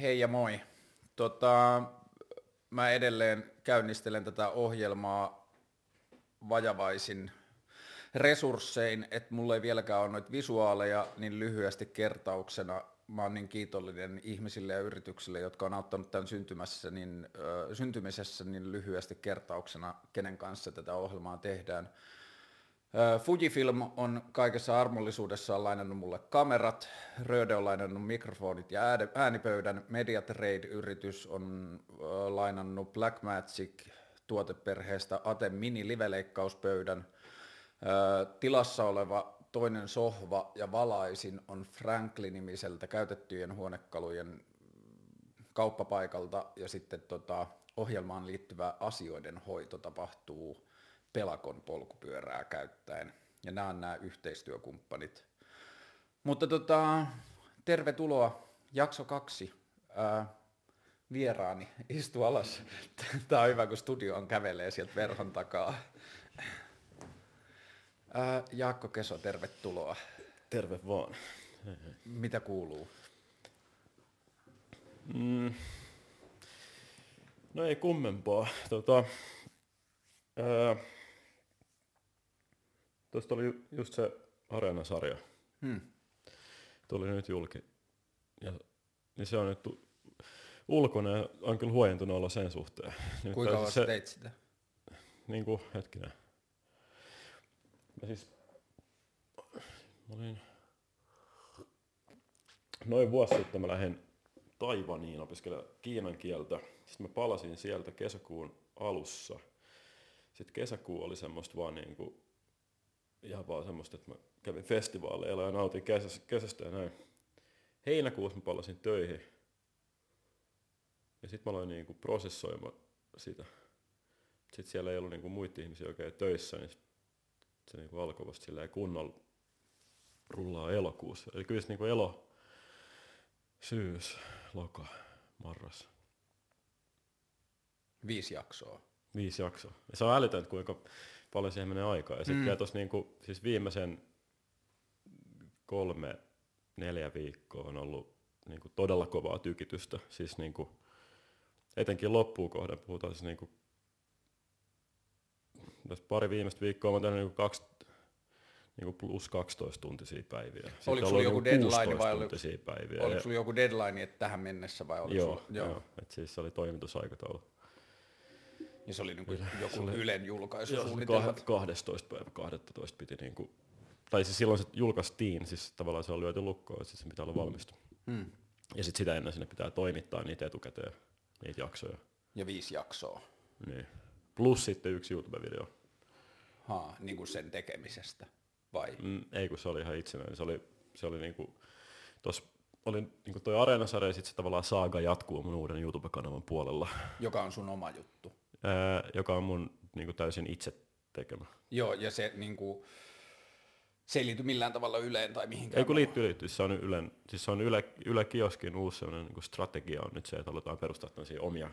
Hei ja moi. Tota, mä edelleen käynnistelen tätä ohjelmaa vajavaisin resurssein, että mulla ei vieläkään ole noita visuaaleja, niin lyhyesti kertauksena mä oon niin kiitollinen ihmisille ja yrityksille, jotka on auttanut tämän syntymässä, niin, ö, syntymisessä, niin lyhyesti kertauksena, kenen kanssa tätä ohjelmaa tehdään. Fujifilm on kaikessa armollisuudessaan lainannut mulle kamerat, Röde on lainannut mikrofonit ja äänipöydän, Mediatrade-yritys on lainannut Blackmagic tuoteperheestä Aten mini liveleikkauspöydän, tilassa oleva toinen sohva ja valaisin on Franklin-nimiseltä käytettyjen huonekalujen kauppapaikalta ja sitten tota, ohjelmaan liittyvä asioiden hoito tapahtuu Pelakon polkupyörää käyttäen. Ja nämä on nämä yhteistyökumppanit. Mutta tota, tervetuloa, jakso kaksi. Ää, vieraani istu alas. Tämä on hyvä, kun studioon kävelee sieltä verhon takaa. Ää, Jaakko Keso, tervetuloa. Terve vaan. Mitä kuuluu? Mm. No ei kummempaa. Tota, ää, tuosta oli ju- just se Areena-sarja. Hmm. Tuli nyt julki. Ja, niin se on nyt tu- ulkona ja on kyllä huojentunut olla sen suhteen. Nyt Kuinka kauan se, teit sitä? niin kuin, hetkinen. Mä siis, mä olin, noin vuosi sitten mä lähdin Taivaniin opiskelemaan kiinan kieltä. Sitten mä palasin sieltä kesäkuun alussa. Sitten kesäkuu oli semmoista vaan niinku, ihan vaan semmoista, että mä kävin festivaaleilla ja nautin kesästä, kesästä ja näin. Heinäkuussa mä palasin töihin. Ja sitten mä aloin niinku prosessoimaan sitä sitten siellä ei ollut niinku muita ihmisiä oikein töissä, niin se niinku alkoi vasta silleen kunnolla rullaa elokuussa. Eli kyllä se niinku elo, syys, loka, marras, Viisi jaksoa. viisi jaksoa. Ja se on älytöntä, kuinka paljon siihen menee aikaa. Ja sitten Mm. vielä tuossa niinku, siis viimeisen kolme, neljä viikkoa on ollut niinku todella kovaa tykitystä. Siis niinku, etenkin loppuun kohden puhutaan siis niinku, tässä pari viimeistä viikkoa mä oon tehnyt niinku kaksi, niinku plus 12 tuntisia päiviä. Sitten Oliko on sulla joku niinku deadline 16 vai oliko- päiviä. Oliko sulla joku deadline että tähän mennessä vai oliko Joo, sulla? joo. joo. Et siis se oli toimitusaikataulu. Ja se oli niinku Kyllä, joku se oli- Ylen Joo, julkaisusuunnitelma. kah- 12 päivä 12 piti niinku, tai siis silloin se julkaistiin, siis tavallaan se on lyöty lukkoon, että se pitää olla valmistu. Hmm. Ja sitten sitä ennen sinne pitää toimittaa niitä etukäteen, niitä jaksoja. Ja viisi jaksoa. Niin. Plus sitten yksi YouTube-video. Haa, niin kuin sen tekemisestä. Vai? Mm, ei kun se oli ihan itsenäinen, se oli, se oli niinku, tos oli niinku toi Areenasarja ja sit se tavallaan saaga jatkuu mun uuden YouTube-kanavan puolella, Joka on sun oma juttu. Ää, joka on mun niinku täysin itse tekemä. Joo, ja se niinku, se ei liity millään tavalla Yleen tai mihinkään. Ei kun liittyy, liittyy. Se on Ylen, siis se on Yle, Yle Kioskin uusi sellainen niin strategia on nyt se, että aletaan perustaa tämmöisiä omia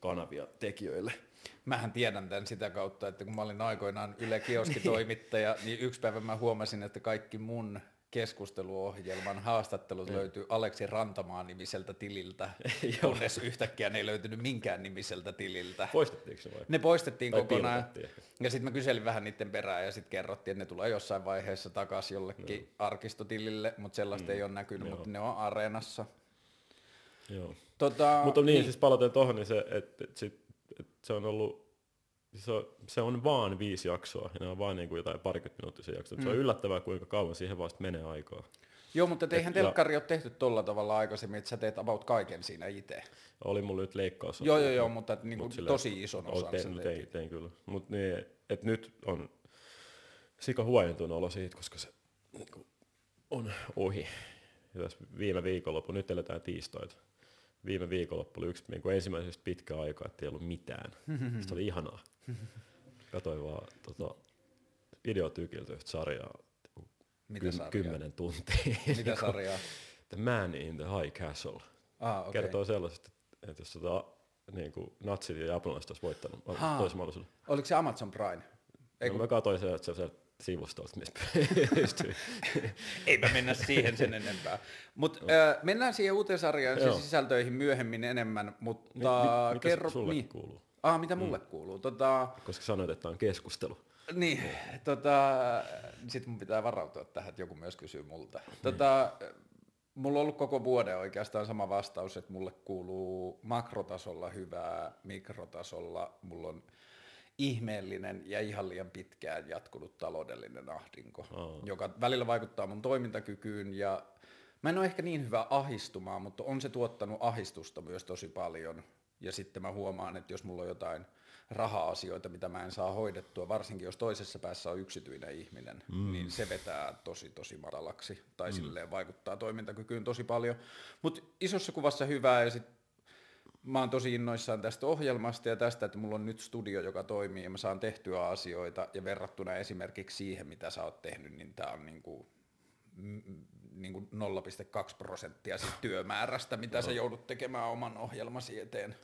kanavia tekijöille. Mähän tiedän tämän sitä kautta, että kun mä olin aikoinaan Yle Kioski-toimittaja, niin yksi päivä mä huomasin, että kaikki mun keskusteluohjelman haastattelut löytyy Aleksi Rantamaan nimiseltä tililtä, kunnes yhtäkkiä ne ei löytynyt minkään nimiseltä tililtä. Poistettiinko se vai? Ne poistettiin Tai kokonaan. Ja sitten mä kyselin vähän niiden perään ja sitten kerrottiin, että ne tulee jossain vaiheessa takaisin jollekin arkistotilille, mutta sellaista ei ole näkynyt, Joo. mutta ne on areenassa. Joo. Tota, Mutta niin, siis palaten tuohon, niin se, et, et sit, et se on ollut, se on, se on vaan viisi jaksoa, ja ne on vaan niin kuin jotain parikymmentä minuuttisia jaksoja. Mm. Se on yllättävää, kuinka kauan siihen vasta menee aikaa. Joo, mutta eihän Et- ja- telkkari ole tehty tolla tavalla aikaisemmin, että sä teet about kaiken siinä itse. Oli mulla nyt leikkaus. Joo, joo, joo, mutta et niinku Mut tosi ison Oon osan tein, tein, tein, tein kyllä. Mutta niin, et nyt on sika huojentunut olo siitä, koska se niinku, on ohi. Ja tässä viime viikonloppu, nyt eletään tiistaita. Viime viikonloppu oli yksi niinku ensimmäisestä pitkä aikaa, että ei ollut mitään. Se oli ihanaa. Katoin vaan tota, videotykiltä yhtä sarjaa, niinku Mitä sarjaa? kymmenen tuntia. Mitä sarjaa? The Man in the High Castle. Ah, okei. Kertoo sellaisesta, että jos tota, niin kuin natsit ja japanilaiset olisi voittanut Haa. toisen mahdollisuuden. Oliko se Amazon Prime? Ei, No, kun, mä katsoin sen, että se, sivustolta, mistä pystyy. Eipä mennä siihen sen enempää. Mutta äh, mennään siihen uuteen sarjaan ja sisältöihin myöhemmin enemmän, mutta Mi- mi- mitä kerro... sulle niin. kuuluu? Ah, mitä mulle kuuluu? Tota, Koska sanoit, että on keskustelu. niin, tota, sit mun pitää varautua tähän, että joku myös kysyy multa. Tota, mulla on ollut koko vuoden oikeastaan sama vastaus, että mulle kuuluu makrotasolla hyvää, mikrotasolla mulla on ihmeellinen ja ihan liian pitkään jatkunut taloudellinen ahdinko, Aa. joka välillä vaikuttaa mun toimintakykyyn ja mä en ole ehkä niin hyvä ahistumaan, mutta on se tuottanut ahistusta myös tosi paljon. Ja sitten mä huomaan, että jos mulla on jotain raha-asioita, mitä mä en saa hoidettua, varsinkin jos toisessa päässä on yksityinen ihminen, mm. niin se vetää tosi tosi matalaksi tai mm. silleen vaikuttaa toimintakykyyn tosi paljon. Mutta isossa kuvassa hyvää ja sit mä oon tosi innoissaan tästä ohjelmasta ja tästä, että mulla on nyt studio, joka toimii ja mä saan tehtyä asioita ja verrattuna esimerkiksi siihen, mitä sä oot tehnyt, niin tää on niinku, niinku 0,2 prosenttia siitä työmäärästä, mitä sä joudut tekemään oman ohjelmasi eteen.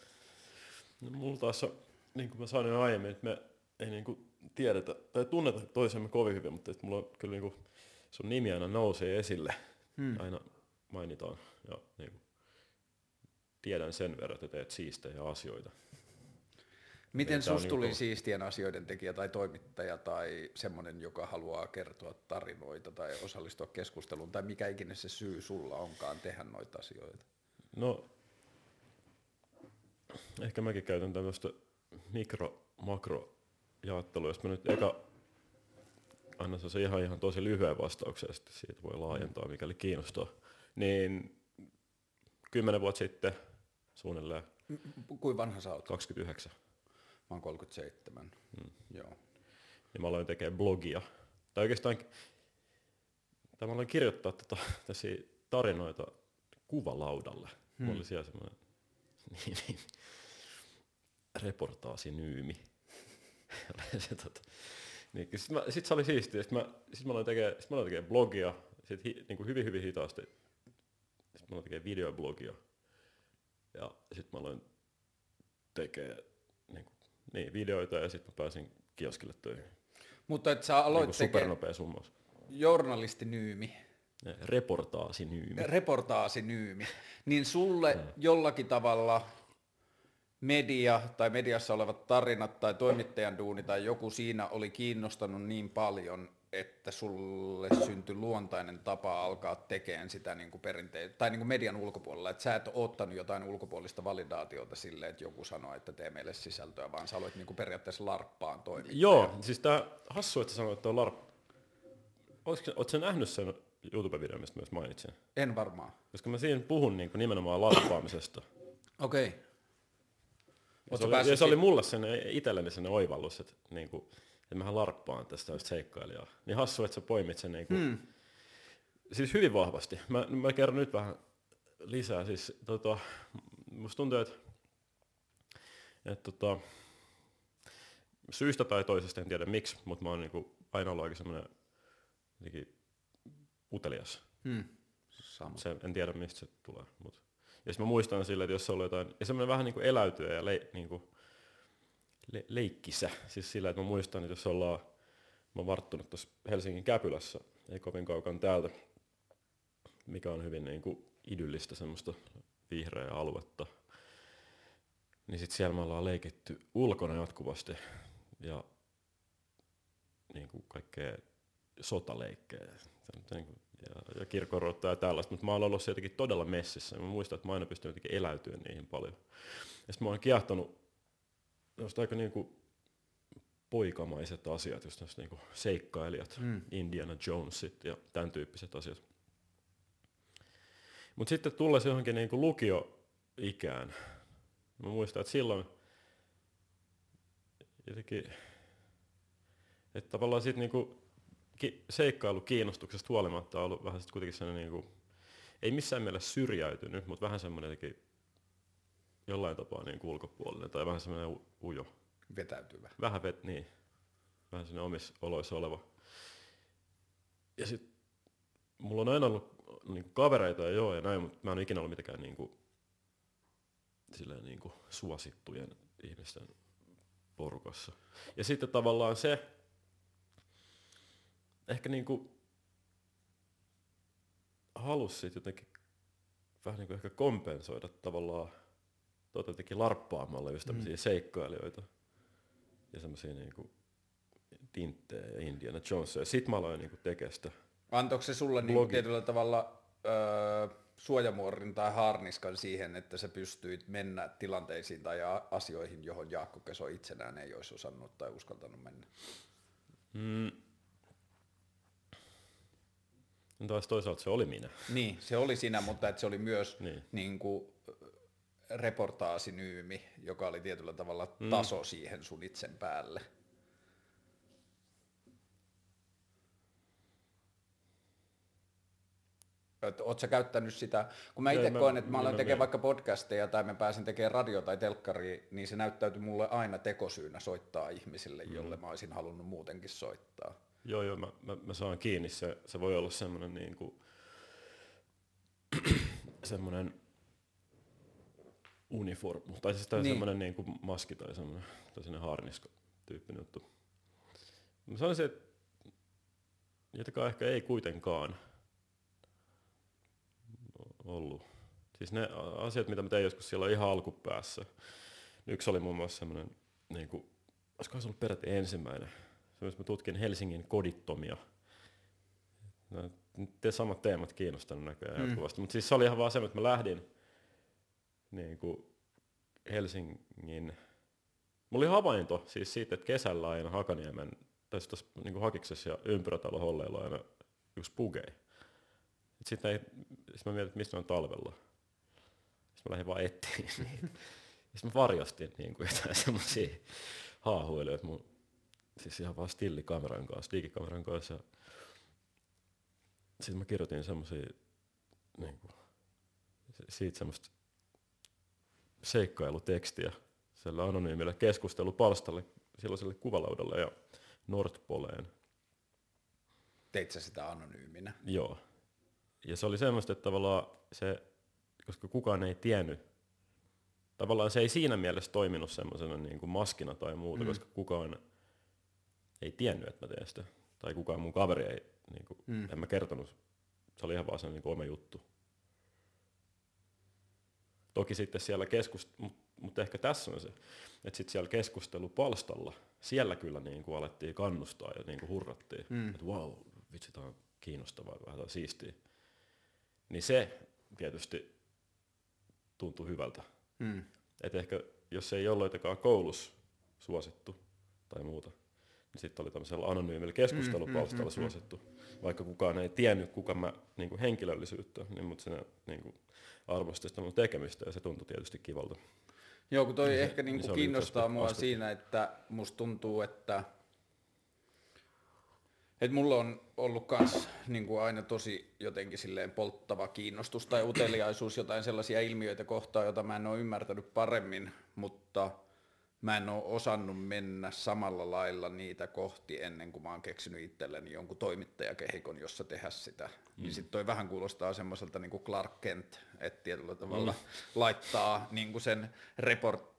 No, mulla taas on, niin kuin mä sanoin aiemmin, että me ei niin kuin tiedetä tai tunneta toisemme kovin hyvin, mutta että mulla on kyllä niin kuin, sun nimi aina nousee esille, hmm. aina mainitaan ja niin kuin, tiedän sen verran, että teet siistejä asioita. Miten Ei, tää on sus tuli niinku- siistien asioiden tekijä tai toimittaja tai semmoinen, joka haluaa kertoa tarinoita tai osallistua keskusteluun tai mikä ikinä se syy sulla onkaan tehdä noita asioita? No, ehkä mäkin käytän tämmöistä mikro-makro-jaottelua, jos mä nyt eka annan se ihan, ihan tosi lyhyen vastauksen, ja sitten siitä voi laajentaa, mikäli kiinnostaa. Niin kymmenen vuotta sitten suunnilleen Kuin vanha sä oot? 29, Mä oon 37. Mm. Joo. niin mä aloin tekemään blogia. Tai oikeastaan, tai mä aloin kirjoittaa tota, tällaisia tarinoita kuvalaudalle. Hmm. Mulla oli siellä semmoinen niin, niin, reportaasinyymi. se, tota, niin, sit, mä, sit se oli siistiä. Sit mä, sit mä aloin tekemään, sit mä aloin tekemään blogia, sit hi, niin kuin hyvin hyvin hitaasti. Sit mä aloin tekemään videoblogia. Ja sit mä aloin tekemään niin, videoita ja sitten mä pääsin kioskille töihin. Mutta et sä aloit niin supernopea summaus. journalistinyymi, Reportaasinyymi. reportaasinyymi, niin sulle jollakin tavalla media tai mediassa olevat tarinat tai toimittajan duuni tai joku siinä oli kiinnostanut niin paljon, että sulle syntyi luontainen tapa alkaa tekemään sitä niin kuin perinteitä, tai niin kuin median ulkopuolella, että sä et ottanut jotain ulkopuolista validaatiota sille, että joku sanoo, että tee meille sisältöä, vaan sä aloit niin kuin periaatteessa larppaan toimia. Joo, siis tää hassu, että sanoit, että on larp... Oletko sä nähnyt sen YouTube-videon, mistä myös mainitsin? En varmaan. Koska mä siinä puhun niin kuin nimenomaan larppaamisesta. Okei. Okay. Ja se, oli, ja se oli mulle sen itselleni sen oivallus, että, niin kuin, että mähän larppaan tästä just seikkailijaa. Niin hassu, että sä poimit sen niin kuin, Hmm. siis hyvin vahvasti. Mä, mä kerron nyt vähän lisää. Siis, tota, musta tuntuu, että, että tota, syystä tai toisesta, en tiedä miksi, mutta mä oon niinku aina ollut aika semmoinen jotenkin utelias. Hmm. Sama. Se, en tiedä mistä se tulee. Mut. Ja mä muistan sille, että jos se oli jotain, ja semmoinen vähän niinku eläytyä ja le, niinku, le, leikkisä. Siis sillä, että mä muistan, että jos ollaan, mä oon varttunut tuossa Helsingin Käpylässä, ei kovin kaukana täältä, mikä on hyvin niinku idyllistä semmoista vihreää aluetta. Niin sit siellä me ollaan leikitty ulkona jatkuvasti ja niin kuin kaikkea sotaleikkejä niin kuin, ja, ja kirkonruottoa ja tällaista, mutta mä oon ollut sieltäkin todella messissä. Mä muistan, että mä aina pystynyt jotenkin eläytyä niihin paljon. Ja sitten mä oon kiehtonut tämmöistä aika niin kuin poikamaiset asiat, just tämmöiset niin kuin seikkailijat, Mm. Indiana Jonesit ja tämän tyyppiset asiat. Mutta sitten tullessa johonkin niin kuin lukioikään, mä muistan, että silloin jotenkin, että tavallaan sit niinku ki- seikkailu kiinnostuksesta huolimatta on ollut vähän sit kuitenkin sellainen niinku, ei missään mielessä syrjäytynyt, mutta vähän semmoinen jotenkin jollain tapaa niinku ulkopuolinen tai vähän semmoinen u- ujo. Vetäytyvä. Vähän vet, niin, vähän semmoinen omissa oloissa oleva. Ja sit mulla on aina ollut niinku kavereita ja joo ja näin, mutta mä en ole ikinä ollut mitenkään niinku, silleen niinku suosittujen ihmisten porukassa. Ja sitten tavallaan se, ehkä niinku halus sit jotenkin vähän niinku ehkä kompensoida tavallaan tuota jotenkin larppaamalla just tämmöisiä mm. seikkailijoita ja semmoisia niinku tinttejä ja Indiana Jonesia. Sit mä aloin niinku tekee sitä. Antoiko se sulle niinku tietyllä tavalla öö, suojamuorin tai harniskan siihen, että sä pystyit mennä tilanteisiin tai asioihin, johon Jaakko Keso itsenään ei olisi osannut tai uskaltanut mennä? Mm. No taas toisaalta se oli minä. Niin, se oli sinä, mutta että se oli myös niin. Niin kuin, reportaasinyymi, joka oli tietyllä tavalla mm. taso siihen sun itsen päälle. Oletko käyttänyt sitä, kun mä itse koen, että mä aloin tekemään vaikka podcasteja tai mä pääsin tekemään radio tai telkkari, niin se näyttäytyi mulle aina tekosyynä soittaa ihmisille, mm. jolle mä olisin halunnut muutenkin soittaa. Joo, joo, mä, mä, mä saan kiinni. Se, se voi olla semmoinen niin kuin, semmoinen uniformu, tai siis tai niin. semmoinen niin kuin maski tai semmoinen, tai semmoinen harnisko tyyppinen juttu. Mä sanoisin, että jotenkaan ehkä ei kuitenkaan ollut. Siis ne asiat, mitä mä tein joskus siellä ihan alkupäässä. Yksi oli muun muassa semmoinen, niin kuin, olisiko se ollut peräti ensimmäinen, semmoinen, mä tutkin Helsingin kodittomia. No, te samat teemat kiinnostanut näköjään mm. jatkuvasti, mutta siis se oli ihan vaan se, että mä lähdin niin kuin Helsingin, mulla oli havainto siis siitä, että kesällä aina Hakaniemen, tai tuossa niin Hakiksessa ja ympyrätalo Holleilla aina yksi pugei. Sitten ei, sit mä mietin, että mistä on talvella. Sitten mä lähdin vaan etsiä niitä. Sitten mä varjostin niin kuin jotain semmosia haahuiluja, että mun, siis ihan vaan stillikameran kanssa, digikameran kanssa. Sitten mä kirjoitin semmosia, niin kuin, siitä semmoista seikkailutekstiä sillä anonyymillä keskustelupalstalle, silloiselle kuvalaudalle ja Nordpoleen. Teit sä sitä anonyyminä? Joo ja se oli semmoista, että tavallaan se, koska kukaan ei tiennyt, tavallaan se ei siinä mielessä toiminut semmoisena niin kuin maskina tai muuta, mm. koska kukaan ei tiennyt, että mä teen sitä. Tai kukaan mun kaveri ei, niin kuin, mm. en mä kertonut. Se oli ihan vaan se niin kuin oma juttu. Toki sitten siellä keskust, mutta mut ehkä tässä on se, että sitten siellä keskustelupalstalla, siellä kyllä niin kuin alettiin kannustaa ja niin kuin hurrattiin, mm. että wow, vitsi, tämä on kiinnostavaa, vähän siistiä niin se tietysti tuntui hyvältä. Mm. Et ehkä jos ei ollut jotenkaan koulussa suosittu tai muuta, sitten oli tämmöisellä anonyymillä keskustelupalstalla mm, mm, mm, suosittu. Vaikka kukaan ei tiennyt, kuka mä niin kuin henkilöllisyyttä, niin mutta se niin kuin arvosti sitä mun tekemistä ja se tuntui tietysti kivalta. Joo, kun toi niin ehkä niin kuin kiinnostaa mua aspekti. siinä, että musta tuntuu, että et mulla on ollut kans niin kuin aina tosi jotenkin silleen polttava kiinnostus tai uteliaisuus jotain sellaisia ilmiöitä kohtaan, joita mä en ole ymmärtänyt paremmin, mutta mä en ole osannut mennä samalla lailla niitä kohti ennen kuin mä oon keksinyt itselleni jonkun toimittajakehikon, jossa tehdä sitä. Niin mm. Niin sit toi vähän kuulostaa semmoiselta niin kuin Clark Kent, että tietyllä tavalla mm. laittaa niin kuin sen report,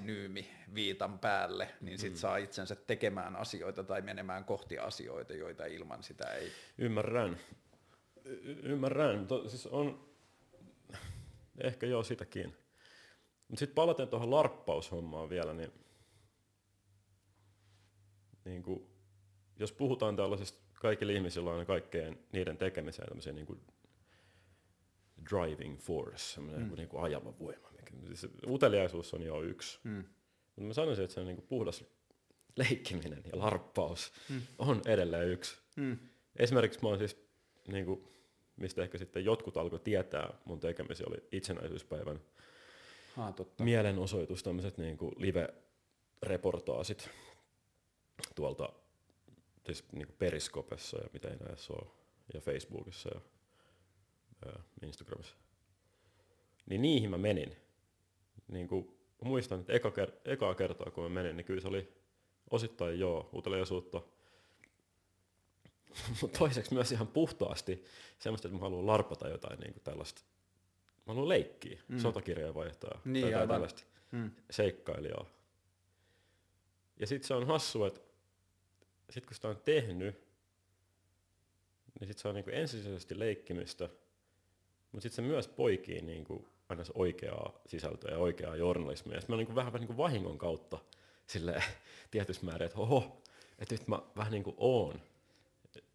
nyymi viitan päälle, niin sit mm. saa itsensä tekemään asioita tai menemään kohti asioita, joita ilman sitä ei... Ymmärrän. Y- ymmärrän. To, siis on ehkä joo sitäkin. Mutta sitten palaten tuohon larppaushommaan vielä, niin, niin kuin, jos puhutaan tällaisista, kaikilla ihmisillä on kaikkeen niiden tekemiseen tämmöisiä niin kuin driving force, semmoinen mm. niin kuin ajava voima se uteliaisuus on jo yksi. Mm. Mutta mä sanoisin, että se on niinku puhdas leikkiminen ja larppaus mm. on edelleen yksi. Mm. Esimerkiksi mä oon siis, niinku, mistä ehkä sitten jotkut alkoi tietää mun tekemisiä, oli itsenäisyyspäivän ah, totta. mielenosoitus, tämmöiset niinku live-reportaasit tuolta siis niinku Periskopessa ja mitä näissä ole, ja Facebookissa ja, ja Instagramissa. Niin niihin mä menin niin kuin, muistan, että eka, ker- ekaa kertaa kun mä menin, niin kyllä se oli osittain joo, uteliaisuutta, mutta toiseksi myös ihan puhtaasti semmoista, että mä haluan larpata jotain niin kuin tällaista, mä haluan leikkiä, mm. sotakirjaa vaihtaa, niin, tai tällaista mm. seikkailijaa. Ja sitten se on hassu, että sit kun sitä on tehnyt, niin sit se on niinku ensisijaisesti leikkimistä, mutta sitten se myös poikii niinku aina se oikeaa sisältöä ja oikeaa journalismia. Ja sitten mä niinku vähän, vähän niinku vahingon kautta sille tietyssä määrin, että oho, että nyt mä vähän niin kuin oon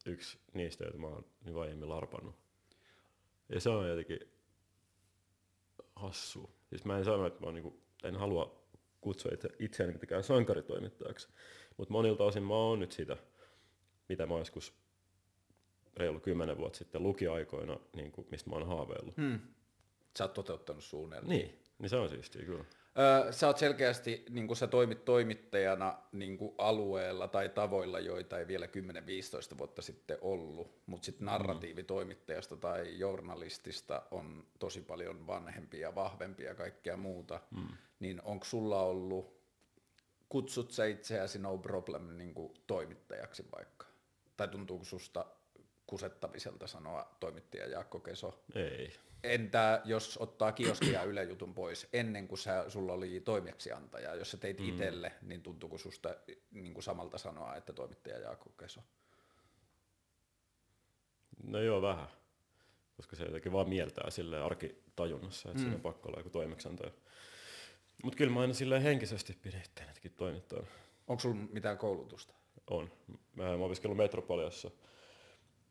yksi niistä, joita mä oon niin aiemmin larpannut. Ja se on jotenkin hassu. Siis mä en sano, että mä niin kuin, en halua kutsua itse, itseäni mitenkään sankaritoimittajaksi, mutta monilta osin mä oon nyt sitä, mitä mä joskus reilu kymmenen vuotta sitten lukiaikoina, niin kuin, mistä mä oon haaveillut. Hmm. Sä oot toteuttanut suunnilleen. Niin, niin se on siistiä kyllä. Öö, sä oot selkeästi, niin kun sä toimit toimittajana niin alueella tai tavoilla, joita ei vielä 10-15 vuotta sitten ollut, mutta sitten narratiivitoimittajasta tai journalistista on tosi paljon vanhempia, vahvempia ja kaikkea muuta, mm. niin onko sulla ollut, kutsut sä itseäsi no problem niin toimittajaksi vaikka? Tai tuntuuko susta kusettaviselta sanoa toimittaja Jaakko Keso? Ei. Entä jos ottaa kioskia Yle Jutun pois ennen kuin sä, sulla oli toimeksiantaja, jos sä teit mm. itselle, niin tuntuuko susta niin kuin samalta sanoa, että toimittaja Jaakko Keso? No joo, vähän. Koska se jotenkin vaan mieltää sille arkitajunnassa, että mm. siinä on pakko olla joku toimeksiantaja. Mutta kyllä mä aina silleen henkisesti pidin itseänikin toimittajana. Onko sulla mitään koulutusta? On. Mä oon opiskellut Metropoliassa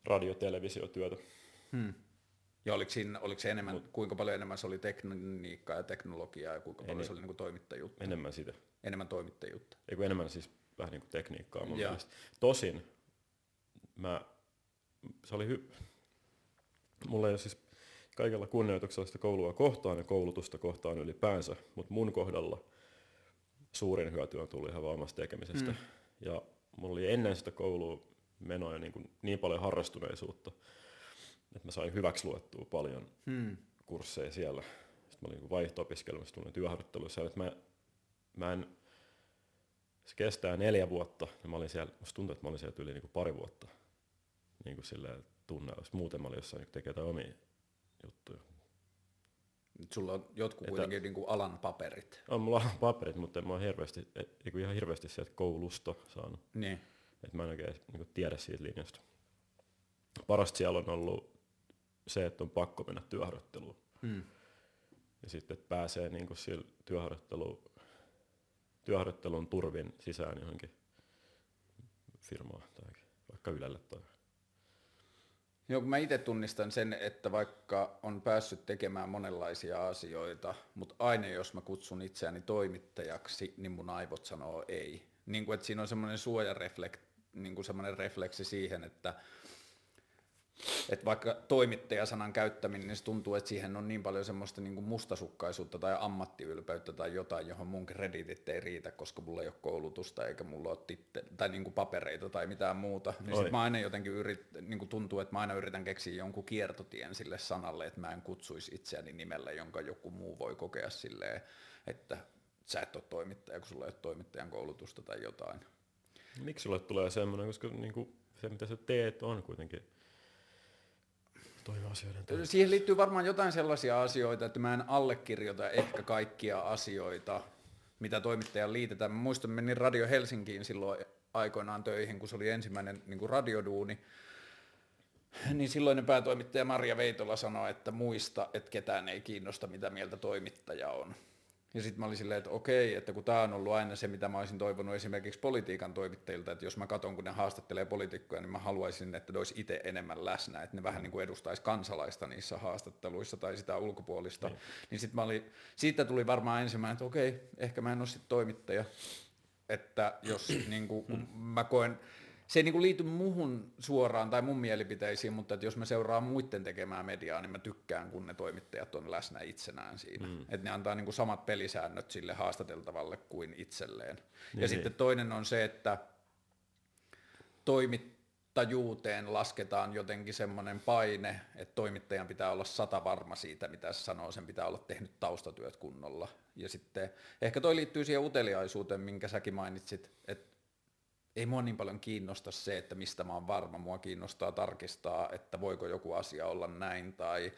radio-televisiotyötä. Hmm. Ja oliko, siinä, oliko se enemmän, Mut, kuinka paljon enemmän se oli tekniikkaa ja teknologiaa ja kuinka paljon enem, se oli niin toimittajuutta? Enemmän sitä. Enemmän toimittajuutta. Eiku enemmän siis vähän niin kuin tekniikkaa mun mielestä. Tosin mä, se oli hy... Mulla ei ole siis kaikella kunnioituksella sitä koulua kohtaan ja koulutusta kohtaan ylipäänsä, mutta mun kohdalla suurin hyöty on tullut ihan vaan omasta tekemisestä. Mm. Ja mulla oli ennen sitä koulua menoa niin, kuin niin paljon harrastuneisuutta, että mä sain hyväksi luettua paljon hmm. kursseja siellä. Sitten mä olin niin vaihto-opiskelemassa, tulin työharjoittelussa, että mä, mä en, se kestää neljä vuotta, ja mä olin siellä, musta tuntuu, että mä olin siellä yli niin kuin pari vuotta niin kuin silleen tunne, jos muuten mä olin jossain niin tekee omia juttuja. Nyt sulla on jotkut että, kuitenkin niin kuin alan paperit. On mulla alan paperit, mutta en mä oon hirveästi, ihan hirveästi sieltä koulusta saanut. Niin. Että mä en oikein niin tiedä siitä linjasta. Parasta siellä on ollut se, että on pakko mennä työharjoitteluun. Hmm. Ja sitten, että pääsee niin kuin sillä työharjoittelu, työharjoittelun turvin sisään johonkin firmaan tai vaikka Ylelle tai Joo, mä itse tunnistan sen, että vaikka on päässyt tekemään monenlaisia asioita, mutta aina jos mä kutsun itseäni toimittajaksi, niin mun aivot sanoo ei. Niin kuin, että siinä on semmoinen suojareflekt, niin kuin semmoinen refleksi siihen, että että vaikka toimittajasanan käyttäminen, niin se tuntuu, että siihen on niin paljon semmoista niin kuin mustasukkaisuutta tai ammattiylpeyttä tai jotain, johon mun kreditit ei riitä, koska mulla ei ole koulutusta eikä mulla ole titte, tai niin kuin papereita tai mitään muuta. Niin sit mä aina jotenkin yrit, niin kuin tuntuu, että mä aina yritän keksiä jonkun kiertotien sille sanalle, että mä en kutsuisi itseäni nimellä, jonka joku muu voi kokea silleen, että sä et ole toimittaja, kun sulla ei ole toimittajan koulutusta tai jotain. Miksi sulle tulee semmoinen, koska niin kuin se mitä sä teet on kuitenkin asioiden Siihen liittyy varmaan jotain sellaisia asioita, että mä en allekirjoita ehkä kaikkia asioita, mitä toimittajan liitetään. Mä muistan, menin Radio Helsinkiin silloin aikoinaan töihin, kun se oli ensimmäinen niin kuin radioduuni. Niin silloinen päätoimittaja Maria Veitola sanoi, että muista, että ketään ei kiinnosta, mitä mieltä toimittaja on. Ja sitten mä olin silleen, että okei, että kun tämä on ollut aina se, mitä mä olisin toivonut esimerkiksi politiikan toimittajilta, että jos mä katson, kun ne haastattelee poliitikkoja, niin mä haluaisin, että ne olisi itse enemmän läsnä, että ne vähän niin kuin edustaisi kansalaista niissä haastatteluissa tai sitä ulkopuolista. Niin, niin sitten mä olin, siitä tuli varmaan ensimmäinen, että okei, ehkä mä en ole sitten toimittaja, että jos niin kuin, kun mä koen, se ei niinku liity muhun suoraan tai mun mielipiteisiin, mutta että jos mä seuraan muiden tekemää mediaa, niin mä tykkään, kun ne toimittajat on läsnä itsenään siinä. Mm. Että ne antaa niinku samat pelisäännöt sille haastateltavalle kuin itselleen. Niin, ja niin. sitten toinen on se, että toimittajuuteen lasketaan jotenkin semmoinen paine, että toimittajan pitää olla sata varma siitä, mitä se sanoo, sen pitää olla tehnyt taustatyöt kunnolla. Ja sitten ehkä toi liittyy siihen uteliaisuuteen, minkä säkin mainitsit, että ei mua niin paljon kiinnosta se, että mistä mä oon varma. Mua kiinnostaa tarkistaa, että voiko joku asia olla näin tai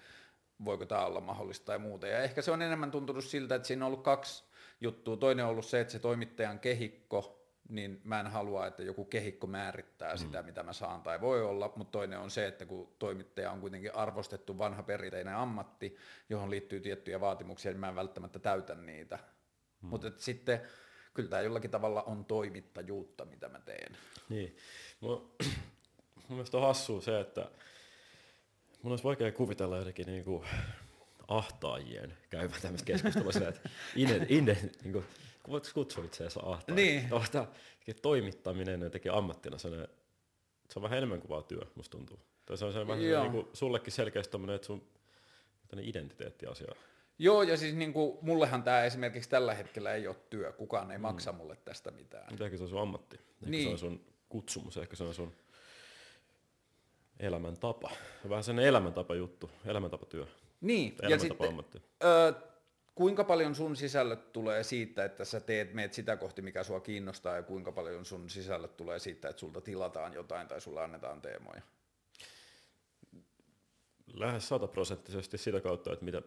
voiko tämä olla mahdollista ja muuta. Ja ehkä se on enemmän tuntunut siltä, että siinä on ollut kaksi juttua. Toinen on ollut se, että se toimittajan kehikko niin mä en halua, että joku kehikko määrittää sitä, mm. mitä mä saan tai voi olla, mutta toinen on se, että kun toimittaja on kuitenkin arvostettu vanha perinteinen ammatti, johon liittyy tiettyjä vaatimuksia, niin mä en välttämättä täytä niitä. Mm. Mutta sitten kyllä tämä jollakin tavalla on toimittajuutta, mitä mä teen. Niin. Mun, mun mielestä on hassua se, että mun olisi vaikea kuvitella jotenkin niin kuin ahtaajien käymään tämmöistä keskustelua sillä, että inde, inde, niin kuin, voitko kutsua itse asiassa ahtaa? Niin. Tuosta, toimittaminen jotenkin ammattina, se on, se on vähän enemmän kuin vaan työ, musta tuntuu. Tai se on se vähän niin kuin, sullekin selkeästi tommonen, että sun identiteettiasia. Joo, ja siis niin kuin, mullehan tämä esimerkiksi tällä hetkellä ei ole työ, kukaan ei mm. maksa mulle tästä mitään. Mutta ehkä se on sun ammatti, ehkä niin. se on sun kutsumus, ehkä se on sun elämäntapa. Vähän sen elämäntapa juttu, elämäntapatyö. Niin, ja sitten, ö, kuinka paljon sun sisällöt tulee siitä, että sä teet, meet sitä kohti, mikä sua kiinnostaa, ja kuinka paljon sun sisällöt tulee siitä, että sulta tilataan jotain tai sulle annetaan teemoja? Lähes sataprosenttisesti sitä kautta, että mitä,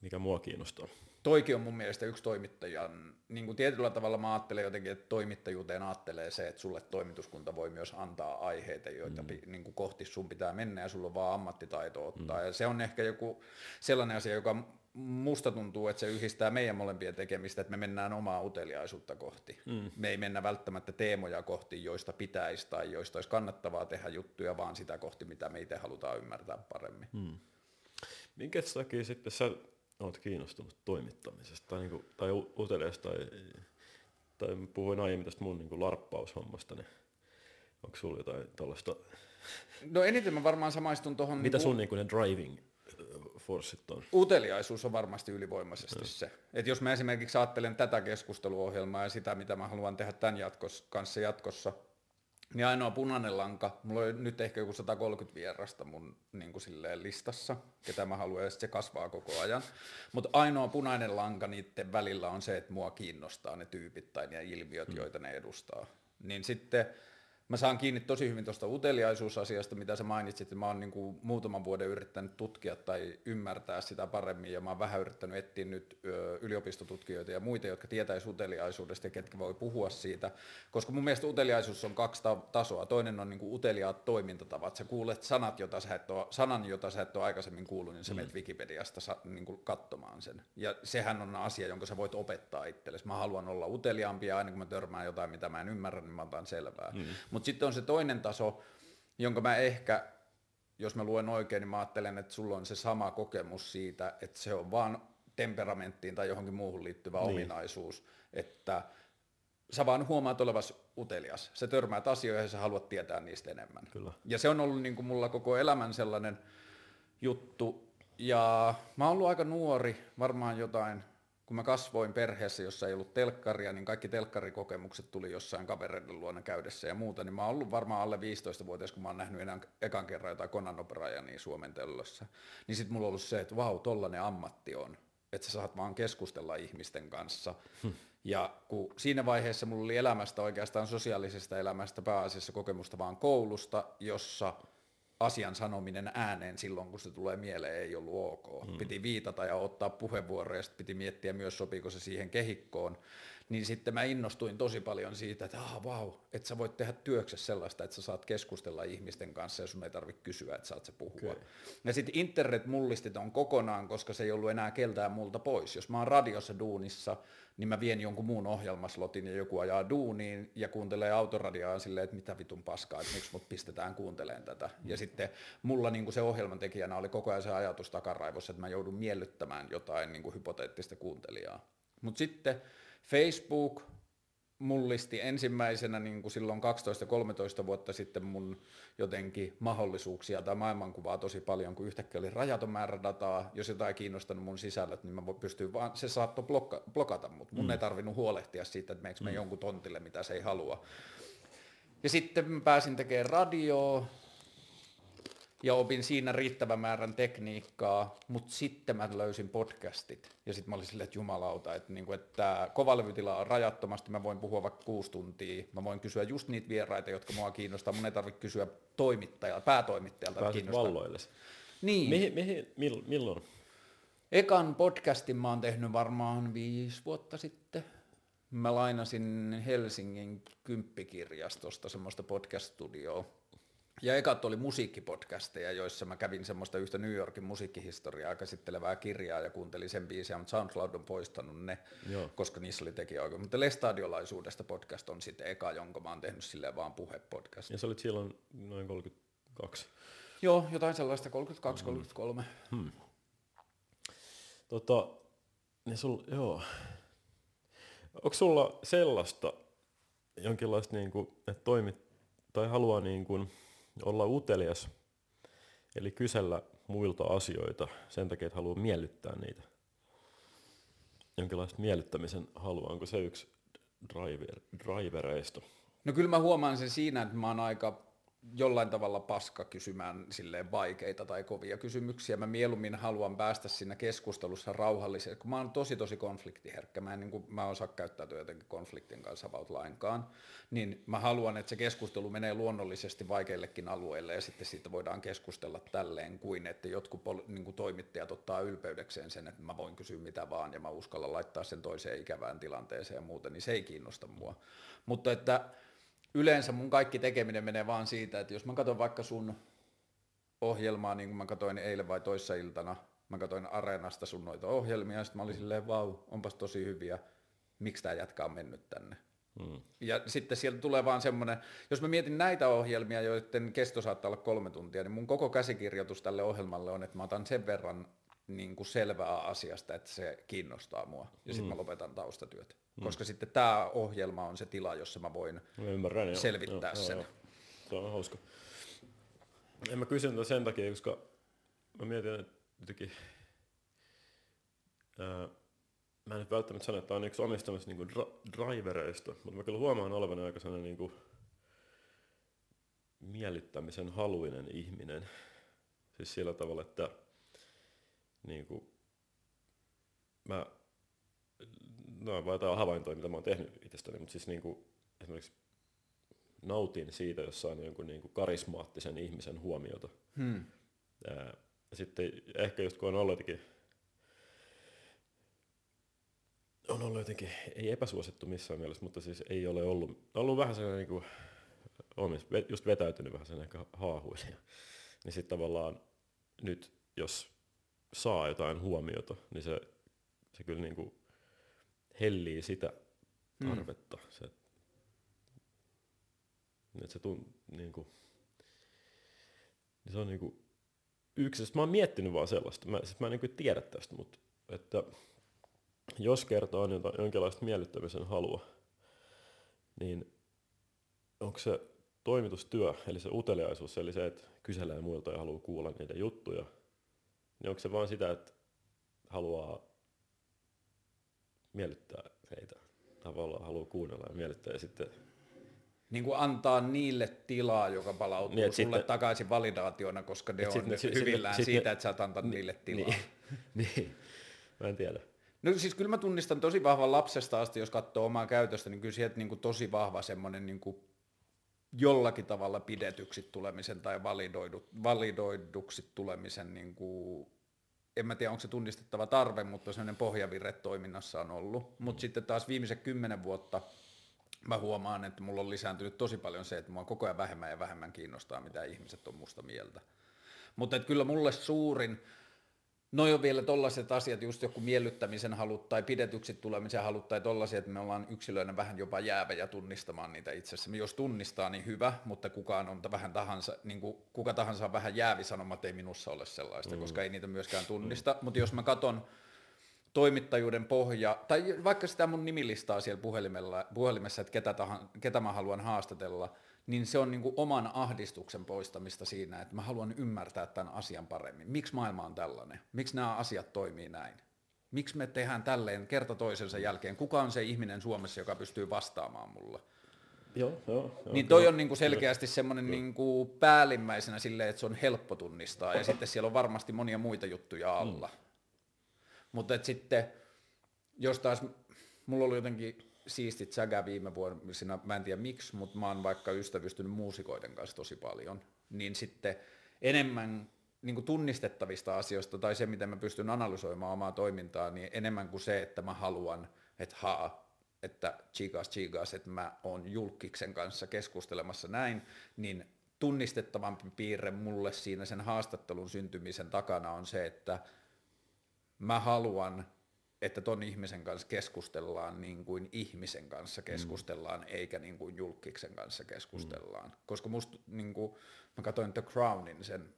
mikä mua kiinnostaa. Toikin on mun mielestä yksi toimittajan, niin kuin tietyllä tavalla mä ajattelen jotenkin, että toimittajuuteen ajattelee se, että sulle toimituskunta voi myös antaa aiheita, joita mm. niin kuin kohti sun pitää mennä ja sulla on vaan ammattitaito ottaa. Mm. Ja se on ehkä joku sellainen asia, joka musta tuntuu, että se yhdistää meidän molempien tekemistä, että me mennään omaa uteliaisuutta kohti. Mm. Me ei mennä välttämättä teemoja kohti, joista pitäisi tai joista olisi kannattavaa tehdä juttuja, vaan sitä kohti, mitä me itse halutaan ymmärtää paremmin. Mm. Minkä takia sitten sä olet kiinnostunut toimittamisesta tai, niin kuin, tai uteliaista tai, tai puhuin aiemmin tästä mun niin kuin larppaushommasta, niin onko sulla jotain tällaista? No eniten mä varmaan samaistun tuohon... Mitä niin sun niin kuin, ne driving forssit on? Uteliaisuus on varmasti ylivoimaisesti no. se. Et jos mä esimerkiksi ajattelen tätä keskusteluohjelmaa ja sitä, mitä mä haluan tehdä tämän jatkos, kanssa jatkossa, niin ainoa punainen lanka, mulla on nyt ehkä joku 130 vierasta mun niin kuin silleen listassa, ketä mä haluan, ja se kasvaa koko ajan. Mutta ainoa punainen lanka niiden välillä on se, että mua kiinnostaa ne tyypit tai ne ilmiöt, mm. joita ne edustaa. Niin sitten Mä saan kiinni tosi hyvin tuosta uteliaisuusasiasta, mitä sä mainitsit. Mä oon niin kuin muutaman vuoden yrittänyt tutkia tai ymmärtää sitä paremmin, ja mä oon vähän yrittänyt etsiä nyt yliopistotutkijoita ja muita, jotka tietäisi uteliaisuudesta ja ketkä voi puhua siitä. Koska mun mielestä uteliaisuus on kaksi ta- tasoa. Toinen on niin kuin uteliaat toimintatavat. Sä kuulet sanat, jota sä et ole, sanan, jota sä et ole aikaisemmin kuullut, niin sä mm. menet Wikipediasta sa- niin kuin katsomaan sen. Ja sehän on asia, jonka sä voit opettaa itsellesi. Mä haluan olla uteliaampi ja aina kun mä törmään jotain, mitä mä en ymmärrä, niin mä otan selvää. Mm. Mutta sitten on se toinen taso, jonka mä ehkä, jos mä luen oikein, niin mä ajattelen, että sulla on se sama kokemus siitä, että se on vaan temperamenttiin tai johonkin muuhun liittyvä niin. ominaisuus, että sä vaan huomaat olevasi utelias. Se törmäät asioihin ja sä haluat tietää niistä enemmän. Kyllä. Ja se on ollut niin kuin mulla koko elämän sellainen juttu. Ja mä oon ollut aika nuori, varmaan jotain kun mä kasvoin perheessä, jossa ei ollut telkkaria, niin kaikki telkkarikokemukset tuli jossain kavereiden luona käydessä ja muuta, niin mä oon ollut varmaan alle 15-vuotias, kun mä oon nähnyt enää ekan kerran jotain Conan niin Suomen tellossa. Niin sit mulla on ollut se, että vau, tollanen ammatti on, että sä saat vaan keskustella ihmisten kanssa. Hm. Ja kun siinä vaiheessa mulla oli elämästä oikeastaan sosiaalisesta elämästä pääasiassa kokemusta vaan koulusta, jossa – asian sanominen ääneen silloin, kun se tulee mieleen, ei ollut ok. Mm. Piti viitata ja ottaa puheenvuoroja, ja sitten piti miettiä myös, sopiiko se siihen kehikkoon. Niin sitten mä innostuin tosi paljon siitä, että ah, wow, että sä voit tehdä työksessä sellaista, että sä saat keskustella ihmisten kanssa ja sun ei tarvitse kysyä, että saat se puhua. Okay. Ja sitten internet mullisti ton kokonaan, koska se ei ollut enää keltään multa pois. Jos mä oon radiossa duunissa, niin mä vien jonkun muun ohjelmaslotin ja joku ajaa duuniin ja kuuntelee autoradiaa silleen, että mitä vitun paskaa, että miksi mut pistetään kuunteleen tätä. Mm. Ja sitten mulla niin se ohjelman tekijänä oli koko ajan se ajatus takaraivossa, että mä joudun miellyttämään jotain niin hypoteettista kuuntelijaa. Mutta sitten Facebook, mullisti ensimmäisenä niin kuin silloin 12-13 vuotta sitten mun jotenkin mahdollisuuksia tai maailmankuvaa tosi paljon, kun yhtäkkiä oli rajaton määrä dataa, jos jotain kiinnostanut mun sisällöt, niin mä pystyin vaan, se saattoi blokka, blokata mut, mun mm. ei tarvinnut huolehtia siitä, että meneekö mm. jonkun tontille, mitä se ei halua. Ja sitten mä pääsin tekemään radioa, ja opin siinä riittävän määrän tekniikkaa, mutta sitten mä löysin podcastit ja sitten mä olin silleen, että jumalauta, että, niinku, että kovalevytila on rajattomasti, mä voin puhua vaikka kuusi tuntia, mä voin kysyä just niitä vieraita, jotka mua kiinnostaa, mun ei tarvitse kysyä toimittajalta, päätoimittajalta. Pääsit valloille. Niin. Mihin, mihin, milloin? Ekan podcastin mä oon tehnyt varmaan viisi vuotta sitten. Mä lainasin Helsingin kymppikirjastosta semmoista podcast-studioa. Ja ekat oli musiikkipodcasteja, joissa mä kävin semmoista yhtä New Yorkin musiikkihistoriaa käsittelevää kirjaa ja kuuntelin sen biisiä, mutta SoundCloud on poistanut ne, Joo. koska niissä oli tekijäoikeus. Mutta Lestadiolaisuudesta podcast on sitten eka, jonka mä oon tehnyt silleen vaan puhepodcast. Ja sä olit silloin noin 32. Joo, jotain sellaista 32-33. Tota, niin sul, joo. Onko sulla sellaista jonkinlaista, niin kuin, että toimit tai haluaa niin kuin, olla utelias, eli kysellä muilta asioita sen takia, että haluaa miellyttää niitä? Jonkinlaista miellyttämisen halua, onko se yksi driver, drivereista? No kyllä mä huomaan sen siinä, että mä oon aika jollain tavalla paska kysymään silleen vaikeita tai kovia kysymyksiä. Mä mieluummin haluan päästä siinä keskustelussa rauhalliseen, kun mä oon tosi tosi konfliktiherkkä. Mä en niin kuin, mä osaa käyttäytyä jotenkin konfliktin kanssa about lainkaan. Niin mä haluan, että se keskustelu menee luonnollisesti vaikeillekin alueille ja sitten siitä voidaan keskustella tälleen kuin, että jotkut pol- niin kuin toimittajat ottaa ylpeydekseen sen, että mä voin kysyä mitä vaan ja mä uskallan laittaa sen toiseen ikävään tilanteeseen ja muuten, niin se ei kiinnosta mua. Mutta että yleensä mun kaikki tekeminen menee vaan siitä, että jos mä katson vaikka sun ohjelmaa, niin kuin mä katsoin eilen vai toissa iltana, mä katsoin Areenasta sun noita ohjelmia, ja sitten mä olin silleen, vau, onpas tosi hyviä, miksi tämä on mennyt tänne. Hmm. Ja sitten sieltä tulee vaan semmoinen, jos mä mietin näitä ohjelmia, joiden kesto saattaa olla kolme tuntia, niin mun koko käsikirjoitus tälle ohjelmalle on, että mä otan sen verran niin kuin selvää asiasta, että se kiinnostaa mua, ja sitten mä lopetan taustatyöt. Koska sitten tämä ohjelma on se tila, jossa mä voin Mä ymmärrän, selvittää joo, sen. Joo, joo. Se on hauska. En mä kysyn tätä sen takia, koska mä mietin, että jotenkin, ää, mä en nyt välttämättä sano, että tämä on yksi omistamista niinku dra- drivereista, mutta mä kyllä huomaan olevani aika sellainen niinku miellyttämisen haluinen ihminen. Siis sillä tavalla, että niinku, mä, no vaan jotain havaintoja, mitä mä oon tehnyt itsestäni, mutta siis niinku, esimerkiksi nautin siitä, jos saan jonkun niinku karismaattisen ihmisen huomiota. Hmm. Ja sitten ehkä just kun on ollut jotenkin, on ollut jotenkin, ei epäsuosittu missään mielessä, mutta siis ei ole ollut, ollut vähän sellainen niin kuin, on just vetäytynyt vähän sen ehkä haahuilija. Niin sitten tavallaan nyt, jos saa jotain huomiota, niin se, se kyllä niin kuin hellii sitä tarvetta. Mm. Se, että se tunt, niin kuin, niin se on niin kuin yksi, siis mä oon miettinyt vaan sellaista, mä, siis mä en niin kuin tiedä tästä, mutta että jos kertoo on jotain, jonkinlaista miellyttämisen halua, niin onko se toimitustyö, eli se uteliaisuus, eli se, että kyselee muilta ja haluaa kuulla niitä juttuja, niin onko se vaan sitä, että haluaa miellyttää heitä, tavallaan haluaa kuunnella ja miellyttää ja sitten Niin kuin antaa niille tilaa, joka palautuu Niin, sulle sitten- takaisin validaationa, koska ne on sit ne- nyt sit- sit- hyvillään sit ne- siitä, että sä oot antanut niille tilaa. Niin, niin. mä en tiedä. No siis kyllä mä tunnistan tosi vahvan lapsesta asti, jos katsoo omaa käytöstä, niin kyllä sieltä niin kuin tosi vahva semmoinen niin kuin jollakin tavalla pidetyksi tulemisen tai validoidu, validoiduksi tulemisen, niin kuin, en mä tiedä onko se tunnistettava tarve, mutta sellainen pohjavire toiminnassa on ollut. Mutta sitten taas viimeiset kymmenen vuotta mä huomaan, että mulla on lisääntynyt tosi paljon se, että mua koko ajan vähemmän ja vähemmän kiinnostaa, mitä ihmiset on musta mieltä. Mutta kyllä mulle suurin, Noi on vielä tollaiset asiat, just joku miellyttämisen halut tai pidetyksi tulemisen halut tai tollaisia, että me ollaan yksilöinä vähän jopa jäävejä tunnistamaan niitä itsessä. Jos tunnistaa, niin hyvä, mutta kukaan on vähän tahansa, niin kuin, kuka tahansa on vähän jäävi sanomaan, että ei minussa ole sellaista, mm. koska ei niitä myöskään tunnista. Mm. Mutta jos mä katon toimittajuuden pohja, tai vaikka sitä mun nimilistaa siellä puhelimella, puhelimessa, että ketä, tahan, ketä mä haluan haastatella, niin se on niin kuin oman ahdistuksen poistamista siinä, että mä haluan ymmärtää tämän asian paremmin. Miksi maailma on tällainen? Miksi nämä asiat toimii näin? Miksi me tehdään tälleen kerta toisensa jälkeen? Kuka on se ihminen Suomessa, joka pystyy vastaamaan mulle? Joo, joo. joo Niin toi on niinku selkeästi semmoinen niinku päällimmäisenä silleen, että se on helppo tunnistaa ja sitten siellä on varmasti monia muita juttuja alla. Mm. Mutta sitten, jos taas, mulla oli jotenkin siistit sägä viime vuosina, mä en tiedä miksi, mutta mä oon vaikka ystävystynyt muusikoiden kanssa tosi paljon, niin sitten enemmän niin kuin tunnistettavista asioista tai se, miten mä pystyn analysoimaan omaa toimintaa, niin enemmän kuin se, että mä haluan, että haa, että chigas chigas, että mä oon julkiksen kanssa keskustelemassa näin, niin tunnistettavampi piirre mulle siinä sen haastattelun syntymisen takana on se, että mä haluan, että ton ihmisen kanssa keskustellaan niin kuin ihmisen kanssa keskustellaan, mm. eikä niin kuin julkiksen kanssa keskustellaan. Mm. Koska musta, niin kuin, mä katsoin The Crownin sen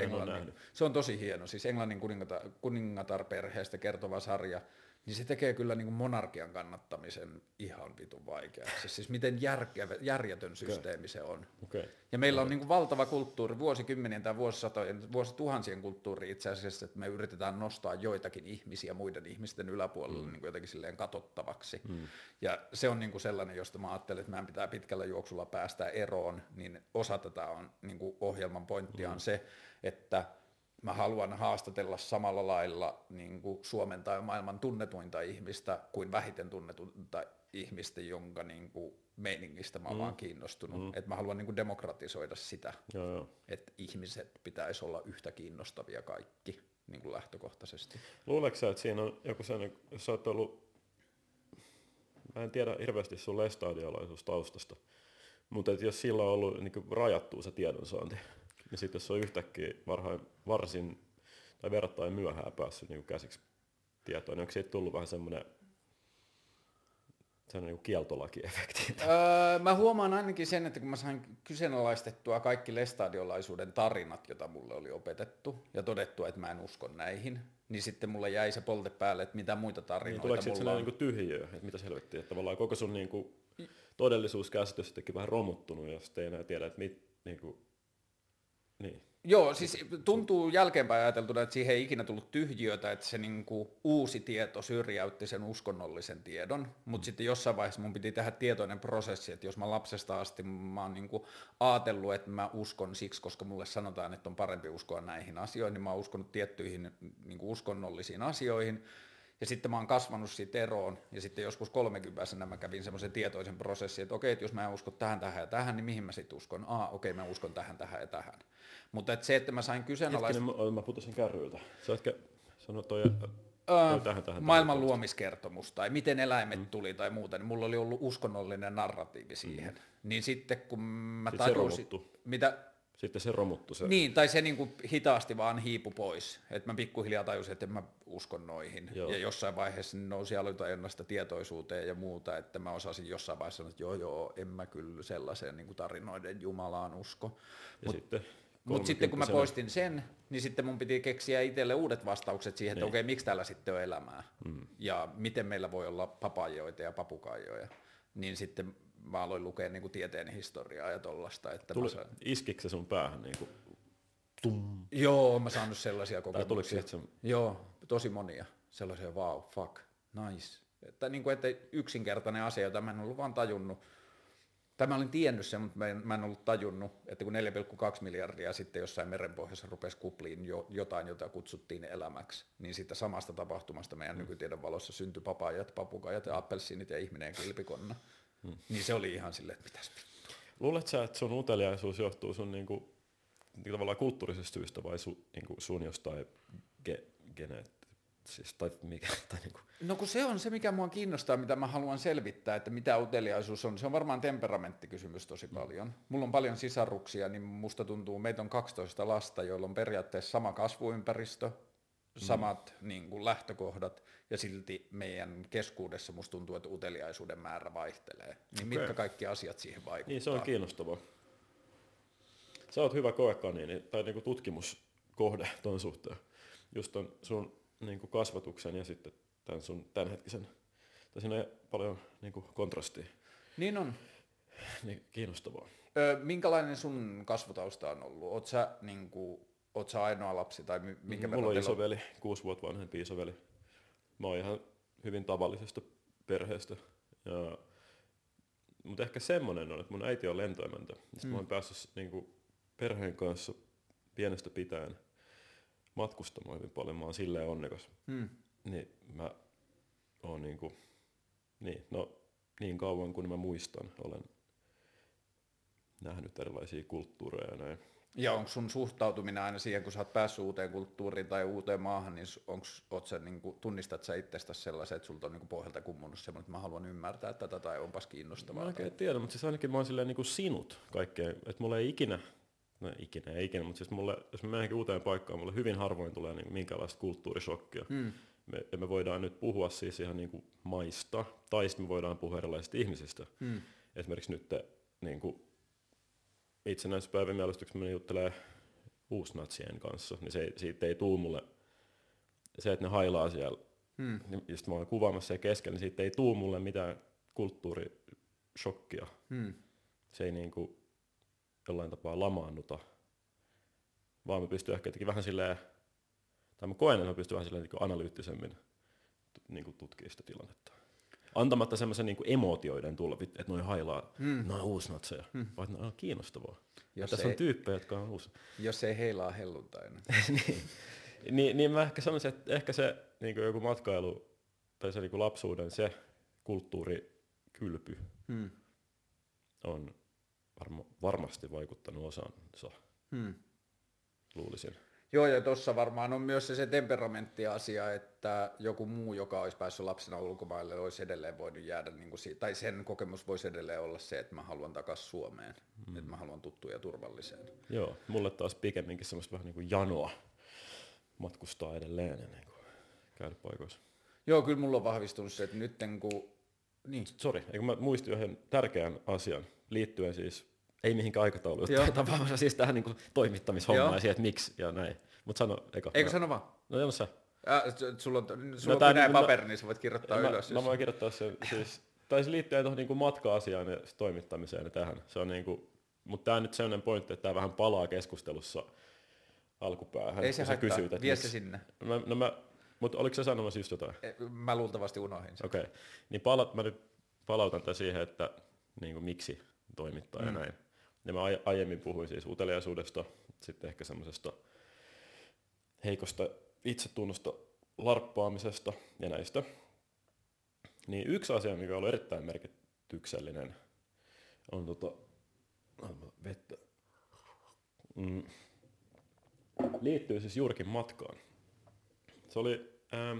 Englannin. Se on tosi hieno, siis Englannin kuningatar, kuningatarperheestä kertova sarja, niin se tekee kyllä niin kuin monarkian kannattamisen ihan vitun vaikeaksi. Siis miten järkeä, järjetön systeemi okay. se on. Okay. Ja meillä on niin kuin valtava kulttuuri, vuosikymmenien tai vuosisatojen, vuosituhansien kulttuuri itse asiassa, että me yritetään nostaa joitakin ihmisiä muiden ihmisten yläpuolelle mm. niin kuin jotenkin silleen katsottavaksi. Mm. Ja se on niin kuin sellainen, josta mä ajattelen, että meidän pitää pitkällä juoksulla päästä eroon, niin osa tätä on niin kuin ohjelman pointtia mm. on se, että mä haluan haastatella samalla lailla niin kuin Suomen tai maailman tunnetuinta ihmistä kuin vähiten tunnetuinta ihmistä, jonka niin kuin meiningistä mä oon mm. vaan kiinnostunut. Mm. Että mä haluan niin kuin demokratisoida sitä, joo, joo. että ihmiset pitäisi olla yhtä kiinnostavia kaikki niin kuin lähtökohtaisesti. Luuleeko sä, että siinä on joku sellainen, jos sä oot ollut, mä en tiedä hirveästi sun lestadiolaisuus taustasta, mutta että jos sillä on ollut niin rajattu se tiedonsaanti, niin sitten jos on yhtäkkiä varhain, varsin tai verrattain myöhään päässyt niin käsiksi tietoon, niin onko siitä tullut vähän semmoinen se on niin kieltolakiefekti. Öö, mä huomaan ainakin sen, että kun mä sain kyseenalaistettua kaikki lestadiolaisuuden tarinat, joita mulle oli opetettu, ja todettu, että mä en usko näihin, niin sitten mulle jäi se polte päälle, että mitä muita tarinoita niin, tuleeko mulla on. Niin tyhjiö, että mitä helvettiä, että tavallaan koko sun niin kuin, todellisuuskäsitys on vähän romuttunut, ja sitten ei enää tiedä, että mit, niin kuin, niin. Joo, siis tuntuu jälkeenpäin ajateltuna, että siihen ei ikinä tullut tyhjiötä, että se niinku uusi tieto syrjäytti sen uskonnollisen tiedon, mutta mm. sitten jossain vaiheessa mun piti tehdä tietoinen prosessi, että jos mä lapsesta asti mä oon niinku ajatellut, että mä uskon siksi, koska mulle sanotaan, että on parempi uskoa näihin asioihin, niin mä oon uskonut tiettyihin niinku uskonnollisiin asioihin, ja sitten mä oon kasvanut siitä eroon, ja sitten joskus 30 mä kävin semmoisen tietoisen prosessin, että okei, että jos mä en usko tähän, tähän ja tähän, niin mihin mä sitten uskon? Aa, okei, mä uskon tähän, tähän ja tähän. Mutta et se, että mä sain kyseenalaista... Hetkinen, mä putosin kärryiltä. Sä etkä sano toi, öö, tähän, tähän, maailman tähän. luomiskertomus tai miten eläimet mm. tuli tai muuta, niin mulla oli ollut uskonnollinen narratiivi siihen. Mm. Niin sitten kun mä sitten tajusin... Mitä? Sitten se romuttu se. Niin, tai se niin kuin hitaasti vaan hiipu pois. Että mä pikkuhiljaa tajusin, että en mä uskon noihin. Joo. Ja jossain vaiheessa nousi aloitajunnasta tietoisuuteen ja muuta, että mä osasin jossain vaiheessa sanoa, että joo joo, en mä kyllä sellaiseen niin kuin tarinoiden Jumalaan usko. Ja Mut, sitten mutta sitten kun mä poistin sen, niin sitten mun piti keksiä itselle uudet vastaukset siihen, että niin. okei, okay, miksi täällä sitten on elämää mm. ja miten meillä voi olla papajoita ja papukaijoja. Niin sitten mä aloin lukea niin kuin tieteen historiaa ja tollasta. Että Tuli, sain... Iskikö se sun päähän niin kuin tum? Joo, mä saanut sellaisia kokemuksia. Tai sen... Joo, tosi monia. Sellaisia, wow, fuck, nice. Että, niin kuin, että yksinkertainen asia, jota mä en ollut vaan tajunnut tai mä olin tiennyt sen, mutta mä en, ollut tajunnut, että kun 4,2 miljardia sitten jossain merenpohjassa rupesi kupliin jo, jotain, jota kutsuttiin elämäksi, niin siitä samasta tapahtumasta meidän mm. nykytiedon valossa syntyi papajat, papukajat ja appelsiinit ja ihminen kilpikonna. Mm. Niin se oli ihan silleen, että mitäs Luuletko sä, että sun uteliaisuus johtuu sun niinku, tavallaan kulttuurisesta syystä vai su, niinku sun jostain ge, geneet, Siis, tai mikä, tai niin kuin. No kun se on se, mikä mua kiinnostaa, mitä mä haluan selvittää, että mitä uteliaisuus on. Se on varmaan temperamenttikysymys tosi paljon. Mulla on paljon sisaruksia, niin musta tuntuu, meitä on 12 lasta, joilla on periaatteessa sama kasvuympäristö, samat mm. niin kuin, lähtökohdat, ja silti meidän keskuudessa musta tuntuu, että uteliaisuuden määrä vaihtelee. Niin okay. mitkä kaikki asiat siihen vaikuttavat? Niin, se on kiinnostavaa. Sä oot hyvä koekaniini, tai niin kuin tutkimuskohde tuon suhteen. Just on sun niin kuin kasvatuksen ja sitten tämän sun tämänhetkisen, tai siinä on paljon niin kuin kontrastia. Niin on. Niin, kiinnostavaa. Öö, minkälainen sun kasvutausta on ollut? Oot sä, niin kuin, oot sä ainoa lapsi tai minkä Mulla on isoveli, kuusi vuotta vanhempi isoveli. Mä oon ihan hyvin tavallisesta perheestä. Ja, mutta ehkä semmonen on, että mun äiti on lentoemäntä. Mm. Mä oon päässyt niin kuin, perheen kanssa pienestä pitäen matkustamaan hyvin paljon, mä oon silleen onnekas. Hmm. Niin mä oon niinku, niin, no, niin kauan kuin mä muistan, olen nähnyt erilaisia kulttuureja ja näin. Ja onko sun suhtautuminen aina siihen, kun sä oot päässyt uuteen kulttuuriin tai uuteen maahan, niin onks, oot sä, niin kuin, tunnistat sä itsestäsi sellaisen, että sulta on niin pohjalta kummunut semmoinen, että mä haluan ymmärtää tätä tai onpas kiinnostavaa? Mä oikein tiedä, mutta siis ainakin mä oon silleen niin kuin sinut kaikkeen, että mulla ei ikinä, no ikinä ei ikinä, mutta siis mulle, jos mä menenkin uuteen paikkaan, mulle hyvin harvoin tulee niin minkäänlaista kulttuurishokkia. Hmm. Me, ja me voidaan nyt puhua siis ihan niin kuin maista, tai sitten me voidaan puhua erilaisista ihmisistä. Hmm. Esimerkiksi nyt niin kuin itsenäisyyspäivän mielestyksessä me juttelee uusnatsien kanssa, niin se, siitä ei tule mulle se, että ne hailaa siellä, hmm. niin just mä oon kuvaamassa se keskellä, niin siitä ei tule mulle mitään kulttuurishokkia. Hmm. Se ei niinku jollain tapaa lamaannuta, vaan mä pystyn ehkä jotenkin vähän silleen, tai mä koen, että mä pystyn vähän silleen niin analyyttisemmin niin kuin tutkimaan sitä tilannetta antamatta semmoisen niin emootioiden tulla, että noin hailaa, mm. noin uusnatseja, mm. vaan on kiinnostavaa. Jos tässä ei, on tyyppejä, jotka on uusi. Jos ei heilaa helluntaina. niin, niin, niin mä ehkä sanoisin, että ehkä se niin joku matkailu tai se niin lapsuuden se kulttuurikylpy mm. on varma, varmasti vaikuttanut osansa, mm. luulisin. Joo, ja tuossa varmaan on myös se, se temperamenttiasia, että joku muu, joka olisi päässyt lapsena ulkomaille, olisi edelleen voinut jäädä, niin kuin, tai sen kokemus voisi edelleen olla se, että mä haluan takaisin Suomeen, mm. että mä haluan tuttua ja turvalliseen. Joo, mulle taas pikemminkin semmoista vähän niin kuin janoa matkustaa edelleen ja niin kuin käydä paikoissa. Joo, kyllä mulla on vahvistunut se, että nyt kun... Niin. Sori, eikö mä muistin yhden tärkeän asian liittyen siis ei mihinkään aikatauluun, tapaamassa siis tähän niin toimittamishommaan ja siihen, että miksi ja näin. Mutta sano eka. Eikö sano vaan? No sano sä. Äh, sulla on, sulla no, on näin no, paperi, niin sä voit kirjoittaa mä, ylös. Mä, mä voin kirjoittaa sen, siis, tai se liittyy tuohon niin matka-asiaan ja toimittamiseen ja tähän. Se on niin kuin, mutta tämä on nyt sellainen pointti, että tämä vähän palaa keskustelussa alkupäähän. Ei se haittaa, kysyt, vie miksi, se sinne. Mä, no mä, mutta oliko se sanomassa just jotain? Mä luultavasti unohdin sen. Okei, okay. niin pala, mä nyt palautan tätä siihen, että niin kuin, miksi toimittaa mm. ja näin. Ja mä aiemmin puhuin siis uteliaisuudesta, sitten ehkä semmoisesta heikosta itsetunnosta, larppaamisesta ja näistä. Niin yksi asia, mikä on ollut erittäin merkityksellinen, on tota, vettä. Mm, liittyy siis juurikin matkaan. Se oli, ähm,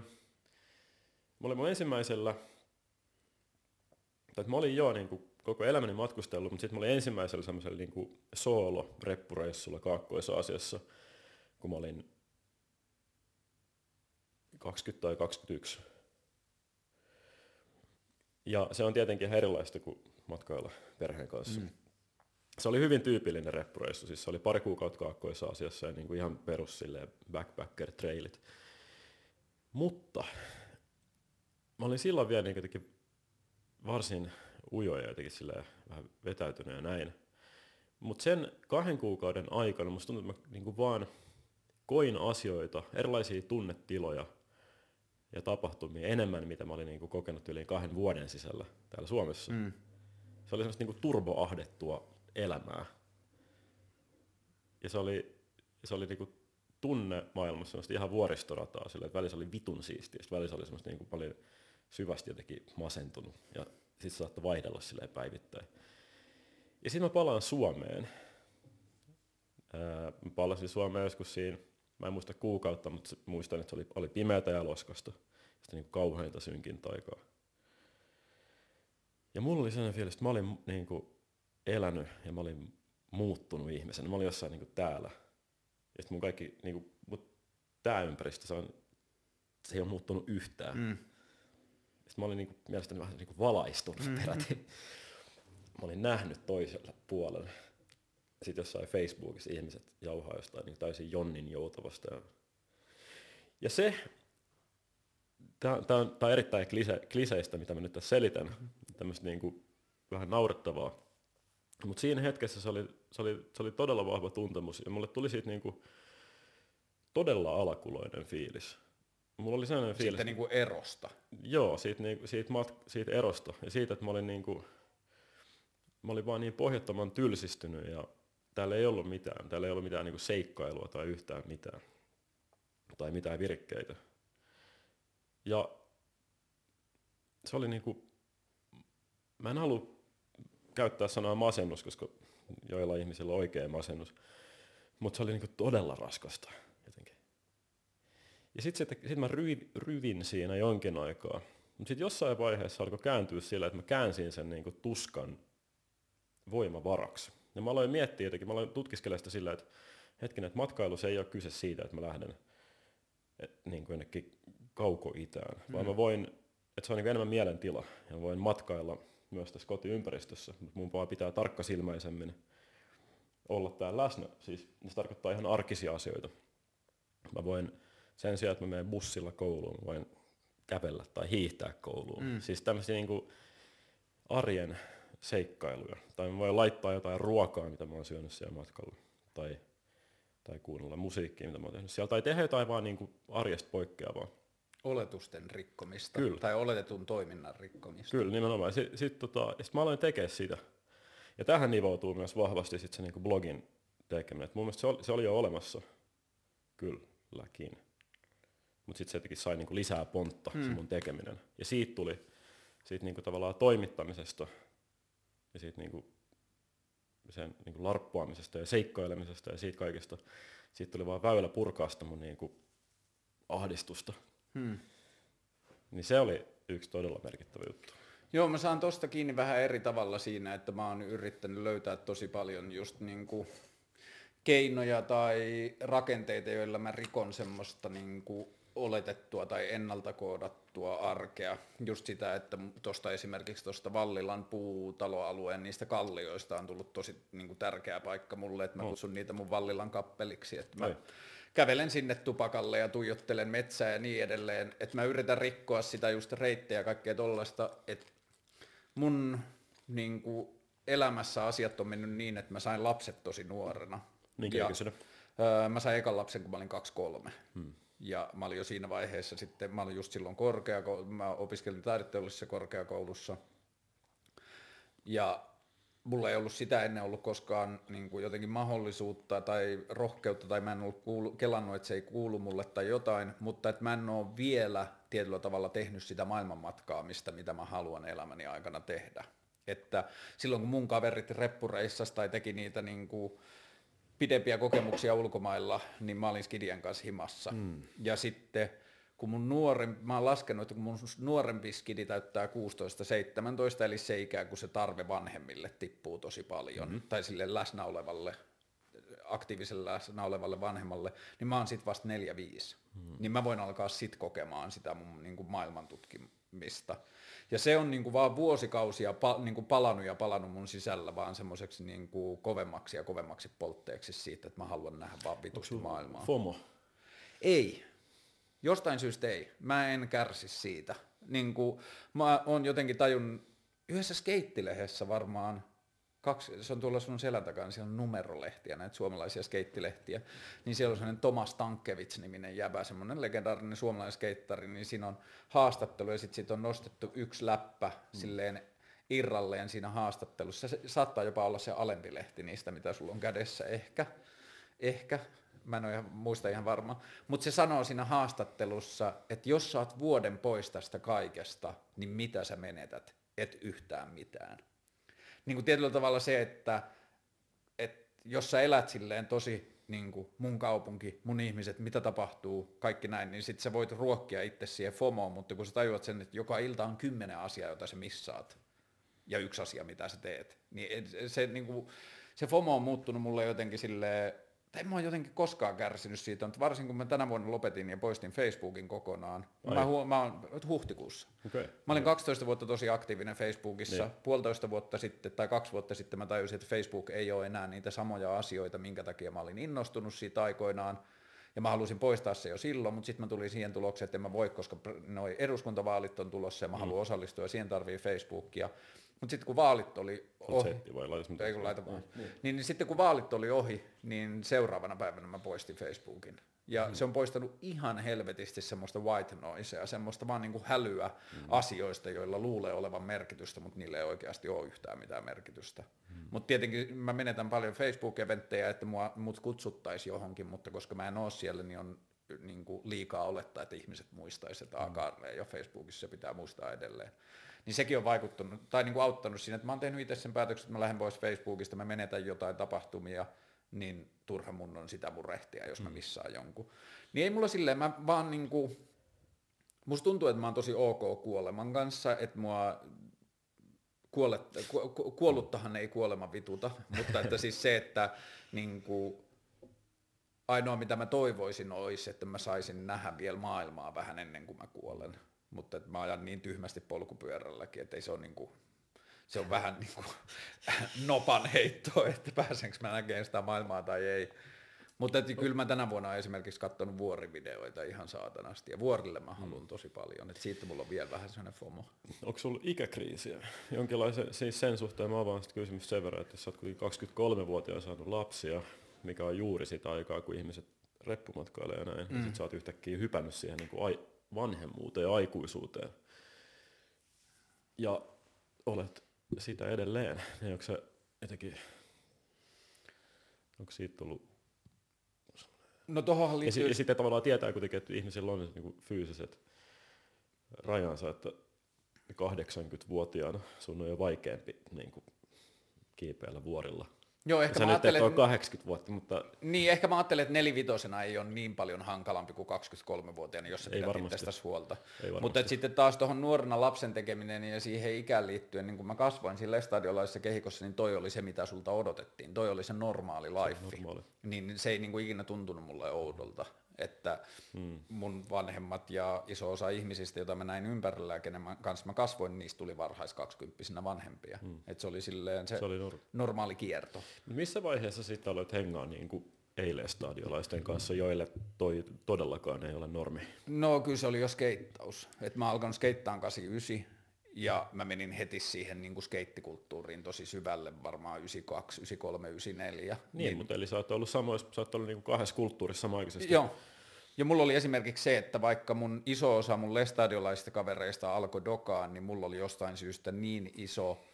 mä olin mun ensimmäisellä, tai mä olin jo niin kuin koko elämäni matkustellut, mutta sitten mä olin ensimmäisellä semmoisella niin soolo-reppureissulla Kaakkois-Aasiassa, kun mä olin 20 tai 21. Ja se on tietenkin erilaista kuin matkailla perheen kanssa. Mm. Se oli hyvin tyypillinen reppureissu, siis se oli pari kuukautta Kaakkois-Aasiassa ja niin kuin ihan perus backpacker-trailit. Mutta mä olin silloin vielä niin varsin ujoja jotenkin silleen vähän vetäytynyt ja näin. Mutta sen kahden kuukauden aikana musta tuntuu, että mä niinku vaan koin asioita, erilaisia tunnetiloja ja tapahtumia enemmän, mitä mä olin niinku kokenut yli kahden vuoden sisällä täällä Suomessa. Mm. Se oli semmoista niinku turboahdettua elämää. Ja se oli, se oli niinku tunnemaailmassa semmoista ihan vuoristorataa, sillä että välissä oli vitun siistiä, välissä oli semmoista niinku paljon syvästi jotenkin masentunut. Ja sitten saattoi vaihdella silleen päivittäin. Ja sitten mä palaan Suomeen. mä palasin Suomeen joskus siinä, mä en muista kuukautta, mutta muistan, että se oli, oli pimeätä ja loskasta. Sitten niin kauheinta synkin taikaa. Ja mulla oli sellainen fiilis, että mä olin niin kuin elänyt ja mä olin muuttunut ihmisenä. Mä olin jossain niin kuin täällä. Ja sitten mun kaikki, niin kuin, mut tää ympäristö, se, on, se ei ole muuttunut yhtään. Mm. Sitten mä olin niinku, mielestäni vähän niinku valaistunut mm-hmm. peräti. Mä olin nähnyt toisella puolella. Sitten jossain Facebookissa ihmiset jauhaa jostain niin täysin Jonnin joutavasta. Ja, ja se, tämä on, on erittäin klise, kliseistä, mitä mä nyt tässä selitän, mm-hmm. tämmöistä niinku vähän naurettavaa. Mutta siinä hetkessä se oli, se, oli, se oli todella vahva tuntemus ja mulle tuli siitä niinku todella alakuloinen fiilis. Mulla oli sellainen fiilis. Sitten niinku erosta. Joo, siitä, niinku, siitä, mat, siitä erosta ja siitä, että mä olin, niinku, mä olin vaan niin pohjattoman tylsistynyt ja täällä ei ollut mitään. Täällä ei ollut mitään niinku seikkailua tai yhtään mitään. Tai mitään virkkeitä. Ja se oli niinku, mä en halua käyttää sanaa masennus, koska joilla ihmisillä on oikea masennus. Mutta se oli niinku todella raskasta. Ja sitten sit, sit mä ryv, ryvin siinä jonkin aikaa. Mutta sitten jossain vaiheessa alkoi kääntyä sillä, että mä käänsin sen niinku tuskan voimavaraksi. Ja mä aloin miettiä jotenkin, mä aloin tutkiskella sitä sillä, että hetkinen, että matkailu se ei ole kyse siitä, että mä lähden et, niin kuin jonnekin kauko-itään, mm. vaan mä voin, että se on niin enemmän mielentila, ja voin matkailla myös tässä kotiympäristössä, mutta mun vaan pitää tarkkasilmäisemmin olla täällä läsnä. Siis se tarkoittaa ihan arkisia asioita. Mä voin sen sijaan, että mä menen bussilla kouluun, mä voin kävellä tai hiihtää kouluun. Mm. Siis tämmöisiä niin kuin arjen seikkailuja. Tai mä voin laittaa jotain ruokaa, mitä mä oon syönyt siellä matkalla. Tai, tai kuunnella musiikkia, mitä mä oon tehnyt siellä. Tai tehdä jotain vaan niin kuin arjesta poikkeavaa. Oletusten rikkomista. Kyllä. Tai oletetun toiminnan rikkomista. Kyllä, nimenomaan. Sitten sit, tota, sit mä aloin tekemään sitä. Ja tähän nivoutuu myös vahvasti sit se niin kuin blogin tekeminen. Et mun mielestä se oli, se oli jo olemassa. Kylläkin. Mutta sitten se jotenkin sai niin kuin lisää pontta, hmm. se mun tekeminen. Ja siitä tuli siitä niin kuin tavallaan toimittamisesta ja siitä niin kuin sen niin kuin larppuamisesta ja seikkailemisesta ja siitä kaikesta. Siitä tuli vaan väylä purkaa sitä mun niin kuin ahdistusta. Hmm. Niin se oli yksi todella merkittävä juttu. Joo, mä saan tosta kiinni vähän eri tavalla siinä, että mä oon yrittänyt löytää tosi paljon just niin kuin keinoja tai rakenteita, joilla mä rikon semmoista niin kuin oletettua tai ennalta koodattua arkea. Just sitä, että tuosta esimerkiksi tuosta Vallilan puutaloalueen niistä kallioista on tullut tosi niin kuin tärkeä paikka mulle, että mä no. kutsun niitä mun Vallilan kappeliksi. Että mä kävelen sinne tupakalle ja tuijottelen metsää ja niin edelleen. Että mä yritän rikkoa sitä just reittejä ja kaikkea tollaista, että mun niin kuin, elämässä asiat on mennyt niin, että mä sain lapset tosi nuorena. Niin ja, öö, mä sain ekan lapsen, kun mä olin 2-3. Hmm. Ja mä olin jo siinä vaiheessa sitten, mä olin just silloin korkeakoulussa, mä opiskelin taideteollisessa korkeakoulussa. Ja mulla ei ollut sitä ennen ollut koskaan niin kuin jotenkin mahdollisuutta tai rohkeutta, tai mä en ollut kuulu, kelannut, että se ei kuulu mulle tai jotain, mutta että mä en ole vielä tietyllä tavalla tehnyt sitä maailmanmatkaamista, mitä mä haluan elämäni aikana tehdä. Että silloin kun mun kaverit reppureissas tai teki niitä niin kuin, pidempiä kokemuksia ulkomailla, niin mä olin Skidien kanssa himassa. Mm. Ja sitten kun mun nuorempi, mä oon laskenut, että kun mun nuorempi skidi täyttää 16-17, eli se ikään kuin se tarve vanhemmille tippuu tosi paljon, mm-hmm. tai sille läsnä olevalle, aktiiviselle läsnä olevalle vanhemmalle, niin mä oon sit vasta 4-5. Mm-hmm. Niin mä voin alkaa sit kokemaan sitä mun niin kuin maailman tutkimista. Ja se on niin kuin vaan vuosikausia pa, niin kuin palannut ja palannut mun sisällä vaan semmoiseksi niin kuin kovemmaksi ja kovemmaksi poltteeksi siitä, että mä haluan nähdä vaan vitusti maailmaa. FOMO? Ei. Jostain syystä ei. Mä en kärsi siitä. Niin kuin, mä oon jotenkin tajun yhdessä skeittilehdessä varmaan kaksi, se on tuolla sun selän takana, siellä on numerolehtiä, näitä suomalaisia skeittilehtiä, niin siellä on sellainen Tomas Tankevits-niminen jäbä, semmoinen legendaarinen suomalainen skeittari, niin siinä on haastattelu ja sitten siitä on nostettu yksi läppä mm. silleen irralleen siinä haastattelussa. Se saattaa jopa olla se alempi lehti niistä, mitä sulla on kädessä ehkä, ehkä, mä en ole ihan, muista ihan varma, mutta se sanoo siinä haastattelussa, että jos sä oot vuoden pois tästä kaikesta, niin mitä sä menetät? Et yhtään mitään niin kuin tietyllä tavalla se, että, että jos sä elät silleen tosi niin kuin mun kaupunki, mun ihmiset, mitä tapahtuu, kaikki näin, niin sit sä voit ruokkia itse siihen FOMOon, mutta kun sä tajuat sen, että joka ilta on kymmenen asiaa, jota sä missaat, ja yksi asia, mitä sä teet, niin se, niin kuin, se FOMO on muuttunut mulle jotenkin silleen, tai en mä oon jotenkin koskaan kärsinyt siitä, mutta varsinkin kun mä tänä vuonna lopetin ja poistin Facebookin kokonaan. Mä, hu- mä oon huhtikuussa. Okay. Mä olin 12 vuotta tosi aktiivinen Facebookissa. Niin. Puolitoista vuotta sitten tai kaksi vuotta sitten mä tajusin, että Facebook ei ole enää niitä samoja asioita, minkä takia mä olin innostunut siitä aikoinaan. Ja mä halusin poistaa se jo silloin, mutta sitten mä tulin siihen tulokseen, että en mä voi, koska noi eduskuntavaalit on tulossa ja mä mm. haluan osallistua ja siihen tarvii Facebookia. Mutta sitten kun vaalit oli ohi, vai laita, ei kun laita vaan. Niin. Niin, niin sitten kun vaalit oli ohi, niin seuraavana päivänä mä poistin Facebookin. Ja mm. se on poistanut ihan helvetisti semmoista white noisea, semmoista vaan niinku hälyä mm. asioista, joilla luulee olevan merkitystä, mutta niille ei oikeasti ole yhtään mitään merkitystä. Mm. Mutta tietenkin mä menetän paljon Facebook-eventtejä, että mua, mut kutsuttaisiin johonkin, mutta koska mä en ole siellä, niin on niin kuin liikaa olettaa, että ihmiset muistaisivat, että mm. ja Facebookissa se pitää muistaa edelleen niin sekin on vaikuttanut tai niin kuin auttanut siinä, että mä oon tehnyt itse sen päätöksen, että mä lähden pois Facebookista, mä menetän jotain tapahtumia, niin turha mun on sitä murehtia, jos mä missaan jonkun. Niin ei mulla silleen, mä vaan niinku, musta tuntuu, että mä oon tosi ok kuoleman kanssa, että mua kuollet, ku, ku, kuolluttahan ei kuolema vituta, mutta että siis se, että niinku, ainoa mitä mä toivoisin olisi, että mä saisin nähdä vielä maailmaa vähän ennen kuin mä kuolen. Mutta että mä ajan niin tyhmästi polkupyörälläkin, että ei se on niinku, se on vähän niin kuin nopan heitto, että pääsenkö mä näkemään sitä maailmaa tai ei. Mutta kyllä mä tänä vuonna olen esimerkiksi katsonut vuorivideoita ihan saatanasti, ja vuorille mä haluan mm. tosi paljon, että siitä mulla on vielä vähän sellainen FOMO. Onko sulla ikäkriisiä? Jonkinlaisen, siis sen suhteen mä avaan kysymys sen verran, että jos sä oot 23-vuotiaan saanut lapsia, mikä on juuri sitä aikaa, kun ihmiset reppumatkailee ja näin, mm. ja sit sä oot yhtäkkiä hypännyt siihen niin kuin ai, vanhemmuuteen ja aikuisuuteen. Ja olet sitä edelleen, niin onko se jotenkin, onko siitä tullut No tohonhan liittyy... Ja, ja sitten tavallaan tietää kuitenkin, että ihmisillä on niin kuin fyysiset rajansa, että 80-vuotiaana sun on jo vaikeampi niin kuin, kiipeillä vuorilla Joo, ehkä Sä mä nyt on 80 vuotta, mutta... Niin, ehkä mä ajattelen, että nelivitosena ei ole niin paljon hankalampi kuin 23-vuotiaana, jos sä pidät itsestäsi huolta. Mutta sitten taas tuohon nuorena lapsen tekeminen ja siihen ikään liittyen, niin kun mä kasvoin sillä stadiolaisessa kehikossa, niin toi oli se, mitä sulta odotettiin. Toi oli se normaali life. Se normaali. Niin se ei niin kuin ikinä tuntunut mulle oudolta että hmm. mun vanhemmat ja iso osa ihmisistä, joita mä näin ympärillä ja kenen kanssa mä kasvoin, niistä tuli varhais 20 vanhempia. Hmm. Et se oli silleen se, se oli nor- normaali kierto. Missä vaiheessa sitten aloit hengaa niin kuin eilen stadiolaisten kanssa, joille toi todellakaan ei ole normi? No kyllä se oli jo skeittaus. Et mä alkanut skeittaan 89 ja mä menin heti siihen niin kuin skeittikulttuuriin tosi syvälle, varmaan 92, 93, 94. Niin, niin mutta eli sä oot ollut, samoissa, sä oot ollut niin kuin kahdessa kulttuurissa samaaikaisesti. Joo, ja mulla oli esimerkiksi se, että vaikka mun iso osa mun lestadiolaisista kavereista alkoi dokaan, niin mulla oli jostain syystä niin iso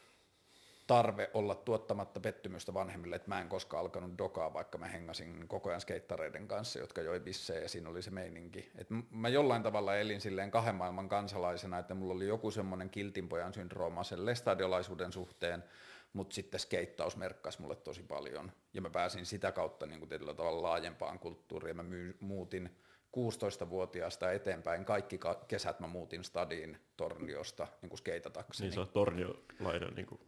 tarve olla tuottamatta pettymystä vanhemmille, että mä en koskaan alkanut dokaa, vaikka mä hengasin koko ajan skeittareiden kanssa, jotka joi bissejä ja siinä oli se meininki. Et mä jollain tavalla elin silleen kahden maailman kansalaisena, että mulla oli joku semmoinen kiltinpojan syndrooma sen lestadiolaisuuden suhteen, mutta sitten skeittaus merkkasi mulle tosi paljon. Ja mä pääsin sitä kautta niin tietyllä tavalla laajempaan kulttuuriin. Mä myy, muutin 16-vuotiaasta eteenpäin kaikki kesät mä muutin stadiin Torniosta niin kuin skeitatakseni. Niin se on torniolainen niin kuin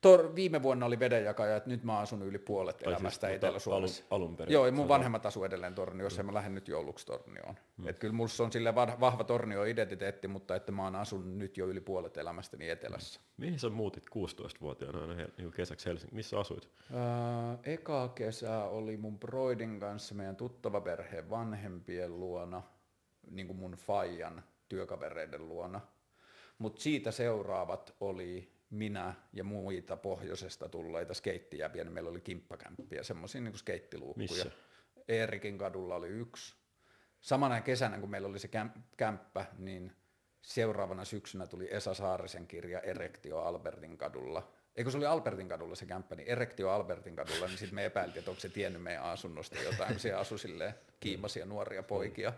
Tor, viime vuonna oli vedenjakaja, että nyt mä asun yli puolet tai siis elämästä siis, Etelä-Suomessa. Alun, alun perin. Joo, ja mun vanhemmat asuu edelleen Torniossa mm. ja mä lähden nyt jouluksi Tornioon. Mm. Et kyllä mulla on sille vahva Tornio-identiteetti, mutta että mä oon asun nyt jo yli puolet elämästäni Etelässä. Mm. Mihin sä muutit 16-vuotiaana aina niin kesäksi Helsinki? Missä asuit? Öö, eka kesä oli mun broidin kanssa meidän tuttavaperheen vanhempien luona, niin kuin mun faijan työkavereiden luona. Mutta siitä seuraavat oli minä ja muita pohjoisesta tulleita skeittijäviä, niin meillä oli kimppakämppiä, semmoisia niin skeittiluukkuja. Missä? Eerikin kadulla oli yksi. Samana kesänä, kun meillä oli se kämppä, niin seuraavana syksynä tuli Esa Saarisen kirja Erektio Albertin kadulla eikö se oli Albertin kadulla se kämppä, niin Erektio Albertin kadulla, niin sitten me epäiltiin, että onko se tiennyt meidän asunnosta jotain, kun siellä asui silleen kiimasia nuoria poikia.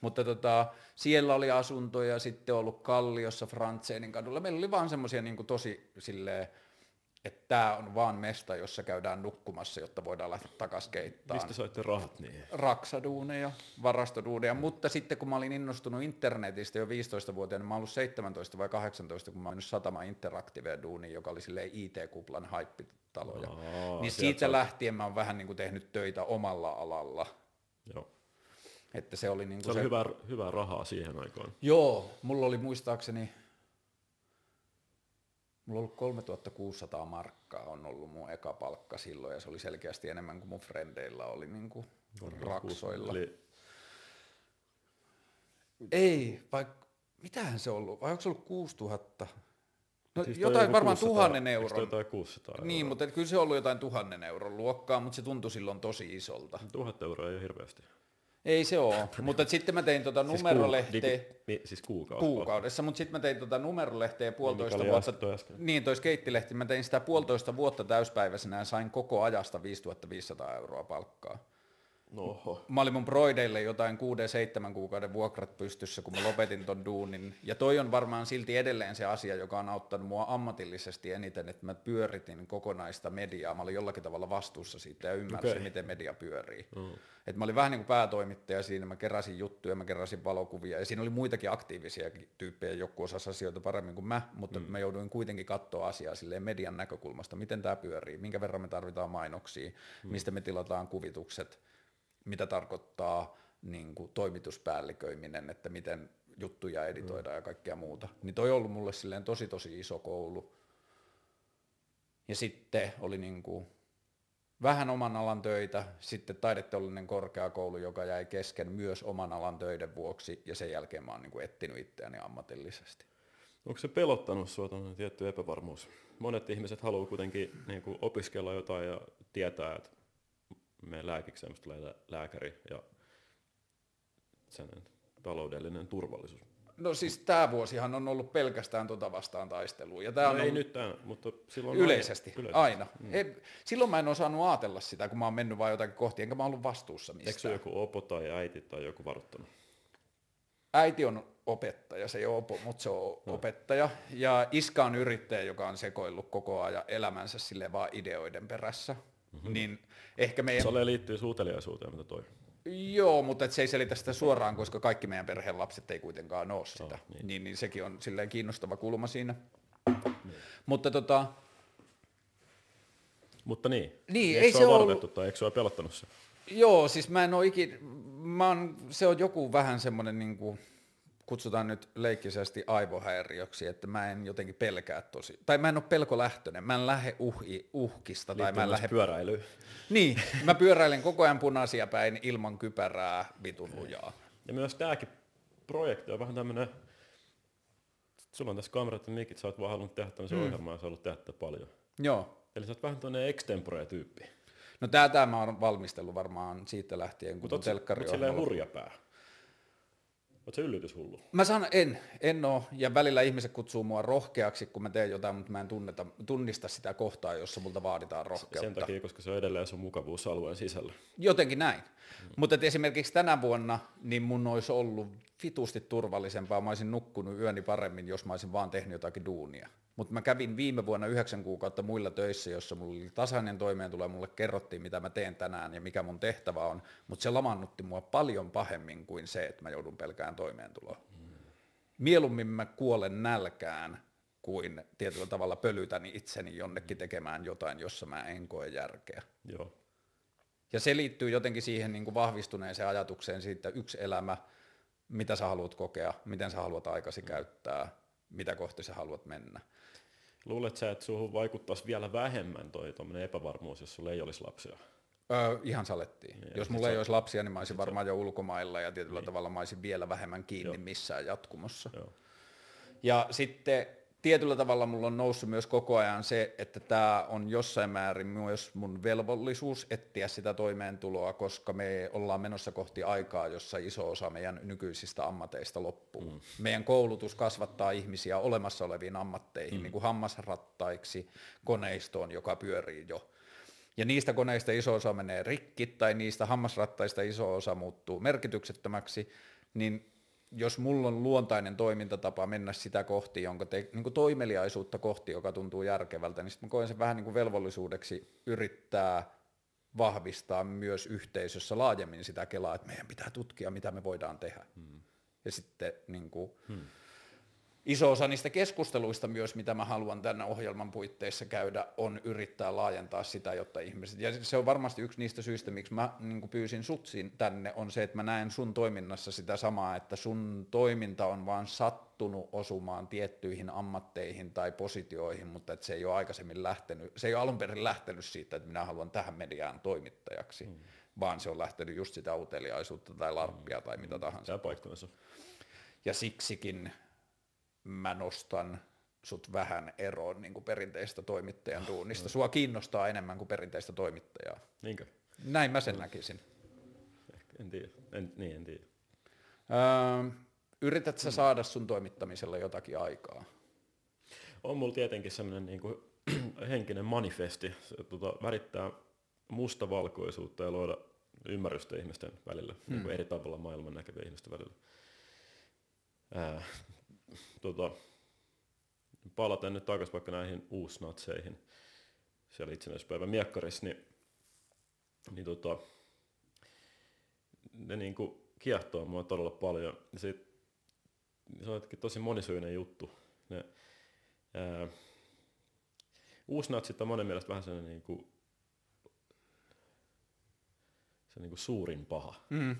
Mutta tota, siellä oli asuntoja, sitten ollut Kalliossa Frantseenin kadulla. Meillä oli vaan semmoisia niin tosi silleen, että tämä on vaan mesta, jossa käydään nukkumassa, jotta voidaan lähteä takaisin keittaan. Mistä saitte rahat niin? Raksaduuneja, varastoduuneja, mutta sitten kun mä olin innostunut internetistä jo 15-vuotiaana, niin mä olin 17 vai 18, kun mä olin Satama Interactive duuni, joka oli silleen IT-kuplan haippitaloja. Aa, niin siitä lähtien mä oon vähän niin kuin tehnyt töitä omalla alalla. Joo. Että se oli, niin se oli se... hyvä, hyvää rahaa siihen aikaan. Joo, mulla oli muistaakseni Mulla on ollut 3600 markkaa on ollut mun eka palkka silloin ja se oli selkeästi enemmän kuin mun frendeillä oli niin kuin raksoilla. Eli... Ei, vaikka mitähän se ollut, vai onko se ollut 6000? No siis jotain varmaan 600, tuhannen euron. jotain 600 euroa? Niin, mutta kyllä se on ollut jotain tuhannen euron luokkaa, mutta se tuntui silloin tosi isolta. Tuhat euroa ei ole hirveästi. Ei se ole, mutta sitten mä tein tuota siis numerolehteä. Siis, ku, siis kuukaudessa. Kuukaudessa, mutta sitten mä tein tuota numerolehteä puolitoista niin, vuotta. Niin, toi skeittilehti, mä tein sitä puolitoista vuotta täyspäiväisenä ja sain koko ajasta 5500 euroa palkkaa. No oho. Mä olin mun broideille jotain 6-7 kuukauden vuokrat pystyssä, kun mä lopetin ton duunin. Ja toi on varmaan silti edelleen se asia, joka on auttanut mua ammatillisesti eniten, että mä pyöritin kokonaista mediaa. Mä olin jollakin tavalla vastuussa siitä ja ymmärsin, Okei. miten media pyörii. Mm. Et mä olin vähän niin kuin päätoimittaja siinä, mä keräsin juttuja, mä keräsin valokuvia, ja siinä oli muitakin aktiivisia tyyppejä, joku osasi asioita paremmin kuin mä, mutta mm. mä jouduin kuitenkin katsoa asiaa silleen median näkökulmasta, miten tämä pyörii, minkä verran me tarvitaan mainoksia, mm. mistä me tilataan kuvitukset, mitä tarkoittaa niin kuin toimituspäälliköiminen, että miten juttuja editoidaan mm. ja kaikkea muuta. Niin toi on ollut mulle silleen tosi tosi iso koulu. Ja sitten oli niin kuin vähän oman alan töitä, sitten taideteollinen korkeakoulu, joka jäi kesken myös oman alan töiden vuoksi, ja sen jälkeen mä oon niin kuin etsinyt itseäni ammatillisesti. Onko se pelottanut sinua tietty epävarmuus? Monet ihmiset haluaa kuitenkin niin kuin opiskella jotain ja tietää, että meidän lääkikseen musta tulee lä- lääkäri ja sen taloudellinen turvallisuus. No siis tämä vuosihan on ollut pelkästään tota vastaan taistelua, ja tämä No on ei ollut nyt tämän, mutta silloin yleisesti, aina. aina. Ei, silloin mä en osannut ajatella sitä, kun mä oon mennyt vaan jotakin kohti, enkä mä ollut vastuussa Eikö se mistään. joku opo tai äiti tai joku varoittanut? Äiti on opettaja, se ei ole opo, mutta se on no. opettaja. Ja iska on yrittäjä, joka on sekoillut koko ajan elämänsä sille vaan ideoiden perässä. Mm-hmm. Niin ehkä meidän... Se ole liittyy suuteliaisuuteen, mitä toi. Joo, mutta et se ei selitä sitä suoraan, koska kaikki meidän perheen lapset ei kuitenkaan ole sitä. Oh, niin. niin. Niin, niin sekin on silleen kiinnostava kulma siinä. Niin. Mutta tota, Mutta niin, Niin, eikö ei se varoitettu tai eikö sua pelottanut se? joo, siis mä en ole ikin, mä oon, se on joku vähän semmoinen niin kuin, kutsutaan nyt leikkisesti aivohäiriöksi, että mä en jotenkin pelkää tosi, tai mä en ole pelkolähtöinen, mä en lähde uhi, uhkista, tai Liittyy mä en lähde pyöräilyyn. Niin, mä pyöräilen koko ajan punaisia päin ilman kypärää vitun lujaa. Ja myös tämäkin projekti on vähän tämmönen, sulla on tässä kamerat ja mikit, sä oot vaan halunnut tehdä tämmöisen mm. ohjelman ja sä haluat tehdä paljon. Joo. Eli sä oot vähän tämmönen extempore-tyyppi. No tää, tää mä oon valmistellut varmaan siitä lähtien, kun Mutta tuon oot, mut telkkari hurja pää. Se yllytyshullu? Mä sanon, en, en oo, ja välillä ihmiset kutsuu mua rohkeaksi, kun mä teen jotain, mutta mä en tunneta, tunnista sitä kohtaa, jossa multa vaaditaan rohkeutta. Sen takia, koska se on edelleen sun mukavuusalueen sisällä. Jotenkin näin. Mm. Mutta esimerkiksi tänä vuonna, niin mun olisi ollut vitusti turvallisempaa, mä olisin nukkunut yöni paremmin, jos mä olisin vaan tehnyt jotakin duunia. Mutta mä kävin viime vuonna yhdeksän kuukautta muilla töissä, jossa mulla oli tasainen toimeentulo ja mulle kerrottiin, mitä mä teen tänään ja mikä mun tehtävä on, mutta se lamannutti mua paljon pahemmin kuin se, että mä joudun pelkään toimeentuloa. Mieluummin mä kuolen nälkään kuin tietyllä tavalla pölytän itseni jonnekin tekemään jotain, jossa mä en koe järkeä. Joo. Ja se liittyy jotenkin siihen niin kuin vahvistuneeseen ajatukseen siitä, että yksi elämä, mitä sä haluat kokea, miten sä haluat aikasi käyttää, mitä kohti sä haluat mennä. Luulet sä, että suhun vaikuttaisi vielä vähemmän toi epävarmuus, jos sulla ei olisi lapsia? Öö, ihan salettiin. Niin, Jos sit mulla sä- ei olisi lapsia, niin mä olisin varmaan jo ulkomailla ja tietyllä tavalla mä olisin vielä vähemmän kiinni Joo. missään jatkumossa. Joo. Ja sitten tietyllä tavalla mulla on noussut myös koko ajan se, että tämä on jossain määrin myös mun velvollisuus etsiä sitä toimeentuloa, koska me ollaan menossa kohti aikaa, jossa iso osa meidän nykyisistä ammateista loppuu. Mm. Meidän koulutus kasvattaa ihmisiä olemassa oleviin ammatteihin, mm. niin kuin hammasrattaiksi, koneistoon, joka pyörii jo. Ja niistä koneista iso osa menee rikki tai niistä hammasrattaista iso osa muuttuu merkityksettömäksi, niin jos mulla on luontainen toimintatapa mennä sitä kohti, jonka te, niin kuin toimeliaisuutta kohti, joka tuntuu järkevältä, niin sitten mä koen sen vähän niin kuin velvollisuudeksi yrittää vahvistaa myös yhteisössä laajemmin sitä kelaa, että meidän pitää tutkia, mitä me voidaan tehdä. Hmm. Ja sitten niin kuin, hmm. Iso osa niistä keskusteluista myös, mitä mä haluan tämän ohjelman puitteissa käydä, on yrittää laajentaa sitä, jotta ihmiset, ja se on varmasti yksi niistä syistä, miksi mä niin pyysin sut tänne, on se, että mä näen sun toiminnassa sitä samaa, että sun toiminta on vaan sattunut osumaan tiettyihin ammatteihin tai positioihin, mutta että se ei ole aikaisemmin lähtenyt, se ei ole alun perin lähtenyt siitä, että minä haluan tähän mediaan toimittajaksi, mm. vaan se on lähtenyt just sitä uteliaisuutta tai larppia tai mitä tahansa. Tämä paikkansa. Ja siksikin mä nostan sut vähän eroon niin kuin perinteistä toimittajan duunista. Sua kiinnostaa enemmän kuin perinteistä toimittajaa. Niinkö? Näin mä sen näkisin. Ehkä, en tiedä. En, niin, en tiedä. Öö, yrität sä saada sun toimittamisella jotakin aikaa? On mulla tietenkin semmoinen niin kuin, henkinen manifesti. Se tota, värittää mustavalkoisuutta ja luoda ymmärrystä ihmisten välillä, mm. niin kuin eri tavalla maailman näkevien ihmisten välillä. Ää, tota, palataan nyt takaisin vaikka näihin uusnatseihin siellä itsenäisyyspäivän miekkarissa, niin, niin tota, ne niin kuin kiehtoo mua todella paljon. Ja se, se on tosi monisyinen juttu. Ne, ää, uusnatsit on monen mielestä vähän sellainen niin kuin, se niin kuin suurin paha. Mm.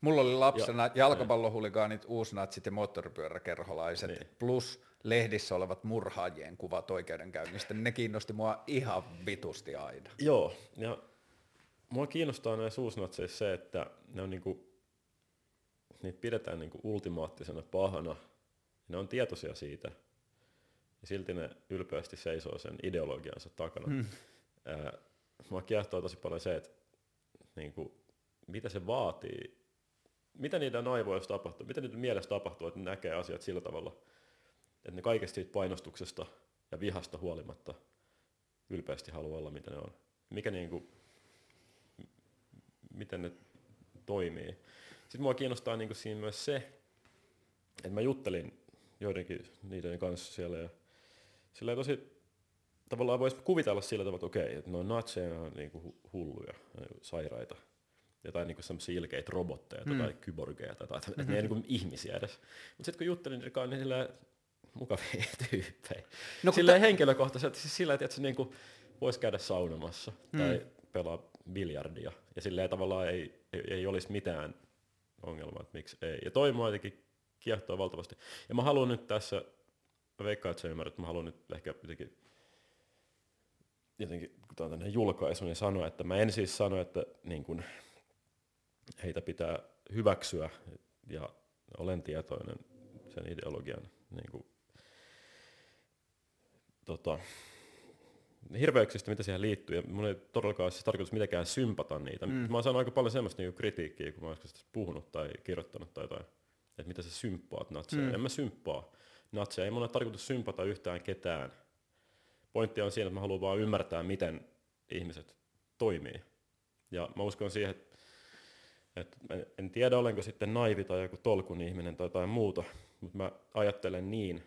Mulla oli lapsena ja, jalkapallohuligaanit, uusnatsit ja moottoripyöräkerholaiset, niin. plus lehdissä olevat murhaajien kuvat oikeudenkäynnistä. Ne kiinnosti mua ihan vitusti aina. Joo, ja mua kiinnostaa näissä uusnatseissa se, että ne on niinku, niitä pidetään niinku ultimaattisena pahana. Ne on tietoisia siitä. Ja silti ne ylpeästi seisoo sen ideologiansa takana. Hmm. Ää, mua kiehtoo tosi paljon se, että niinku, mitä se vaatii mitä niiden aivoissa tapahtuu, mitä niiden mielessä tapahtuu, että ne näkee asiat sillä tavalla, että ne kaikesta siitä painostuksesta ja vihasta huolimatta ylpeästi haluaa olla mitä ne on. Mikä niinku, miten ne toimii. Sitten mua kiinnostaa niinku siinä myös se, että mä juttelin joidenkin niiden kanssa siellä ja sillä tosi tavallaan voisi kuvitella sillä tavalla, että okei, että no natseja on niinku hulluja, sairaita, jotain niinku semmoisia ilkeitä robotteja mm. tai kyborgeja tai jotain, mm-hmm. että ne ei niinku ihmisiä edes. Mutta sitten kun juttelin niiden kanssa, niin sillä mukavia tyyppejä. No, sillä ta- henkilökohtaisesti, siis sillä että se niinku voisi käydä saunomassa mm. tai pelaa biljardia. Ja sillä tavallaan ei, ei, ei olisi mitään ongelmaa, että miksi ei. Ja toi mua jotenkin kiehtoo valtavasti. Ja mä haluan nyt tässä, mä veikkaan, että sä ymmärrät, mä haluan nyt ehkä jotenkin jotenkin, kun tämä on tämmöinen julkaisu, niin sanoa, että mä en siis sano, että niin kun, heitä pitää hyväksyä ja olen tietoinen sen ideologian niin kuin, tota, hirveyksistä, mitä siihen liittyy, ja mun ei todellakaan siis tarkoitus mitenkään sympata niitä. Mm. Mä oon saanut aika paljon semmoista niin kritiikkiä, kun mä oon puhunut tai kirjoittanut tai jotain, että mitä sä symppaat natseja. Mm. En mä symppaa natseja, ei mun ole tarkoitus sympata yhtään ketään. Pointti on siinä, että mä haluan vaan ymmärtää, miten ihmiset toimii. Ja mä uskon siihen, että et en tiedä, olenko sitten naivi tai joku tolkun ihminen tai jotain muuta, mutta mä ajattelen niin,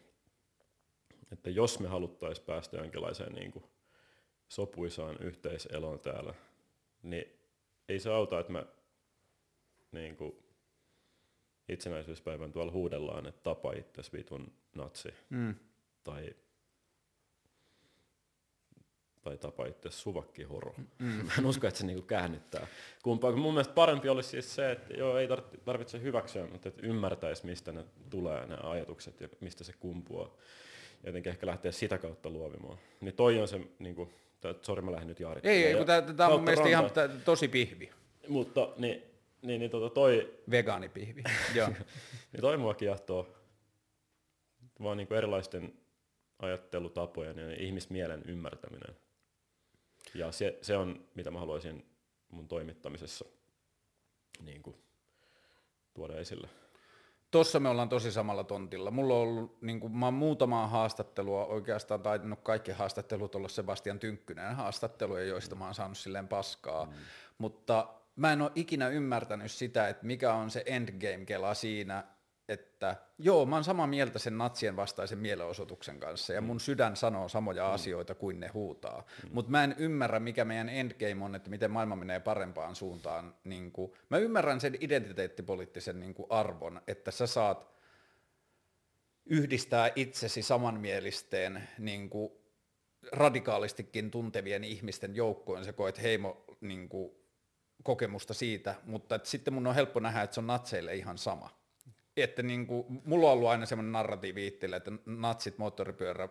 että jos me haluttaisiin päästä jonkinlaiseen niin kuin sopuisaan yhteiseloon täällä, niin ei se auta, että mä niin kuin itsenäisyyspäivän tuolla huudellaan, että tapa itse vitun natsi. Mm. Tai tai tapa itse suvakkihoro. Mm. Mä en usko, että se niinku käännyttää kumpaa. Mun mielestä parempi olisi siis se, että joo, ei tarvitse hyväksyä, mutta että ymmärtäisi, mistä ne tulee, ne ajatukset ja mistä se kumpuaa. Ja jotenkin ehkä lähteä sitä kautta luovimaan. Niin toi on se, niinku, sori mä lähdin nyt jaarittamaan. Ei, ei kun tämä on mun mielestä ihan tosi pihvi. Mutta niin, niin, niin tota, toi... Vegaanipihvi, joo. niin toi mua kiehtoo. Vaan niinku erilaisten ajattelutapojen ja ihmismielen ymmärtäminen. Ja se, se on, mitä mä haluaisin mun toimittamisessa niin kuin, tuoda esille. Tuossa me ollaan tosi samalla tontilla. Mulla on ollut, niin kuin, mä oon muutamaa haastattelua, oikeastaan tainnut kaikki haastattelut olla Sebastian Tynkkyneen haastatteluja, joista mä oon saanut silleen paskaa, mm. mutta mä en ole ikinä ymmärtänyt sitä, että mikä on se endgame-kela siinä, että joo, mä oon samaa mieltä sen natsien vastaisen mielenosoituksen kanssa ja mun sydän sanoo samoja mm. asioita kuin ne huutaa. Mm. Mutta mä en ymmärrä, mikä meidän endgame on, että miten maailma menee parempaan suuntaan. Niin kuin, mä ymmärrän sen identiteettipoliittisen niin kuin arvon, että sä saat yhdistää itsesi samanmielisteen niin kuin radikaalistikin tuntevien ihmisten joukkoon, sä koet heimo niin kuin, kokemusta siitä, mutta sitten mun on helppo nähdä, että se on natseille ihan sama että niin kuin, mulla on ollut aina semmoinen narratiivi itselle, että natsit, moottoripyörä,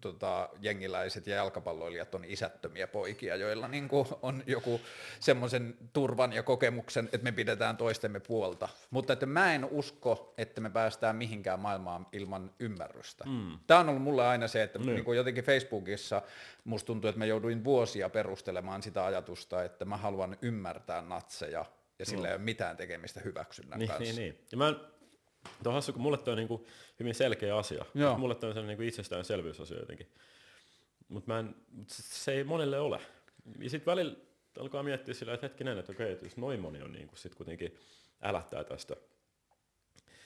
tota, jengiläiset ja jalkapalloilijat on isättömiä poikia, joilla niin kuin on joku semmoisen turvan ja kokemuksen, että me pidetään toistemme puolta. Mutta että mä en usko, että me päästään mihinkään maailmaan ilman ymmärrystä. Mm. Tämä on ollut mulle aina se, että mm. niin kuin jotenkin Facebookissa musta tuntuu, että mä jouduin vuosia perustelemaan sitä ajatusta, että mä haluan ymmärtää natseja ja sillä no. ei ole mitään tekemistä hyväksynnän niin, kanssa. Niin, niin. Ja mä Tuo on hassu, kun mulle toi on niinku hyvin selkeä asia. Joo. Mulle toi on sellainen niinku itsestäänselvyysasia jotenkin. Mutta mut se ei monelle ole. Ja sitten välillä alkaa miettiä sillä, että hetkinen, että okei, että jos noin moni on niin kuin sit kuitenkin älättää tästä,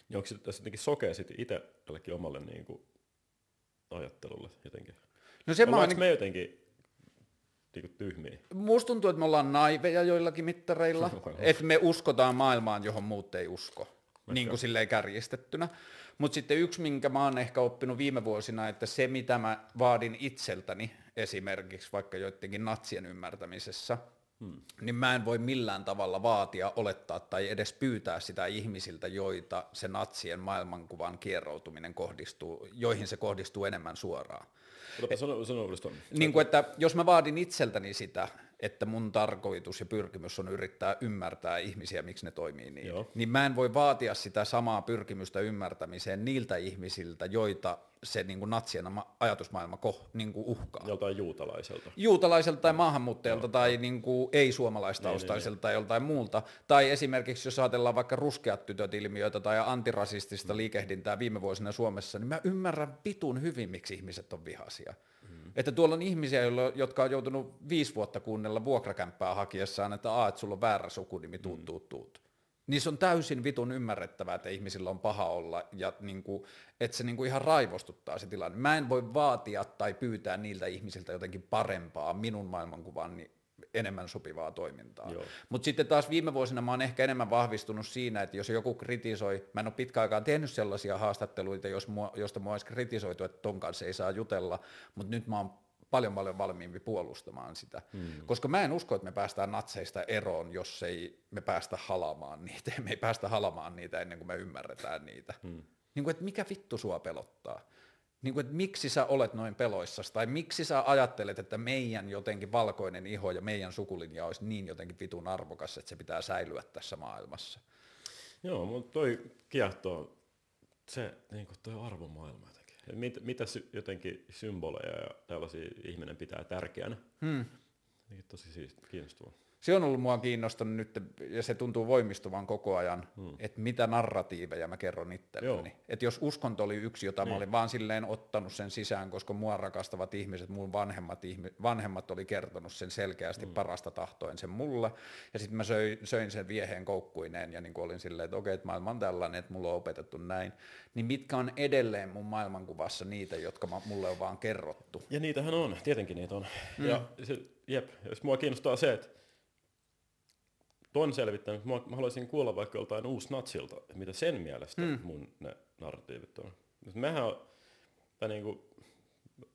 niin onko se tässä jotenkin sokea sitten itsellekin omalle niin kuin ajattelulle jotenkin? No se mä ainakin- me jotenkin niin kuin tyhmiä? Musta tuntuu, että me ollaan naiveja joillakin mittareilla, että me uskotaan maailmaan, johon muut ei usko, niin kuin silleen kärjistettynä. Mutta sitten yksi, minkä mä oon ehkä oppinut viime vuosina, että se mitä mä vaadin itseltäni esimerkiksi vaikka joidenkin natsien ymmärtämisessä, hmm. niin mä en voi millään tavalla vaatia, olettaa tai edes pyytää sitä ihmisiltä, joita se natsien maailmankuvan kierroutuminen kohdistuu, joihin se kohdistuu enemmän suoraan. Sano, sano uudestaan. Niin kuin, että jos mä vaadin itseltäni sitä, että mun tarkoitus ja pyrkimys on yrittää ymmärtää ihmisiä, miksi ne toimii niin, Joo. niin mä en voi vaatia sitä samaa pyrkimystä ymmärtämiseen niiltä ihmisiltä, joita se niin kuin natsien ma- ajatusmaailma koh, niin kuin uhkaa. Joltain juutalaiselta. Juutalaiselta tai maahanmuuttajalta tai niin kuin ei-suomalaistaustaiselta tai joltain muulta. Tai esimerkiksi jos ajatellaan vaikka ruskeat tytöt ilmiöitä tai antirasistista liikehdintää viime vuosina Suomessa, niin mä ymmärrän pitun hyvin, miksi ihmiset on vihaisia. Mm. Että tuolla on ihmisiä, jotka on joutunut viisi vuotta kuunnella vuokrakämppää hakiessaan, että, Aa, että sulla on väärä sukunimi, tuut, tuut, tuut. Niin se on täysin vitun ymmärrettävää, että ihmisillä on paha olla ja niin kuin, että se niin kuin ihan raivostuttaa se tilanne. Mä en voi vaatia tai pyytää niiltä ihmisiltä jotenkin parempaa minun maailmankuvaani enemmän sopivaa toimintaa. Mutta sitten taas viime vuosina mä oon ehkä enemmän vahvistunut siinä, että jos joku kritisoi, mä en ole pitkä aikaan tehnyt sellaisia haastatteluita, jos mua, josta mua olisi kritisoitu, että ton kanssa ei saa jutella, mutta nyt mä oon paljon paljon valmiimpi puolustamaan sitä, hmm. koska mä en usko, että me päästään natseista eroon, jos ei me päästä halamaan niitä, me ei päästä halamaan niitä ennen kuin me ymmärretään niitä. Hmm. Niin kuin, että mikä vittu sua pelottaa? Niin kuin, että miksi sä olet noin peloissas, tai miksi sä ajattelet, että meidän jotenkin valkoinen iho ja meidän sukulinja olisi niin jotenkin vitun arvokas, että se pitää säilyä tässä maailmassa. Joo, mutta toi kiehtoo se niin kuin toi arvomaailma jotenkin. Mit, mitä sy, jotenkin symboleja ja tällaisia ihminen pitää tärkeänä. Hmm. Niin tosi siis kiinnostavaa. Se on ollut mua kiinnostanut nyt, ja se tuntuu voimistuvan koko ajan, hmm. että mitä narratiiveja mä kerron itselleni. Että jos uskonto oli yksi, jota niin. mä olin vaan silleen ottanut sen sisään, koska mua rakastavat ihmiset, mun vanhemmat, ihmi, vanhemmat oli kertonut sen selkeästi hmm. parasta tahtoen sen mulle, ja sitten mä söin, söin sen vieheen koukkuineen, ja niin kuin olin silleen, että okei, että maailma on tällainen, että mulla on opetettu näin, niin mitkä on edelleen mun maailmankuvassa niitä, jotka mä, mulle on vaan kerrottu. Ja niitähän on, tietenkin niitä on. Mm. Ja se, jep, jos mua kiinnostaa se, että ton selvittänyt, mä, mä haluaisin kuulla vaikka joltain uusi natsilta, että mitä sen mielestä mm. mun ne narratiivit on. Mehän on, tai niinku,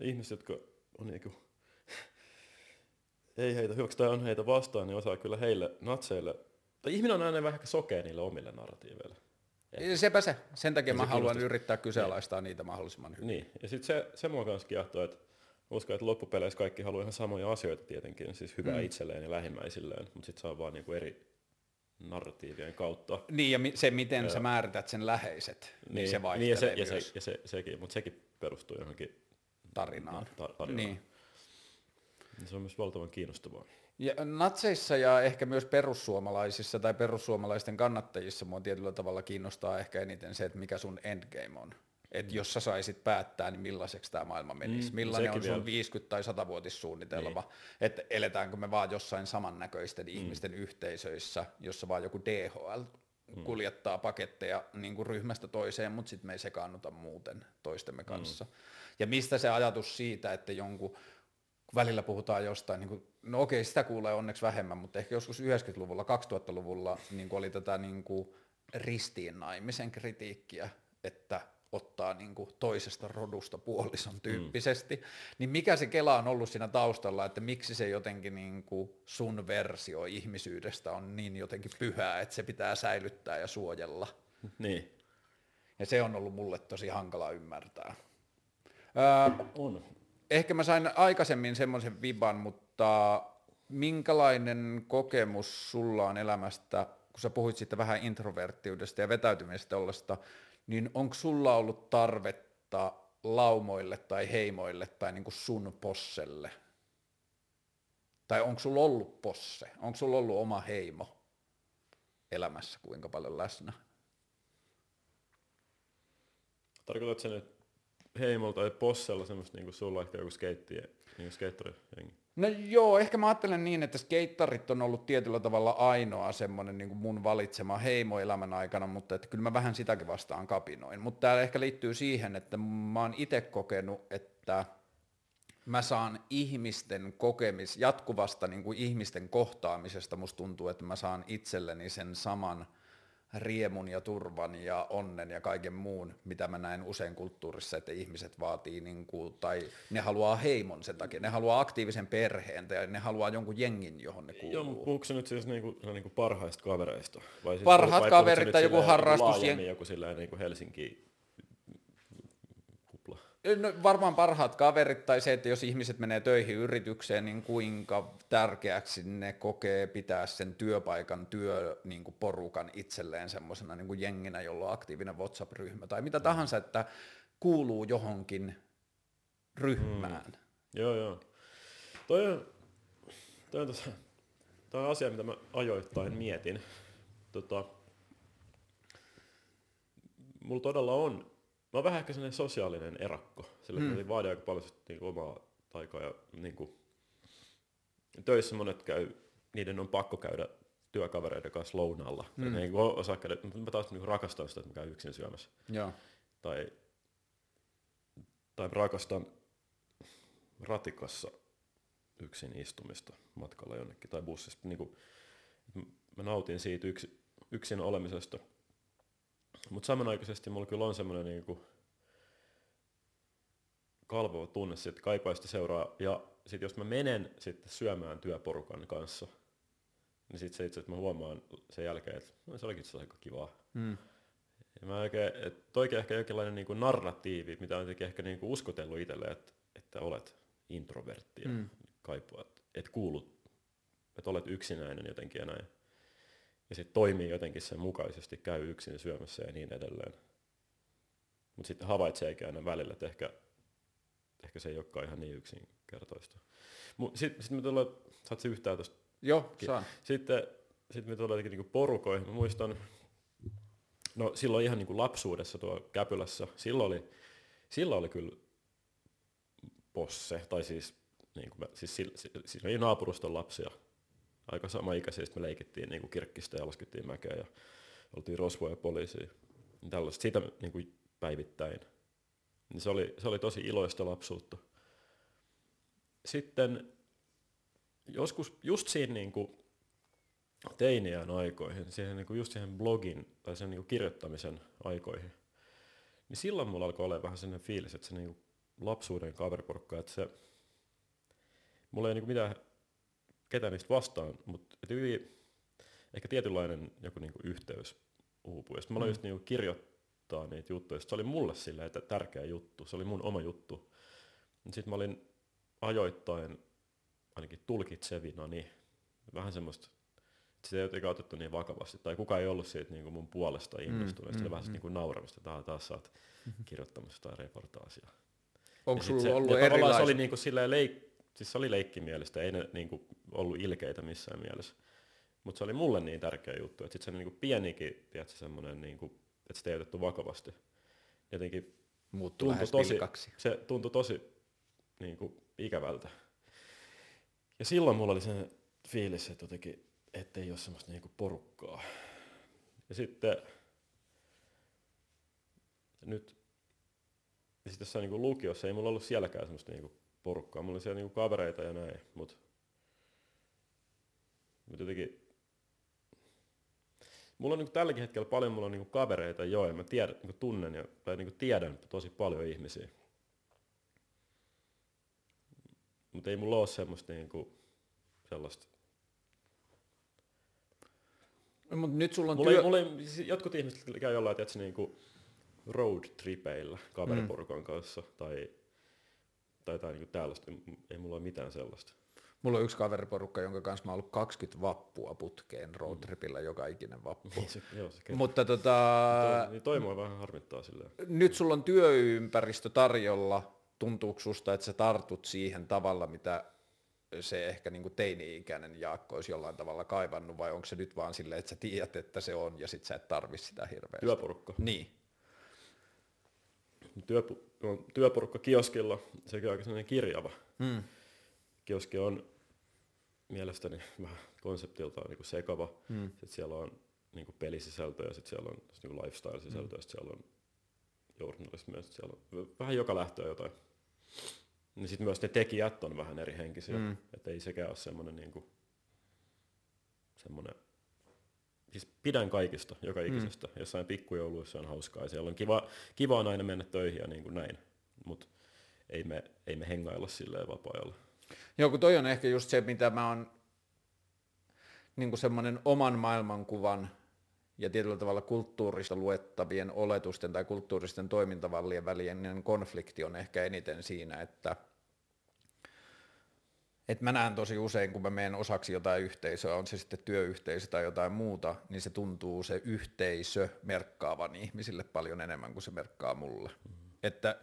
ihmiset, jotka on niinku, ei heitä hyväksi tai on heitä vastaan, niin osaa kyllä heille natseille, tai ihminen on aina vähän ehkä sokea niille omille narratiiveille. Sepä se. Sen takia Ja mä se haluan kiinnostaa. yrittää kyseenalaistaa niitä mahdollisimman hyvin. Niin, ja sitten se, se mua kanssa kiehtoo, että uskon, että loppupeleissä kaikki haluaa ihan samoja asioita tietenkin, siis hyvää mm. itselleen ja lähimmäisilleen, mutta sitten se on vaan niinku eri narratiivien kautta. Niin, ja se, miten sä määrität sen läheiset, niin, niin se vaihtelee niin ja, se, ja, myös se, ja se, sekin, mutta sekin perustuu johonkin tarinaan. tar- tarinaan. Niin. Niin. Se on myös valtavan kiinnostavaa. Ja natseissa ja ehkä myös perussuomalaisissa tai perussuomalaisten kannattajissa mua tietyllä tavalla kiinnostaa ehkä eniten se, että mikä sun endgame on. Että jos sä saisit päättää, niin millaiseksi tämä maailma menisi? Mm, Millainen sekin on sun vielä. 50- tai 100-vuotissuunnitelma? Niin. Että eletäänkö me vaan jossain samannäköisten mm. ihmisten yhteisöissä, jossa vaan joku DHL mm. kuljettaa paketteja niin kuin ryhmästä toiseen, mutta sitten me ei sekaannuta muuten toistemme kanssa. Mm. Ja mistä se ajatus siitä, että jonkun kun välillä puhutaan jostain, niin kuin, no okei, sitä kuulee onneksi vähemmän, mutta ehkä joskus 90-luvulla, 2000-luvulla niin kuin oli tätä niin kuin ristiinnaimisen kritiikkiä, että ottaa niin kuin toisesta rodusta puolison tyyppisesti, mm. niin mikä se Kela on ollut siinä taustalla, että miksi se jotenkin niin kuin sun versio ihmisyydestä on niin jotenkin pyhää, että se pitää säilyttää ja suojella. Niin, Ja se on ollut mulle tosi hankala ymmärtää. Öö, on. ehkä mä sain aikaisemmin semmoisen viban, mutta minkälainen kokemus sulla on elämästä, kun sä puhuit siitä vähän introverttiudesta ja vetäytymisestä ollasta, niin onko sulla ollut tarvetta laumoille tai heimoille tai niin kuin sun posselle? Tai onko sulla ollut posse? Onko sulla ollut oma heimo elämässä kuinka paljon läsnä? Tarkoitatko sä nyt heimolta tai possella semmoista niinku sulla ehkä joku skeitti, niinku skeittori jengi? No joo, ehkä mä ajattelen niin, että skeittarit on ollut tietyllä tavalla ainoa semmoinen niin mun valitsema heimo elämän aikana, mutta että kyllä mä vähän sitäkin vastaan kapinoin. Mutta tämä ehkä liittyy siihen, että mä oon itse kokenut, että mä saan ihmisten kokemis, jatkuvasta niin kuin ihmisten kohtaamisesta, musta tuntuu, että mä saan itselleni sen saman – riemun ja turvan ja onnen ja kaiken muun, mitä mä näen usein kulttuurissa, että ihmiset vaatii, niin kuin, tai ne haluaa heimon sen takia, ne haluaa aktiivisen perheen tai ne haluaa jonkun jengin, johon ne kuuluu. Joo, puhuuko se nyt siis niinku, niinku parhaista kavereista? Vai siis Parhaat kaverit tai joku harrastus. Joku sillä niin kuin Helsinki No, varmaan parhaat kaverit tai se, että jos ihmiset menee töihin yritykseen, niin kuinka tärkeäksi ne kokee pitää sen työpaikan työporukan niin itselleen semmoisena niin jenginä, jolla on aktiivinen WhatsApp-ryhmä tai mitä tahansa, että kuuluu johonkin ryhmään. Mm. Joo, joo. Toi on, toi on, tossa, toi on asia, mitä mä ajoittain mietin. Tota, mulla todella on mä oon vähän ehkä sellainen sosiaalinen erakko, sillä mm. että vaadin aika paljon niin kuin, omaa taikaa ja niin kuin, töissä monet käy, niiden on pakko käydä työkavereiden kanssa lounaalla. Mm. Ne ei osaa käydä, mä taas niin rakastan sitä, että mä käyn yksin syömässä. Joo. Tai, tai rakastan ratikassa yksin istumista matkalla jonnekin tai bussissa. Niin kuin, mä nautin siitä yksi, yksin olemisesta – mutta samanaikaisesti mulla kyllä on semmoinen niinku kalvova tunne, että kaipaa sitä seuraa. Ja sitten jos mä menen sitten syömään työporukan kanssa, niin sitten se itse, että mä huomaan sen jälkeen, että no, se olikin aika kivaa. Mm. Ja mä oikein, että toikin ehkä jonkinlainen niin kuin narratiivi, mitä on ehkä niin kuin uskotellut itselle, että, että olet introvertti ja mm. kaipaa, että, että kuulut, että olet yksinäinen jotenkin ja näin ja sitten toimii jotenkin sen mukaisesti, käy yksin syömässä ja niin edelleen. Mutta sitten havaitseekin aina välillä, että ehkä, ehkä se ei olekaan ihan niin yksinkertaista. Sitten sit me tullaan, saat se yhtään tuosta? Joo, saan. Sitten sit me tullaan niinku porukoihin. Mä muistan, no silloin ihan niinku lapsuudessa tuo Käpylässä, silloin oli, silloin oli kyllä posse, tai siis, niin kuin, siis, siis, siis oli naapuruston lapsia, aika sama ikäisiä, me leikittiin niin kuin kirkkistä ja laskettiin mäkeä ja oltiin rosvoja poliisia. Tällaista, siitä niin kuin päivittäin. Niin se, oli, se oli tosi iloista lapsuutta. Sitten joskus just siinä niin kuin teiniään aikoihin, siihen, niin kuin just siihen blogin tai sen niin kuin kirjoittamisen aikoihin, niin silloin mulla alkoi olla vähän sellainen fiilis, että se niin kuin lapsuuden kaveriporukka, että se, mulla ei niin kuin mitään ketään niistä vastaan, mutta hyvin, ehkä tietynlainen joku niinku yhteys uupui. Ja sitten mä aloin mm. just niinku kirjoittaa niitä juttuja. se oli mulle sille, että tärkeä juttu. Se oli mun oma juttu. Sitten mä olin ajoittain ainakin tulkitsevina, niin vähän semmoista, että sitä ei jotenkin otettu niin vakavasti. Tai kuka ei ollut siitä niin kuin mun puolesta mm, innostunut. Mm, oli vähän mm. niin kuin nauramista, että taas sä oot mm-hmm. kirjoittamassa tai reportaasia. Onko sulla se, ollut erilaista? Se oli niin kuin silleen leik, siis se oli leikkimielistä, ei ne niin kuin, ollut ilkeitä missään mielessä. Mutta se oli mulle niin tärkeä juttu, että sitten se niin pienikin, tiedätkö, semmoinen, niin kuin, että sitä ei otettu vakavasti. Jotenkin tuntui tosi, se tuntui tosi niin kuin, ikävältä. Ja silloin mulla oli se fiilis, että jotenkin, ettei ole semmoista niin kuin porukkaa. Ja sitten nyt ja sitten jossain niin lukiossa ei mulla ollut sielläkään semmoista niin kuin porukkaa. Mulla oli siellä niinku kavereita ja näin, mutta mut jotenkin Mulla on niinku tälläkin hetkellä paljon mulla on niinku kavereita, joo, ja mä tiedän, niinku tunnen ja, tai niinku tiedän tosi paljon ihmisiä. Mutta ei mulla ole semmoista niinku, sellaista. No, mut nyt sulla on mulla työ... ei, mulla ei, siis jotkut ihmiset käy jollain, tietysti, niinku road tripeillä kaveriporukan mm. kanssa, tai tai jotain niin tällaista. Ei mulla ole mitään sellaista. Mulla on yksi kaveriporukka, jonka kanssa mä oon ollut 20 vappua putkeen roadtripillä mm. joka ikinen vappu. Niin se, joo, se Mutta tota, toi, niin toi mua vähän harmittaa silleen. Nyt sulla on työympäristö tarjolla. Tuntuuko susta, että sä tartut siihen tavalla, mitä se ehkä niin kuin teini-ikäinen Jaakko olisi jollain tavalla kaivannut, vai onko se nyt vaan silleen, että sä tiedät, että se on, ja sit sä et tarvi sitä hirveästi? Työporukka. Niin. Työpu- työporukka kioskilla, sekin on aika sellainen kirjava. Mm. kioski on mielestäni vähän konseptiltaan niin sekava. Mm. Sitten siellä on niin kuin pelisisältöä ja sitten siellä on niin kuin lifestyle-sisältöä mm. siellä on journalismia ja siellä on vähän joka lähtöä jotain. Niin sitten myös ne tekijät on vähän eri henkisiä, mm. että ei sekään ole semmoinen niin kuin, semmoinen siis pidän kaikista, joka mm. ikisestä. Mm. Jossain pikkujouluissa on hauskaa ja siellä on kiva, kiva on aina mennä töihin ja niin kuin näin, mutta ei me, ei me hengailla silleen vapaa-ajalla. Joo, kun toi on ehkä just se, mitä mä oon niin semmoinen oman maailmankuvan ja tietyllä tavalla kulttuurista luettavien oletusten tai kulttuuristen toimintavallien välinen konflikti on ehkä eniten siinä, että – et mä näen tosi usein, kun mä menen osaksi jotain yhteisöä, on se sitten työyhteisö tai jotain muuta, niin se tuntuu se yhteisö merkkaavan ihmisille paljon enemmän kuin se merkkaa mulle. Mm-hmm. Että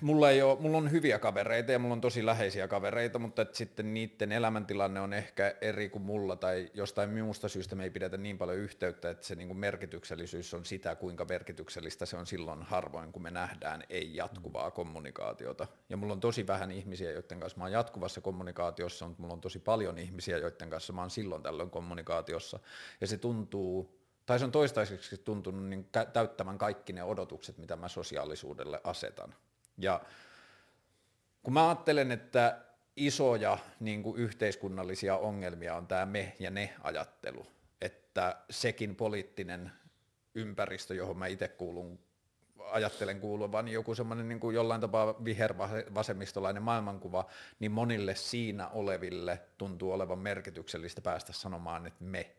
Mulla, ei ole, mulla on hyviä kavereita ja mulla on tosi läheisiä kavereita, mutta että sitten niiden elämäntilanne on ehkä eri kuin mulla tai jostain muusta syystä me ei pidetä niin paljon yhteyttä, että se niin kuin merkityksellisyys on sitä, kuinka merkityksellistä se on silloin harvoin, kun me nähdään ei jatkuvaa kommunikaatiota. Ja mulla on tosi vähän ihmisiä, joiden kanssa mä oon jatkuvassa kommunikaatiossa, mutta mulla on tosi paljon ihmisiä, joiden kanssa mä oon silloin tällöin kommunikaatiossa. Ja se tuntuu, tai se on toistaiseksi tuntunut niin täyttämään kaikki ne odotukset, mitä mä sosiaalisuudelle asetan. Ja kun mä ajattelen, että isoja niin kuin yhteiskunnallisia ongelmia on tämä me ja ne ajattelu, että sekin poliittinen ympäristö, johon mä itse kuulun, ajattelen kuuluvan joku semmoinen niin kuin jollain tapaa vihervasemmistolainen maailmankuva, niin monille siinä oleville tuntuu olevan merkityksellistä päästä sanomaan, että me.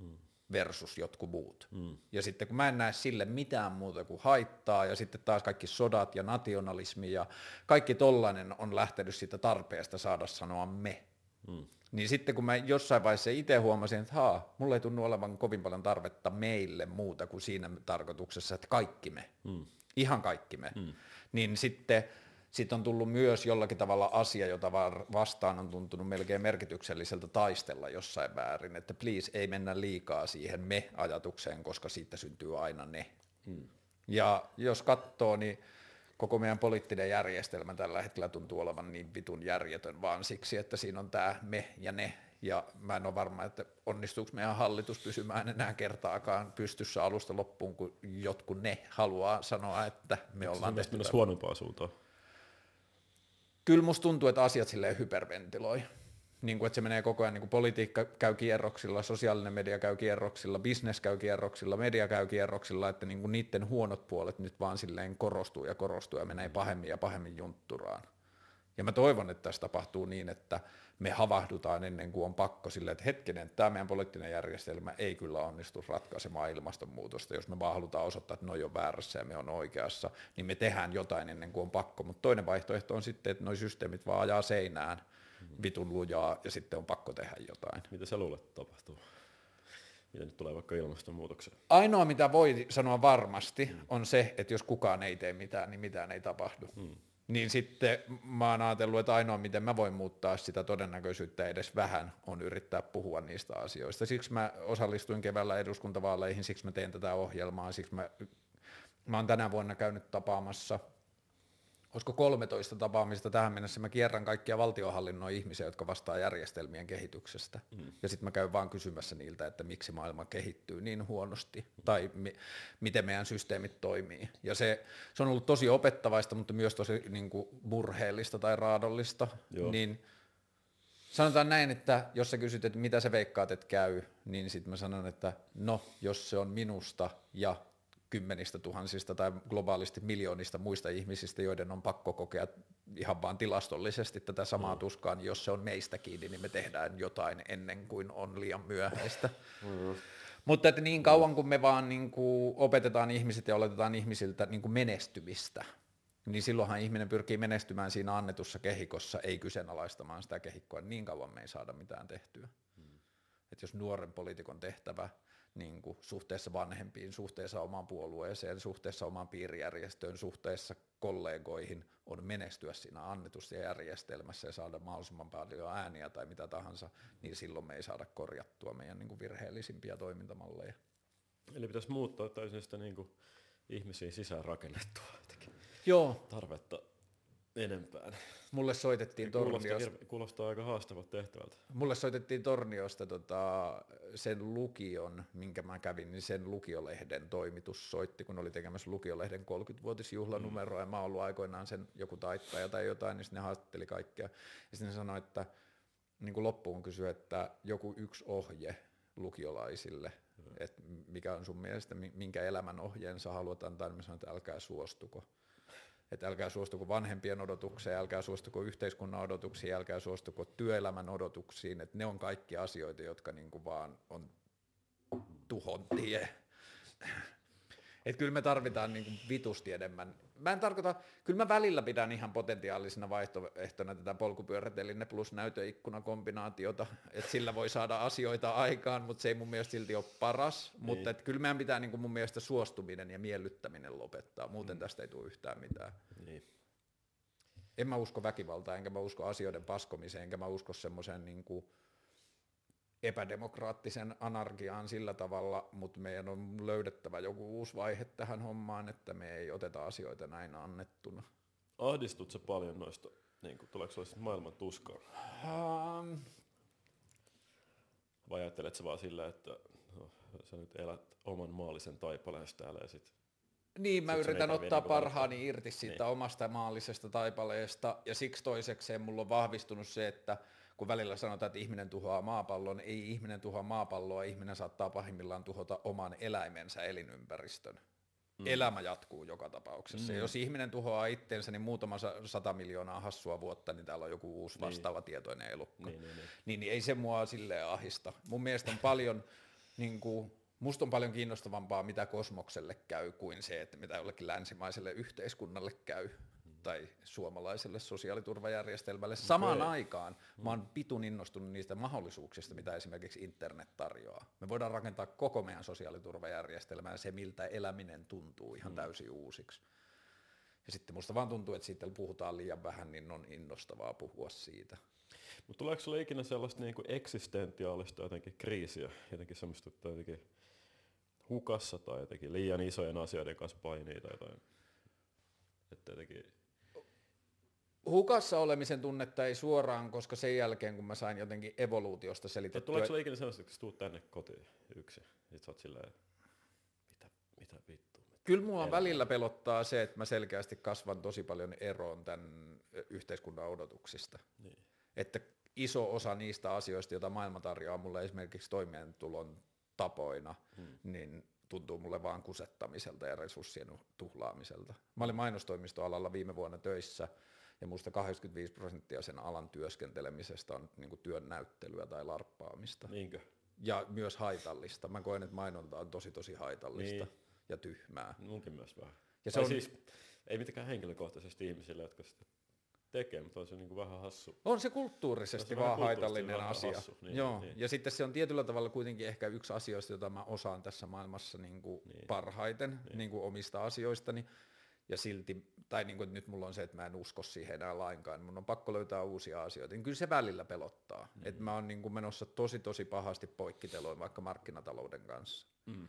Hmm versus jotkut muut. Mm. Ja sitten kun mä en näe sille mitään muuta kuin haittaa, ja sitten taas kaikki sodat ja nationalismi ja kaikki tollainen on lähtenyt siitä tarpeesta saada sanoa me. Mm. Niin sitten kun mä jossain vaiheessa itse huomasin, että haa, mulla ei tunnu olevan kovin paljon tarvetta meille muuta kuin siinä tarkoituksessa, että kaikki me, mm. ihan kaikki me, mm. niin sitten sitten on tullut myös jollakin tavalla asia, jota vastaan on tuntunut melkein merkitykselliseltä taistella jossain väärin, että please ei mennä liikaa siihen me-ajatukseen, koska siitä syntyy aina ne. Hmm. Ja jos katsoo, niin koko meidän poliittinen järjestelmä tällä hetkellä tuntuu olevan niin vitun järjetön vaan siksi, että siinä on tämä me ja ne, ja mä en ole varma, että onnistuuko meidän hallitus pysymään enää kertaakaan pystyssä alusta loppuun, kun jotkut ne haluaa sanoa, että me Eikö ollaan tehty... huonompaa suuntaan? Kyllä musta tuntuu, että asiat silleen hyperventiloi. Niin kuin, että se menee koko ajan, niin kuin politiikka käy kierroksilla, sosiaalinen media käy kierroksilla, business käy kierroksilla, media käy kierroksilla, että niin kuin niiden huonot puolet nyt vaan silleen korostuu ja korostuu ja menee pahemmin ja pahemmin juntturaan. Ja mä toivon, että tässä tapahtuu niin, että me havahdutaan ennen kuin on pakko silleen, että hetkinen, tämä meidän poliittinen järjestelmä ei kyllä onnistu ratkaisemaan ilmastonmuutosta. Jos me vaan halutaan osoittaa, että noi on väärässä ja me on oikeassa, niin me tehdään jotain ennen kuin on pakko. Mutta toinen vaihtoehto on sitten, että noi systeemit vaan ajaa seinään vitun lujaa ja sitten on pakko tehdä jotain. Mitä sä luulet tapahtuu? Mitä nyt tulee vaikka ilmastonmuutokseen? Ainoa, mitä voi sanoa varmasti, hmm. on se, että jos kukaan ei tee mitään, niin mitään ei tapahdu. Hmm niin sitten mä oon ajatellut, että ainoa miten mä voin muuttaa sitä todennäköisyyttä edes vähän on yrittää puhua niistä asioista. Siksi mä osallistuin keväällä eduskuntavaaleihin, siksi mä teen tätä ohjelmaa, siksi mä, mä oon tänä vuonna käynyt tapaamassa – olisiko 13 tapaamista tähän mennessä, mä kierrän kaikkia valtiohallinnon ihmisiä, jotka vastaa järjestelmien kehityksestä. Mm. Ja sitten mä käyn vaan kysymässä niiltä, että miksi maailma kehittyy niin huonosti, mm. tai mi- miten meidän systeemit toimii. Ja se, se on ollut tosi opettavaista, mutta myös tosi niin kuin, murheellista tai raadollista. Joo. Niin sanotaan näin, että jos sä kysyt, että mitä sä veikkaat, että käy, niin sitten mä sanon, että no, jos se on minusta ja kymmenistä tuhansista tai globaalisti miljoonista muista ihmisistä, joiden on pakko kokea ihan vaan tilastollisesti tätä samaa mm. tuskaa, niin jos se on meistä kiinni, niin me tehdään jotain ennen kuin on liian myöhäistä. Mm. Mutta että niin kauan kuin me vaan niin kuin opetetaan ihmiset ja oletetaan ihmisiltä niin kuin menestymistä, niin silloinhan ihminen pyrkii menestymään siinä annetussa kehikossa, ei kyseenalaistamaan sitä kehikkoa, niin kauan me ei saada mitään tehtyä. Mm. Että jos nuoren poliitikon tehtävä niin kuin suhteessa vanhempiin, suhteessa omaan puolueeseen, suhteessa omaan piirijärjestöön, suhteessa kollegoihin on menestyä siinä annetussa järjestelmässä ja saada mahdollisimman paljon ääniä tai mitä tahansa, niin silloin me ei saada korjattua meidän niin kuin virheellisimpiä toimintamalleja. Eli pitäisi muuttaa täysin sitä niin kuin ihmisiin sisään rakennettua Joo. tarvetta enempään. mulle soitettiin Kuulostaa, Torniosta, hirve- kuulostaa aika haastavalta tehtävältä. mulle soitettiin Torniosta tota, sen lukion, minkä mä kävin, niin sen lukiolehden toimitus soitti, kun oli tekemässä lukiolehden 30-vuotisjuhlanumeroa, mm. ja mä oon ollut aikoinaan sen joku taittaja tai jotain, niin sitten ne haastatteli kaikkea. Ja sitten ne sanoi, että niin kuin loppuun kysyi, että joku yksi ohje lukiolaisille, mm. että mikä on sun mielestä, mi- minkä elämän ohjeen sä haluat antaa, niin mä sanoin, että älkää suostuko. Että älkää suostuko vanhempien odotukseen, älkää suostuko yhteiskunnan odotuksiin, älkää suostuko työelämän odotuksiin, että ne on kaikki asioita, jotka niinku vaan on tuhon tie. Et kyllä me tarvitaan niinku vitusti enemmän. Mä en tarkoita, kyllä mä välillä pidän ihan potentiaalisena vaihtoehtona tätä polkupyöräteline plus näytöikkunakombinaatiota, että sillä voi saada asioita aikaan, mutta se ei mun mielestä silti ole paras, niin. mutta et kyllä meidän pitää niinku mun mielestä suostuminen ja miellyttäminen lopettaa, muuten mm. tästä ei tule yhtään mitään. Niin. En mä usko väkivaltaan, enkä mä usko asioiden paskomiseen, enkä mä usko semmoiseen niin epädemokraattisen anarkiaan sillä tavalla, mutta meidän on löydettävä joku uusi vaihe tähän hommaan, että me ei oteta asioita näin annettuna. Ahdistut sä paljon noista, niin kuin, tuleeko sit maailman tuskaa? Um, Vai ajattelet sä vaan sillä, että no, sä nyt elät oman maallisen taipaleen täällä ja sit niin, mä Sit yritän ottaa parhaani irti siitä Niin. omasta maallisesta taipaleesta, ja siksi toisekseen mulla on vahvistunut se, että kun välillä sanotaan, että ihminen tuhoaa maapallon, ei ihminen tuhoa maapalloa, ihminen saattaa pahimmillaan tuhota oman eläimensä elinympäristön. Mm. Elämä jatkuu joka tapauksessa. Mm. Jos ihminen tuhoaa itteensä, niin muutama sa- sata miljoonaa hassua vuotta, niin täällä on joku uusi vastaava tietoinen elukka. Niin, niin, niin. Niin, niin ei se mua silleen ahista. Mun mielestä on paljon, niin kuin, musta on paljon kiinnostavampaa, mitä kosmokselle käy, kuin se, että mitä jollekin länsimaiselle yhteiskunnalle käy tai suomalaiselle sosiaaliturvajärjestelmälle. Samaan aikaan mä oon pitun innostunut niistä mahdollisuuksista, mitä esimerkiksi internet tarjoaa. Me voidaan rakentaa koko meidän sosiaaliturvajärjestelmään se, miltä eläminen tuntuu ihan täysin uusiksi. Ja sitten musta vaan tuntuu, että siitä puhutaan liian vähän, niin on innostavaa puhua siitä. Mutta tuleeko sulle ikinä sellaista niinku eksistentiaalista jotenkin kriisiä, jotenkin semmoista, että jotenkin hukassa tai jotenkin liian isojen asioiden kanssa painii tai jotain? Että jotenkin, Hukassa olemisen tunnetta ei suoraan, koska sen jälkeen, kun mä sain jotenkin evoluutiosta selitettyä, tuleeko sulle ikinä sellaista, että kun tuut tänne kotiin yksin, sit sä oot silleen, mitä, mitä vittua? kyllä mua välillä pelottaa se, että mä selkeästi kasvan tosi paljon eroon tämän yhteiskunnan odotuksista. Niin. Että iso osa niistä asioista, joita maailma tarjoaa mulle esimerkiksi toimeentulon tapoina, hmm. niin tuntuu mulle vaan kusettamiselta ja resurssien tuhlaamiselta. Mä olin mainostoimistoalalla viime vuonna töissä, ja musta 85 prosenttia sen alan työskentelemisestä on niin työn näyttelyä tai larppaamista. Niinkö? Ja myös haitallista. Mä koen, että mainonta on tosi tosi haitallista Niin. ja tyhmää. Munkin myös vähän. Ja se se on- siis, ei mitenkään henkilökohtaisesti ihmisille, jotka sitä tekee, mutta on se niinku vähän hassu. On se kulttuurisesti Se on vähän vaan haitallinen vähän asia. hassu, niin, Joo. niin. Ja sitten se on tietyllä tavalla kuitenkin ehkä yksi asioista, jota mä osaan tässä maailmassa niin kuin Niin. parhaiten niin. kuin omista asioistani. Ja silti, tai niin kuin, nyt mulla on se, että mä en usko siihen enää lainkaan. Mun on pakko löytää uusia asioita. Niin kyllä se välillä pelottaa. Mm. Että mä oon niin kuin menossa tosi tosi pahasti poikkiteloin vaikka markkinatalouden kanssa. Mm.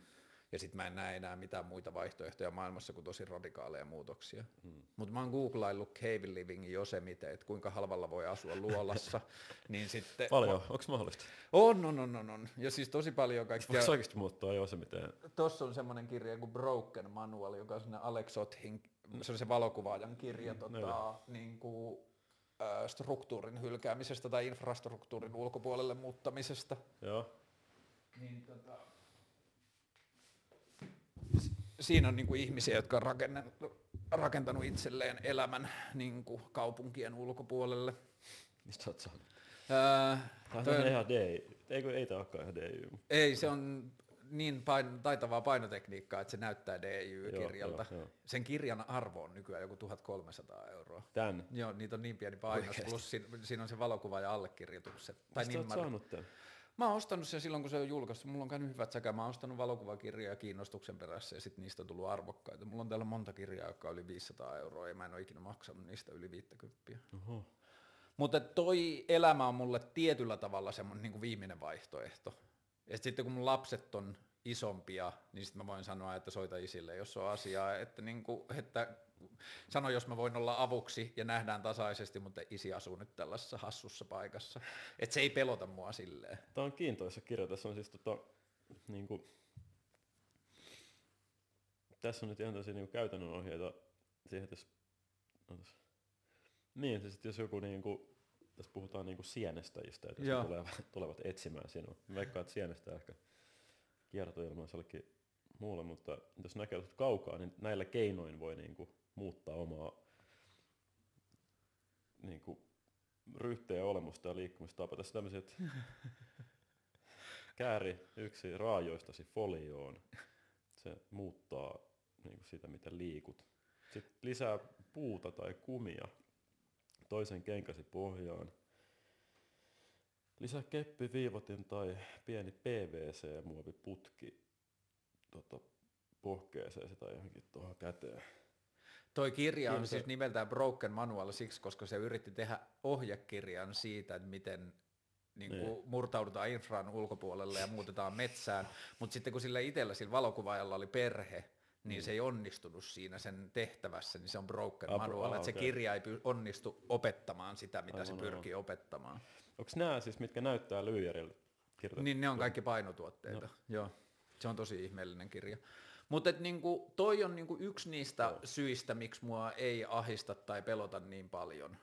Ja sitten mä en näe enää mitään muita vaihtoehtoja maailmassa kuin tosi radikaaleja muutoksia. Mm. Mutta mä oon googlaillut cave livingin Yosemite, että kuinka halvalla voi asua luolassa. niin sitten... Paljon, onko mahdollista? On, on, on, on, on. Ja siis tosi paljon kaikkia... Voiko oikeasti muuttaa jo se miten? Tuossa on semmoinen kirja kuin Broken Manual, joka on semmoinen Alex Othin, se on se valokuvaajan kirja tota, niin kuin, ä, struktuurin hylkäämisestä tai infrastruktuurin ulkopuolelle muuttamisesta. Joo. Niin, tota... Siinä on niin kuin ihmisiä, jotka on rakentanut itselleen elämän niin kuin kaupunkien ulkopuolelle. Mistä oot saanut? Tämä toi- on ihan DI. Eikö, ei tää olekaan ihan DI. Ei, se on niin pain, taitavaa painotekniikkaa, että se näyttää DIY-kirjalta. Joo, joo, joo. Sen kirjan arvo on nykyään joku 1300 euroa. Tän. Joo, niitä on niin pieni painos, Oikeesti? plus siinä, siinä on se valokuva ja allekirjoitukset. Tai Mistä oot nimmari. saanut tän? Mä oon ostanut sen silloin, kun se on julkaistu. Mulla on käynyt hyvät säkä. Mä oon ostanut valokuvakirjaa kiinnostuksen perässä ja sitten niistä on tullut arvokkaita. Mulla on täällä monta kirjaa, jotka on yli 500 euroa ja mä en ole ikinä maksanut niistä yli 50. Oho. Mutta toi elämä on mulle tietyllä tavalla semmoinen niin kuin viimeinen vaihtoehto. Ja sit sitten kun mun lapset on isompia, niin sitten mä voin sanoa, että soita isille, jos on asiaa, että, niin kuin, että sano, jos mä voin olla avuksi ja nähdään tasaisesti, mutta isi asuu nyt tällaisessa hassussa paikassa. Että se ei pelota mua silleen. Tämä on kiintoisa kirja. Tässä on siis tota, niin kuin, tässä on nyt ihan tosi niin kuin käytännön ohjeita siihen, että jos, niin, siis, jos joku niin kuin, tässä puhutaan niin kuin sienestäjistä, että jos Joo. ne tulevat, tulevat etsimään sinua. Mä Veikkaan, että sienestä ehkä kiertoilmaisi jollekin muulle, mutta jos näkee kaukaa, niin näillä keinoin voi niin kuin muuttaa omaa niin kuin olemusta ja liikkumistapaa. Tässä tämmöisiä, että kääri yksi raajoistasi folioon. Se muuttaa niin kuin sitä, miten liikut. Sitten lisää puuta tai kumia toisen kenkäsi pohjaan. Lisää keppi, viivotin tai pieni PVC-muoviputki tota, pohkeeseen tai johonkin tuohon käteen. Toi kirja on Kyllä se- siis nimeltään Broken Manual siksi, koska se yritti tehdä ohjekirjan siitä, että miten niin kuin Niin. murtaudutaan infraan ulkopuolelle ja muutetaan metsään, mutta sitten kun sillä itsellä, sillä valokuvaajalla oli perhe, niin se ei onnistunut siinä sen tehtävässä, niin se on broken Ah, bro- manual, ah, että se kirja ei onnistu opettamaan sitä, mitä se Aivan, pyrkii opettamaan. Onko nämä siis, mitkä näyttää lyijärillä kirjoitettu? Niin ne on kaikki painotuotteita, no. joo. Se on tosi ihmeellinen kirja. Mutta niinku, toi on niinku yksi niistä Joo. syistä, miksi mua ei ahista tai pelota niin paljon.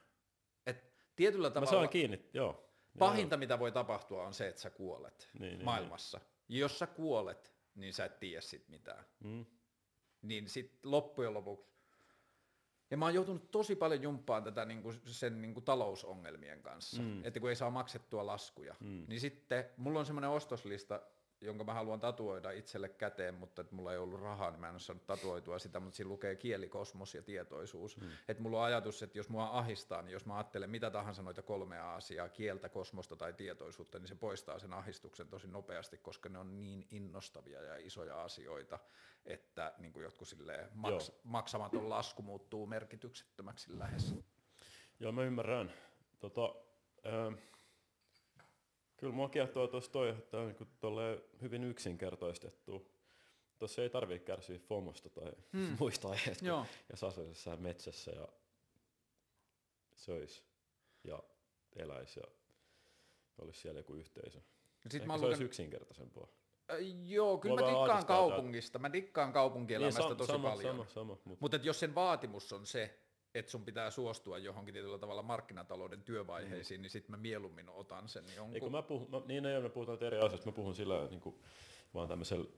Et tietyllä Mä tavalla saan kiinni, joo. pahinta, mitä voi tapahtua, on se, että sä kuolet Niin, niin, maailmassa. Jos sä kuolet, niin sä et tiedä sit mitään. Mm. Niin sit loppujen lopuksi ja mä oon joutunut tosi paljon jumppaan tätä niinku sen niinku talousongelmien kanssa, mm. että kun ei saa maksettua laskuja, mm. niin sitten mulla on semmoinen ostoslista, jonka mä haluan tatuoida itselle käteen, mutta että mulla ei ollut rahaa, niin mä en ole saanut tatuoitua sitä, mutta siinä lukee kieli, kosmos ja tietoisuus. Mm. Että mulla on ajatus, että jos mua ahistaa, niin jos mä ajattelen mitä tahansa noita kolmea asiaa, kieltä, kosmosta tai tietoisuutta, niin se poistaa sen ahistuksen tosi nopeasti, koska ne on niin innostavia ja isoja asioita, että niin kuin jotkut silleen maks- Joo. maksamaton lasku muuttuu merkityksettömäksi lähes. Joo, mä ymmärrän. Tota, ähm, kyllä mua kiehtoo tuossa toi, että on niin hyvin yksinkertaistettu. Tuossa ei tarvitse kärsiä FOMosta tai hmm. muista aiheista, Joo. jos asuisi metsässä ja söisi ja eläisi ja olisi siellä joku yhteisö. Sitten Ehkä mä se luken, olisi yksinkertaisempaa. äh, joo, kyllä Mua mä dikkaan kaupungista, mä dikkaan kaupunkielämästä sam- tosi sama, paljon. Sama, sama, mutta Mutta jos sen vaatimus on se, että sun pitää suostua johonkin tietyllä tavalla markkinatalouden työvaiheisiin, mm. niin sitten mä mieluummin otan sen jonkun. Eikö mä puhun, mä, niin ei, me puhutaan eri asioista, mä puhun sillä niin kuin, vaan tämmöisellä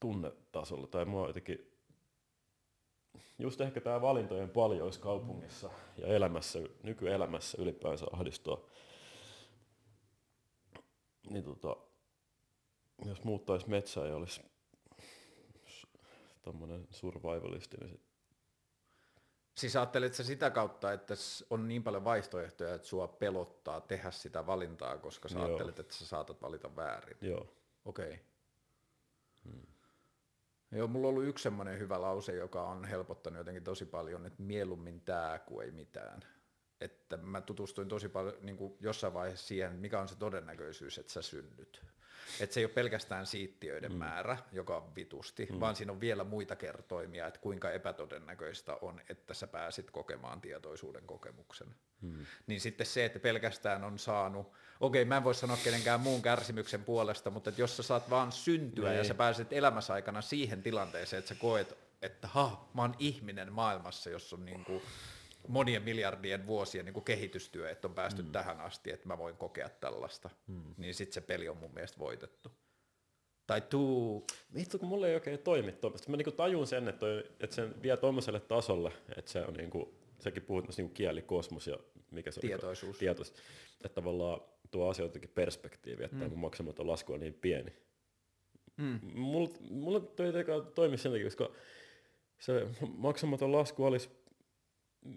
tunnetasolla, tai mua jotenkin, just ehkä tämä valintojen paljous kaupungissa ja elämässä, nykyelämässä ylipäänsä ahdistaa. Niin tota, jos muuttaisi metsään ja olisi tommonen survivalisti, niin Siis ajattelet sä sitä kautta, että on niin paljon vaihtoehtoja, että sua pelottaa tehdä sitä valintaa, koska sä Joo. ajattelet, että sä saatat valita väärin. joo. Okei. Okay. Hmm. Joo, mulla on ollut yksi semmoinen hyvä lause, joka on helpottanut jotenkin tosi paljon, että mieluummin tää kuin ei mitään. Että mä tutustuin tosi paljon niin kuin jossain vaiheessa siihen, mikä on se todennäköisyys, että sä synnyt. Että se ei ole pelkästään siittiöiden mm. määrä, joka on vitusti, mm. vaan siinä on vielä muita kertoimia, että kuinka epätodennäköistä on, että sä pääsit kokemaan tietoisuuden kokemuksen. Mm. Niin sitten se, että pelkästään on saanut, okei mä en voi sanoa kenenkään muun kärsimyksen puolesta, mutta että jos sä saat vaan syntyä Niin. ja sä pääset elämässä aikana siihen tilanteeseen, että sä koet, että ha, mä oon ihminen maailmassa, jossa on niin kuin monien miljardien vuosien niin kuin kehitystyö, että on päästy mm. tähän asti, että mä voin kokea tällaista, mm. niin sitten se peli on mun mielestä voitettu. Tai tuu, Vittu, kun mulle ei oikein toimi tuommoista. Mä niinku tajun sen, että, toi, että sen vie tuommoiselle tasolle, että se on niinku, sekin puhut myös niinku kieli, kosmos ja mikä se Tietoisuus. on. Tietoisuus. Että tavallaan tuo asioitakin perspektiivi, että mm. maksamaton lasku on niin pieni. Mm. Mulla, mulla toi ei toimi sen takia, koska se maksamaton lasku olisi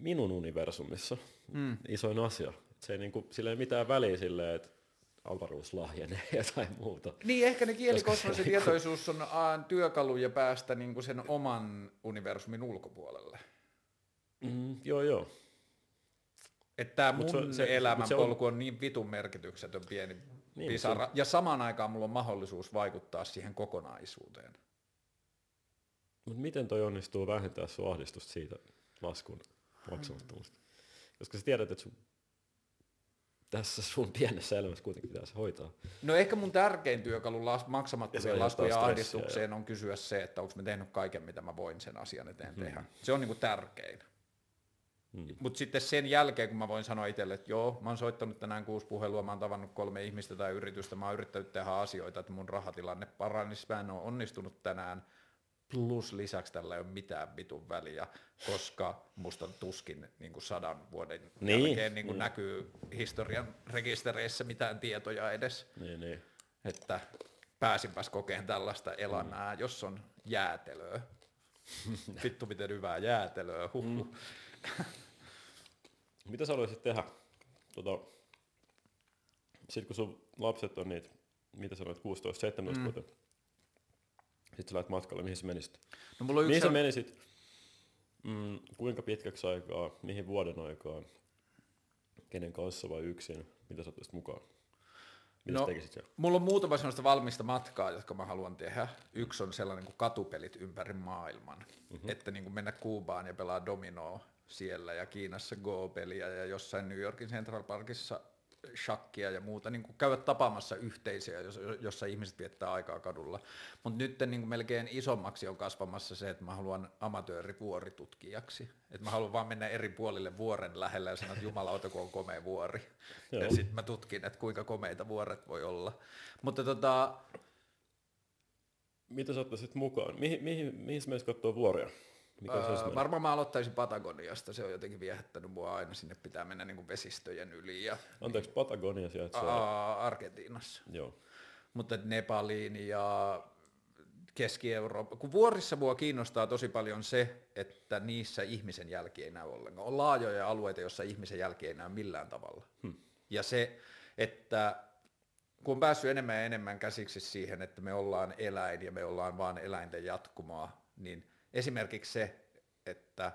minun universumissa mm. isoin asia. Et se ei niinku, sillä ei mitään väliä silleen, että avaruus lahjenee tai muuta. Niin, ehkä ne kielikosmos ja tietoisuus on työkaluja päästä niin kuin sen oman universumin ulkopuolelle. Mm, joo, joo. Että tämä mun se- se- elämän se on- polku on niin vitun merkityksetön pieni Niin, pisara. Ja samaan aikaan mulla on mahdollisuus vaikuttaa siihen kokonaisuuteen. Mutta miten toi onnistuu vähentää sun ahdistusta siitä laskun maksamattomuudesta? Koska sä tiedät, että sun tässä sun pienessä elämässä kuitenkin pitäisi hoitaa. No ehkä mun tärkein työkalu las- Ja maksamattomien stressiä, ahdistukseen on kysyä se, että onko mä tehnyt kaiken, mitä mä voin sen asian eteen Hmm. tehdä. Se on niinku tärkein. Mm. Mutta sitten sen jälkeen, kun mä voin sanoa itselle, että joo, mä oon soittanut tänään kuusi puhelua, mä oon tavannut kolme ihmistä tai yritystä, mä oon yrittänyt tehdä asioita, että mun rahatilanne paranisi, mä en ole onnistunut tänään, plus lisäksi tällä ei ole mitään vitun väliä, koska musta tuskin niin kuin sadan vuoden Niin, jälkeen niin kuin niin. näkyy historian rekistereissä mitään tietoja edes, Niin, niin. että pääsinpäs kokeen tällaista elämää, jos on jäätelöä. Vittu miten hyvää jäätelöä. Mm. Mitä sä haluaisit tehdä? Tota, sitten kun sun lapset on niitä, mitä sanoit, 16-17 mm. vuotta, sitten sä lähdet matkalle, mihin sä menisit? No mulla on yksi Mihin sä menisit? Mm, kuinka pitkäksi aikaa, mihin vuoden aikaan, kenen kanssa vai yksin, mitä sä ottaisit mukaan? Mitä No, tekisit siellä? Mulla on muutama sellaista valmista matkaa, jotka mä haluan tehdä. Yksi on sellainen kuin katupelit ympäri maailman. Mm-hmm. Että niin kuin mennä Kuubaan ja pelaa dominoa siellä ja Kiinassa Go-peliä ja jossain New Yorkin Central Parkissa shakkia ja muuta, niin kuin käydä tapaamassa yhteisöjä, jos- jossa ihmiset viettää aikaa kadulla. Mutta nyt niin kuin melkein isommaksi on kasvamassa se, että mä haluan amatöörivuoritutkijaksi. Että mä haluan vaan mennä eri puolille vuoren lähellä ja sanoa, että jumalauta, kun on komea vuori. Joo. Ja sitten mä tutkin, että kuinka komeita vuoret voi olla. Mutta tota, Mitä sä ottaisit mukaan? Mihin, mihin, mihin sä katsoa vuoria? Mikä se Öö, ensimmäinen? varmaan mä aloittaisin Patagoniasta, se on jotenkin viehättänyt mua aina, sinne pitää mennä niin kuin vesistöjen yli ja Anteeksi, Patagonia sijaitsee. aa, Argentiinassa. Joo. Mutta Nepaliin ja Keski-Eurooppa, kun vuorissa mua kiinnostaa tosi paljon se, että niissä ihmisen jälki ei näy ollenkaan. On laajoja alueita, joissa ihmisen jälki ei näy millään tavalla. Hmm. Ja se, että kun on päässyt enemmän ja enemmän käsiksi siihen, että me ollaan eläin ja me ollaan vaan eläinten jatkumaa, niin esimerkiksi se, että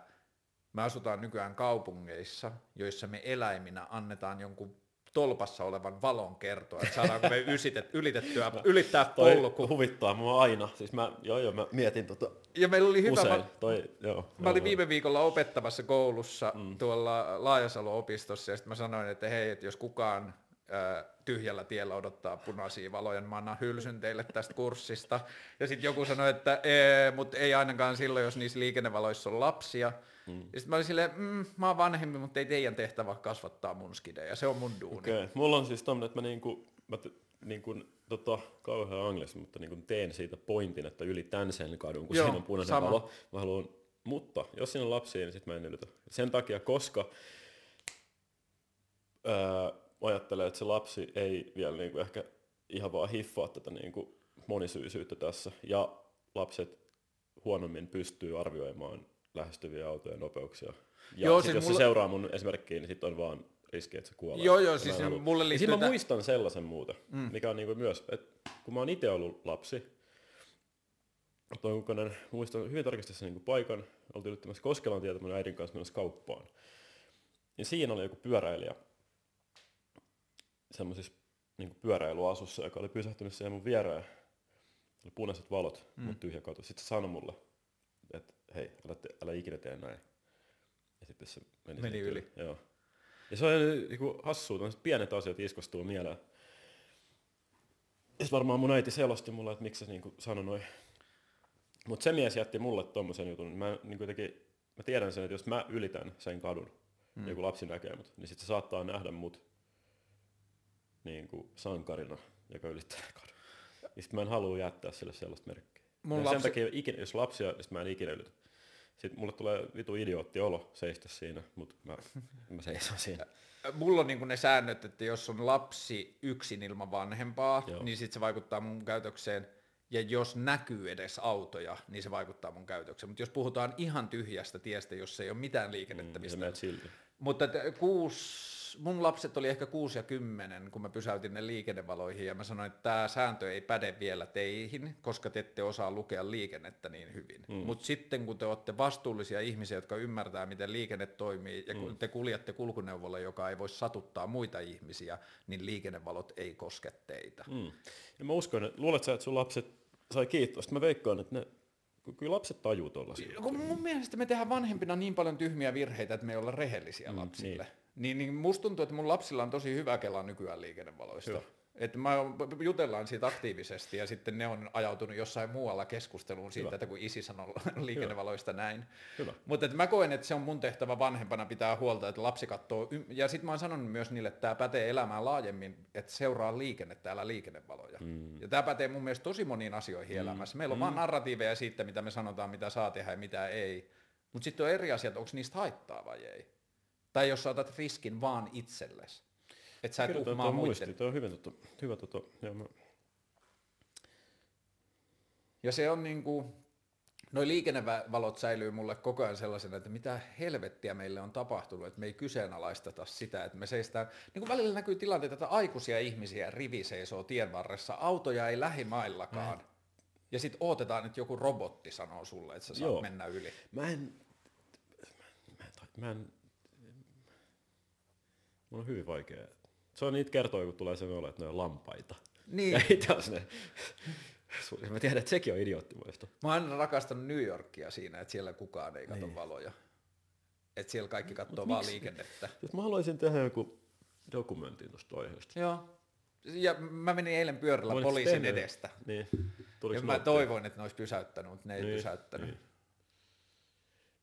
me asutaan nykyään kaupungeissa, joissa me eläiminä annetaan jonkun tolpassa olevan valon kertoa, että saadaanko me ysitet, ylitettyä, ylittää Toi polku. huvittaa mua aina. Siis mä, joo joo, mä mietin tota Ja meillä oli hyvä, usein. mä, Toi, joo, Mä joo, olin joo. viime viikolla opettamassa koulussa mm. tuolla Laajasalo-opistossa ja sitten mä sanoin, että hei, että jos kukaan tyhjällä tiellä odottaa punaisia valoja, niin mä annan hylsyn teille tästä kurssista. Ja sitten joku sanoi, että mutta ei ainakaan silloin, jos niissä liikennevaloissa on lapsia. Mm. Ja sitten mä olin silleen, mm, mä oon vanhempi, mutta ei teidän tehtävä kasvattaa mun skidejä, se on mun duuni. Okay. Okei, mulla on siis tommonen, että mä niinku, mä t- niinku, tota, kauhean anglis, mutta niinku teen siitä pointin, että ylitän sen kadun, kun Joo, siinä on punainen sama. valo. Mä haluan, mutta jos siinä on lapsia, niin sit mä en ylitä. Sen takia, koska mä ajattelen, että se lapsi ei vielä niinku ehkä ihan vaan hiffaa tätä niinku monisyisyyttä tässä. Ja lapset huonommin pystyy arvioimaan lähestyviä autojen nopeuksia. Ja Joo, sit siis jos mulla- se seuraa mun esimerkkiin, niin sit on vaan riski, että se kuolee. Joo, joo, mä siis halua- mulle liittyy siinä mä muistan sellaisen muuten, mm. mikä on niinku myös, että kun mä oon itse ollut lapsi, toi kukainen, muistan hyvin tarkasti sen niinku paikan, oltiin yrittämässä Koskelan tietä mun äidin kanssa menossa kauppaan. Ja siinä oli joku pyöräilijä semmoisessa niinku pyöräilyasussa, joka oli pysähtynyt siihen mun viereen. Oli punaiset valot, mm. mutta tyhjä katu. Sitten se sanoi mulle, että hei, älä, te, älä ikinä tee näin. Ja sitten se meni, Meni yli. Joo. Ja se on niinku hassua, tämmöiset pienet asiat iskostuu mieleen. Ja varmaan mun äiti selosti mulle, että miksi se niinku sanoi noin. Mutta se mies jätti mulle tommosen jutun. Mä, niinku jotenkin, mä tiedän sen, että jos mä ylitän sen kadun, mm. joku lapsi näkee mut, niin sit se saattaa nähdä mut niinku sankarina, joka ylittää kadun. Ja sit mä en halua jättää sille sellaista merkkiä. Mun ja lapsi- Sen takia, ikinä, jos lapsia, niin mä en ikinä ylitä. Sitten mulle tulee vitu idiootti olo seistä siinä, mutta mä, mä seison siinä. Mulla on niinku ne säännöt, että jos on lapsi yksin ilman vanhempaa, Joo. niin sit se vaikuttaa mun käytökseen. Ja jos näkyy edes autoja, niin se vaikuttaa mun käytökseen. Mutta jos puhutaan ihan tyhjästä tiestä, jossa ei ole mitään liikennettä, Mm, mistä silti. Mutta et, mun lapset oli ehkä kuusi ja kymmenen, kun mä pysäytin ne liikennevaloihin ja mä sanoin, että tämä sääntö ei päde vielä teihin, koska te ette osaa lukea liikennettä niin hyvin. Mm. Mutta sitten kun te olette vastuullisia ihmisiä, jotka ymmärtää, miten liikenne toimii ja kun mm. te kuljette kulkuneuvolla, joka ei voi satuttaa muita ihmisiä, niin liikennevalot ei koske teitä. Mm. Ja mä uskon, että luulet sä, että sun lapset sai kiitosta? Mä veikkaan, että ne Kyllä lapset tajuu tollasia. Kun mun mielestä me tehdään vanhempina niin paljon tyhmiä virheitä, että me ei olla rehellisiä mm, lapsille. Niin. Niin, niin musta tuntuu, että mun lapsilla on tosi hyvä kela nykyään liikennevaloista. Joo. Että mä jutellaan siitä aktiivisesti ja sitten ne on ajautunut jossain muualla keskusteluun siitä, Hyvä. että kun isi sanoo liikennevaloista Hyvä. näin. Mutta mä koen, että se on mun tehtävä vanhempana pitää huolta, että lapsi katsoo, ja sitten mä oon sanonut myös niille, että tämä pätee elämään laajemmin, että seuraa liikennettä, älä liikennevaloja. Mm. Ja tämä pätee mun mielestä tosi moniin asioihin mm. elämässä. Meillä on mm. vaan narratiiveja siitä, mitä me sanotaan, mitä saa tehdä ja mitä ei. Mutta sitten on eri asiat, onko niistä haittaa vai ei. Tai jos sä otat riskin vaan itsellesi. Että sä et Kyllä, uhmaa muisti, tuo on hyvä, tuttu, hyvä tuttu. Joo, mä... Ja se on niinku, noi liikennevalot säilyy mulle koko ajan sellaisena, että mitä helvettiä meille on tapahtunut, että me ei kyseenalaisteta sitä, että me seistään, niin kuin välillä näkyy tilanteita, että aikuisia ihmisiä rivi seisoo tien varressa, autoja ei lähimaillakaan, mä... ja sitten odotetaan, että joku robotti sanoo sulle, että sä saat Joo. mennä yli. Mä en, mä en, mä en, mun on hyvin vaikea se on niitä kertoja, kun tulee sellainen olo, että ne on lampaita. Niin. Ja itse ne... Mä tiedän, että sekin on idioottimuista. Mä oon aina rakastanut New Yorkia siinä, että siellä kukaan ei katso niin. valoja. Että siellä kaikki katsoo vaan liikennettä. Jos mä haluaisin tehdä joku dokumentin tuosta aiheesta. Joo. Ja mä menin eilen pyörällä poliisin tehdä? edestä. Niin. ja mä toivoin, että ne olisi pysäyttänyt, mutta ne ei niin. pysäyttänyt. Niin.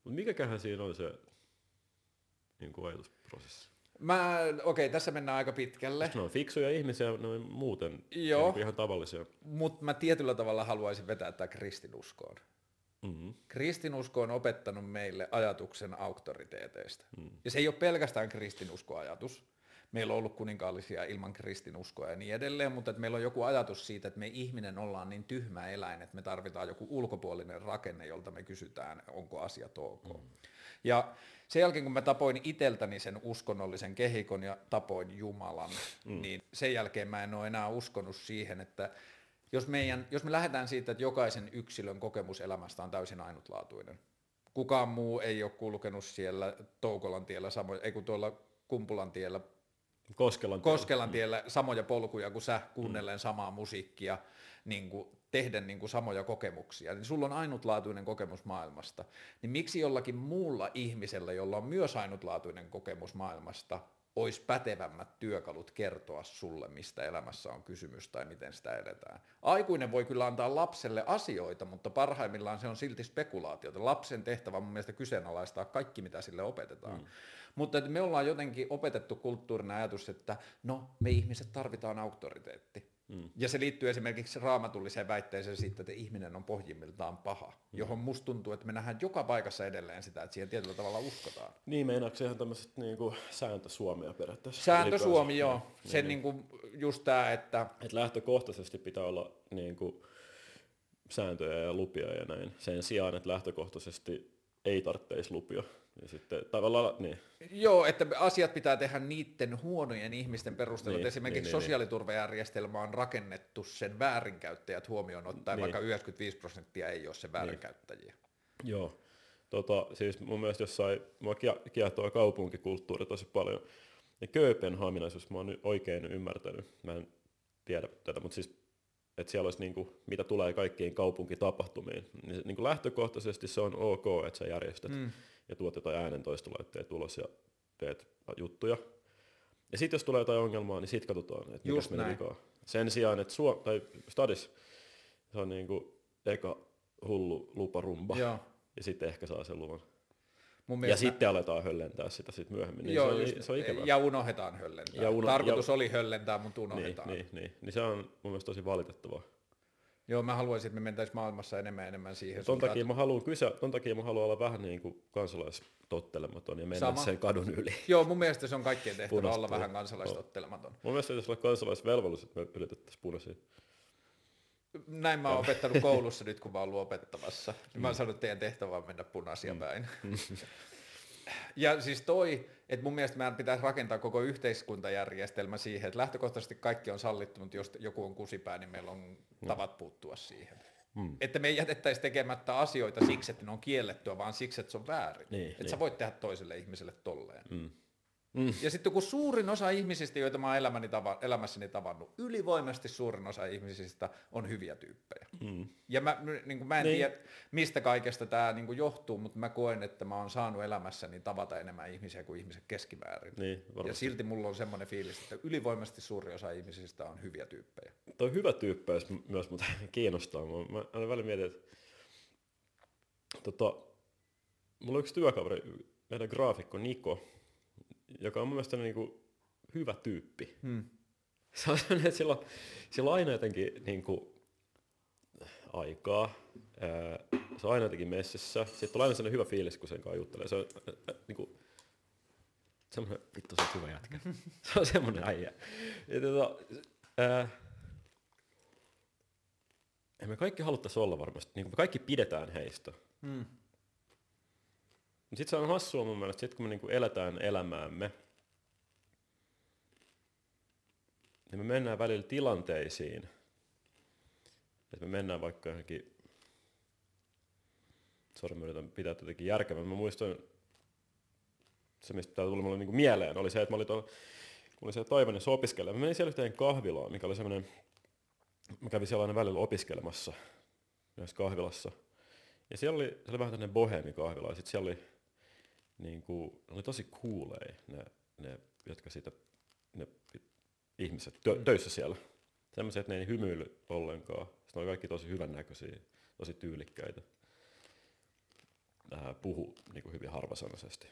Mutta mikäköhän siinä on se niin kuin ajatusprosessi? Mä, okei, okay, tässä mennään aika pitkälle. Ne on fiksuja ihmisiä noin muuten, Joo, ihan tavallisia. Mutta mä tietyllä tavalla haluaisin vetää tämä kristinuskoon. Mm-hmm. Kristinusko on opettanut meille ajatuksen auktoriteeteista. Mm. Ja se ei ole pelkästään kristinuskoajatus. Meillä on ollut kuninkaallisia ilman kristinuskoa ja niin edelleen, mutta että meillä on joku ajatus siitä, että me ihminen ollaan niin tyhmä eläin, että me tarvitaan joku ulkopuolinen rakenne, jolta me kysytään, onko asiat ok. Mm. Ja sen jälkeen, kun mä tapoin iteltäni sen uskonnollisen kehikon ja tapoin Jumalan, mm. niin sen jälkeen mä en ole enää uskonut siihen, että jos, meidän, jos me lähdetään siitä, että jokaisen yksilön kokemus elämästä on täysin ainutlaatuinen, kukaan muu ei ole kulkenut siellä Toukolan tiellä, samoin, ei kun tuolla Kumpulan tiellä, Koskelan, Koskelan tiellä samoja polkuja kuin sä, kuunnellen mm. samaa musiikkia, niin kuin tehdä niin kuin samoja kokemuksia, niin sulla on ainutlaatuinen kokemus maailmasta, niin miksi jollakin muulla ihmisellä, jolla on myös ainutlaatuinen kokemus maailmasta, olisi pätevämmät työkalut kertoa sulle, mistä elämässä on kysymys tai miten sitä eletään. Aikuinen voi kyllä antaa lapselle asioita, mutta parhaimmillaan se on silti spekulaatiota. Lapsen tehtävä on mun mielestä kyseenalaistaa kaikki, mitä sille opetetaan. Mm. Mutta että me ollaan jotenkin opetettu kulttuurinen ajatus, että no, me ihmiset tarvitaan auktoriteetti. Mm. Ja se liittyy esimerkiksi raamatulliseen väitteeseen siitä, että ihminen on pohjimmiltaan paha, mm. johon musta tuntuu, että me nähdään joka paikassa edelleen sitä, että siihen tietyllä tavalla uskotaan. Niin, meinaako se ihan tämmöiset niin sääntö Suomea periaatteessa? Sääntö Suomi, joo. Niin, se niin, niin kuin just tämä, että... Et lähtökohtaisesti pitää olla niin kuin, sääntöjä ja lupia ja näin. Sen sijaan, että lähtökohtaisesti ei tarvitsisi lupia. Ja sitten tavallaan, niin. Joo, että asiat pitää tehdä niiden huonojen ihmisten perusteella. Niin, Esimerkiksi niin, niin, niin, sosiaaliturvajärjestelmä on rakennettu sen väärinkäyttäjät huomioon ottaen, niin. vaikka 95 prosenttia ei ole se väärinkäyttäjiä. Niin. Joo. Tota, siis mun mielestä jossain, mua kiehtoo kaupunkikulttuuri tosi paljon. Ja Kööpenhaminaisuus mä oon oikein ymmärtänyt, mä en tiedä tätä, mutta siis että siellä olisi, niin kuin, mitä tulee kaikkiin kaupunkitapahtumiin, niin, niin kuin lähtökohtaisesti se on ok, että sä järjestät mm. ja tuot jotain äänentoistolaitteet ulos ja teet juttuja. Ja sitten jos tulee jotain ongelmaa, niin sitten katsotaan, että mikä menee vikaa. Sen sijaan, että Suo, tai Stadis, se on niin kuin eka hullu luparumba, Joo. ja sitten ehkä saa sen luvan. Mun ja sitten aletaan höllentää sitä sit myöhemmin. Niin Joo, se, on, just, se on ikävää. Ja unohdetaan höllentää. Ja uno, Tarkoitus ja, oli höllentää, mutta unohdetaan. Niin, niin, niin, niin se on mun mielestä tosi valitettavaa. Joo, mä haluaisin, että me mentäisiin maailmassa enemmän enemmän siihen. Ton takia, mä haluan kysyä, ton takia mä haluan olla vähän niin kuin kansalaistottelematon ja mennä Sama. sen kadun yli. Joo, mun mielestä se on kaikkien tehtävä Punasta, olla vähän kansalaistottelematon. Mun mielestä pitäisi olla kansalaisvelvollisuus, että me ylitettäisiin punaisia. Näin mä oon opettanut koulussa nyt, kun mä oon ollut opettamassa. Mä oon sanonut, että teidän tehtävä on mennä punaisia mm. päin. Mm. Ja siis toi, että mun mielestä meidän pitäisi rakentaa koko yhteiskuntajärjestelmä siihen, että lähtökohtaisesti kaikki on sallittu, mutta jos joku on kusipää, niin meillä on tavat puuttua siihen. Mm. Että me ei jätettäisi tekemättä asioita siksi, että ne on kiellettyä, vaan siksi, että se on väärin. Niin, että niin. sä voit tehdä toiselle ihmiselle tolleen. Mm. Mm. Ja sitten kun suurin osa ihmisistä, joita mä oon elämäni tava, elämässäni tavannut, ylivoimaisesti suurin osa ihmisistä on hyviä tyyppejä. Mm. Ja mä, niin kuin, mä en niin. tiedä, mistä kaikesta tämä niin johtuu, mutta mä koen, että mä oon saanut elämässäni tavata enemmän ihmisiä kuin ihmiset keskimäärin. Niin, ja silti mulla on semmoinen fiilis, että ylivoimaisesti suurin osa ihmisistä on hyviä tyyppejä. Tuo hyvä tyyppeys myös mutta kiinnostaa. Mä, mä aina välillä mietin, että tota, mulla on yksi työkaveri, meidän graafikko Niko, joka on mun mielestä niin kuin hyvä tyyppi. Hmm. Se on sellainen, että sillä, on, sillä on aina jotenkin niin kuin, aikaa. se on aina jotenkin messissä. Sitten tulee aina sellainen hyvä fiilis, kun sen kanssa juttelee. Se on niin kuin, semmoinen, vittu se on hyvä jätkä. se on semmoinen äijä. Ja, tota, äh, me kaikki haluttaisi olla varmasti, niin kuin me kaikki pidetään heistä. Hmm. Sitten se on hassua mun mielestä, sit kun me niinku eletään elämäämme, niin me mennään välillä tilanteisiin, että me mennään vaikka johonkin, sori mä yritän pitää jotenkin järkevän, mä muistan, se mistä tämä tuli mulle niinku mieleen, oli se, että mä olin tuolla, oli se toivon se opiskelija. Mä menin siellä yhteen kahvilaan, mikä oli semmoinen, mä kävin siellä aina välillä opiskelemassa, myös kahvilassa. Ja siellä oli, siellä oli vähän tämmöinen bohemi kahvila, ja sitten siellä oli niin kuin, ne oli tosi kuuleja, ne, ne jotka siitä, ne ihmiset tö, mm. töissä siellä. Semmoisia, että ne ei hymyily ollenkaan. Sitten ne oli kaikki tosi hyvännäköisiä, tosi tyylikkäitä. Äh, puhu niin kuin hyvin harvasanaisesti.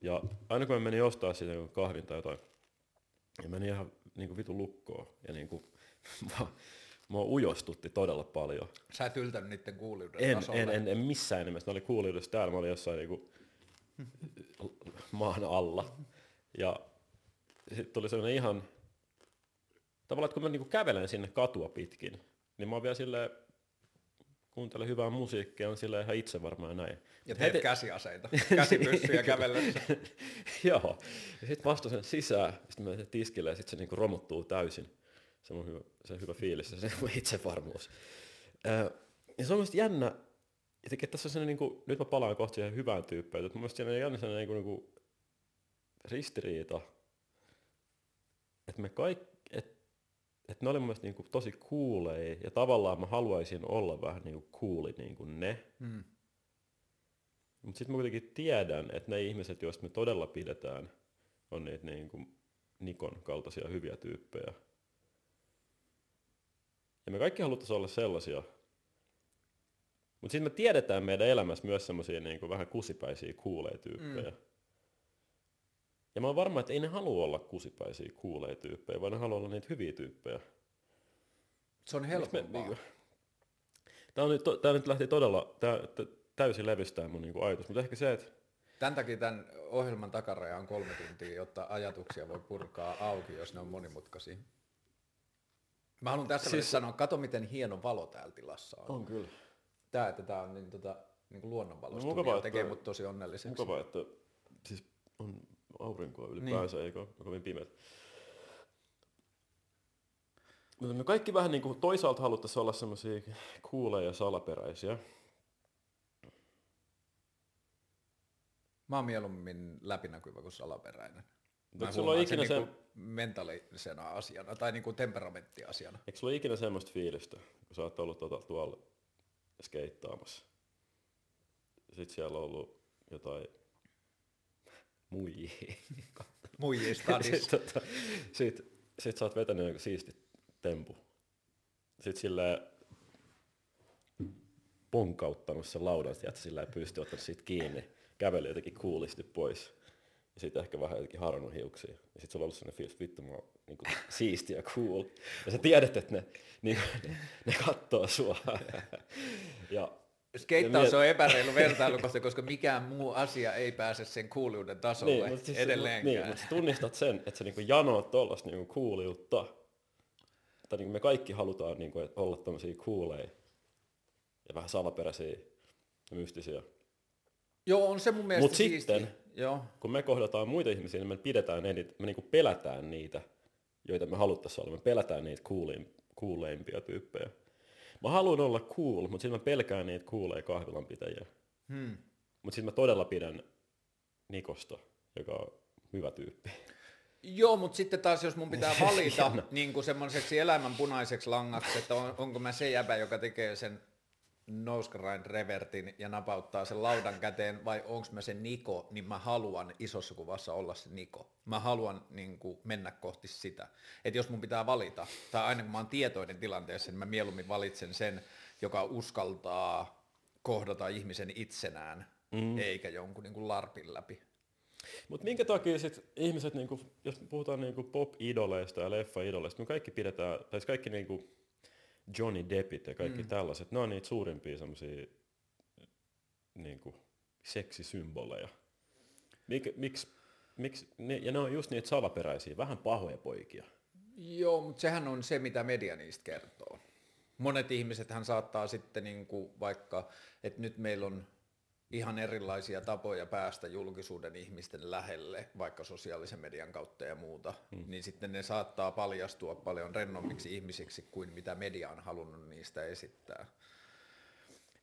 Ja aina kun mä menin ostaa siitä kahvin tai jotain, ja meni ihan niin kuin vitu lukkoon. Ja niin kuin, mua, ujostutti todella paljon. Sä et yltänyt niiden kuulijoiden en, en, en, en, missään nimessä. Ne oli kuulijoudessa täällä. Mä olin jossain niin kuin, maan alla. Ja sitten tuli sellainen ihan, tavallaan, että kun mä niinku kävelen sinne katua pitkin, niin mä oon vielä silleen, kuuntelen hyvää musiikkia, on sille ihan itse varmaan näin. Ja teet Heti... käsiaseita, käsipyssyjä kävellessä. Joo, ja sitten vasta sen sisään, sitten mä tiskille ja sitten se niinku romuttuu täysin. Se on hyvä, se hyvä fiilis ja se itsevarmuus. Ja se on mielestäni jännä, jotenkin tässä on sellainen, niin kuin, nyt mä palaan kohti siihen hyvään tyyppeen, että mun mielestä siinä on sellainen niin kuin, niin kuin ristiriita, että me kaikki, että et ne oli mun mielestä niin kuin, tosi kuuleja ja tavallaan mä haluaisin olla vähän niin kuin kuuli niin kuin ne. Hmm. Mutta sitten mä kuitenkin tiedän, että ne ihmiset, joista me todella pidetään, on niitä niin kuin Nikon kaltaisia hyviä tyyppejä. Ja me kaikki haluttaisiin olla sellaisia, mutta sitten me tiedetään meidän elämässä myös semmoisia niin vähän kusipäisiä kuuleja tyyppejä. Mm. Ja mä oon varma, että ei ne halua olla kusipäisiä kuuleja tyyppejä, vaan ne haluaa olla niitä hyviä tyyppejä. Se on helpompaa. Niin, tämä, on nyt, tämä nyt lähti todella tämä, täysin levistää mun niin kuin ajatus, mutta ehkä se, että... Tämän takia tämän ohjelman takaraja on kolme tuntia, jotta ajatuksia voi purkaa auki, jos ne on monimutkaisia. Mä haluan tässä siis... sanoa, kato miten hieno valo täällä tilassa on. On kyllä tämä, että tämä on niin, tota, niin luonnonvalostudio, no, tekee mut tosi onnelliseksi. Mukavaa, että siis on aurinkoa ylipäänsä, niin. eikä ole kovin pimeät. Mutta me kaikki vähän niin kuin toisaalta haluttaisiin olla semmoisia kuuleja ja salaperäisiä. Mä oon mieluummin läpinäkyvä kuin salaperäinen. Mä sulla on ikinä sen, se... niin mentaalisena asiana tai niin kuin temperamenttiasiana. Eikö sulla ikinä semmoista fiilistä, kun sä oot ollut tuota, tuolla skeittaamassa. Sitten siellä on ollut jotain muijia. muijia stadissa. Sitten tota, sit, sit sä oot vetänyt joku siisti tempu. Sitten sillä ponkauttanut sen laudan, että sillä pysty ottanut siitä kiinni, käveli jotenkin kuulisti pois. Ja sitten ehkä vähän jotenkin harannut hiuksia. Ja sitten sulla on ollut sellainen fiilis, että vittu mä oon niin siisti ja cool. Ja sä tiedät, että ne, niin, ne, ne kattoo sua. ja Skeittaus on epäreilu vertailukohta, koska mikään muu asia ei pääse sen kuuliuden tasolle niin, mutta siis, edelleenkään. Niin, mutta tunnistat sen, että sä niinku janoat tuollaista niinku kuuliutta. Että niinku me kaikki halutaan niinku olla tämmöisiä kuuleja ja vähän salaperäisiä ja mystisiä. Joo, on se mun mielestä Mutta sitten, Joo. kun me kohdataan muita ihmisiä, niin me pidetään enit, me niinku pelätään niitä, joita me haluttaisiin olla. Me pelätään niitä kuuleimpia tyyppejä. Mä haluan olla cool, mutta sitten mä pelkään niitä cooleja kahvilanpitäjiä. Hmm. Mutta sitten mä todella pidän Nikosta, joka on hyvä tyyppi. Joo, mutta sitten taas jos mun pitää valita niin kuin semmoiseksi elämän punaiseksi langaksi, että on, onko mä se jäbä, joka tekee sen nouskarain revertin ja napauttaa sen laudan käteen, vai onko mä se Niko, niin mä haluan isossa kuvassa olla se Niko. Mä haluan niin kuin, mennä kohti sitä. Että jos mun pitää valita, tai aina kun mä oon tietoinen tilanteessa, niin mä mieluummin valitsen sen, joka uskaltaa kohdata ihmisen itsenään, mm. eikä jonkun niin kuin larpin läpi. Mutta minkä takia sit ihmiset, niinku, jos puhutaan niinku pop-idoleista ja leffa-idoleista, me kaikki pidetään, tai siis kaikki niinku Johnny Deppit ja kaikki mm. tällaiset, ne on niitä suurimpia semmosia niinku seksisymboleja. Mik, miksi, miksi, ne, ja ne on just niitä salaperäisiä, vähän pahoja poikia. Joo, mutta sehän on se, mitä media niistä kertoo. Monet ihmiset hän saattaa sitten niinku vaikka, että nyt meillä on ihan erilaisia tapoja päästä julkisuuden ihmisten lähelle, vaikka sosiaalisen median kautta ja muuta, mm. niin sitten ne saattaa paljastua paljon rennommiksi ihmisiksi kuin mitä media on halunnut niistä esittää.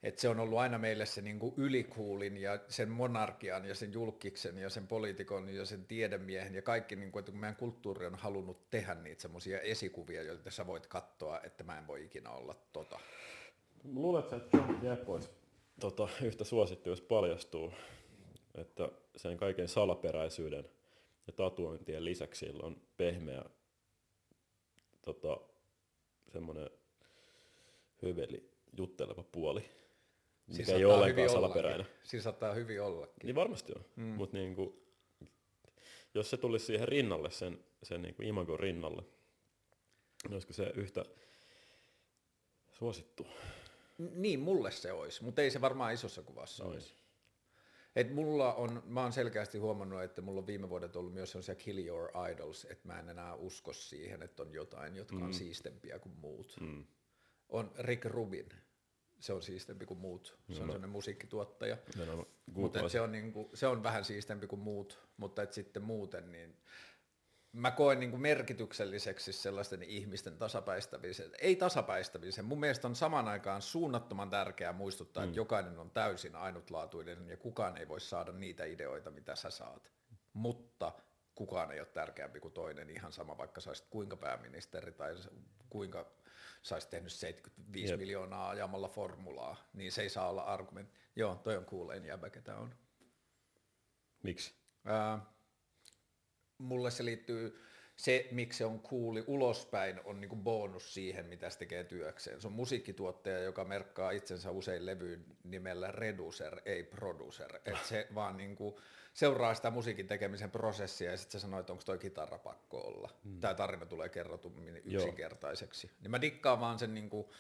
Et se on ollut aina meille se niinku ylikuulin ja sen monarkian ja sen julkiksen ja sen poliitikon ja sen tiedemiehen ja kaikki, niinku, että kun meidän kulttuuri on halunnut tehdä niitä semmoisia esikuvia, joita sä voit katsoa, että mä en voi ikinä olla tota. Luuletko, että John Depp olisi tota, yhtä suosittu, jos paljastuu, että sen kaiken salaperäisyyden ja tatuointien lisäksi sillä on pehmeä tota, semmoinen höveli jutteleva puoli, mikä siis ei ole ollenkaan salaperäinen. Siis saattaa hyvin ollakin. Niin varmasti on, mm. mutta niin kuin, jos se tulisi siihen rinnalle, sen, sen niin imagon rinnalle, niin olisiko se yhtä suosittu? Niin, mulle se olisi, mutta ei se varmaan isossa kuvassa mm. olisi. Et mulla on, mä oon selkeästi huomannut, että mulla on viime vuodet ollut myös sellaisia kill your idols, että mä en enää usko siihen, että on jotain, jotka mm. on siistempiä kuin muut. Mm. On Rick Rubin, se on siistempi kuin muut, se on no, sellainen musiikkituottaja. No, mutta se, on niinku, se on vähän siistempi kuin muut, mutta et sitten muuten niin mä koen niin kuin merkitykselliseksi sellaisten ihmisten tasapäistämisen. Ei tasapäistämisen. Mun mielestä on saman aikaan suunnattoman tärkeää muistuttaa, mm. että jokainen on täysin ainutlaatuinen ja kukaan ei voi saada niitä ideoita, mitä sä saat. Mutta kukaan ei ole tärkeämpi kuin toinen, ihan sama vaikka saisit kuinka pääministeri tai kuinka saisit tehnyt 75 Jep. miljoonaa ajamalla formulaa, niin se ei saa olla argumentti. Joo, toi on kuulein jäbä, ketä on. Miksi? Ää, mulle se liittyy, se miksi se on kuuli ulospäin on niinku bonus siihen, mitä se tekee työkseen. Se on musiikkituottaja, joka merkkaa itsensä usein levyyn nimellä reducer, ei producer. Et se vaan niinku seuraa sitä musiikin tekemisen prosessia ja sitten se sanoo, että onko toi kitara pakko olla. Mm. Tämä tarina tulee kerrotummin yksinkertaiseksi. Joo. Niin mä dikkaan vaan sen niinku,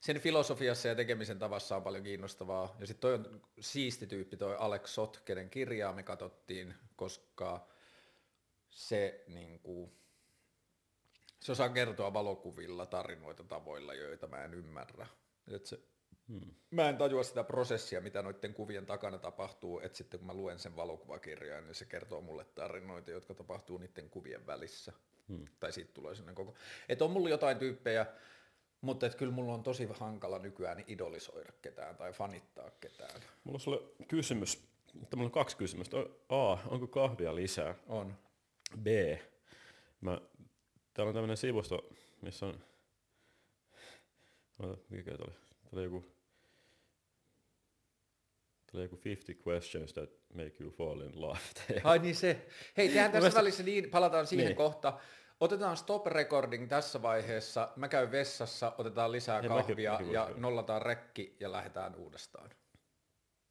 sen filosofiassa ja tekemisen tavassa on paljon kiinnostavaa. Ja sitten toi on siisti tyyppi toi Alex Sot, kenen kirjaa me katsottiin, koska se, niin kuin, se osaa kertoa valokuvilla tarinoita tavoilla, joita mä en ymmärrä. Et se, hmm. Mä en tajua sitä prosessia, mitä noiden kuvien takana tapahtuu, että sitten kun mä luen sen valokuvakirjan, niin se kertoo mulle tarinoita, jotka tapahtuu niiden kuvien välissä. Hmm. Tai siitä tulee sellainen koko... Että on mulla jotain tyyppejä, mutta et kyllä mulla on tosi hankala nykyään idolisoida ketään tai fanittaa ketään. Mulla on sulle kysymys, on kaksi kysymystä. A, onko kahvia lisää? On. B. Mä, täällä on tämmönen sivusto, missä on, mikä tää oli? Tää oli joku, tää oli joku 50 questions that make you fall in love. Ai niin se. Hei, tehdään tässä välissä niin, palataan siihen niin. kohta. Otetaan stop recording tässä vaiheessa. Mä käyn vessassa, otetaan lisää Hei, kahvia mäkin, mäkin ja nollataan rekki ja lähdetään uudestaan.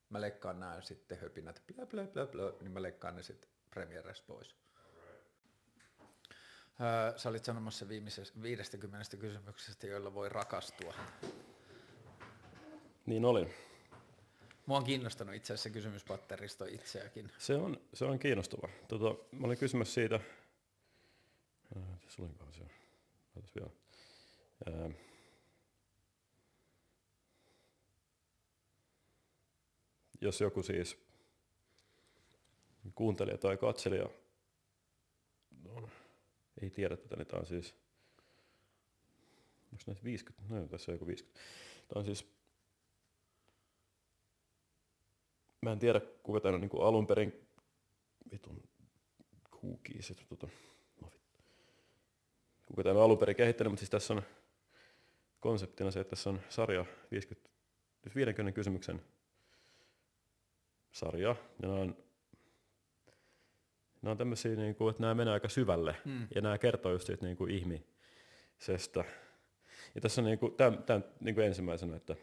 Mä leikkaan nää sitten höpinät, blö, blö, blö, blö, niin mä leikkaan ne sitten premieres pois. Öö, sä olit sanomassa viimeisestä 50 kysymyksestä, joilla voi rakastua. Niin oli. Mua on kiinnostanut itse asiassa kysymyspatteristo itseäkin. Se on, se on kiinnostava. Tota, mä olin kysymys siitä, tässä olinkohan se, vielä. Ää, jos joku siis kuuntelija tai katselija ei tiedä tätä, niin tämä on siis, onko näitä 50, no tässä on joku 50. Tämä on siis, mä en tiedä kuka tämä on niin alun perin vitun cookies. Tota, no, kuka tämä on alun perin kehittänyt, mutta siis tässä on konseptina se, että tässä on sarja 50, 50 kysymyksen sarja. Ja nämä on, nämä on tämmöisiä, niin kuin, että nämä menee aika syvälle. Hmm. Ja nämä kertoo just siitä niin kuin ihmisestä. Ja tässä on niin kuin, tämän, tämän niin kuin ensimmäisenä, että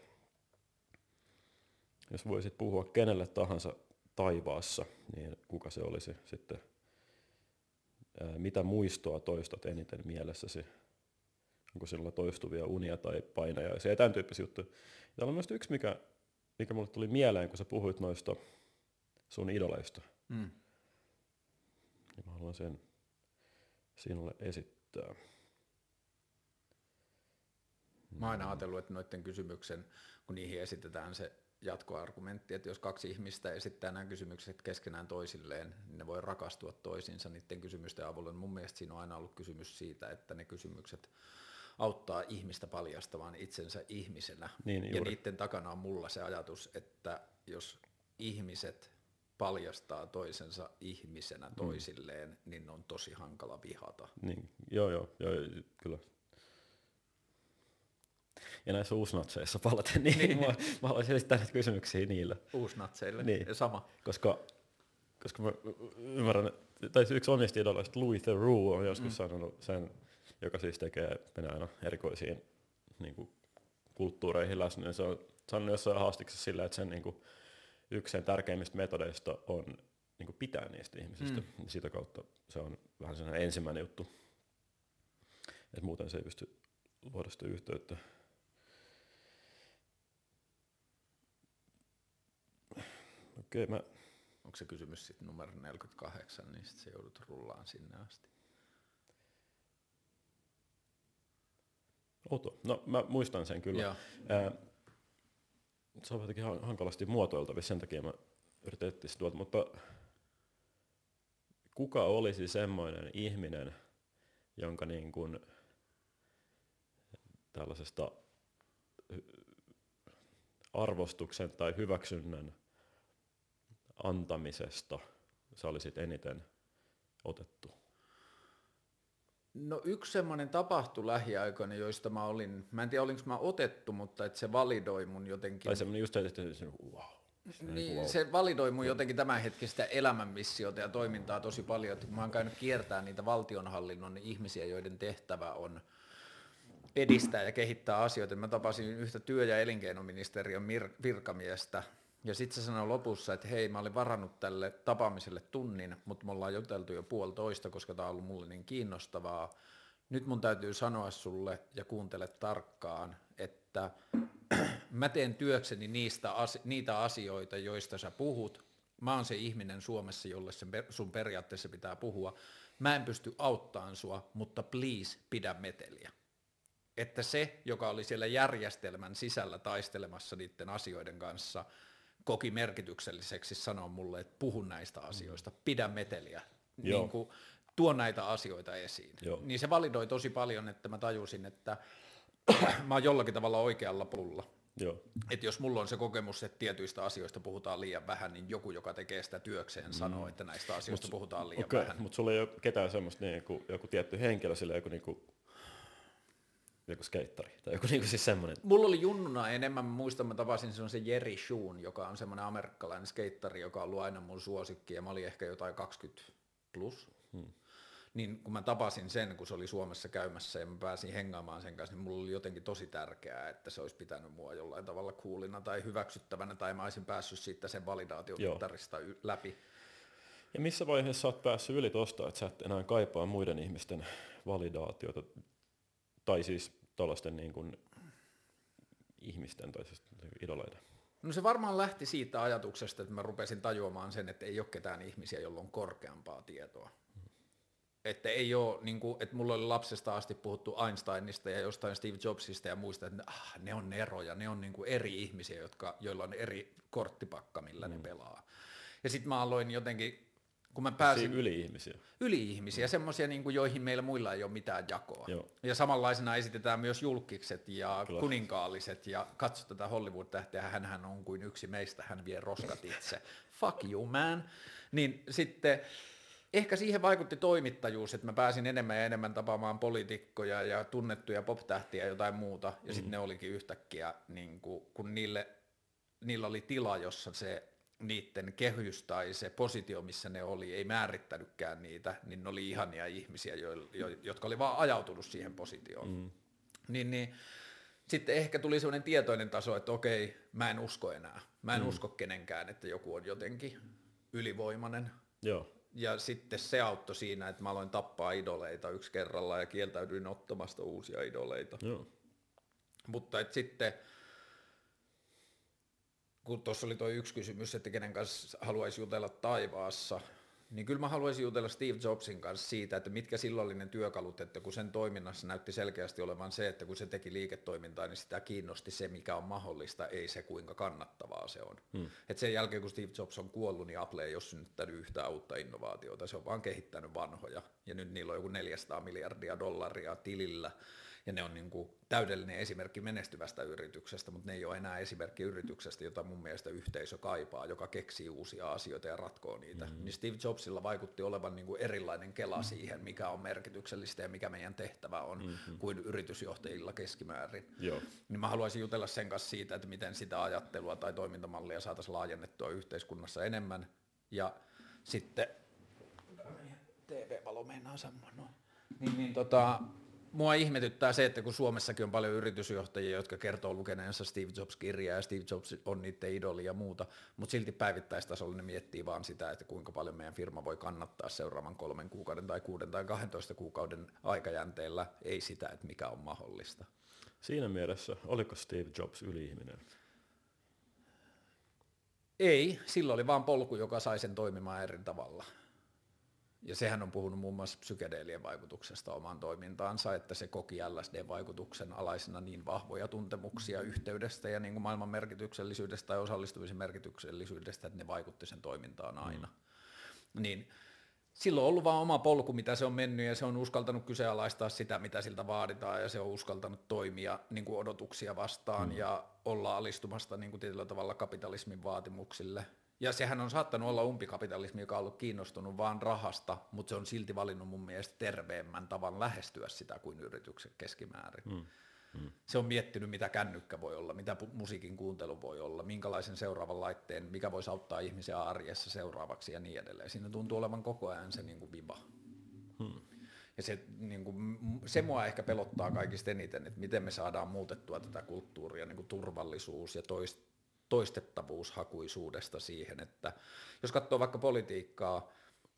jos voisit puhua kenelle tahansa taivaassa, niin kuka se olisi sitten? Ää, mitä muistoa toistat eniten mielessäsi? Onko sinulla toistuvia unia tai painajaisia ja tämän tyyppisiä juttuja. Täällä on myös yksi, mikä, mikä mulle tuli mieleen, kun sä puhuit noista sun idoleista. Mm. Niin mä haluan sen sinulle esittää. Mä oon aina ajatellut, että noiden kysymyksen, kun niihin esitetään se jatkoargumentti, että jos kaksi ihmistä esittää nämä kysymykset keskenään toisilleen, niin ne voi rakastua toisiinsa niiden kysymysten avulla. Mun mielestä siinä on aina ollut kysymys siitä, että ne kysymykset auttaa ihmistä paljastamaan itsensä ihmisenä. Niin, ja niiden takana on mulla se ajatus, että jos ihmiset paljastaa toisensa ihmisenä mm. toisilleen, mm. niin on tosi hankala vihata. Niin, joo, joo, joo, kyllä ja näissä uusnatseissa palaten, niin, niin. mä, mä haluaisin esittää näitä kysymyksiä niille. Uusnatseille, niin. sama. Koska, koska mä ymmärrän, tai yksi omista idoloista, Louis Theroux, on joskus mm. sanonut sen, joka siis tekee Venäjän erikoisiin niin kuin, kulttuureihin läsnä, niin se on sanonut jossain haastiksessa sillä, että sen niin kuin, yksi sen tärkeimmistä metodeista on niin kuin pitää niistä ihmisistä. Mm. Niin sitä kautta se on vähän sellainen ensimmäinen juttu. että muuten se ei pysty luoda sitä yhteyttä. Okei, mä... Onko se kysymys sitten numero 48, niin sitten se joudut rullaan sinne asti. Outo. No mä muistan sen kyllä. Joo. Ää, se on jotenkin hankalasti muotoiltavissa, sen takia mä yritän etsiä tuolta, mutta kuka olisi semmoinen ihminen, jonka niin kuin tällaisesta arvostuksen tai hyväksynnän antamisesta sä olisit eniten otettu? No yksi semmoinen tapahtui lähiaikoina, joista mä olin, mä en tiedä olinko mä otettu, mutta että se validoi mun jotenkin. Tai semmoinen just, että se, wow. Niin, wow. se validoi mun jotenkin tämänhetkistä elämänmissiota ja toimintaa tosi paljon, että mä oon käynyt kiertää niitä valtionhallinnon ihmisiä, joiden tehtävä on edistää ja kehittää asioita. Mä tapasin yhtä työ- ja elinkeinoministeriön virkamiestä, ja sitten se sanoi lopussa, että hei, mä olin varannut tälle tapaamiselle tunnin, mutta me ollaan juteltu jo puolitoista, koska tämä on ollut mulle niin kiinnostavaa. Nyt mun täytyy sanoa sulle ja kuuntele tarkkaan, että mä teen työkseni niistä, niitä asioita, joista sä puhut. Mä oon se ihminen Suomessa, jolle se sun periaatteessa pitää puhua. Mä en pysty auttamaan sua, mutta please pidä meteliä. Että se, joka oli siellä järjestelmän sisällä taistelemassa niiden asioiden kanssa – koki merkitykselliseksi sanoa mulle, että puhu näistä asioista, pidä meteliä, niin kuin, tuo näitä asioita esiin. Joo. Niin se validoi tosi paljon, että mä tajusin, että mä oon jollakin tavalla oikealla polulla. Joo. Että jos mulla on se kokemus, että tietyistä asioista puhutaan liian vähän, niin joku, joka tekee sitä työkseen, sanoo, mm. että näistä asioista mut, puhutaan liian okay, vähän. Mutta sulla ei ole ketään semmoista, niin kuin, joku tietty henkilö, sillä joku niin kuin joku skeittari tai joku niinku siis semmoinen. Mulla oli junnuna enemmän, mä muistan, mä tapasin se on se Jerry Shoon, joka on semmoinen amerikkalainen skeittari, joka on ollut aina mun suosikki ja mä olin ehkä jotain 20 plus. Hmm. Niin kun mä tapasin sen, kun se oli Suomessa käymässä ja mä pääsin hengaamaan sen kanssa, niin mulla oli jotenkin tosi tärkeää, että se olisi pitänyt mua jollain tavalla kuulina tai hyväksyttävänä tai mä olisin päässyt siitä sen validaatiomittarista läpi. Ja missä vaiheessa sä oot päässyt yli tosta, että sä et enää kaipaa muiden ihmisten validaatiota tai siis tuollaisten niin kuin ihmisten tai siis idoleiden? No se varmaan lähti siitä ajatuksesta, että mä rupesin tajuamaan sen, että ei ole ketään ihmisiä, jolla on korkeampaa tietoa. Että ei ole, niin kuin, että mulla oli lapsesta asti puhuttu Einsteinista ja jostain Steve Jobsista ja muista, että ah, ne on neroja, ne on niin kuin eri ihmisiä, jotka, joilla on eri korttipakka, millä mm. ne pelaa. Ja sitten mä aloin jotenkin kun mä pääsin... Yli-ihmisiä. Yli-ihmisiä, mm. semmoisia, niin kuin, joihin meillä muilla ei ole mitään jakoa. Joo. Ja samanlaisena esitetään myös julkikset ja Kyllä. kuninkaalliset, ja katso tätä Hollywood-tähteä, hän on kuin yksi meistä, hän vie roskat itse. Fuck you, man. Niin sitten ehkä siihen vaikutti toimittajuus, että mä pääsin enemmän ja enemmän tapaamaan poliitikkoja ja tunnettuja pop-tähtiä ja jotain muuta, ja sitten ne olikin yhtäkkiä, niin kuin, kun niille, niillä oli tila, jossa se niiden kehys tai se positio, missä ne oli, ei määrittänytkään niitä, niin ne oli ihania ihmisiä, jo, jo, jotka oli vaan ajautunut siihen positioon. Mm. Niin, niin sitten ehkä tuli sellainen tietoinen taso, että okei, mä en usko enää. Mä en mm. usko kenenkään, että joku on jotenkin ylivoimainen. Joo. Ja sitten se auttoi siinä, että mä aloin tappaa idoleita yksi kerralla ja kieltäydyin ottamasta uusia idoleita. Joo. Mutta et sitten, kun tuossa oli tuo yksi kysymys, että kenen kanssa haluaisi jutella taivaassa, niin kyllä mä haluaisin jutella Steve Jobsin kanssa siitä, että mitkä silloin oli ne työkalut, että kun sen toiminnassa näytti selkeästi olevan se, että kun se teki liiketoimintaa, niin sitä kiinnosti se, mikä on mahdollista, ei se kuinka kannattavaa se on. Hmm. Et sen jälkeen, kun Steve Jobs on kuollut, niin Apple ei ole synnyttänyt yhtään uutta innovaatiota, se on vaan kehittänyt vanhoja, ja nyt niillä on joku 400 miljardia dollaria tilillä, ja ne on niin kuin täydellinen esimerkki menestyvästä yrityksestä, mutta ne ei ole enää esimerkki yrityksestä, jota mun mielestä yhteisö kaipaa, joka keksii uusia asioita ja ratkoo niitä. Mm-hmm. Niin Steve Jobsilla vaikutti olevan niin kuin erilainen kela mm-hmm. siihen, mikä on merkityksellistä ja mikä meidän tehtävä on, mm-hmm. kuin yritysjohtajilla keskimäärin. Joo. Niin mä haluaisin jutella sen kanssa siitä, että miten sitä ajattelua tai toimintamallia saataisiin laajennettua yhteiskunnassa enemmän. Ja sitten TV-valo meinaa semmoinen. Niin, niin tota, mua ihmetyttää se, että kun Suomessakin on paljon yritysjohtajia, jotka kertoo lukeneensa Steve Jobs-kirjaa ja Steve Jobs on niiden idoli ja muuta, mutta silti päivittäistasolla ne miettii vaan sitä, että kuinka paljon meidän firma voi kannattaa seuraavan kolmen kuukauden tai kuuden tai 12 kuukauden aikajänteellä, ei sitä, että mikä on mahdollista. Siinä mielessä, oliko Steve Jobs yli-ihminen? Ei, sillä oli vaan polku, joka sai sen toimimaan eri tavalla. Ja sehän on puhunut muun muassa psykedeelien vaikutuksesta omaan toimintaansa, että se koki LSD-vaikutuksen alaisena niin vahvoja tuntemuksia yhteydestä ja niin kuin maailman merkityksellisyydestä tai osallistumisen merkityksellisyydestä, että ne vaikutti sen toimintaan aina. Mm. Niin silloin on ollut vaan oma polku, mitä se on mennyt ja se on uskaltanut kyseenalaistaa sitä, mitä siltä vaaditaan ja se on uskaltanut toimia niin kuin odotuksia vastaan mm. ja olla alistumasta niin kuin tietyllä tavalla kapitalismin vaatimuksille ja sehän on saattanut olla umpikapitalismi, joka on ollut kiinnostunut vaan rahasta, mutta se on silti valinnut mun mielestä terveemmän tavan lähestyä sitä kuin yritykset keskimäärin. Mm. Mm. Se on miettinyt, mitä kännykkä voi olla, mitä musiikin kuuntelu voi olla, minkälaisen seuraavan laitteen, mikä voisi auttaa ihmisiä arjessa seuraavaksi ja niin edelleen. Siinä tuntuu olevan koko ajan se niin kuin viba. Hmm. Ja se, niin kuin, se mua ehkä pelottaa kaikista eniten, että miten me saadaan muutettua tätä kulttuuria, niin kuin turvallisuus ja toist, toistettavuushakuisuudesta siihen, että jos katsoo vaikka politiikkaa,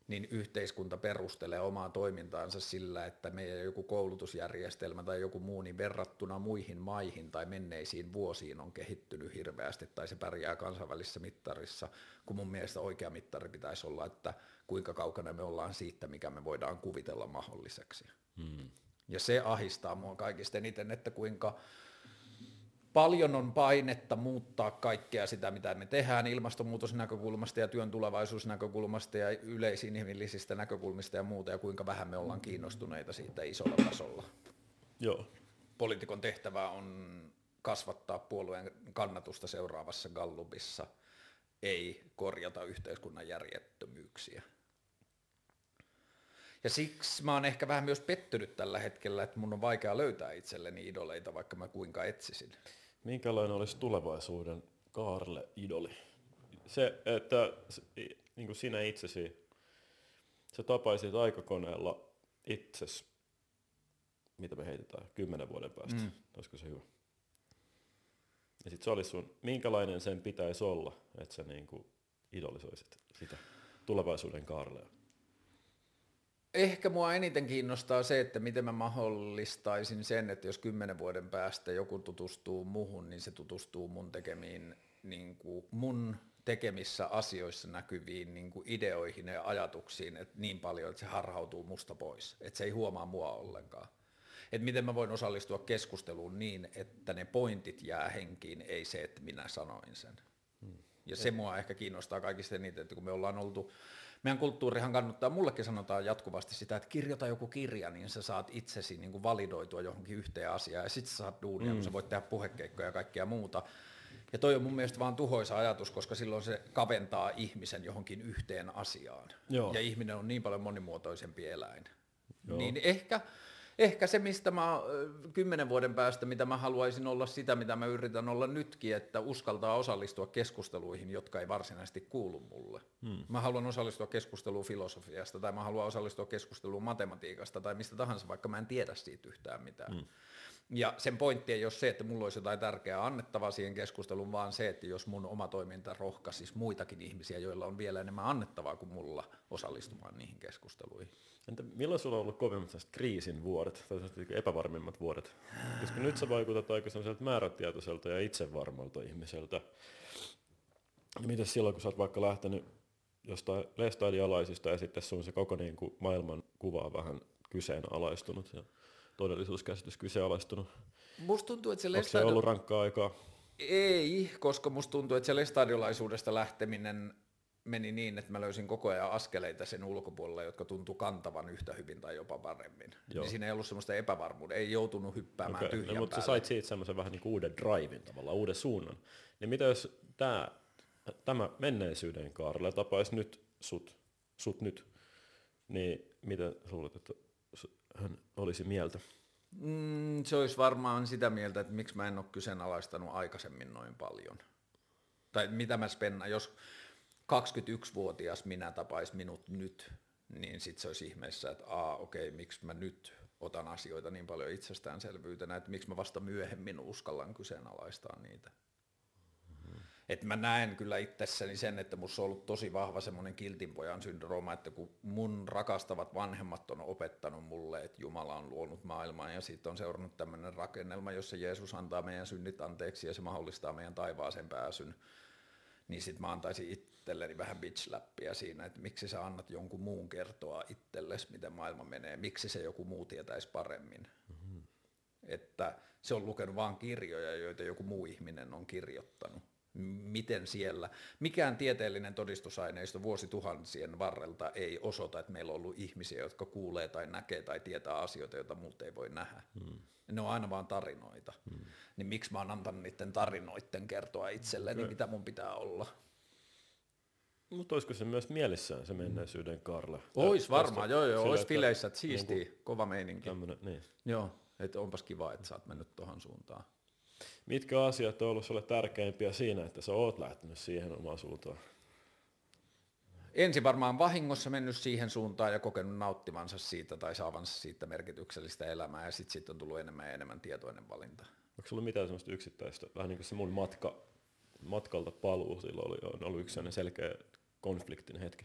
niin yhteiskunta perustelee omaa toimintaansa sillä, että meidän joku koulutusjärjestelmä tai joku muu niin verrattuna muihin maihin tai menneisiin vuosiin on kehittynyt hirveästi tai se pärjää kansainvälisessä mittarissa, kun mun mielestä oikea mittari pitäisi olla, että kuinka kaukana me ollaan siitä, mikä me voidaan kuvitella mahdolliseksi. Hmm. Ja se ahistaa mua kaikista eniten, että kuinka paljon on painetta muuttaa kaikkea sitä, mitä me tehdään ilmastonmuutosnäkökulmasta ja työn tulevaisuusnäkökulmasta ja yleisinhimillisistä näkökulmista ja muuta, ja kuinka vähän me ollaan kiinnostuneita siitä isolla tasolla. Joo. Poliitikon tehtävä on kasvattaa puolueen kannatusta seuraavassa gallupissa, ei korjata yhteiskunnan järjettömyyksiä. Ja siksi mä oon ehkä vähän myös pettynyt tällä hetkellä, että mun on vaikea löytää itselleni idoleita, vaikka mä kuinka etsisin. Minkälainen olisi tulevaisuuden Kaarle idoli? Se, että niin kuin sinä itsesi, sä tapaisit aikakoneella itses, mitä me heitetään, kymmenen vuoden päästä. Mm. Olisiko se hyvä? Ja sitten se olisi sun, minkälainen sen pitäisi olla, että sä niin kuin idolisoisit sitä tulevaisuuden Kaarlea? Ehkä mua eniten kiinnostaa se, että miten mä mahdollistaisin sen, että jos kymmenen vuoden päästä joku tutustuu muhun, niin se tutustuu mun tekemiin, niin kuin mun tekemissä asioissa näkyviin niin kuin ideoihin ja ajatuksiin että niin paljon, että se harhautuu musta pois, että se ei huomaa mua ollenkaan. Että miten mä voin osallistua keskusteluun niin, että ne pointit jää henkiin, ei se, että minä sanoin sen. Hmm. Ja se mua ehkä kiinnostaa kaikista eniten, että kun me ollaan oltu meidän kulttuurihan kannattaa, mullekin sanotaan jatkuvasti sitä, että kirjoita joku kirja, niin sä saat itsesi niin kuin validoitua johonkin yhteen asiaan ja sitten sä saat duunia, mm. kun sä voit tehdä puhekeikkoja ja kaikkea muuta. Ja toi on mun mielestä vaan tuhoisa ajatus, koska silloin se kaventaa ihmisen johonkin yhteen asiaan. Joo. Ja ihminen on niin paljon monimuotoisempi eläin. Joo. Niin ehkä, ehkä se, mistä mä kymmenen vuoden päästä, mitä mä haluaisin olla sitä, mitä mä yritän olla nytkin, että uskaltaa osallistua keskusteluihin, jotka ei varsinaisesti kuulu mulle. Hmm. Mä haluan osallistua keskusteluun filosofiasta, tai mä haluan osallistua keskusteluun matematiikasta, tai mistä tahansa, vaikka mä en tiedä siitä yhtään mitään. Hmm. Ja sen pointti ei ole se, että mulla olisi jotain tärkeää annettavaa siihen keskusteluun, vaan se, että jos mun oma toiminta rohkaisisi muitakin ihmisiä, joilla on vielä enemmän annettavaa kuin mulla, osallistumaan niihin keskusteluihin. Entä milloin sulla on ollut kovimmat kriisin vuodet, tai epävarmimmat vuodet? Koska nyt sä vaikutat aika sellaiselta määrätietoiselta ja itsevarmalta ihmiseltä. Miten silloin, kun sä oot vaikka lähtenyt jostain lestadialaisista ja sitten sun se koko niin kuin maailman kuva on vähän kyseenalaistunut ja todellisuuskäsitys kyseenalaistunut. Musta tuntuu, että se Onko se ollut rankkaa aikaa? Ei, koska musta tuntuu, että se lestadiolaisuudesta lähteminen meni niin, että mä löysin koko ajan askeleita sen ulkopuolella, jotka tuntuu kantavan yhtä hyvin tai jopa paremmin. Joo. Niin siinä ei ollut semmoista epävarmuutta, ei joutunut hyppäämään okay. tyhjän no, mutta päälle. sä sait siitä semmoisen vähän niin kuin uuden drivein tavallaan, uuden suunnan. Niin mitä jos tää, tämä menneisyyden kaarella tapaisi nyt sut, sut nyt, niin mitä luulet, että hän olisi mieltä? Mm, se olisi varmaan sitä mieltä, että miksi mä en ole kyseenalaistanut aikaisemmin noin paljon. Tai mitä mä spenna, jos 21-vuotias minä tapais minut nyt, niin sitten se olisi ihmeessä, että aa okei, miksi mä nyt otan asioita niin paljon itsestäänselvyytenä, että miksi mä vasta myöhemmin uskallan kyseenalaistaa niitä. Mm-hmm. Et mä näen kyllä itsessäni sen, että musta on ollut tosi vahva semmoinen kiltinpojan syndrooma, että kun mun rakastavat vanhemmat on opettanut mulle, että Jumala on luonut maailman ja siitä on seurannut tämmöinen rakennelma, jossa Jeesus antaa meidän synnit anteeksi ja se mahdollistaa meidän taivaaseen pääsyn, niin sitten mä antaisin itselleni vähän bitch-läppiä siinä, että miksi sä annat jonkun muun kertoa itsellesi, miten maailma menee, miksi se joku muu tietäisi paremmin. Mm-hmm. Että se on lukenut vain kirjoja, joita joku muu ihminen on kirjoittanut. Miten siellä, mikään tieteellinen todistusaineisto vuosituhansien varrelta ei osoita, että meillä on ollut ihmisiä, jotka kuulee tai näkee tai tietää asioita, joita muut ei voi nähdä. Mm. Ne on aina vaan tarinoita. Mm. Niin miksi mä oon antanut niiden tarinoiden kertoa itselleni, okay. mitä mun pitää olla? Mutta olisiko se myös mielessään se menneisyyden Karle? Ois varmaan, joo joo, ois fileissä, että siistiä, niin kova meininki. Tämmönen, niin. Joo, että onpas kiva, että sä oot mennyt tuohon suuntaan. Mitkä asiat on ollut sulle tärkeimpiä siinä, että sä oot lähtenyt siihen omaan suuntaan? Ensin varmaan vahingossa mennyt siihen suuntaan ja kokenut nauttivansa siitä tai saavansa siitä merkityksellistä elämää ja sitten sit on tullut enemmän ja enemmän tietoinen valinta. Onko sulla mitään sellaista yksittäistä, vähän niin kuin se mun matka, matkalta paluu silloin oli, on ollut yksi selkeä konfliktin hetki?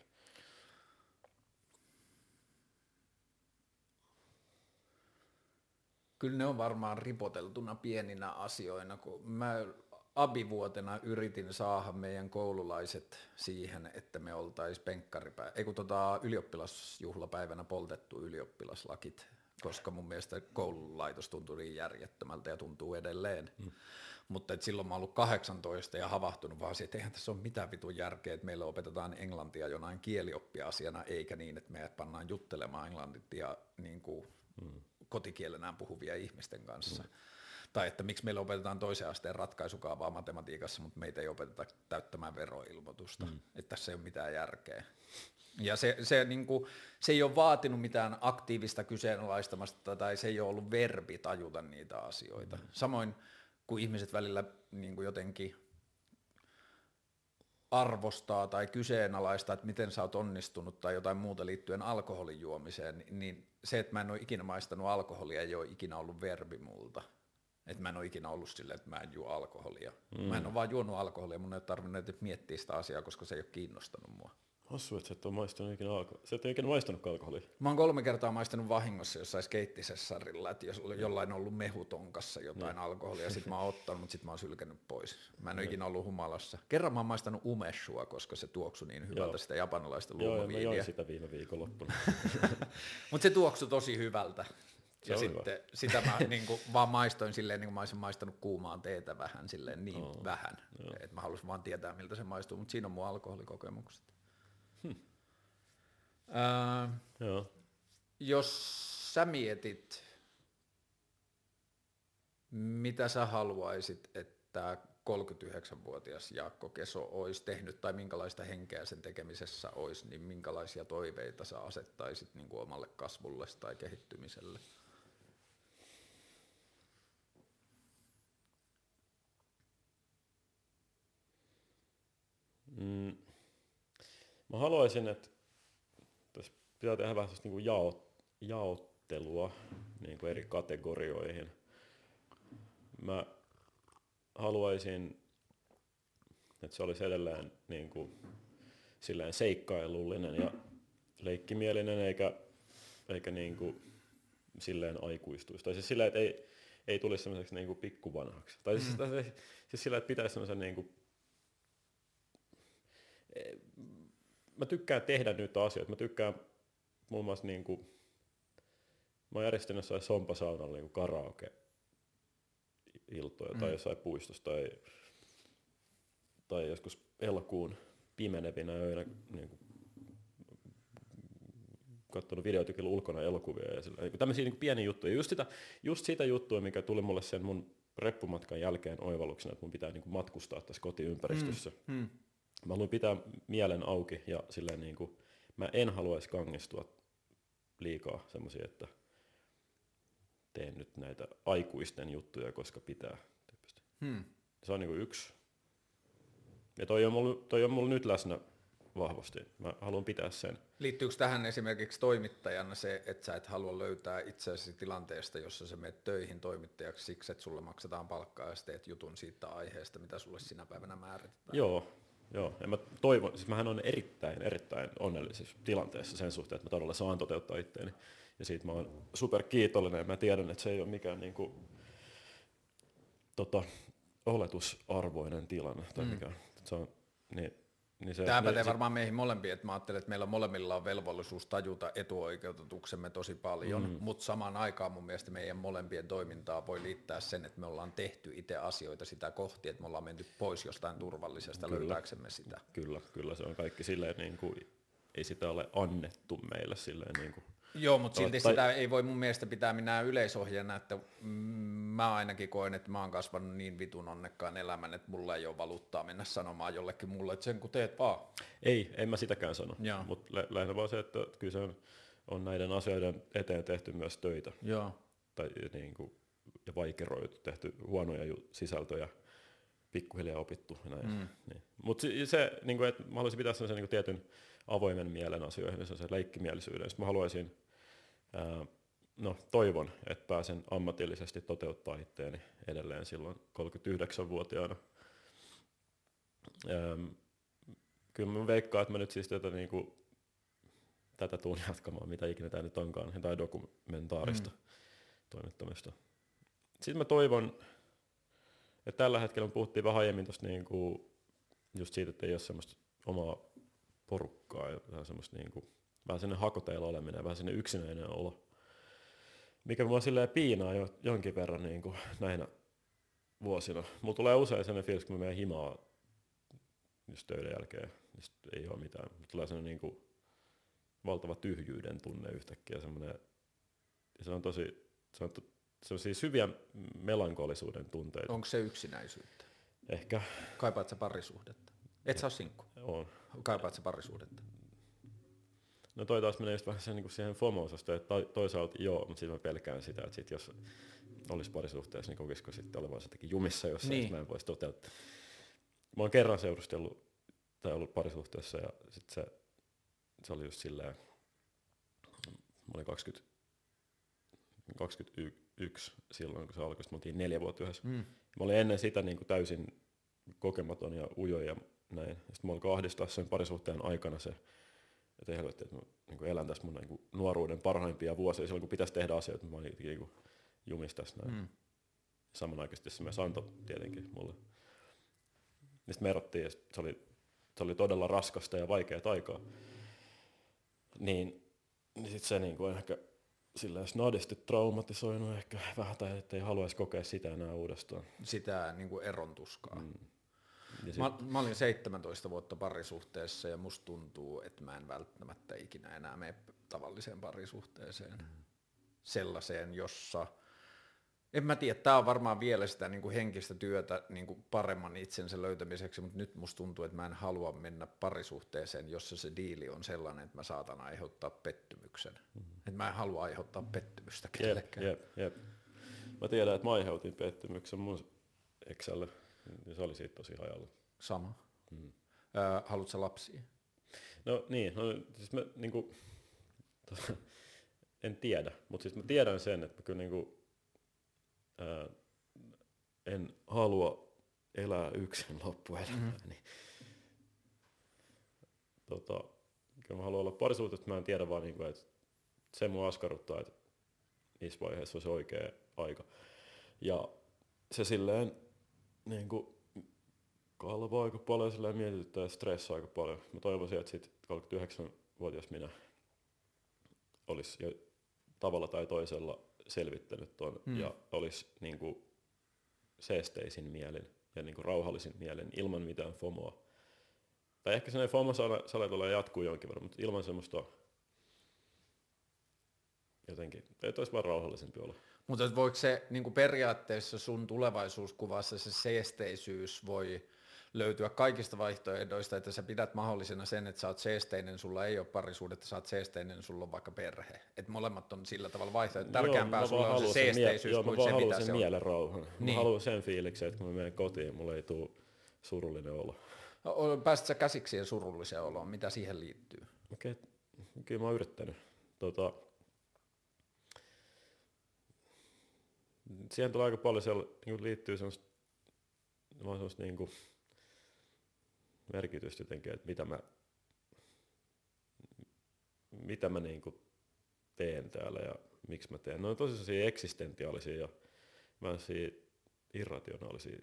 Kyllä ne on varmaan ripoteltuna pieninä asioina, kun mä abivuotena yritin saada meidän koululaiset siihen, että me oltaisiin penkkaripäivä, ei kun tota ylioppilasjuhlapäivänä poltettu ylioppilaslakit, koska mun mielestä koululaitos tuntui niin järjettömältä ja tuntuu edelleen. Mm. Mutta et silloin mä oon ollut 18 ja havahtunut vaan siihen, että eihän tässä ole mitään vitun järkeä, että meillä opetetaan englantia jonain kielioppiasiana, eikä niin, että meidät pannaan juttelemaan englantia niin kuin mm. Kotikielenään puhuvia ihmisten kanssa. Mm. Tai että miksi meillä opetetaan toisen asteen ratkaisukaavaa matematiikassa, mutta meitä ei opeteta täyttämään veroilmoitusta. Mm. Että tässä ei ole mitään järkeä. Ja se, se, niin kuin, se ei ole vaatinut mitään aktiivista kyseenalaistamasta tai se ei ole ollut verbi tajuta niitä asioita. Mm. Samoin kun ihmiset välillä niin kuin jotenkin arvostaa tai kyseenalaistaa, että miten sä oot onnistunut tai jotain muuta liittyen alkoholin juomiseen, niin se, että mä en ole ikinä maistanut alkoholia, ei ole ikinä ollut verbi multa. Että mä en ole ikinä ollut silleen, että mä en juo alkoholia. Mm. Mä en ole vaan juonut alkoholia, mun ei ole tarvinnut miettiä sitä asiaa, koska se ei ole kiinnostanut mua. Hassu, että sä et ole maistanut ikinä alkoholia. Sä et ole ikinä maistanut alkoholia. Mä oon kolme kertaa maistanut vahingossa jossain skeittisessarilla, että jos jollain on ollut mehutonkassa jotain no. alkoholia, sit mä oon ottanut, mutta sit mä oon sylkenyt pois. Mä en ole ikinä ollut humalassa. Kerran mä oon maistanut umeshua, koska se tuoksui niin hyvältä Joo. sitä japanilaista luomaviiniä. Joo, mä join sitä viime viikonloppuna. mutta se tuoksui tosi hyvältä. Se ja sitten hyvä. sitä mä niin kuin, vaan maistoin silleen, niin kuin mä olisin maistanut kuumaan teetä vähän silleen niin oh, vähän, että mä halusin vaan tietää miltä se maistuu, mutta siinä on mun alkoholikokemukset. Hmm. Äh, Joo. Jos sä mietit, mitä sä haluaisit, että 39-vuotias Jaakko Keso olisi tehnyt tai minkälaista henkeä sen tekemisessä olisi, niin minkälaisia toiveita sä asettaisit niin kuin omalle kasvulle tai kehittymiselle? Mm. Mä haluaisin, että tässä pitää tehdä vähän niin kuin jao, jaottelua niin kuin eri kategorioihin. Mä haluaisin, että se olisi edelleen niin kuin, silleen seikkailullinen ja leikkimielinen eikä, eikä niin kuin, silleen aikuistuisi. Tai siis silleen, että ei, ei tulisi semmoiseksi niin kuin pikkuvanhaksi. Tai siis, mm. siis, siis sillä, että pitäisi semmoisen niin kuin, mä tykkään tehdä nyt asioita. Mä tykkään muun muassa niin kuin, mä oon järjestänyt jossain sompasaunalla niin karaoke iltoja mm. tai jossain puistossa tai, tai joskus elokuun pimenevinä öinä niin kuin, katsonut videoita ulkona elokuvia ja sillä, niin tämmöisiä niin pieniä juttuja. Just sitä, just sitä juttua, mikä tuli mulle sen mun reppumatkan jälkeen oivalluksena, että mun pitää niin kuin matkustaa tässä kotiympäristössä. Mm. Mm. Mä haluan pitää mielen auki ja silleen niin kuin, mä en haluaisi kangistua liikaa semmoisia, että teen nyt näitä aikuisten juttuja, koska pitää. Hmm. Se on niin kuin yksi. Ja toi on, mulla, toi on mulla nyt läsnä vahvasti. Mä haluan pitää sen. Liittyykö tähän esimerkiksi toimittajana se, että sä et halua löytää itseäsi tilanteesta, jossa sä menet töihin toimittajaksi siksi, että sulle maksetaan palkkaa ja teet jutun siitä aiheesta, mitä sulle sinä päivänä määritetään? Joo, Joo, ja mä toivon, siis mähän on erittäin, erittäin onnellisessa tilanteessa sen suhteen, että mä todella saan toteuttaa itteeni. Ja siitä mä oon super kiitollinen ja mä tiedän, että se ei ole mikään niinku, tota, oletusarvoinen tilanne. Tai mm. mikä, se on, niin, niin se, Tämä niin, pätee se, varmaan meihin molempiin, että mä ajattelen, että meillä molemmilla on velvollisuus tajuta etuoikeutetuksemme tosi paljon, mm. mutta samaan aikaan mun mielestä meidän molempien toimintaa voi liittää sen, että me ollaan tehty itse asioita sitä kohti, että me ollaan menty pois jostain turvallisesta kyllä, löytääksemme sitä. Kyllä, kyllä se on kaikki silleen, niin kuin, ei sitä ole annettu meille silleen niin kuin Joo, mutta silti tai... sitä ei voi mun mielestä pitää minä yleisohjeena, että mä ainakin koen, että mä oon kasvanut niin vitun onnekkaan elämän, että mulla ei ole valuuttaa mennä sanomaan jollekin mulle, että sen kun teet vaan. Ei, en mä sitäkään sano, mutta lä- lähinnä vaan se, että kyllä se on, on näiden asioiden eteen tehty myös töitä. Joo. Tai niin kuin, ja vaikeroitu, tehty huonoja sisältöjä, pikkuhiljaa opittu. Näin. Mm. Niin. Mutta se, se niin kuin, että mä haluaisin pitää sellaisen niin kuin tietyn avoimen mielen asioihin, se on se leikkimielisyyden. Sitten mä haluaisin no, toivon, että pääsen ammatillisesti toteuttaa itteeni edelleen silloin 39-vuotiaana. kyllä mä veikkaan, että mä nyt siis tätä, niin kuin, tätä tuun jatkamaan, mitä ikinä tämä nyt onkaan, tai dokumentaarista mm. toimittamista. Sitten mä toivon, että tällä hetkellä puhuttiin vähän aiemmin tuosta niin kuin, just siitä, että ei ole semmoista omaa porukkaa ja semmoista niin kuin, vähän sinne hakoteilla oleminen, vähän sinne yksinäinen olo, mikä mua silleen piinaa jo jonkin verran niin kuin näinä vuosina. Mulla tulee usein sellainen fiilis, kun mä menen himaa just töiden jälkeen, niin ei ole mitään. Mulla tulee sellainen niin kuin valtava tyhjyyden tunne yhtäkkiä, semmoinen, ja se on tosi, se on, se on siis hyviä melankolisuuden tunteita. Onko se yksinäisyyttä? Ehkä. Kaipaat sä parisuhdetta? Et sä ole sinkku? On. Kaipaat sä parisuhdetta? No toi taas menee just vähän sen, niin siihen FOMO-osastoon, että toisaalta joo, mutta sitten mä pelkään sitä, että sit jos olisi parisuhteessa, niin kokisiko sitten olevansa jotenkin jumissa jossain, niin. mä en voisi toteuttaa. Mä oon kerran seurustellut tai ollut parisuhteessa ja sitten se, se oli just silleen, mä olin 20, 21 silloin, kun se alkoi, me oltiin neljä vuotta yhdessä. Mm. Mä olin ennen sitä niin kuin täysin kokematon ja ujo ja näin. Sitten mä olin ahdistaa sen parisuhteen aikana se, että ei helvetti, että mä niin elän tässä mun niin nuoruuden parhaimpia vuosia silloin, kun pitäisi tehdä asioita, mä olin niin jumis tässä näin. Mm. Samanaikaisesti se myös antoi tietenkin mulle. Ja sitten me erottiin, ja se oli, se oli todella raskasta ja vaikeaa aikaa. Niin, niin sitten se niin kuin ehkä silleen snadisti traumatisoinut ehkä vähän, tai ettei haluaisi kokea sitä enää uudestaan. Sitä niin kuin eron tuskaa. Mm. Mä, mä olin 17 vuotta parisuhteessa ja musta tuntuu, että mä en välttämättä ikinä enää mene tavalliseen parisuhteeseen. Mm. Sellaiseen, jossa En mä tiedä, tämä on varmaan vielä sitä niin kuin henkistä työtä niin kuin paremman itsensä löytämiseksi, mutta nyt musta tuntuu, että mä en halua mennä parisuhteeseen, jossa se diili on sellainen, että mä saatan aiheuttaa pettymyksen. Mm-hmm. Että mä en halua aiheuttaa pettymystä kellekään. Jep, jep, jep. Mä tiedän, että mä aiheutin pettymyksen mun eksälle, ja se oli siitä tosi hajalla. Sama. Mm. Öö, haluatko lapsia? No niin, no, siis mä niinku, tota, en tiedä, mutta siis mä tiedän sen, että mä kyllä niinku, ää, en halua elää yksin loppuelämää, mm-hmm. niin tota, kyllä mä haluan olla parisuhteessa, mä en tiedä vaan, niinku, että se mua askarruttaa, että missä vaiheessa on se oikea aika. Ja se silleen niin kuin, kalvaa aika paljon silleen mietityttää ja stressaa aika paljon. Mä toivoisin, että sit 39-vuotias minä olisi jo tavalla tai toisella selvittänyt ton hmm. ja olisi niin kuin, seesteisin mielin ja niin kuin, rauhallisin mielin ilman mitään FOMOa. Tai ehkä sellainen FOMO-sale tulee jatkuu jonkin verran, mutta ilman semmoista jotenkin, että olisi vaan rauhallisempi olla. Mutta voiko se niin kuin periaatteessa sun tulevaisuuskuvassa se seesteisyys voi löytyä kaikista vaihtoehdoista, että sä pidät mahdollisena sen, että sä oot seesteinen, sulla ei ole parisuudetta, sä oot seesteinen, sulla on vaikka perhe. Että molemmat on sillä tavalla vaihtoehto. Tärkeämpää joo, sulla on se seesteisyys mie- kuin joo, se, mitä sen se on. mielen rauhan. Niin. Mä haluan sen fiiliksen, että kun mä menen kotiin, mulla ei tule surullinen olo. Pääsit sä käsiksi siihen surulliseen oloon? Mitä siihen liittyy? Okei, okay. kyllä mä oon yrittänyt. Tota, siihen tulee aika paljon siellä niin liittyy semmoista, semmoista niin kuin merkitystä jotenkin, että mitä mä, mitä mä niin kuin teen täällä ja miksi mä teen. Ne on tosi sellaisia eksistentiaalisia ja mä irrationaalisia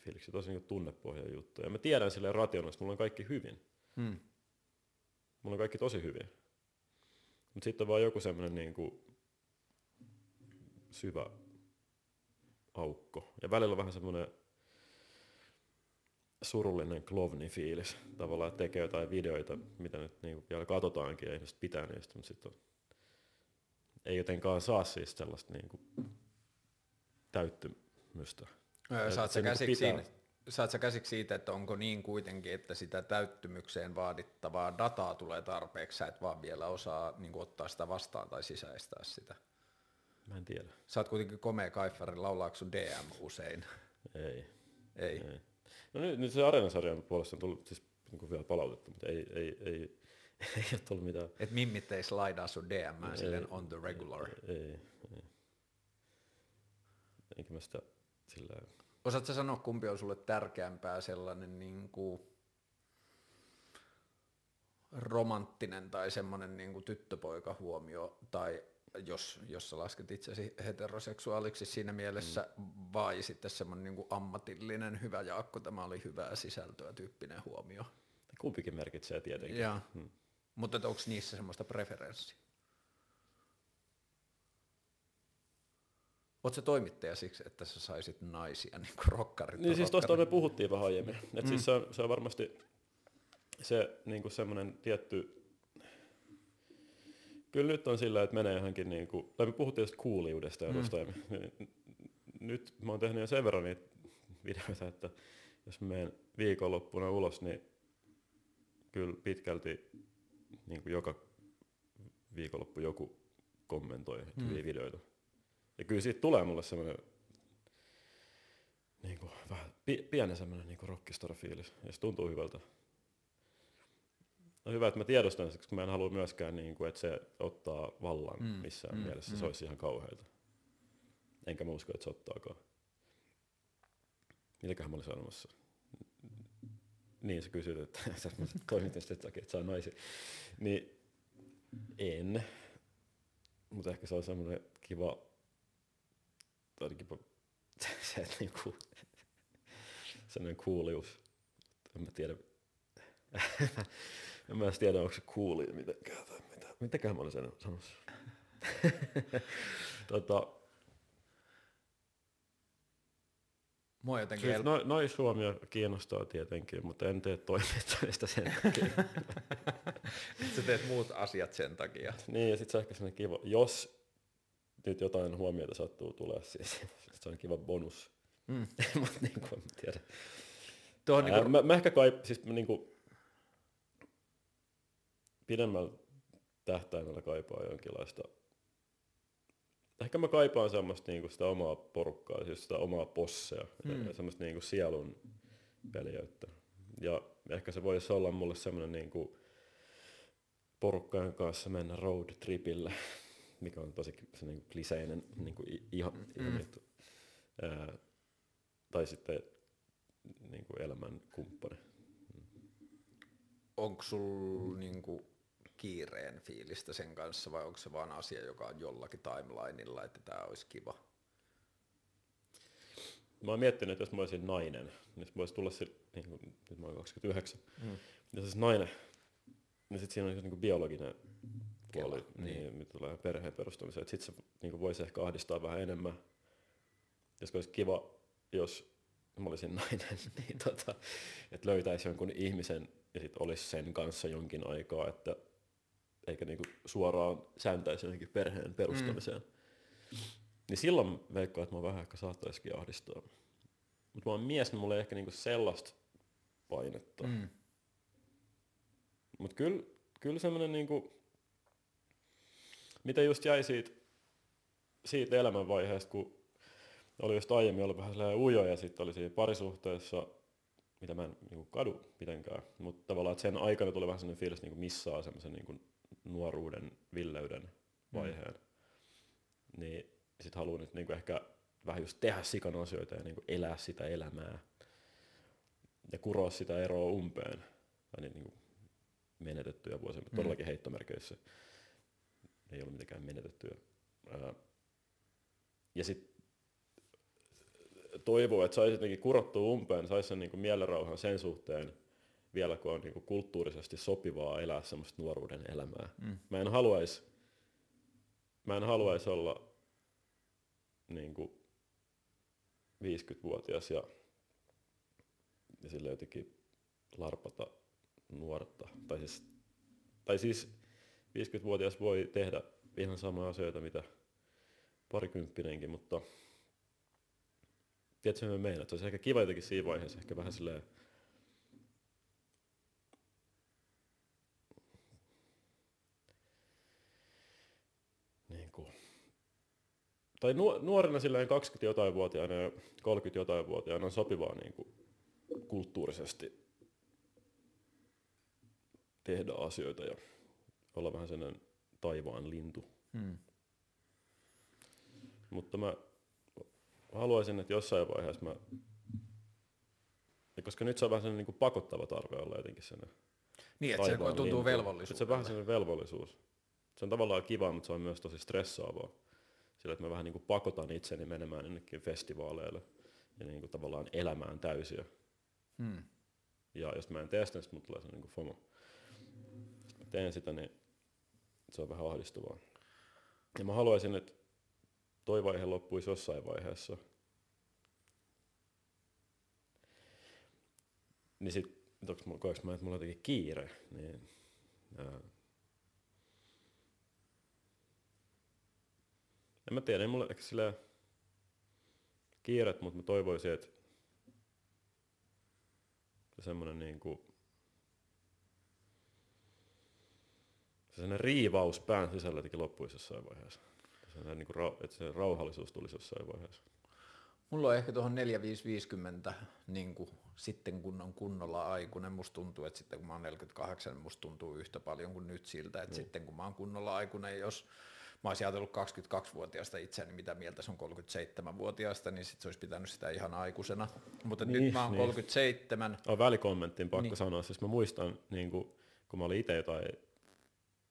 fiiliksiä, tosi niin tunnepohjan juttuja. Ja mä tiedän sille rationaalisesti, mulla on kaikki hyvin. Hmm. Mulla on kaikki tosi hyvin. Mutta sitten on vaan joku semmoinen niin kuin syvä aukko. Ja välillä on vähän semmoinen surullinen klovni fiilis tavallaan, että tekee jotain videoita, mitä nyt niin vielä katsotaankin ja ihmiset pitää niistä, mutta sitten ei jotenkaan saa siis sellaista niin kuin täyttymystä. Öö, saat, sä käsiksi niin siitä, saat sä käsiksi siitä, että onko niin kuitenkin, että sitä täyttymykseen vaadittavaa dataa tulee tarpeeksi, sä et vaan vielä osaa niin kuin, ottaa sitä vastaan tai sisäistää sitä? Mä en tiedä. Sä oot kuitenkin komea kaiffari, laulaako sun DM usein? Ei. Ei. ei. No nyt, nyt se Areenasarjan puolesta on tullut siis niin vielä palautetta, mutta ei, ei, ei, ei ole tullut mitään. Et mimmit ei slaidaa sun DM ei, silleen on the regular. Ei, ei. ei. Enkä mä sitä sillä Osaatko sanoa, kumpi on sulle tärkeämpää sellainen niin kuin romanttinen tai semmoinen niin kuin tyttöpoika huomio tai jos, jos sä lasket itsesi heteroseksuaaliksi siinä mielessä, mm. vai sitten semmoinen niin ammatillinen hyvä Jaakko, tämä oli hyvää sisältöä tyyppinen huomio. Kumpikin merkitsee tietenkin. Ja. Hmm. Mutta onko niissä semmoista preferenssiä? Oletko toimittaja siksi, että sä saisit naisia niin kuin rokkarit? Niin siis tuosta me puhuttiin vähän aiemmin. Et siis mm. siis se, on, se on varmasti se niin kuin semmoinen tietty Kyllä nyt on sillä, että menee johonkin, niin kuin, tai me puhuttiin tästä kuuliudesta ja mm. Nyt mä oon tehnyt jo sen verran niitä videoita, että jos menen viikonloppuna ulos, niin kyllä pitkälti niin kuin joka viikonloppu joku kommentoi mm. videoita. Ja kyllä siitä tulee mulle semmoinen niin kuin, vähän pieni semmoinen niin rockistar-fiilis, ja se tuntuu hyvältä on hyvä, että mä tiedostan koska mä en halua myöskään, niin kuin, että se ottaa vallan mm, missään mm, mielessä. Mm. Se olisi ihan kauheita. Enkä mä usko, että se ottaakaan. Mitäköhän mä olin sanomassa? Niin, sä kysyt, että sä toimit sen takia, että saa naisia. Niin en. Mutta ehkä se on semmoinen kiva, kiva se, että niinku, semmoinen kuulius. En mä tiedä. En mä tiedä, onko se kuuli mitenkään tai mitä. Mitäkään mä olin sen sanomassa. tota, Mua jotenkin... Siis no, noin Suomia kiinnostaa tietenkin, mutta en tee toimittamista sen takia. Sä teet muut asiat sen takia. Niin, ja sit se on ehkä sellainen kiva, jos nyt jotain huomiota sattuu tulee, siis se on kiva bonus. Mm. Mutta niin kuin, en tiedä. Tuohon Ää, niinku, mä, mä, ehkä kai, siis mä niinku, pidemmällä tähtäimellä kaipaa jonkinlaista, ehkä mä kaipaan semmoista niinku sitä omaa porukkaa, siis sitä omaa possea, Mm. mm. semmoista niinku sielun veljeyttä. Ja ehkä se voisi olla mulle semmoinen niinku porukkojen kanssa mennä road tripille, mikä on tosi se niinku kliseinen niinku ihan, ihan Mm. juttu. Ää, tai sitten niinku elämän kumppani. onko sul niinku kiireen fiilistä sen kanssa vai onko se vaan asia, joka on jollakin timelineilla, että tämä olisi kiva? Mä oon miettinyt, että jos mä olisin nainen, niin voisi tulla se, niin kuin, nyt mä oon 29, Mm. jos olisi nainen, niin sitten siinä on niin kuin biologinen puoli, Kela, niin, niin. mitä tulee perheen perustamiseen. Sitten se niin kuin voisi ehkä ahdistaa vähän enemmän. Jos olisi kiva, jos mä olisin nainen, niin tota, että löytäisi jonkun ihmisen ja sitten olisi sen kanssa jonkin aikaa, että eikä niinku suoraan sääntäisi johonkin perheen perustamiseen. Mm. Niin silloin veikkaan, että mä vähän ehkä saattaisikin ahdistaa. Mutta mä oon mies, niin mulla ei ehkä niinku sellaista painetta. Mm. Mm. Mutta kyllä, kyllä semmoinen niinku, mitä just jäi siitä, siitä elämänvaiheesta, kun oli just aiemmin ollut vähän sellainen ujo ja sitten oli siinä parisuhteessa, mitä mä en niinku kadu mitenkään, mutta tavallaan että sen aikana tuli vähän sellainen fiilis, niinku missaa semmoisen niinku nuoruuden, villeyden vaiheen. Mm. Niin sit haluan nyt niinku ehkä vähän just tehdä sikan asioita ja niinku elää sitä elämää ja kuroa sitä eroa umpeen. Tai niin, niinku menetettyjä vuosia, mutta Mm. todellakin heittomerkeissä ei ollut mitenkään menetettyä. Ää, ja sitten toivoo, että saisi jotenkin kurottua umpeen, saisi sen niinku mielenrauhan sen suhteen, vielä kun on niinku kulttuurisesti sopivaa elää semmoista nuoruuden elämää. Mm. Mä en haluaisi mä en haluais olla niinku 50-vuotias ja, ja sille jotenkin larpata nuorta. Tai siis, tai siis 50-vuotias voi tehdä ihan samoja asioita, mitä parikymppinenkin, mutta tiedätkö, mitä mä meinaan? Se olisi ehkä kiva jotenkin siinä vaiheessa, ehkä vähän silleen niin kuin, tai nuo- nuorena silleen 20 jotain vuotiaana ja 30 jotain vuotiaana on sopivaa niin kuin kulttuurisesti tehdä asioita ja olla vähän sellainen taivaan lintu. Mm. Mutta mä haluaisin, että jossain vaiheessa mä, ja koska nyt se on vähän sellainen niin kuin pakottava tarve olla jotenkin sellainen Niin, että se tuntuu. Että se on vähän sellainen velvollisuus. Se on tavallaan kiva, mutta se on myös tosi stressaavaa. Sillä, että mä vähän niin kuin pakotan itseni menemään jonnekin festivaaleille ja niin kuin tavallaan elämään täysiä. Mm. Ja jos mä en tee sitä, niin sit mulla tulee se niin kuin FOMO. Jos mä teen sitä, niin se on vähän ahdistavaa. Ja mä haluaisin, että toi vaihe loppuisi jossain vaiheessa. Niin sit, onks mulla, mä, että mulla on jotenkin kiire, niin ää, en mä tiedä, ei mulla ehkä silleen kiiret, mutta mä toivoisin, että se semmonen niinku se sellainen riivaus pään sisällä jotenkin loppuisi jossain vaiheessa. Sellainen niinku, rau- että se rauhallisuus tulisi jossain vaiheessa. Mulla on ehkä tuohon 4550, niin kuin, sitten kun on kunnolla aikuinen, musta tuntuu, että sitten kun mä oon 48, niin musta tuntuu yhtä paljon kuin nyt siltä, että Niin. sitten kun mä oon kunnolla aikuinen, jos mä olisin ajatellut 22-vuotiaasta itseäni, mitä mieltä se on 37-vuotiaasta, niin sit se olisi pitänyt sitä ihan aikuisena. Mutta Niin, nyt mä oon niin. 37, On välikommenttiin pakko Niin. sanoa, siis mä muistan, niin kun, kun mä olin itse jotain,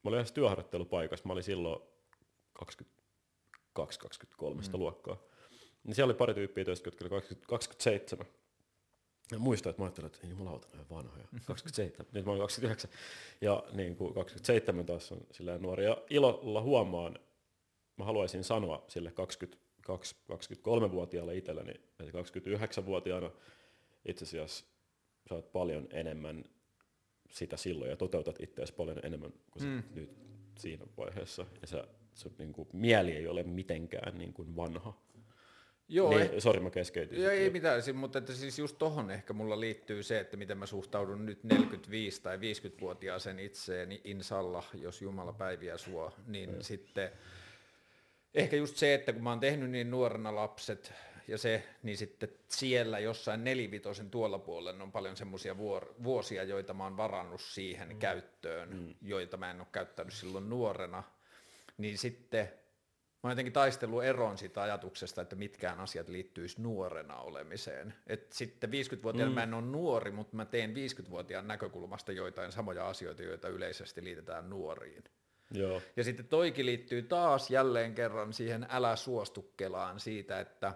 mä olin yhdessä työharjoittelupaikassa, mä olin silloin 22-23 mm. luokkaa. Niin siellä oli pari tyyppiä töistä, jotka oli 20, 27. Ja muistan, että mä ajattelin, että ei jumalauta, ne on vanhoja. 27, nyt mä olen 29. Ja niin kuin 27 taas on silleen nuori. Ja ilolla huomaan, mä haluaisin sanoa sille 22-23-vuotiaalle itselleni, että 29-vuotiaana itse asiassa sä oot paljon enemmän sitä silloin ja toteutat itseäsi paljon enemmän kuin mm. Nyt siinä vaiheessa. Ja sä sun niin kuin, mieli ei ole mitenkään niin kuin vanha. Joo, niin, eh- sori mä keskeytin. Ja ei mitään, mutta että siis just tohon ehkä mulla liittyy se, että miten mä suhtaudun nyt 45- tai 50-vuotiaaseen itseeni, inshallah, jos Jumala päiviä suo, niin mm. sitten ehkä just se, että kun mä oon tehnyt niin nuorena lapset ja se, niin sitten siellä jossain nelivitosen tuolla puolella on paljon semmoisia vuosia, joita mä oon varannut siihen mm. käyttöön, mm. joita mä en ole käyttänyt silloin nuorena, niin sitten mä oon jotenkin taistellut eroon siitä ajatuksesta, että mitkään asiat liittyisi nuorena olemiseen. Et sitten 50-vuotiaana mm. mä en ole nuori, mutta mä teen 50-vuotiaan näkökulmasta joitain samoja asioita, joita yleisesti liitetään nuoriin. Joo. Ja sitten toikin liittyy taas jälleen kerran siihen älä suostu kelaan siitä, että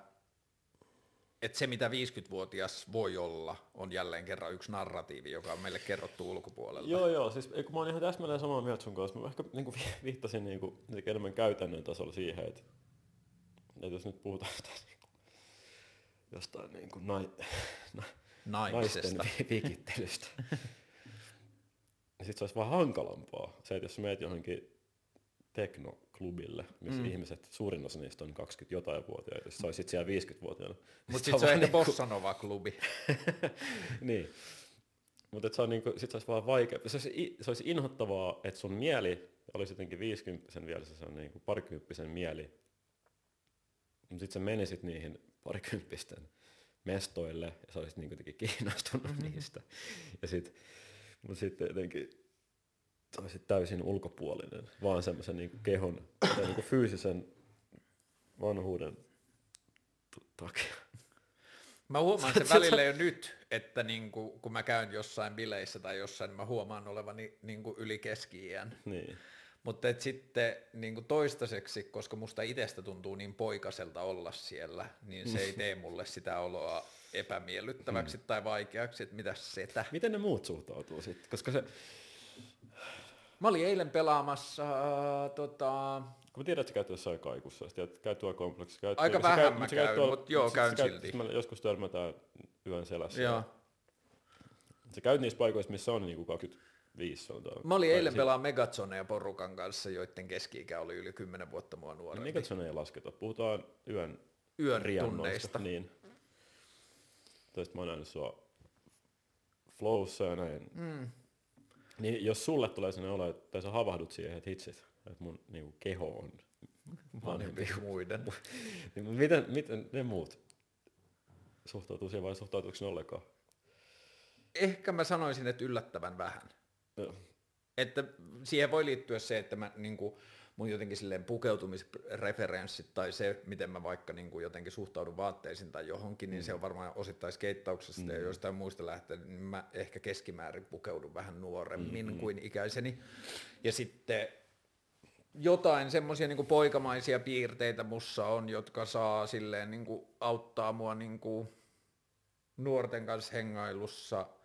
että se mitä 50-vuotias voi olla, on jälleen kerran yksi narratiivi, joka on meille kerrottu ulkopuolella. Joo, joo, siis kun mä oon ihan täsmälleen samaa mieltä sun kanssa, mä ehkä niin kuin viittasin niin kuin, enemmän käytännön tasolla siihen, että, että jos nyt puhutaan jostain, niin kuin, jostain niin kuin nai, na, naisten vikittelystä, niin sit se olisi vaan hankalampaa. Se, että jos meet johonkin teknoklubille, missä mm. ihmiset, suurin osa niistä on 20 jotain vuotiaita, jos sä olisit siellä 50-vuotiaana. Mutta sitten se on ehkä niinku... Bossanova-klubi. niin. Mutta se on niinku, sit se olisi vaan vaikea. Se olisi, se olisi inhottavaa, että sun mieli olisi jotenkin 50 vielä, se on niinku parikymppisen mieli. Mutta sitten sä menisit niihin parikymppisten mestoille ja sä olisit niinku jotenkin kiinnostunut mm-hmm. niistä. Ja sit, mutta sitten jotenkin olisit täysin ulkopuolinen, vaan semmoisen niin kehon tai niin fyysisen vanhuuden takia. Mä huomaan sen välillä jo nyt, että niin kuin, kun mä käyn jossain bileissä tai jossain, niin mä huomaan olevani niin kuin yli keski Niin. Mutta sitten niin kuin toistaiseksi, koska musta itsestä tuntuu niin poikaselta olla siellä, niin se ei tee mulle sitä oloa epämiellyttäväksi mm. tai vaikeaksi, että mitä setä. Miten ne muut suhtautuu sitten? Koska se, Mä olin eilen pelaamassa, äh, tota... Kun mä tiedän, että sä käyt jossain kaikussa, ja käyt tuolla kompleksissa. Käyt, Aika vähän käyt, mä käyn, tuolla, mutta joo, käyn käyt, silti. Mä joskus törmätään yön selässä. Joo. Sä käyt niissä paikoissa, missä on niinku 25 sanotaan. Mä olin eilen pelaa Megazoneja porukan kanssa, joiden keski-ikä oli yli 10 vuotta mua nuorempi. No Megazoneja lasketa, puhutaan yön, yön tunneista. Niin. Toista mä oon nähnyt sua flowssa ja näin. Mm. Niin jos sulle tulee sellainen olo, että sä havahdut siihen, että hitsit, että mun niin keho on vanhempi kuin muiden. niin, miten, miten ne muut suhtautuu siihen vai suhtautuuko ne ollenkaan? Ehkä mä sanoisin, että yllättävän vähän. Joo. Että siihen voi liittyä se, että mä niin kuin, mun jotenkin silleen pukeutumisreferenssit tai se, miten mä vaikka niin kuin jotenkin suhtaudun vaatteisiin tai johonkin, niin mm. se on varmaan osittain skeittauksesta mm. ja jostain muista lähtien, niin mä ehkä keskimäärin pukeudun vähän nuoremmin mm. kuin ikäiseni. Ja sitten jotain semmoisia niin poikamaisia piirteitä mussa on, jotka saa silleen niin kuin auttaa mua niin kuin nuorten kanssa hengailussa –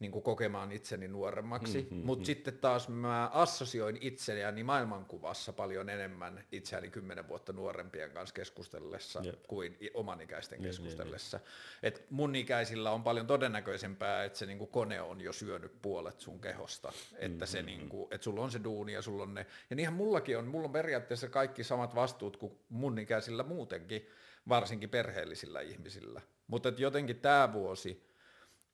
niin kuin kokemaan itseni nuoremmaksi, mm, mm, mutta mm. sitten taas mä assosioin itseni maailmankuvassa paljon enemmän itseäni kymmenen vuotta nuorempien kanssa keskustellessa yep. kuin oman ikäisten keskustellessa. Yep, Et mun ikäisillä on paljon todennäköisempää, että se niin kuin kone on jo syönyt puolet sun kehosta, että mm, se mm, niin kuin, että sulla on se duuni ja sulla on ne, ja niinhän mullakin on, mulla on periaatteessa kaikki samat vastuut kuin mun ikäisillä muutenkin, varsinkin perheellisillä ihmisillä. Mutta jotenkin tämä vuosi,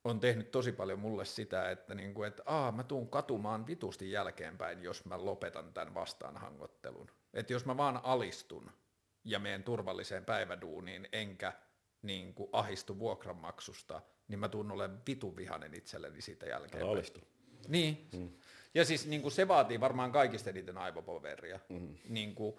on tehnyt tosi paljon mulle sitä, että, niin kuin, että aa, mä tuun katumaan vitusti jälkeenpäin, jos mä lopetan tämän vastaanhangottelun. Että jos mä vaan alistun ja menen turvalliseen päiväduuniin, enkä niin kuin ahistu vuokranmaksusta, niin mä tuun olemaan vitun vihanen itselleni siitä jälkeen. Alistu. Niin. Mm. Ja siis niin kuin se vaatii varmaan kaikista eniten aivopoveria. Mm. Niin kuin,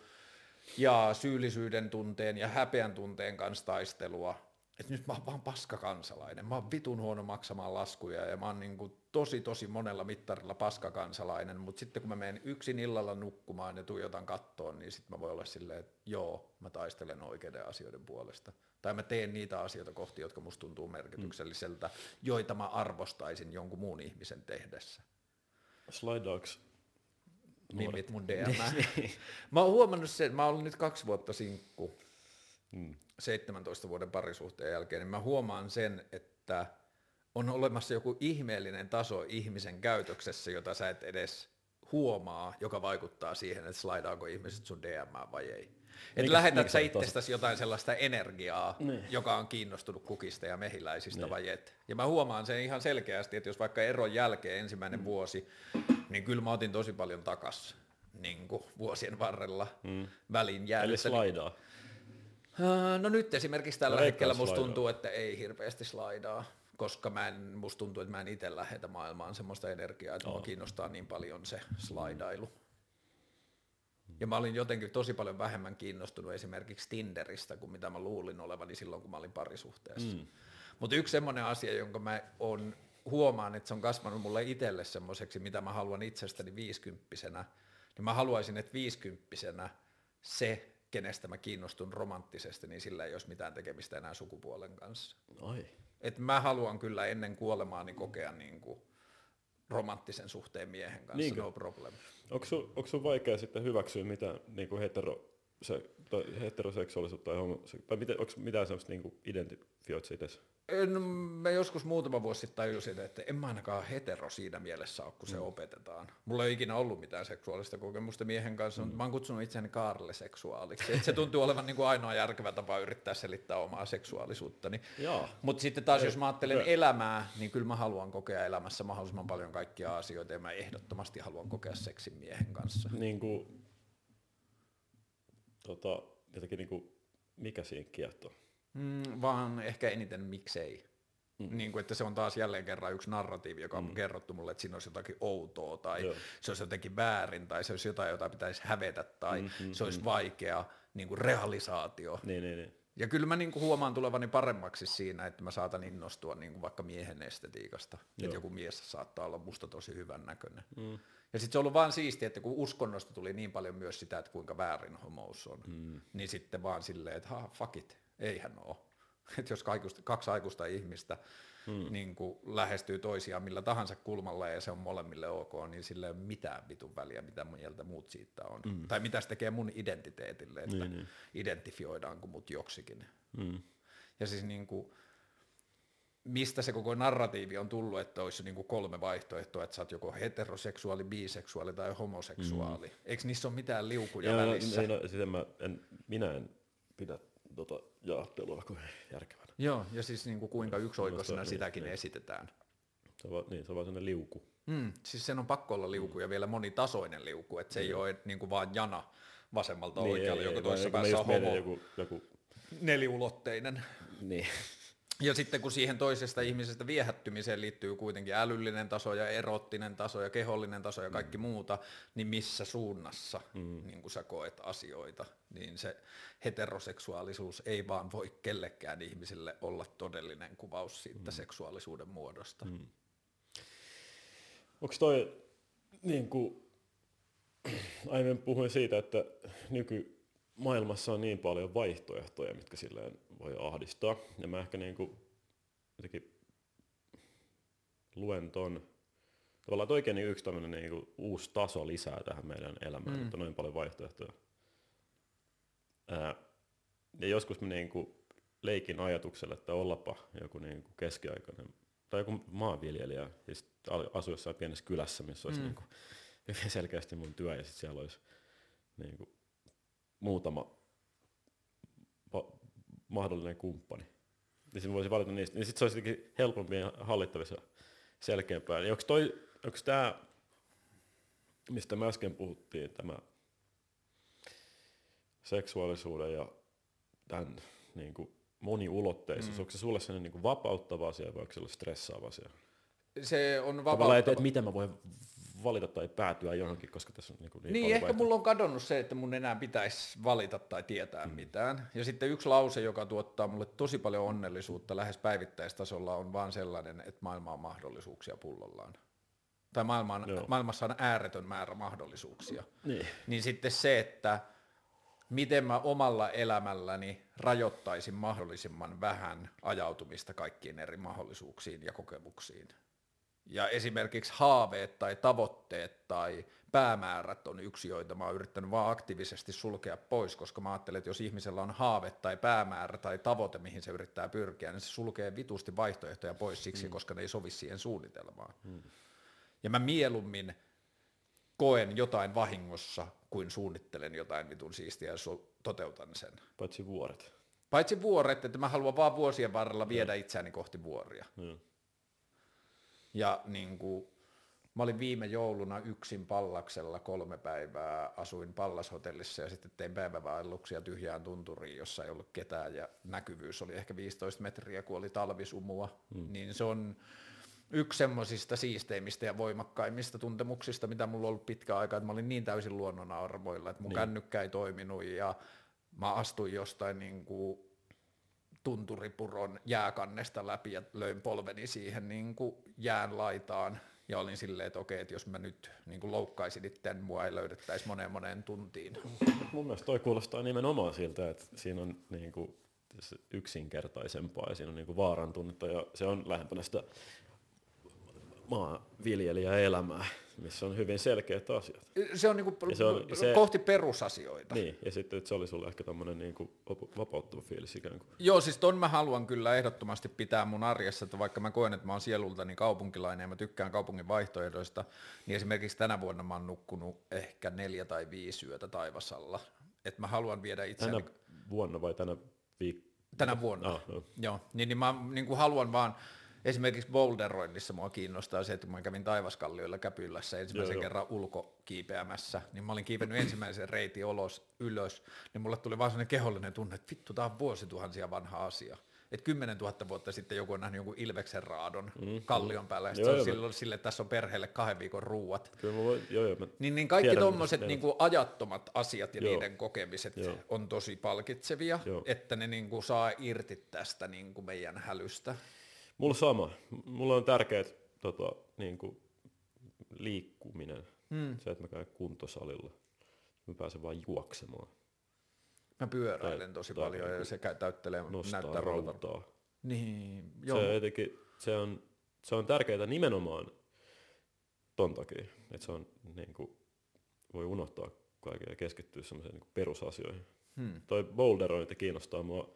ja syyllisyyden tunteen ja häpeän tunteen kanssa taistelua että nyt mä oon vaan paska kansalainen, mä oon vitun huono maksamaan laskuja ja mä oon niin kuin tosi tosi monella mittarilla paska kansalainen, mutta sitten kun mä menen yksin illalla nukkumaan ja tuijotan kattoon, niin sitten mä voin olla silleen, että joo, mä taistelen oikeiden asioiden puolesta. Tai mä teen niitä asioita kohti, jotka musta tuntuu merkitykselliseltä, joita mä arvostaisin jonkun muun ihmisen tehdessä. Slide Dogs. Nimit mun DM. mä oon huomannut sen, mä oon nyt kaksi vuotta sinkku. Hmm. 17 vuoden parisuhteen jälkeen, niin mä huomaan sen, että on olemassa joku ihmeellinen taso ihmisen käytöksessä, jota sä et edes huomaa, joka vaikuttaa siihen, että slaidaanko ihmiset sun DM vai ei. Että Mikä- lähetät sä itsestäsi jotain sellaista energiaa, Niin. joka on kiinnostunut kukista ja mehiläisistä Niin. vai et. Ja mä huomaan sen ihan selkeästi, että jos vaikka eron jälkeen ensimmäinen Mm. vuosi, niin kyllä mä otin tosi paljon takas niin kuin vuosien varrella mm. väliin Eli jäädyssä. slaidaa. Äh, No nyt esimerkiksi tällä veikkaa hetkellä musta slaidaa. tuntuu, että ei hirveästi slaidaa, koska mä en, musta tuntuu, että mä en itse lähetä maailmaan semmoista energiaa, että oh. mua kiinnostaa niin paljon se slaidailu. Ja mä olin jotenkin tosi paljon vähemmän kiinnostunut esimerkiksi Tinderistä kuin mitä mä luulin olevani silloin, kun mä olin parisuhteessa. Mm. Mutta yksi semmoinen asia, jonka mä on, huomaan, että se on kasvanut mulle itselle semmoiseksi, mitä mä haluan itsestäni viisikymppisenä, niin mä haluaisin, että viisikymppisenä se, kenestä mä kiinnostun romanttisesti, niin sillä ei olisi mitään tekemistä enää sukupuolen kanssa. Ai. Et mä haluan kyllä ennen kuolemaani kokea niin kuin romanttisen suhteen miehen kanssa, Niinkö? no problem. Onko sun, onko sun vaikea sitten hyväksyä mitään niin kuin hetero, se, tai heteroseksuaalisuutta tai homo, tai miten, onko mitään sellaista niin kuin identifioit sä itse? En, mä joskus muutama vuosi sitten tajusin, että en mä ainakaan hetero siinä mielessä ole, kun se opetetaan. Mulla ei ole ikinä ollut mitään seksuaalista kokemusta miehen kanssa, mutta mä oon kutsunut itseäni Kaarle seksuaaliksi. Et se tuntuu olevan niin kuin ainoa järkevä tapa yrittää selittää omaa seksuaalisuuttani. Mutta sitten taas, jos mä ajattelen hyvä. elämää, niin kyllä mä haluan kokea elämässä mahdollisimman paljon kaikkia asioita, ja mä ehdottomasti haluan kokea seksin miehen kanssa. Niin kuin, tota, jotenkin niin kuin, mikä siinä kiehtoo? Mm, vaan ehkä eniten miksei. Mm. Niin kuin, että se on taas jälleen kerran yksi narratiivi, joka on mm. kerrottu mulle, että siinä olisi jotakin outoa tai Joo. se olisi jotenkin väärin tai se olisi jotain, jota pitäisi hävetä tai mm, mm, se olisi vaikea niin kuin realisaatio. Niin, niin, niin. Ja kyllä mä niin kuin huomaan tulevani paremmaksi siinä, että mä saatan innostua niin kuin vaikka miehen estetiikasta. Joo. Että joku mies saattaa olla musta tosi hyvän näköinen. Mm. Ja sitten se on ollut vaan siistiä, että kun uskonnosta tuli niin paljon myös sitä, että kuinka väärin homous on, mm. niin sitten vaan silleen, että ha, fuck it, eihän ole. Että jos kaikusta, kaksi aikuista ihmistä mm. niin kuin lähestyy toisiaan millä tahansa kulmalla ja se on molemmille ok, niin sillä ei ole mitään vitun väliä, mitä mieltä muut siitä on. Mm. Tai mitä se tekee mun identiteetille, että niin, niin. identifioidaanko mut joksikin. Mm. Ja siis niin kuin, mistä se koko narratiivi on tullut, että olisi niin kuin kolme vaihtoehtoa, että sä oot joko heteroseksuaali, biseksuaali tai homoseksuaali. Mm. Eikö niissä ole mitään liukuja Ja, välissä? No, no, siis mä en, minä en pidä tota jaottelua kuin järkevänä. Joo, ja siis niin kuin kuinka yksioikoisena niin, sitäkin niin. esitetään. Se on, niin, se on vaan sellainen liuku. Mm, siis sen on pakko olla liuku ja vielä monitasoinen liuku, että se ei ole niin kuin vaan jana vasemmalta niin, oikealle, joka vaan toisessa päässä on homo, joku, joku, neliulotteinen. niin. Ja sitten kun siihen toisesta ihmisestä viehättymiseen liittyy kuitenkin älyllinen taso ja erottinen taso ja kehollinen taso ja kaikki mm. muuta, niin missä suunnassa mm. niin kun sä koet asioita, niin se heteroseksuaalisuus ei vaan voi kellekään ihmiselle olla todellinen kuvaus siitä mm. seksuaalisuuden muodosta. Mm. Onko toi, niin kuin, aiemmin puhuin siitä, että nykymaailmassa on niin paljon vaihtoehtoja, mitkä silleen voi ahdistaa. Ja mä ehkä niin kuin, jotenkin luen ton, tavallaan että oikein niin yksi tämmöinen niin kuin uusi taso lisää tähän meidän elämään, mm. että on noin paljon vaihtoehtoja. Ää, ja joskus mä niin kuin leikin ajatuksella, että ollapa joku niin kuin keskiaikainen tai joku maanviljelijä ja al- asu jossain pienessä kylässä, missä olisi mm. niin kuin hyvin selkeästi mun työ ja sitten siellä olisi niin kuin muutama va- mahdollinen kumppani. Ja sitten voisi valita niistä. Niin sitten se olisi jotenkin helpompi ja hallittavissa selkeämpää. Niin onko, toi, onko tämä, mistä me äsken puhuttiin, tämä seksuaalisuuden ja tämän niin kuin moniulotteisuus, mm. onko se sulle sellainen niin kuin vapauttava asia vai onko se stressaava asia? Se on Tavallaan, että, vapauttava. että miten mä voin valita tai päätyä johonkin, koska tässä on niin, kuin niin, Niin, paljon ehkä vaihtoehtoja. mulla on kadonnut se, että mun enää pitäisi valita tai tietää mm. mitään. Ja sitten yksi lause, joka tuottaa mulle tosi paljon onnellisuutta lähes päivittäistasolla, on vaan sellainen, että maailma on mahdollisuuksia pullollaan. Tai maailma on, Joo. maailmassa on ääretön määrä mahdollisuuksia. Niin. Niin sitten se, että miten mä omalla elämälläni rajoittaisin mahdollisimman vähän ajautumista kaikkiin eri mahdollisuuksiin ja kokemuksiin. Ja esimerkiksi haaveet tai tavoitteet tai päämäärät on yksi, joita mä oon yrittänyt vaan aktiivisesti sulkea pois, koska mä ajattelen, että jos ihmisellä on haave tai päämäärä tai tavoite, mihin se yrittää pyrkiä, niin se sulkee vitusti vaihtoehtoja pois siksi, mm. koska ne ei sovi siihen suunnitelmaan. Mm. Ja mä mieluummin koen jotain vahingossa, kuin suunnittelen jotain vitun siistiä ja toteutan sen. Paitsi vuoret. Paitsi vuoret, että mä haluan vaan vuosien varrella viedä itseäni kohti vuoria. Mm. Ja niin kuin, mä olin viime jouluna yksin Pallaksella kolme päivää, asuin Pallashotellissa ja sitten tein päivävaelluksia tyhjään tunturiin, jossa ei ollut ketään ja näkyvyys oli ehkä 15 metriä, kun oli talvisumua. Mm. Niin se on yksi semmoisista siisteimmistä ja voimakkaimmista tuntemuksista, mitä mulla on ollut pitkä aika, että mä olin niin täysin luonnon arvoilla, että mun niin. kännykkä ei toiminut ja mä astuin jostain niin kuin tunturipuron jääkannesta läpi ja löin polveni siihen niin kuin jään laitaan ja olin silleen, että okei, että jos mä nyt niin kuin loukkaisin niin mua ei löydettäisi moneen moneen tuntiin. Mun mielestä toi kuulostaa nimenomaan siltä, että siinä on niin kuin yksinkertaisempaa ja siinä on niin kuin vaaran tunnetta ja se on lähempänä sitä maanviljelijäelämää, missä on hyvin selkeät asiat. Se on, niinku Ja se on- se- kohti perusasioita. Niin, ja sitten että se oli sulle ehkä tämmöinen niin kuin vapauttava fiilis ikään kuin. Joo, siis ton mä haluan kyllä ehdottomasti pitää mun arjessa, että vaikka mä koen, että mä oon sielultani kaupunkilainen ja mä tykkään kaupungin vaihtoehdoista, niin esimerkiksi tänä vuonna mä oon nukkunut ehkä neljä tai viisi yötä taivasalla. Että mä haluan viedä itseäni Tänä vuonna vai tänä viikolla? tänä vuonna. Ah, no. Joo, niin, niin mä niin kuin haluan vaan, esimerkiksi boulderoinnissa mua kiinnostaa se, että kun mä kävin Taivaskallioilla Käpylässä ensimmäisen Joo, joo. kerran ulkokiipeämässä, niin mä olin kiipennyt ensimmäisen reitin olos, ylös, niin mulle tuli vaan sellainen kehollinen tunne, että vittu, tää on vuosituhansia vanha asia. Että 10 000 vuotta sitten joku on nähnyt jonkun Ilveksen raadon mm, kallion päällä, ja Joo, se on joo, silloin sille, että tässä on perheelle kahden viikon ruuat. Kyllä mulla, joo, joo, mä Niin, niin kaikki tuommoiset niinku ajattomat asiat ja Joo. niiden kokemiset Joo. on tosi palkitsevia, Joo. että ne niinku saa irti tästä niinku meidän hälystä. Mulla sama. Mulla on tärkeät tota, niin kuin liikkuminen. Hmm. Se, että mä käyn kuntosalilla. Mä pääsen vaan juoksemaan. Mä pyöräilen Tai- tosi tai paljon ja niinku se täyttelee, näyttää rautaa. Niin, joo. Se, jotenkin, se, on, se on tärkeää nimenomaan ton takia. Että se on niin kuin, voi unohtaa kaiken ja keskittyä semmoiseen niin perusasioihin. Hmm. Toi boulderointi kiinnostaa mua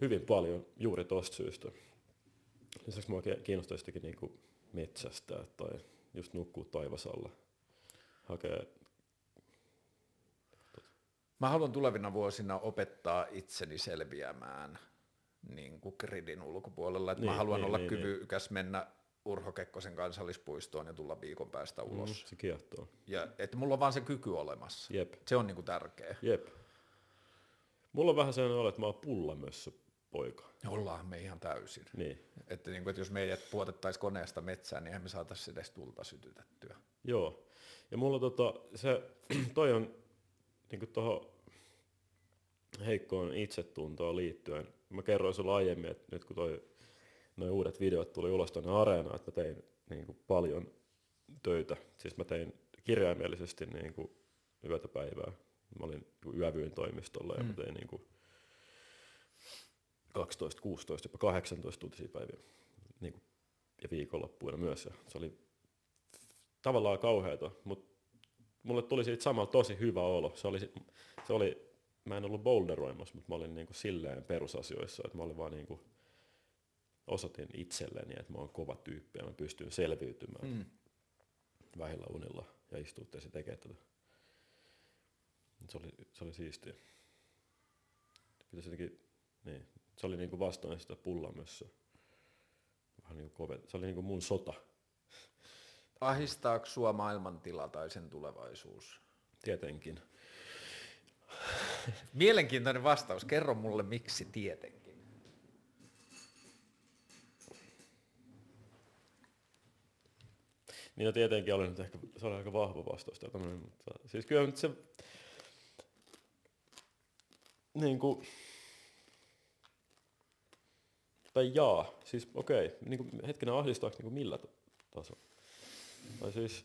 hyvin paljon juuri tosta syystä. Lisäksi mua ki- kiinnostaa jostakin niinku metsästää tai just nukkuu taivasalla. Hakee, Mä haluan tulevina vuosina opettaa itseni selviämään niin kuin gridin ulkopuolella. Että mä Niin, haluan niin, olla niin, kyvykäs mennä Urho Kekkosen kansallispuistoon ja tulla viikon päästä ulos. mm, se kiehtoo. Ja että mulla on vaan se kyky olemassa. Jep, Se on niinku tärkeä. jep. Mulla on vähän sellainen olo, että mä oon pullamössö poika. Ollaan me ihan täysin. Niin, Että, niin kuin, että jos meidät puotettaisiin koneesta metsään, niin eihän me saataisiin edes tulta sytytettyä. joo. Ja mulla tota, se, toi on niinku tohon heikkoon itsetuntoon liittyen. Mä kerroin sulle aiemmin, että nyt kun toi, noi uudet videot tuli ulos tonne areenaan, että mä tein niinku paljon töitä. Siis mä tein kirjaimellisesti niinku yötä päivää. Mä olin yövyin toimistolla ja Mm. mä tein niinku 12, 16, jopa 18 tuntisia päiviä. Niinku, ja viikonloppuina myös. Ja se oli tavallaan kauheata, mutta mulle tuli siitä samalla tosi hyvä olo. Se oli, se oli mä en ollut boulderoimassa, mutta mä olin niinku silleen perusasioissa, että mä olin vaan niinku, osoitin itselleni, että mä oon kova tyyppi ja mä pystyn selviytymään mm. Mm. vähillä unilla ja istuutteessa tekemään tätä. Se oli, se oli siistiä. Pitäisi jotenkin, niin, se oli niinku vastoin sitä pullamössä. Vähän niinku kove, se oli niinku mun sota, Ahistaako sua maailmantila tai sen tulevaisuus? tietenkin. Mielenkiintoinen vastaus. Kerro mulle, miksi tietenkin. Niin no tietenkin oli nyt ehkä, se oli aika vahva vastaus tai mutta siis kyllä nyt se, niin kuin, tai jaa, siis okei, niin kuin hetkinen ahdistaako niin kuin millä ta- tasolla? Tai siis,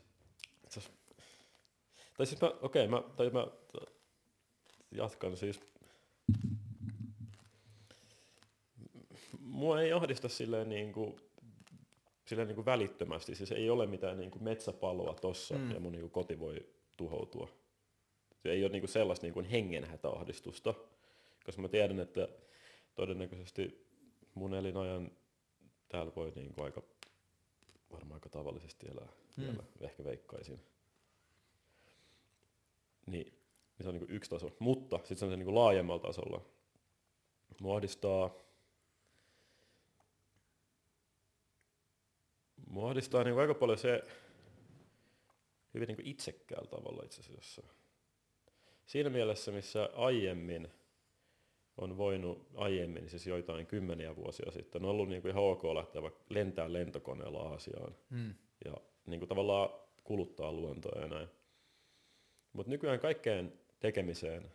tai siis mä, okei, mä, tai mä jatkan siis, mua ei ahdista silleen niin kuin, silleen niin kuin välittömästi. Siis ei ole mitään niin kuin metsäpaloa tossa mm. ja mun niin kuin koti voi tuhoutua. Se ei ole niin kuin sellaista niin kuin hengenhätäahdistusta, koska mä tiedän, että todennäköisesti mun elinajan täällä voi niin kuin aika, varmaan aika tavallisesti elää Mm. vielä, ehkä veikkaisin. niin, niin se on niin kuin yksi taso. Mutta sitten se on se niin kuin laajemmalla tasolla. Mua ahdistaa, mua ahdistaa niin kuin aika paljon se hyvin niin kuin itsekkäällä tavalla itse asiassa. Siinä mielessä, missä aiemmin on voinut aiemmin, siis joitain kymmeniä vuosia sitten, on ollut niin kuin ihan ok lähteä vaikka lentää lentokoneella Aasiaan Hmm. ja niin kuin tavallaan kuluttaa luontoa ja näin. Mutta nykyään kaikkeen tekemiseen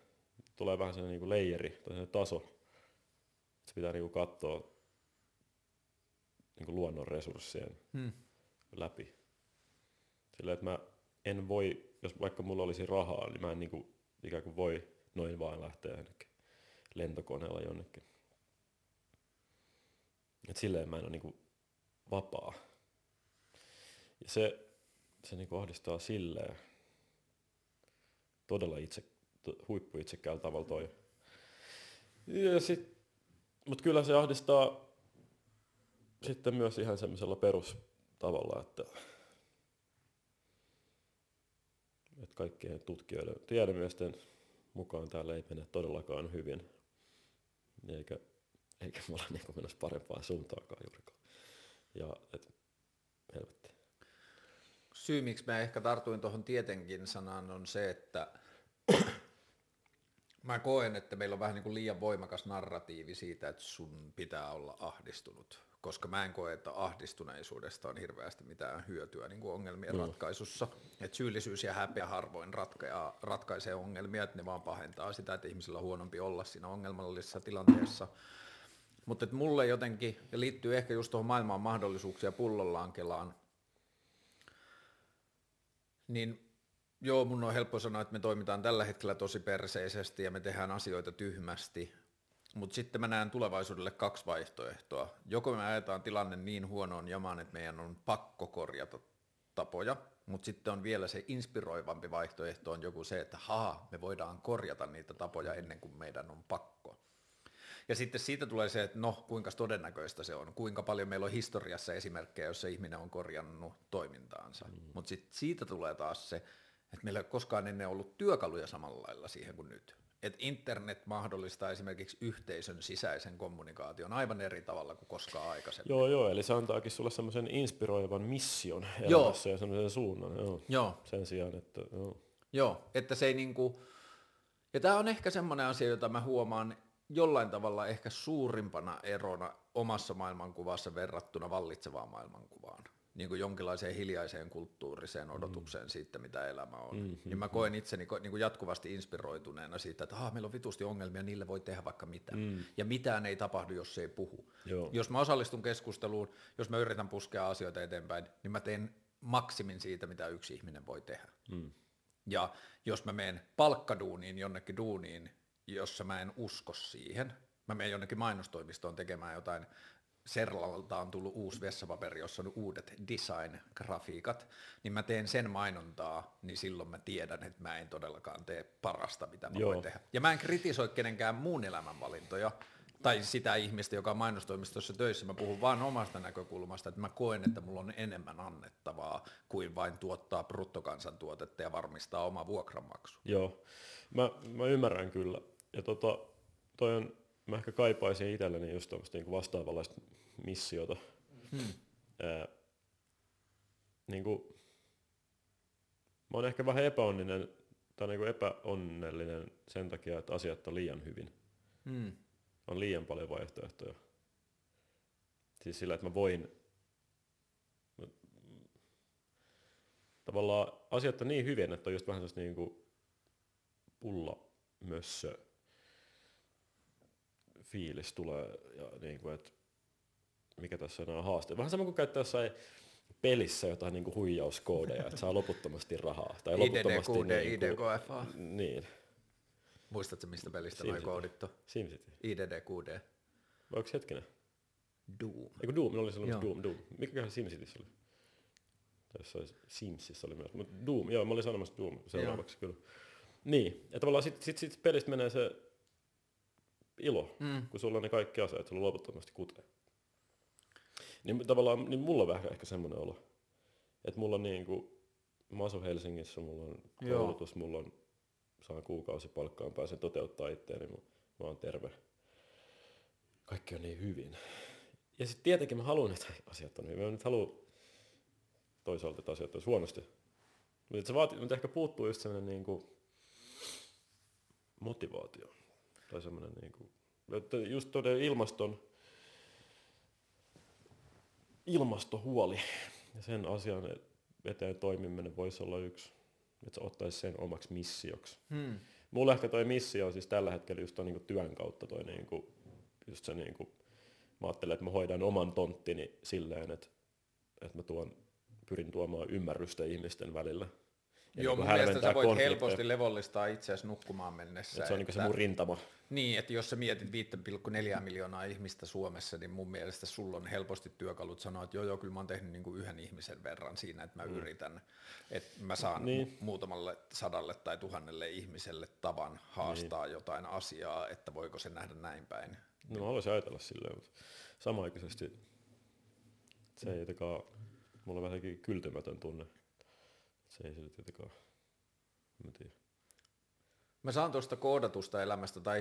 tulee vähän sellainen niin kuin leijeri tai sellainen taso, että se pitää niin kuin katsoa niin kuin luonnon resurssien Hmm. läpi. Sillä että mä en voi, jos vaikka mulla olisi rahaa, niin mä en niin kuin, ikään kuin voi noin vaan lähteä jonnekin lentokoneella jonnekin. Et silleen mä en ole niin kuin vapaa. Ja se, se niin kuin ahdistaa silleen todella itse, huippu itsekäällä tavalla toi. Ja sit, mut kyllä se ahdistaa sitten myös ihan semmoisella perustavalla, että, että kaikkien tutkijoiden, tiedemiesten mukaan täällä ei mene todellakaan hyvin. Eikä, eikä me olla niin menossa parempaan suuntaankaan juurikaan. Ja et, helvetti. Syy, miksi mä ehkä tartuin tuohon tietenkin sanaan, on se, että mä koen, että meillä on vähän niin kuin liian voimakas narratiivi siitä, että sun pitää olla ahdistunut, koska mä en koe, että ahdistuneisuudesta on hirveästi mitään hyötyä niin kuin ongelmien Mm. ratkaisussa. Että syyllisyys ja häpeä harvoin ratkeaa, ratkaisee ongelmia, että ne vaan pahentaa sitä, että ihmisillä on huonompi olla siinä ongelmallisessa tilanteessa. Mutta mulle jotenkin, ja liittyy ehkä just tuohon maailman mahdollisuuksia pullollaan kelaan, niin joo, mun on helppo sanoa, että me toimitaan tällä hetkellä tosi perseisesti ja me tehdään asioita tyhmästi, mutta sitten mä näen tulevaisuudelle kaksi vaihtoehtoa. Joko me ajetaan tilanne niin huonoon jamaan, että meidän on pakko korjata tapoja, mutta sitten on vielä se inspiroivampi vaihtoehto on joku se, että haa, me voidaan korjata niitä tapoja ennen kuin meidän on pakko. Ja sitten siitä tulee se, että no, kuinka todennäköistä se on, kuinka paljon meillä on historiassa esimerkkejä, jossa ihminen on korjannut toimintaansa. Mm. Mutta sitten siitä tulee taas se, että meillä ei ole koskaan ennen ollut työkaluja samalla lailla siihen kuin nyt. Et internet mahdollistaa esimerkiksi yhteisön sisäisen kommunikaation aivan eri tavalla kuin koskaan aikaisemmin. Joo, joo, eli se antaakin sulle semmoisen inspiroivan mission Joo. elämässä ja semmoisen suunnan. Joo. Joo, Sen sijaan, että joo. Joo, että se ei niinku, ja tämä on ehkä semmoinen asia, jota mä huomaan jollain tavalla ehkä suurimpana erona omassa maailmankuvassa verrattuna vallitsevaan maailmankuvaan. Niin kuin jonkinlaiseen hiljaiseen kulttuuriseen odotukseen mm. siitä, mitä elämä on. Mm-hmm. Niin mä koen itseni niin kuin jatkuvasti inspiroituneena siitä, että meillä on vitusti ongelmia, niille voi tehdä vaikka mitä. Mm. Ja mitään ei tapahdu, jos se ei puhu. Joo. Jos mä osallistun keskusteluun, jos mä yritän puskea asioita eteenpäin, niin mä teen maksimin siitä, mitä yksi ihminen voi tehdä. Mm. Ja jos mä menen palkkaduuniin jonnekin duuniin, jossa mä en usko siihen, mä menen jonnekin mainostoimistoon tekemään jotain, Serlalta on tullut uusi vessapaperi, jossa on uudet design-grafiikat, niin mä teen sen mainontaa, niin silloin mä tiedän, että mä en todellakaan tee parasta, mitä mä Joo. voin tehdä. Ja mä en kritisoi kenenkään muun elämänvalintoja, tai sitä ihmistä, joka on mainostoimistossa töissä, mä puhun vaan omasta näkökulmasta, että mä koen, että mulla on enemmän annettavaa kuin vain tuottaa bruttokansantuotetta ja varmistaa oma vuokranmaksu. Joo, mä, mä ymmärrän kyllä. Ja tota, toi on, mä ehkä kaipaisin itselleni just tämmöistä niinku vastaavanlaista missiota. Hmm. Ää, niinku, mä oon ehkä vähän epäonninen tai niinku epäonnellinen sen takia, että asiat on liian hyvin. Hmm. On liian paljon vaihtoehtoja. Siis sillä, että mä voin... mä- Tavallaan asiat on niin hyvin, että on just vähän sellaista niinku pulla mössö fiilis tulee ja niinku, että mikä tässä on enää haaste. Vähän sama kuin käyttää jossain pelissä jotain niinku huijauskoodeja, että saa loputtomasti rahaa. Tai loputtomasti IDD, QD, niinku, IDKFA. Niin, Muistatko, mistä pelistä noi SimCity. koodit on? SimCity. IDD, QD, Vai onko hetkinen? Doom. Eikö Doom, minulla oli Joo. sanomassa Doom, Doom. Mikäköhän SimCityssä oli? Jossain Simsissä oli myös, mutta Doom, joo, mä olin sanomassa Doom seuraavaksi kyllä. Niin, ja tavallaan sit, sit, sit pelistä menee se ilo, Mm. kun sulla on ne kaikki aseet, sulla on loputtomasti kutee. Niin tavallaan, niin mulla on vähän ehkä semmoinen olo, että mulla on niin kuin, mä asun Helsingissä, mulla on Joo. koulutus, mulla on saan kuukausipalkkaan, pääsen toteuttaa itseäni, mä, mä oon terve. Kaikki on niin hyvin. Ja sitten tietenkin mä haluan, että asiat on hyvin. Mä nyt haluan toisaalta, että asiat on huonosti. Mutta se vaatii, mutta ehkä puuttuu just semmoinen niin kuin motivaatio. Tai semmoinen niin kuin, että just todella ilmaston, ilmastohuoli ja sen asian eteen toimiminen voisi olla yksi, että se ottaisi sen omaksi missioksi. Hmm. Mulla ehkä toi missio on siis tällä hetkellä just ton niinku työn kautta toi niinku, just se niinku, mä ajattelen, että mä hoidan oman tonttini silleen, että, että mä tuon, pyrin tuomaan ymmärrystä ihmisten välillä. Ja Joo, niinku mun mielestä sä voit konflikteja. helposti levollistaa itseäsi nukkumaan mennessä. Että se on niinku se mun rintama. Niin, että jos sä mietit 5,4 miljoonaa ihmistä Suomessa, niin mun mielestä sulla on helposti työkalut sanoa, että joo, joo, kyllä mä oon tehnyt niin kuin yhden ihmisen verran siinä, että mä mm. yritän, että mä saan Niin. niin. muutamalle sadalle tai tuhannelle ihmiselle tavan haastaa niin. jotain asiaa, että voiko se nähdä näin päin. No mä haluaisin ajatella silleen, mutta samanaikaisesti se ei jotenkaan, mulla on vähän jotenkin kyltymätön tunne. Se ei silti jotenkaan, en mä tiedä. Mä saan tuosta koodatusta elämästä tai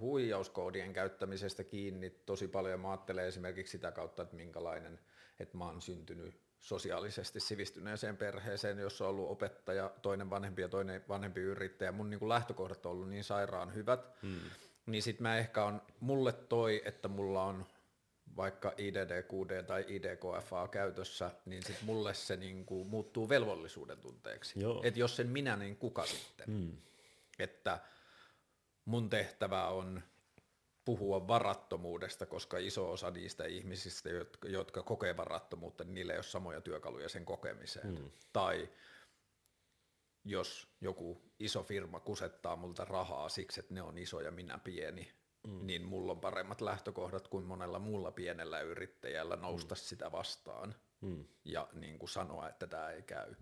huijauskoodien käyttämisestä kiinni tosi paljon. Mä ajattelen esimerkiksi sitä kautta, että minkälainen, että mä oon syntynyt sosiaalisesti sivistyneeseen perheeseen, jossa on ollut opettaja, toinen vanhempi ja toinen vanhempi yrittäjä. Mun niin kuin lähtökohdat on ollut niin sairaan hyvät, hmm. niin sit mä ehkä on, mulle toi, että mulla on vaikka IDD6 tai IDKFA käytössä, niin sit mulle se niinku muuttuu velvollisuuden tunteeksi. Joo. Et jos sen minä, niin kuka sitten? Mm. Että mun tehtävä on puhua varattomuudesta, koska iso osa niistä ihmisistä, jotka, jotka kokee varattomuutta, niin niillä ei ole samoja työkaluja sen kokemiseen. Mm. Tai jos joku iso firma kusettaa multa rahaa siksi, että ne on iso ja minä pieni, mm. niin mulla on paremmat lähtökohdat kuin monella muulla pienellä yrittäjällä nousta mm. sitä vastaan Mm. ja niin kuin sanoa, että tämä ei käy.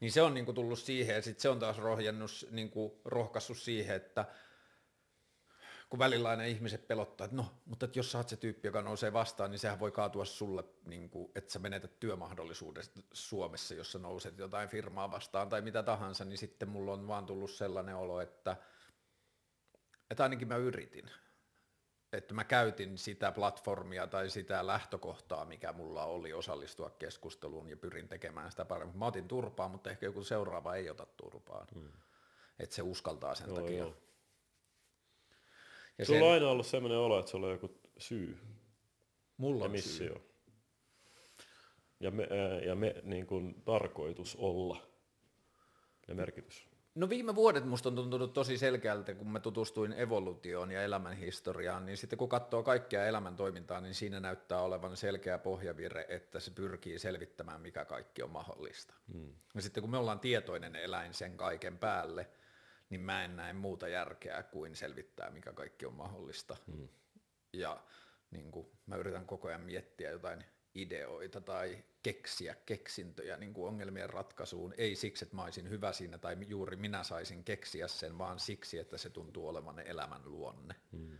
Niin se on niin kuin tullut siihen, ja sitten se on taas rohjennut, niin kuin rohkaissut siihen, että kun välillä aina ihmiset pelottaa, että no, mutta että jos sä oot se tyyppi, joka nousee vastaan, niin sehän voi kaatua sulle, niin kuin, että sä menetät työmahdollisuudesta Suomessa, jos sä nouset jotain firmaa vastaan tai mitä tahansa, niin sitten mulla on vaan tullut sellainen olo, että, että ainakin mä yritin. Että mä käytin sitä platformia tai sitä lähtökohtaa, mikä mulla oli osallistua keskusteluun ja pyrin tekemään sitä paremmin. Mä otin turpaa, mutta ehkä joku seuraava ei ota turpaa. Hmm. Että se uskaltaa sen Joo, takia. joo. Ja Sulla sen, on aina ollut sellainen olo, että sulla on joku syy mulla on missio. syy. Ja, me, ja me, niin kuin, tarkoitus olla ja merkitys. No viime vuodet musta on tuntunut tosi selkeältä, kun mä tutustuin evoluutioon ja elämän historiaan, niin sitten kun katsoo kaikkea elämän toimintaa, niin siinä näyttää olevan selkeä pohjavire, että se pyrkii selvittämään, mikä kaikki on mahdollista. Hmm. Ja sitten kun me ollaan tietoinen eläin sen kaiken päälle, niin mä en näe muuta järkeä kuin selvittää, mikä kaikki on mahdollista. Hmm. Ja niin kuin, mä yritän koko ajan miettiä jotain ideoita tai keksiä keksintöjä niin kuin ongelmien ratkaisuun, ei siksi, että mä olisin hyvä siinä tai juuri minä saisin keksiä sen, vaan siksi, että se tuntuu olevan elämän luonne. Hmm.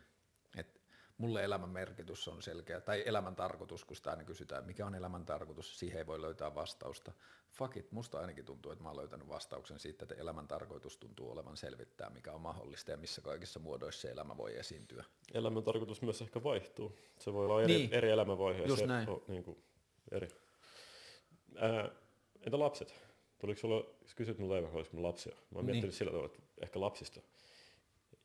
Mulle elämän merkitys on selkeä, tai elämän tarkoitus, kun sitä aina kysytään, mikä on elämän tarkoitus, siihen ei voi löytää vastausta. Fuck it, musta ainakin tuntuu, että mä oon löytänyt vastauksen siitä, että elämän tarkoitus tuntuu olevan selvittää, mikä on mahdollista ja missä kaikissa muodoissa elämä voi esiintyä. Elämän tarkoitus myös ehkä vaihtuu. Se voi olla eri, Niin. eri elämänvaiheissa. Just näin. o- niin kuin, eri. Ää, entä lapset? Tuliko sulla, kysyt mun leivän, olisiko mun lapsia? Mä oon Niin. miettinyt sillä tavalla, että ehkä lapsista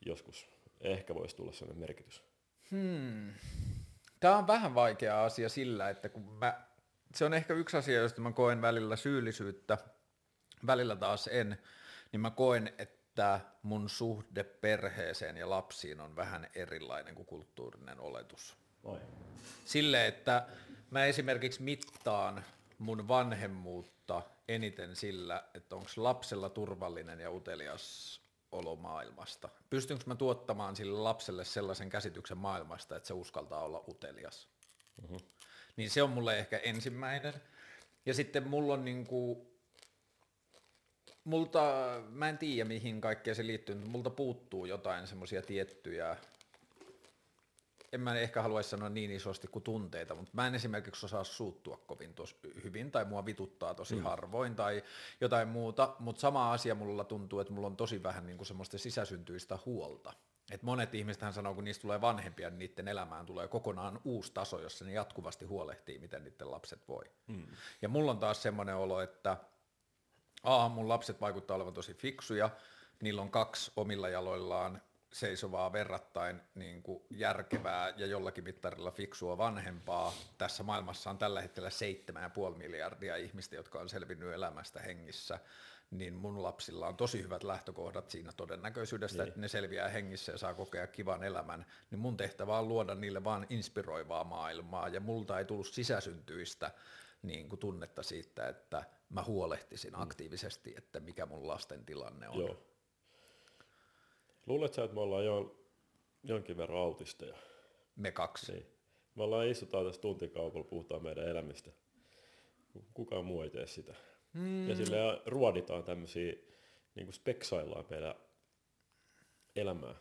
joskus ehkä voisi tulla sellainen merkitys. Hmm. Tämä on vähän vaikea asia sillä, että kun mä, se on ehkä yksi asia, josta mä koen välillä syyllisyyttä, välillä taas en, niin mä koen, että mun suhde perheeseen ja lapsiin on vähän erilainen kuin kulttuurinen oletus. Ai. Sille, että mä esimerkiksi mittaan mun vanhemmuutta eniten sillä, että onko lapsella turvallinen ja utelias olo maailmasta. Pystynkö mä tuottamaan sille lapselle sellaisen käsityksen maailmasta, että se uskaltaa olla utelias. Mhm. Niin se on mulle ehkä ensimmäinen. Ja sitten mulla on niinku, multa, mä en tiedä mihin kaikkeen se liittyy, mutta multa puuttuu jotain semmoisia tiettyjä en mä ehkä haluaisi sanoa niin isosti kuin tunteita, mutta mä en esimerkiksi osaa suuttua kovin tos, hyvin, tai mua vituttaa tosi mm. harvoin, tai jotain muuta, mutta sama asia mulla tuntuu, että mulla on tosi vähän niin kuin semmoista sisäsyntyistä huolta. Et monet ihmiset sanoo, kun niistä tulee vanhempia, niin niiden elämään tulee kokonaan uusi taso, jossa ne jatkuvasti huolehtii, miten niiden lapset voi. Mm. Ja mulla on taas semmoinen olo, että A, mun lapset vaikuttaa olevan tosi fiksuja, niillä on kaksi omilla jaloillaan seisovaa verrattain niin kuin järkevää ja jollakin mittarilla fiksua vanhempaa. Tässä maailmassa on tällä hetkellä 7,5 miljardia ihmistä, jotka on selvinnyt elämästä hengissä, niin mun lapsilla on tosi hyvät lähtökohdat siinä todennäköisyydestä, niin. että ne selviää hengissä ja saa kokea kivan elämän, niin mun tehtävä on luoda niille vaan inspiroivaa maailmaa, ja multa ei tullut sisäsyntyistä niin kuin tunnetta siitä, että mä huolehtisin mm. aktiivisesti, että mikä mun lasten tilanne on. Joo. Luuletko sä, että me ollaan jo, jonkin verran autisteja? Me kaksi. Niin. Me ollaan istutaan tässä tuntikaupalla, puhutaan meidän elämistä. Kukaan muu ei tee sitä. Mm. Ja sille ruoditaan tämmöisiä, niin kuin speksaillaan meidän elämää,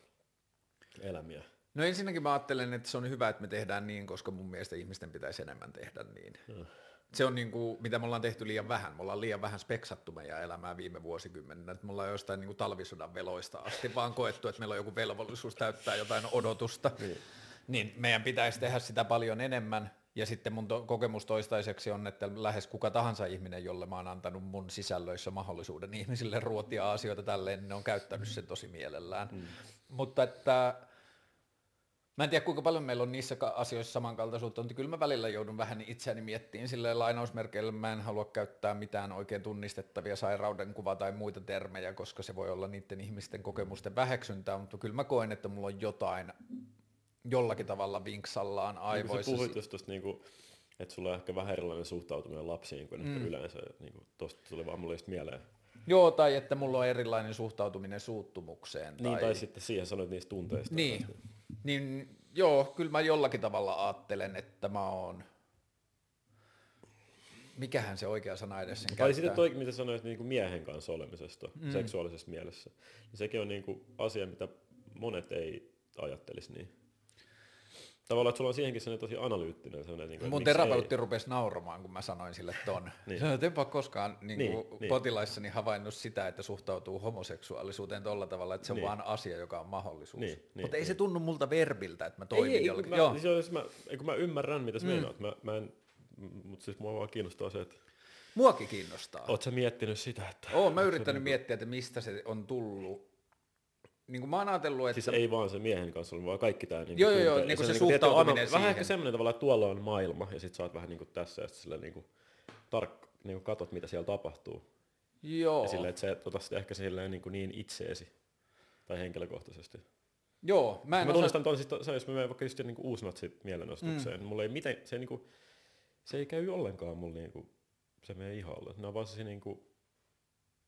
elämiä. No ensinnäkin mä ajattelen, että se on hyvä, että me tehdään niin, koska mun mielestä ihmisten pitäisi enemmän tehdä niin. Hmm se on niin kuin, mitä me ollaan tehty liian vähän. Me ollaan liian vähän speksattu meidän elämää viime vuosikymmeninä. Me ollaan jostain niin kuin talvisodan veloista asti vaan koettu, että meillä on joku velvollisuus täyttää jotain odotusta. Niin. niin meidän pitäisi tehdä sitä paljon enemmän. Ja sitten mun to- kokemus toistaiseksi on, että lähes kuka tahansa ihminen, jolle mä oon antanut mun sisällöissä mahdollisuuden ihmisille ruotia asioita tälleen, niin ne on käyttänyt sen tosi mielellään. Mm. Mutta että Mä en tiedä kuinka paljon meillä on niissä asioissa samankaltaisuutta, mutta kyllä mä välillä joudun vähän itseäni miettiin sille lainausmerkeillä. Mä en halua käyttää mitään oikein tunnistettavia sairaudenkuva tai muita termejä, koska se voi olla niiden ihmisten kokemusten väheksyntää, mutta kyllä mä koen, että mulla on jotain jollakin tavalla vinksallaan aivoissa. Niin puhuit just tosta niinku, että sulla on ehkä vähän erilainen suhtautuminen lapsiin kuin mm. yleensä. Niin tosta tuli vaan mulle just mieleen. Joo, tai että mulla on erilainen suhtautuminen suuttumukseen. Niin, tai, tai sitten siihen sanoit niistä tunteista. Niin, niin joo, kyllä mä jollakin tavalla ajattelen, että mä oon mikähän se oikea sana edes sen Tai käyttää. sitten toi, mitä sanoit niin kuin miehen kanssa olemisesta mm. seksuaalisessa mielessä. Niin sekin on niin kuin asia, mitä monet ei ajattelisi niin tavallaan, että sulla on siihenkin sellainen tosi analyyttinen. Sellainen, niin kuin, Mun terapeutti ei. rupesi nauramaan, kun mä sanoin sille ton. niin. Sanoin, että koskaan niin niin, niin. potilaissani havainnut sitä, että suhtautuu homoseksuaalisuuteen tolla tavalla, että se on niin. vaan asia, joka on mahdollisuus. Niin, niin, Mutta ei niin. se tunnu multa verbiltä, että mä toimin ei, jollakin. Mä, Joo. Siis mä, kun mä ymmärrän, mitä sä mm. meinaat. Mä, mä en, mutta siis mua vaan kiinnostaa se, että Muakin kiinnostaa. Oletko miettinyt sitä, että... Oon mä yrittänyt niin miettiä, että mistä se on tullut niin kuin mä oon ajatellut, että... Siis ei vaan se miehen kanssa, vaan kaikki tämä... Niin joo, joo, joo, niin kuin se, se niin suhtautuminen siihen. Vähän ehkä semmoinen tavalla, että tuolla on maailma, ja sit sä oot vähän niin kuin tässä, ja sillä niin kuin, tark, niin kuin katot, mitä siellä tapahtuu. Joo. Ja silleen, että sä et ota sitä ehkä silleen niin, kuin niin itseesi, tai henkilökohtaisesti. Joo, mä en Mä tunnistan osa... ton, siis, jos mä menen vaikka just niin uusnatsi mielenostukseen, mm. mulla ei miten, se, niin kuin, se ei käy ollenkaan mulla niin kuin, se menee ihalle. Ne on vaan se niin kuin,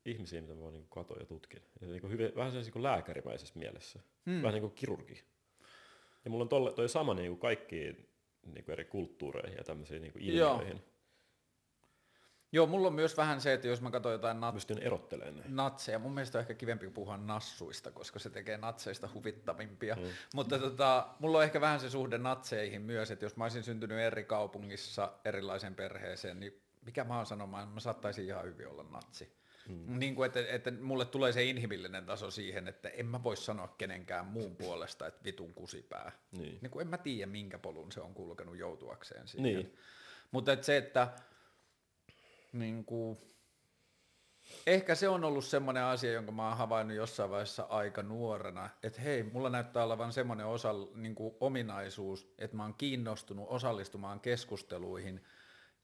ihmisiä, mitä mä niin katoin ja tutkin. Ja niin kuin hyvin, vähän sellaisessa niin lääkärimäisessä mielessä, hmm. vähän niin kuin kirurgi. Ja mulla on tolle, toi sama niin kuin kaikkiin niin kuin eri kulttuureihin ja tämmöisiin niin kuin ilmiöihin. Joo. Joo, mulla on myös vähän se, että jos mä katson jotain nat- Pystyn erottelemaan ne. natseja, mun mielestä on ehkä kivempi puhua nassuista, koska se tekee natseista huvittavimpia. Mm. Mutta tota, mulla on ehkä vähän se suhde natseihin myös, että jos mä olisin syntynyt eri kaupungissa erilaisen perheeseen, niin mikä mä oon sanomaan, mä saattaisin ihan hyvin olla natsi. Mm. Niin kuin, että, että mulle tulee se inhimillinen taso siihen, että en mä voi sanoa kenenkään muun puolesta, että vitun kusipää. Niin. Niin kuin en mä tiedä, minkä polun se on kulkenut joutuakseen siihen. Niin. Mutta että se, että niin kuin, ehkä se on ollut semmoinen asia, jonka mä oon havainnut jossain vaiheessa aika nuorena, että hei, mulla näyttää olevan semmoinen osa, niin kuin ominaisuus, että mä oon kiinnostunut osallistumaan keskusteluihin –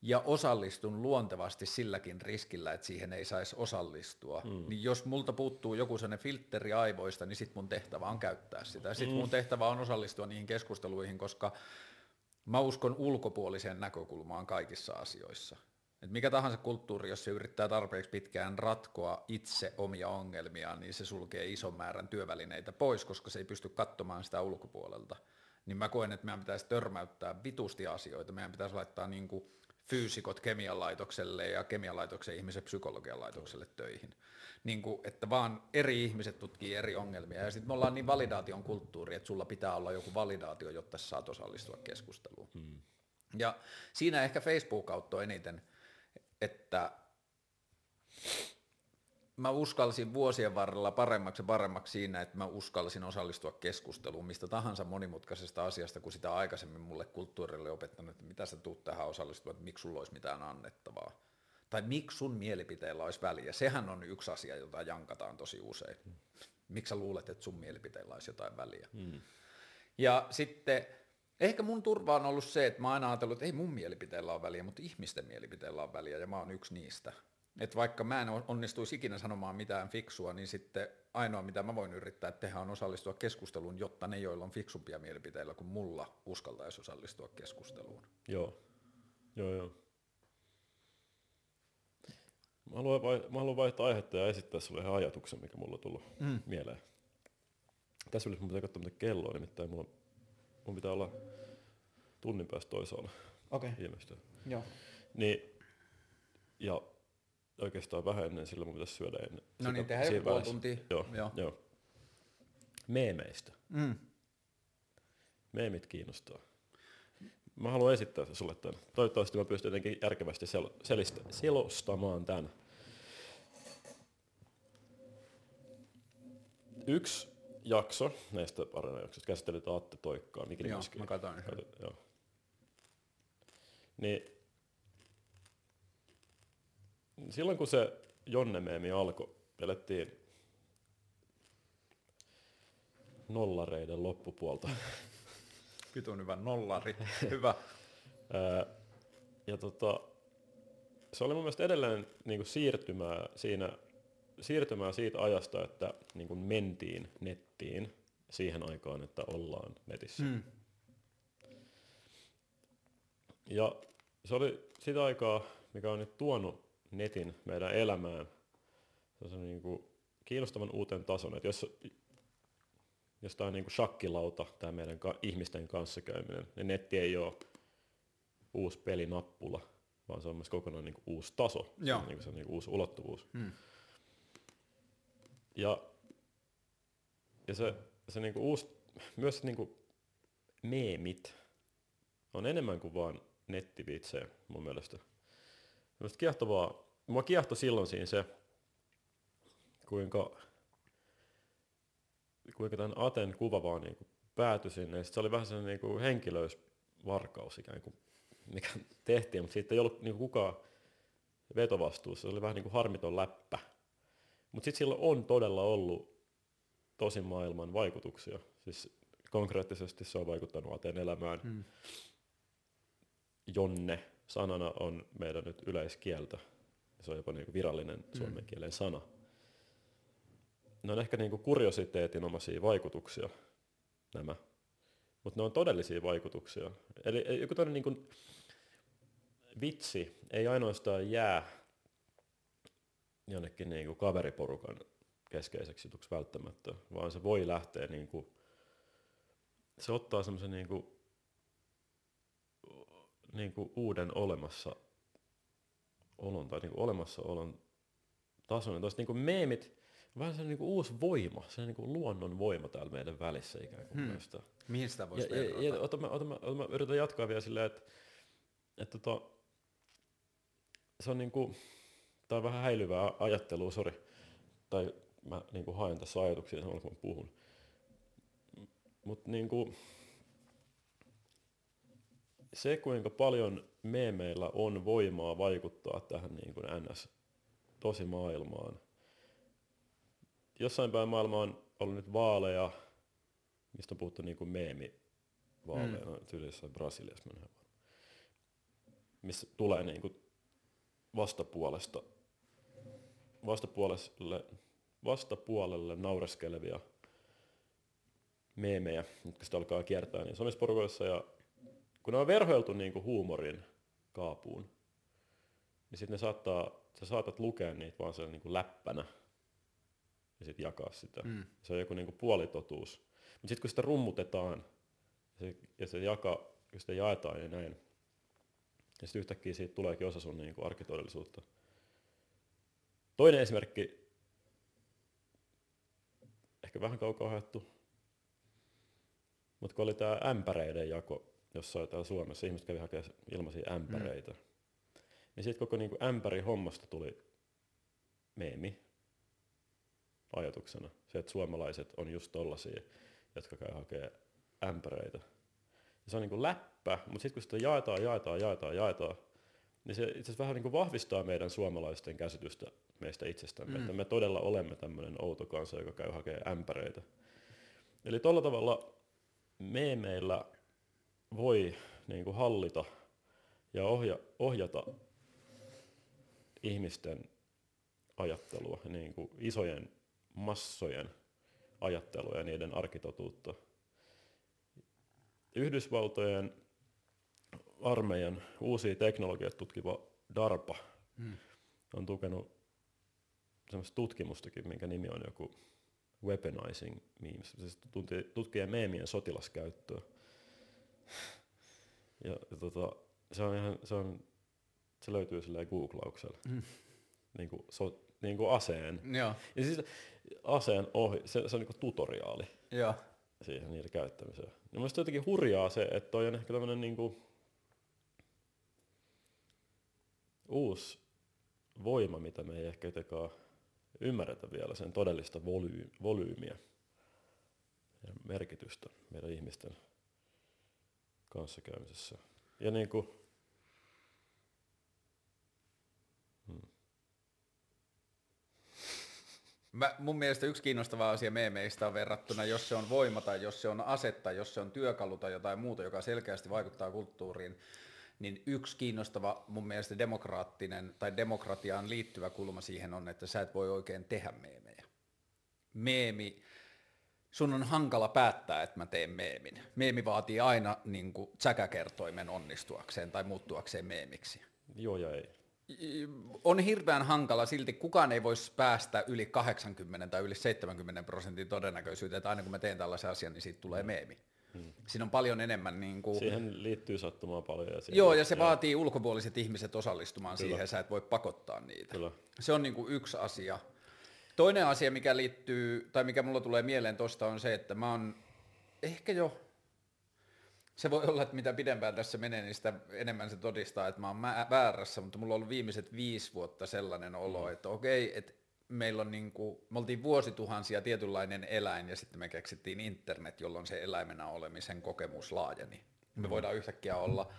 ja osallistun luontevasti silläkin riskillä, että siihen ei saisi osallistua, mm. niin jos multa puuttuu joku sellainen filtteri aivoista, niin sit mun tehtävä on käyttää sitä. Sitten mm. mun tehtävä on osallistua niihin keskusteluihin, koska mä uskon ulkopuoliseen näkökulmaan kaikissa asioissa. Et mikä tahansa kulttuuri, jos se yrittää tarpeeksi pitkään ratkoa itse omia ongelmiaan, niin se sulkee ison määrän työvälineitä pois, koska se ei pysty katsomaan sitä ulkopuolelta. Niin mä koen, että meidän pitäisi törmäyttää vitusti asioita, meidän pitäisi laittaa niin kuin fyysikot kemian laitokselle ja kemian laitoksen ihmiset psykologian laitokselle töihin. Niin kuin, että vaan eri ihmiset tutkii eri ongelmia. Ja sitten me ollaan niin validaation kulttuuri, että sulla pitää olla joku validaatio, jotta sä saat osallistua keskusteluun. Hmm. Ja siinä ehkä Facebook auttoi eniten, että mä uskalsin vuosien varrella paremmaksi ja paremmaksi siinä, että mä uskalsin osallistua keskusteluun mistä tahansa monimutkaisesta asiasta, kun sitä aikaisemmin mulle kulttuurille opettanut, että mitä sä tuut tähän osallistua, että miksi sulla olisi mitään annettavaa. Tai miksi sun mielipiteellä olisi väliä. Sehän on yksi asia, jota jankataan tosi usein. Miksi sä luulet, että sun mielipiteellä olisi jotain väliä. Hmm. Ja sitten ehkä mun turva on ollut se, että mä aina ajatellut, että ei mun mielipiteellä ole väliä, mutta ihmisten mielipiteellä on väliä ja mä oon yksi niistä. Että vaikka mä en onnistuisi ikinä sanomaan mitään fiksua, niin sitten ainoa mitä mä voin yrittää tehdä on osallistua keskusteluun, jotta ne, joilla on fiksumpia mielipiteillä kuin mulla, uskaltaisi osallistua keskusteluun. Joo, joo, joo. Mä haluan, vai, mä haluan vaihtaa aihetta ja esittää sulle ihan ajatuksen, mikä mulla on tullut mm. mieleen. Tässä välissä mun pitää katsoa, mitä kello on, nimittäin mulla, mun pitää olla tunnin päästä toisaalla Okei. Okay. ilmestyä. Joo. Niin, ja oikeastaan vähän ennen, sillä mun pitäisi syödä ennen. No niin, tehdään joku puoli tuntia. Joo, joo. joo. Meemeistä. Mm. Meemit kiinnostaa. Mä haluan esittää sulle tämän. Toivottavasti mä pystyn jotenkin järkevästi sel- selistä, selostamaan tämän. Yksi jakso näistä parina jaksoista käsitteli Aatte Toikkaa. Mikin Joo, mä katsoin. Joo. Niin silloin kun se Jonne-meemi alkoi, pelettiin nollareiden loppupuolta. Vitun hyvä nollari, hyvä. ja tota, se oli mun mielestä edelleen niin kuin siirtymää, siinä, siirtymää siitä ajasta, että niin kuin mentiin nettiin siihen aikaan, että ollaan netissä. Hmm. Ja se oli sitä aikaa, mikä on nyt tuonut netin meidän elämään se on niin kuin kiinnostavan uuten tason. Että jos, jos tämä on niin kuin shakkilauta, tämä meidän ka- ihmisten kanssakäyminen, niin netti ei ole uusi pelinappula, vaan se on myös kokonaan niin kuin uusi taso, se on, niin kuin, se on niin kuin uusi ulottuvuus. Hmm. Ja, ja se, se niin kuin uusi, myös niin kuin meemit on enemmän kuin vaan nettivitsejä mun mielestä. Minusta kiehtovaa, mua kiehto silloin siinä se, kuinka, kuinka tämän Aten kuva vaan niin kuin päätyi sinne. se oli vähän sellainen niin kuin henkilöysvarkaus ikään kuin, mikä tehtiin, mutta siitä ei ollut niin kuin kukaan vetovastuussa. Se oli vähän niin kuin harmiton läppä. Mutta sitten sillä on todella ollut tosi maailman vaikutuksia. Siis konkreettisesti se on vaikuttanut Aten elämään. Hmm. Jonne sanana on meidän nyt yleiskieltä. Se on jopa niin kuin virallinen mm. suomen kielen sana. Ne on ehkä niin kuin kuriositeetinomaisia vaikutuksia nämä, mutta ne on todellisia vaikutuksia. Eli joku toinen niin kuin vitsi ei ainoastaan jää jonnekin niin kuin kaveriporukan keskeiseksi jutuksi välttämättä, vaan se voi lähteä niin kuin, se ottaa semmoisen niin kuin niin kuin uuden olemassa olon tai niin kuin olemassaolon tason. Tuosta niin kuin meemit, vähän se niin kuin uusi voima, se niin kuin luonnon voima täällä meidän välissä ikään kuin. Hmm. Mihin sitä voisi ja, ja, ja ota, mä, ota, mä, ota, mä yritän jatkaa vielä silleen, että, että tota, se on niin kuin, on vähän häilyvää ajattelua, sori, tai mä niin kuin haen tässä ajatuksia samalla kun mä puhun. Mutta niin kuin, se, kuinka paljon meemeillä on voimaa vaikuttaa tähän niin kuin NS tosi maailmaan. Jossain päin maailmaa on ollut nyt vaaleja, mistä on puhuttu niin kuin meemivaaleja, mm. tyylissä Brasiliassa missä tulee niin kuin vastapuolesta, vastapuolelle, vastapuolelle naureskelevia meemejä, jotka sitten alkaa kiertää niin somisporukoissa ja kun ne on verhoiltu niin kuin huumorin kaapuun, niin sitten ne saattaa, sä saatat lukea niitä vaan sen niin kuin läppänä ja sitten jakaa sitä. Mm. Se on joku niin kuin puolitotuus. Mutta sitten kun sitä rummutetaan ja se, ja se jaka, kun sitä jaetaan ja näin, Ja sitten yhtäkkiä siitä tuleekin osa sun niin kuin arkitodellisuutta. Toinen esimerkki, ehkä vähän kaukaa haettu, mutta kun oli tämä ämpäreiden jako jossain täällä Suomessa, ihmiset kävi hakemaan ilmaisia ämpäreitä, mm. niin sitten koko niin kuin ämpäri hommasta tuli meemi ajatuksena. Se, että suomalaiset on just tollasia, jotka käy hakemaan ämpäreitä. Ja se on niin kuin läppä, mutta sitten kun sitä jaetaan, jaetaan, jaetaan, jaetaan, niin se itse asiassa vähän niin kuin vahvistaa meidän suomalaisten käsitystä meistä itsestämme, mm. että me todella olemme tämmöinen outo kansa, joka käy hakemaan ämpäreitä. Eli tuolla tavalla meemeillä voi niin kuin hallita ja ohja, ohjata ihmisten ajattelua, niin kuin isojen massojen ajattelua ja niiden arkitotuutta. Yhdysvaltojen armeijan uusia teknologiat tutkiva DARPA hmm. on tukenut semmoista tutkimustakin, minkä nimi on joku weaponizing memes, siis tutkii meemien sotilaskäyttöä. Ja, ja tota, se on ihan, se, on, se löytyy silleen googlauksella. Mm. Niin kuin, so, niin kuin aseen. Joo. Ja siis aseen ohi, se, se on niin kuin tutoriaali Joo. siihen niiden käyttämiseen. Ja mielestäni jotenkin hurjaa se, että toi on ehkä tämmöinen niin kuin uusi voima, mitä me ei ehkä jotenkaan ymmärretä vielä sen todellista voly- volyymiä ja merkitystä meidän ihmisten kanssakäymisessä. Ja niin kuin, hmm. Mä, mun mielestä yksi kiinnostava asia meemeistä on verrattuna, jos se on voima tai jos se on asetta, jos se on työkalu tai jotain muuta, joka selkeästi vaikuttaa kulttuuriin, niin yksi kiinnostava mun mielestä demokraattinen tai demokratiaan liittyvä kulma siihen on, että sä et voi oikein tehdä meemejä. Meemi, sun on hankala päättää, että mä teen meemin. Meemi vaatii aina niin kuin, säkäkertoimen onnistuakseen tai muuttuakseen meemiksi. Joo ja ei. On hirveän hankala, silti kukaan ei voisi päästä yli 80 tai yli 70 prosentin todennäköisyyteen, että aina kun mä teen tällaisen asian, niin siitä tulee meemi. Hmm. Siinä on paljon enemmän... Niin kuin... Siihen liittyy sattumaa paljon. Ja Joo, ja se ja... vaatii ulkopuoliset ihmiset osallistumaan Kyllä. siihen, sä et voi pakottaa niitä. Kyllä. Se on niin kuin yksi asia. Toinen asia, mikä liittyy, tai mikä mulla tulee mieleen tuosta on se, että mä oon ehkä jo, se voi olla, että mitä pidempään tässä menee, niin sitä enemmän se todistaa, että mä oon väärässä, mutta mulla on ollut viimeiset viisi vuotta sellainen olo, mm. että okei, että meillä on niin kuin, me oltiin vuosituhansia tietynlainen eläin ja sitten me keksittiin internet, jolloin se eläimenä olemisen kokemus laajeni. Me mm. voidaan yhtäkkiä olla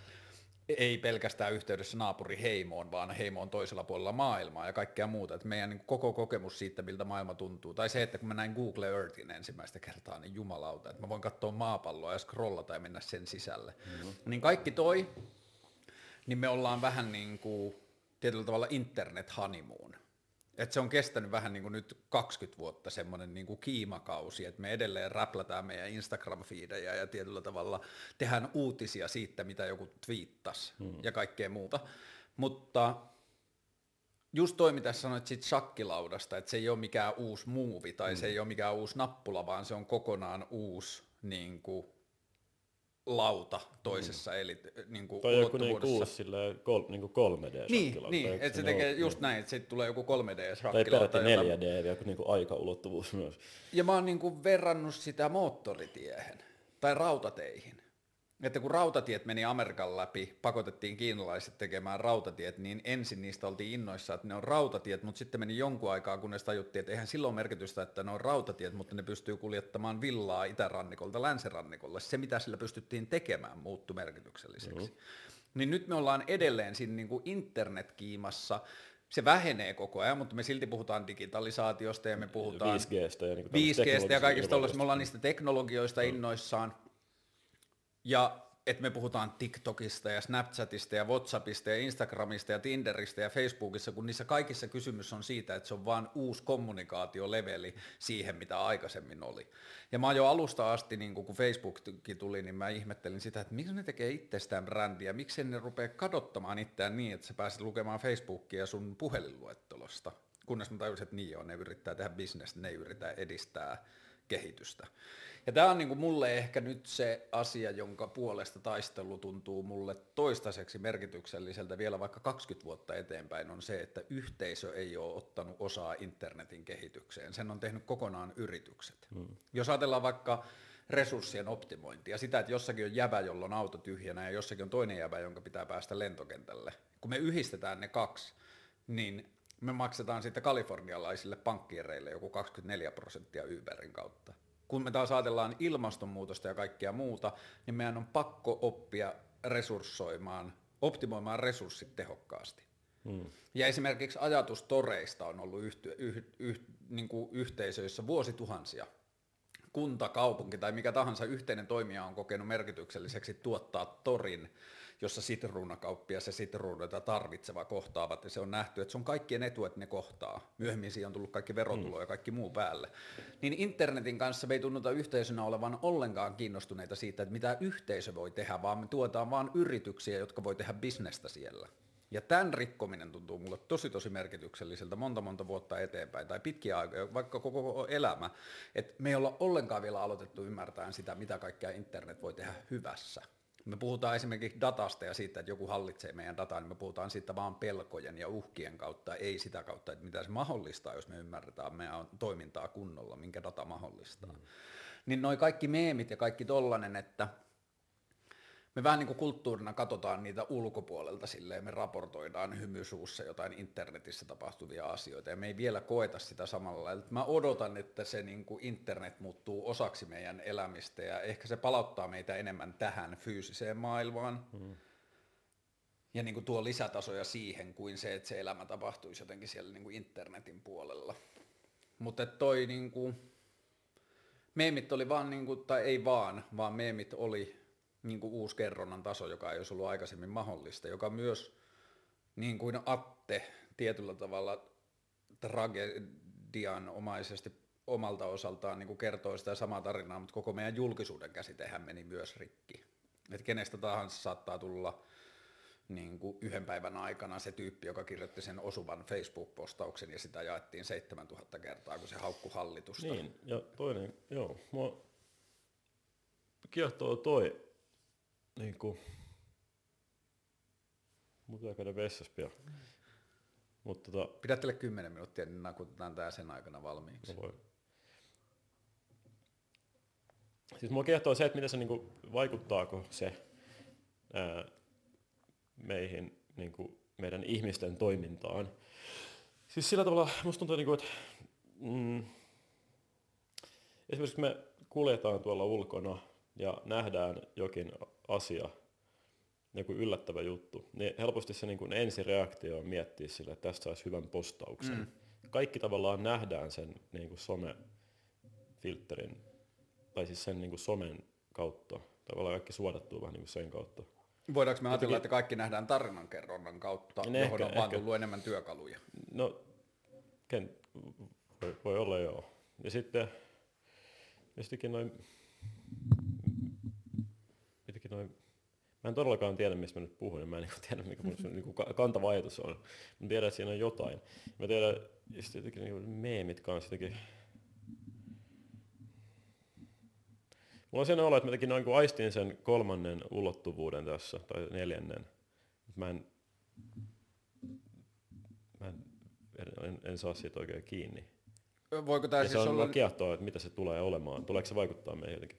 ei pelkästään yhteydessä naapuriheimoon, vaan heimoon toisella puolella maailmaa ja kaikkea muuta. Että meidän niin koko kokemus siitä, miltä maailma tuntuu, tai se, että kun mä näin Google Earthin ensimmäistä kertaa, niin jumalauta, että mä voin katsoa maapalloa ja scrollata ja mennä sen sisälle. Mm-hmm. Niin kaikki toi, niin me ollaan vähän niin kuin tietyllä tavalla internet honeymoon. Et se on kestänyt vähän niin kuin nyt 20 vuotta semmoinen niin kuin kiimakausi, että me edelleen räplätään meidän Instagram-fiidejä ja tietyllä tavalla tehdään uutisia siitä, mitä joku twiittasi hmm. ja kaikkea muuta. Mutta just toi, mitä sanoit siitä shakkilaudasta, että se ei ole mikään uusi muuvi tai hmm. se ei ole mikään uusi nappula, vaan se on kokonaan uusi niin kuin, lauta toisessa, mm. eli niin kuin Tai joku niin uusi silleen, kol, niin kuin 3D Niin, niin että se tekee just niin. näin, että sitten tulee joku 3D Tai peräti 4D, joku niin kuin aikaulottuvuus myös. Ja mä oon niin kuin verrannut sitä moottoritiehen tai rautateihin. Että kun rautatiet meni Amerikan läpi, pakotettiin kiinalaiset tekemään rautatiet, niin ensin niistä oltiin innoissa, että ne on rautatiet, mutta sitten meni jonkun aikaa, kunnes tajuttiin, että eihän silloin merkitystä, että ne on rautatiet, mutta ne pystyy kuljettamaan villaa itärannikolta länsirannikolle. Se, mitä sillä pystyttiin tekemään, muuttui merkitykselliseksi. Mm-hmm. Niin nyt me ollaan edelleen siinä niin kuin internetkiimassa, se vähenee koko ajan, mutta me silti puhutaan digitalisaatiosta ja me puhutaan 5Gstä ja, niin 5Gstä ja kaikista tollaista. Me ollaan niistä teknologioista mm. innoissaan. Ja että me puhutaan TikTokista ja Snapchatista ja Whatsappista ja Instagramista ja Tinderistä ja Facebookissa, kun niissä kaikissa kysymys on siitä, että se on vain uusi kommunikaatioleveli siihen, mitä aikaisemmin oli. Ja mä jo alusta asti, niin kun Facebookkin tuli, niin mä ihmettelin sitä, että miksi ne tekee itsestään brändiä, miksi ne rupeaa kadottamaan itseään niin, että sä pääset lukemaan Facebookia sun puhelinluettelosta. Kunnes mä tajusin, että niin on, ne yrittää tehdä bisnestä, ne yrittää edistää kehitystä. Ja tämä on niin kuin mulle ehkä nyt se asia, jonka puolesta taistelu tuntuu mulle toistaiseksi merkitykselliseltä vielä vaikka 20 vuotta eteenpäin, on se, että yhteisö ei ole ottanut osaa internetin kehitykseen. Sen on tehnyt kokonaan yritykset. Hmm. Jos ajatellaan vaikka resurssien optimointia, sitä, että jossakin on jävä, jolla on auto tyhjänä ja jossakin on toinen jävä, jonka pitää päästä lentokentälle. Kun me yhdistetään ne kaksi, niin me maksetaan sitten kalifornialaisille pankkiereille joku 24 prosenttia Uberin kautta. Kun me taas ajatellaan ilmastonmuutosta ja kaikkea muuta, niin meidän on pakko oppia resurssoimaan, optimoimaan resurssit tehokkaasti. Hmm. Ja esimerkiksi ajatus toreista on ollut yhty, yh, yh, niin kuin yhteisöissä vuosituhansia. Kunta, kaupunki tai mikä tahansa yhteinen toimija on kokenut merkitykselliseksi tuottaa torin, jossa sitruunakauppias ja sitruunoita tarvitseva kohtaavat, ja se on nähty, että se on kaikkien etu, että ne kohtaa. Myöhemmin siihen on tullut kaikki verotulo ja kaikki muu päälle. Niin internetin kanssa me ei tunnuta yhteisönä olevan ollenkaan kiinnostuneita siitä, että mitä yhteisö voi tehdä, vaan me tuotaan vain yrityksiä, jotka voi tehdä bisnestä siellä. Ja tämän rikkominen tuntuu mulle tosi tosi merkitykselliseltä monta monta vuotta eteenpäin, tai pitkiä aikoja, vaikka koko, koko elämä, että me ei olla ollenkaan vielä aloitettu ymmärtämään sitä, mitä kaikkea internet voi tehdä hyvässä me puhutaan esimerkiksi datasta ja siitä, että joku hallitsee meidän dataa, niin me puhutaan siitä vaan pelkojen ja uhkien kautta, ei sitä kautta, että mitä se mahdollistaa, jos me ymmärretään meidän toimintaa kunnolla, minkä data mahdollistaa. Mm. Niin noi kaikki meemit ja kaikki tollanen, että me vähän niin kuin kulttuurina katsotaan niitä ulkopuolelta silleen, me raportoidaan hymysuussa jotain internetissä tapahtuvia asioita ja me ei vielä koeta sitä samalla lailla. Mä odotan, että se niin kuin internet muuttuu osaksi meidän elämistä ja ehkä se palauttaa meitä enemmän tähän fyysiseen maailmaan. Mm. Ja niin kuin tuo lisätasoja siihen kuin se, että se elämä tapahtuisi jotenkin siellä niin kuin internetin puolella. Mutta toi niin kuin, meemit oli vaan, niin kuin, tai ei vaan, vaan meemit oli niin kuin uusi kerronnan taso, joka ei olisi ollut aikaisemmin mahdollista, joka myös niin kuin Atte tietyllä tavalla tragedianomaisesti omalta osaltaan niin kuin kertoo sitä samaa tarinaa, mutta koko meidän julkisuuden käsitehän meni myös rikki. Että kenestä tahansa saattaa tulla niin kuin yhden päivän aikana se tyyppi, joka kirjoitti sen osuvan Facebook-postauksen ja sitä jaettiin 7000 kertaa, kun se haukku hallitusta. Niin, ja toinen, joo, mua kiehtoo toi, niin kuin, mun pitää käydä vessassa pian. Mutta tota, Pidättele 10 minuuttia, niin nakutetaan tää sen aikana valmiiksi. No voi. Siis mua kiehtoo se, että miten se niinku, vaikuttaako se ää, meihin, niinku, meidän ihmisten toimintaan. Siis sillä tavalla musta tuntuu, niinku, että mm, esimerkiksi me kuljetaan tuolla ulkona ja nähdään jokin asia, joku yllättävä juttu, niin helposti se niin kuin ensireaktio on miettiä sille, että tästä saisi hyvän postauksen. Mm. Kaikki tavallaan nähdään sen niin kuin somefilterin, tai siis sen niin kuin somen kautta. Tavallaan kaikki suodattuu vähän niin kuin sen kautta. Voidaanko me ajatella, että kaikki nähdään tarinankerronnan kautta, niin johon ehkä, on vaan tullut enemmän työkaluja? No, ken, voi, voi olla joo. Ja sitten, ja sittenkin noin noin, mä en todellakaan tiedä, mistä mä nyt puhun, ja mä en niin tiedä, mikä mun niin kantava ajatus on. Mä tiedän, että siinä on jotain. Mä tiedän, ja sitten jotenkin niin meemit kanssa jotenkin, Mulla on sen olo, että mä noin kuin aistin sen kolmannen ulottuvuuden tässä, tai neljännen. Mä en, mä en, en, en saa siitä oikein kiinni. Voiko tämä siis se on olla... kiehtoa, että mitä se tulee olemaan. Tuleeko se vaikuttaa meihin jotenkin?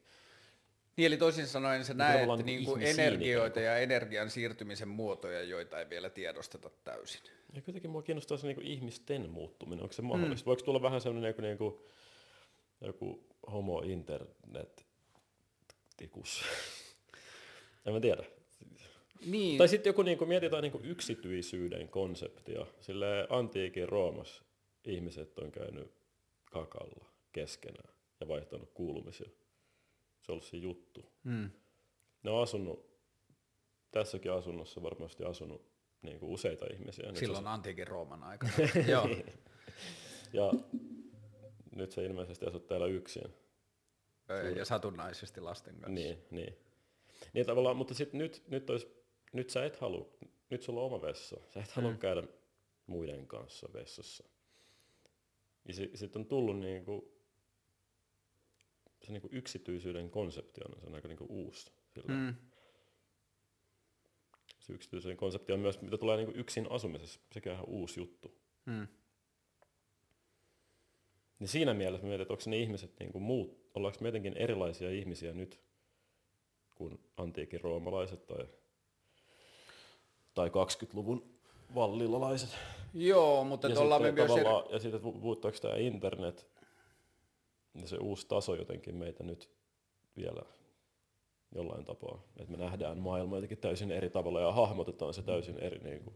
Niin, eli toisin sanoen sä näet niin niinku energioita ja energian siirtymisen muotoja, joita ei vielä tiedosteta täysin. Ja kuitenkin mua kiinnostaa se niinku ihmisten muuttuminen. Onko se mahdollista? Mm. Voiko tulla vähän sellainen joku, niinku, joku homo internet tikus? en mä tiedä. Niin. Tai sitten joku niinku, mietitään niinku yksityisyyden konseptia. Sille antiikin Roomassa ihmiset on käynyt kakalla keskenään ja vaihtanut kuulumisia se on ollut se juttu. Mm. Ne on asunut, tässäkin asunnossa varmasti asunut niin kuin useita ihmisiä. Nyt Silloin se... antiikin Rooman aikana. Joo. ja nyt se ilmeisesti asut täällä yksin. Ja satunnaisesti lasten kanssa. Niin, niin. niin tavallaan, mutta sit nyt, nyt, olisi, nyt sä et halua, nyt sulla on oma vessa. Sä et halua mm. käydä muiden kanssa vessassa. Ja sitten on tullut niinku se niin kuin yksityisyyden konsepti on, se on aika niin kuin uusi. Sillä. Mm. Se yksityisyyden konsepti on myös, mitä tulee niin kuin yksin asumisessa, sekin on ihan uusi juttu. Mm. Niin siinä mielessä mietin, että onko ne ihmiset niin kuin muut, ollaanko me jotenkin erilaisia ihmisiä nyt kuin antiikin roomalaiset tai, tai 20-luvun vallilalaiset. Joo, mutta ja ollaan me myös... Eri... Ja sitten pu- puhuttaako tämä internet ja se uusi taso jotenkin meitä nyt vielä jollain tapaa. Että me nähdään maailma jotenkin täysin eri tavalla ja hahmotetaan se täysin eri niin kuin,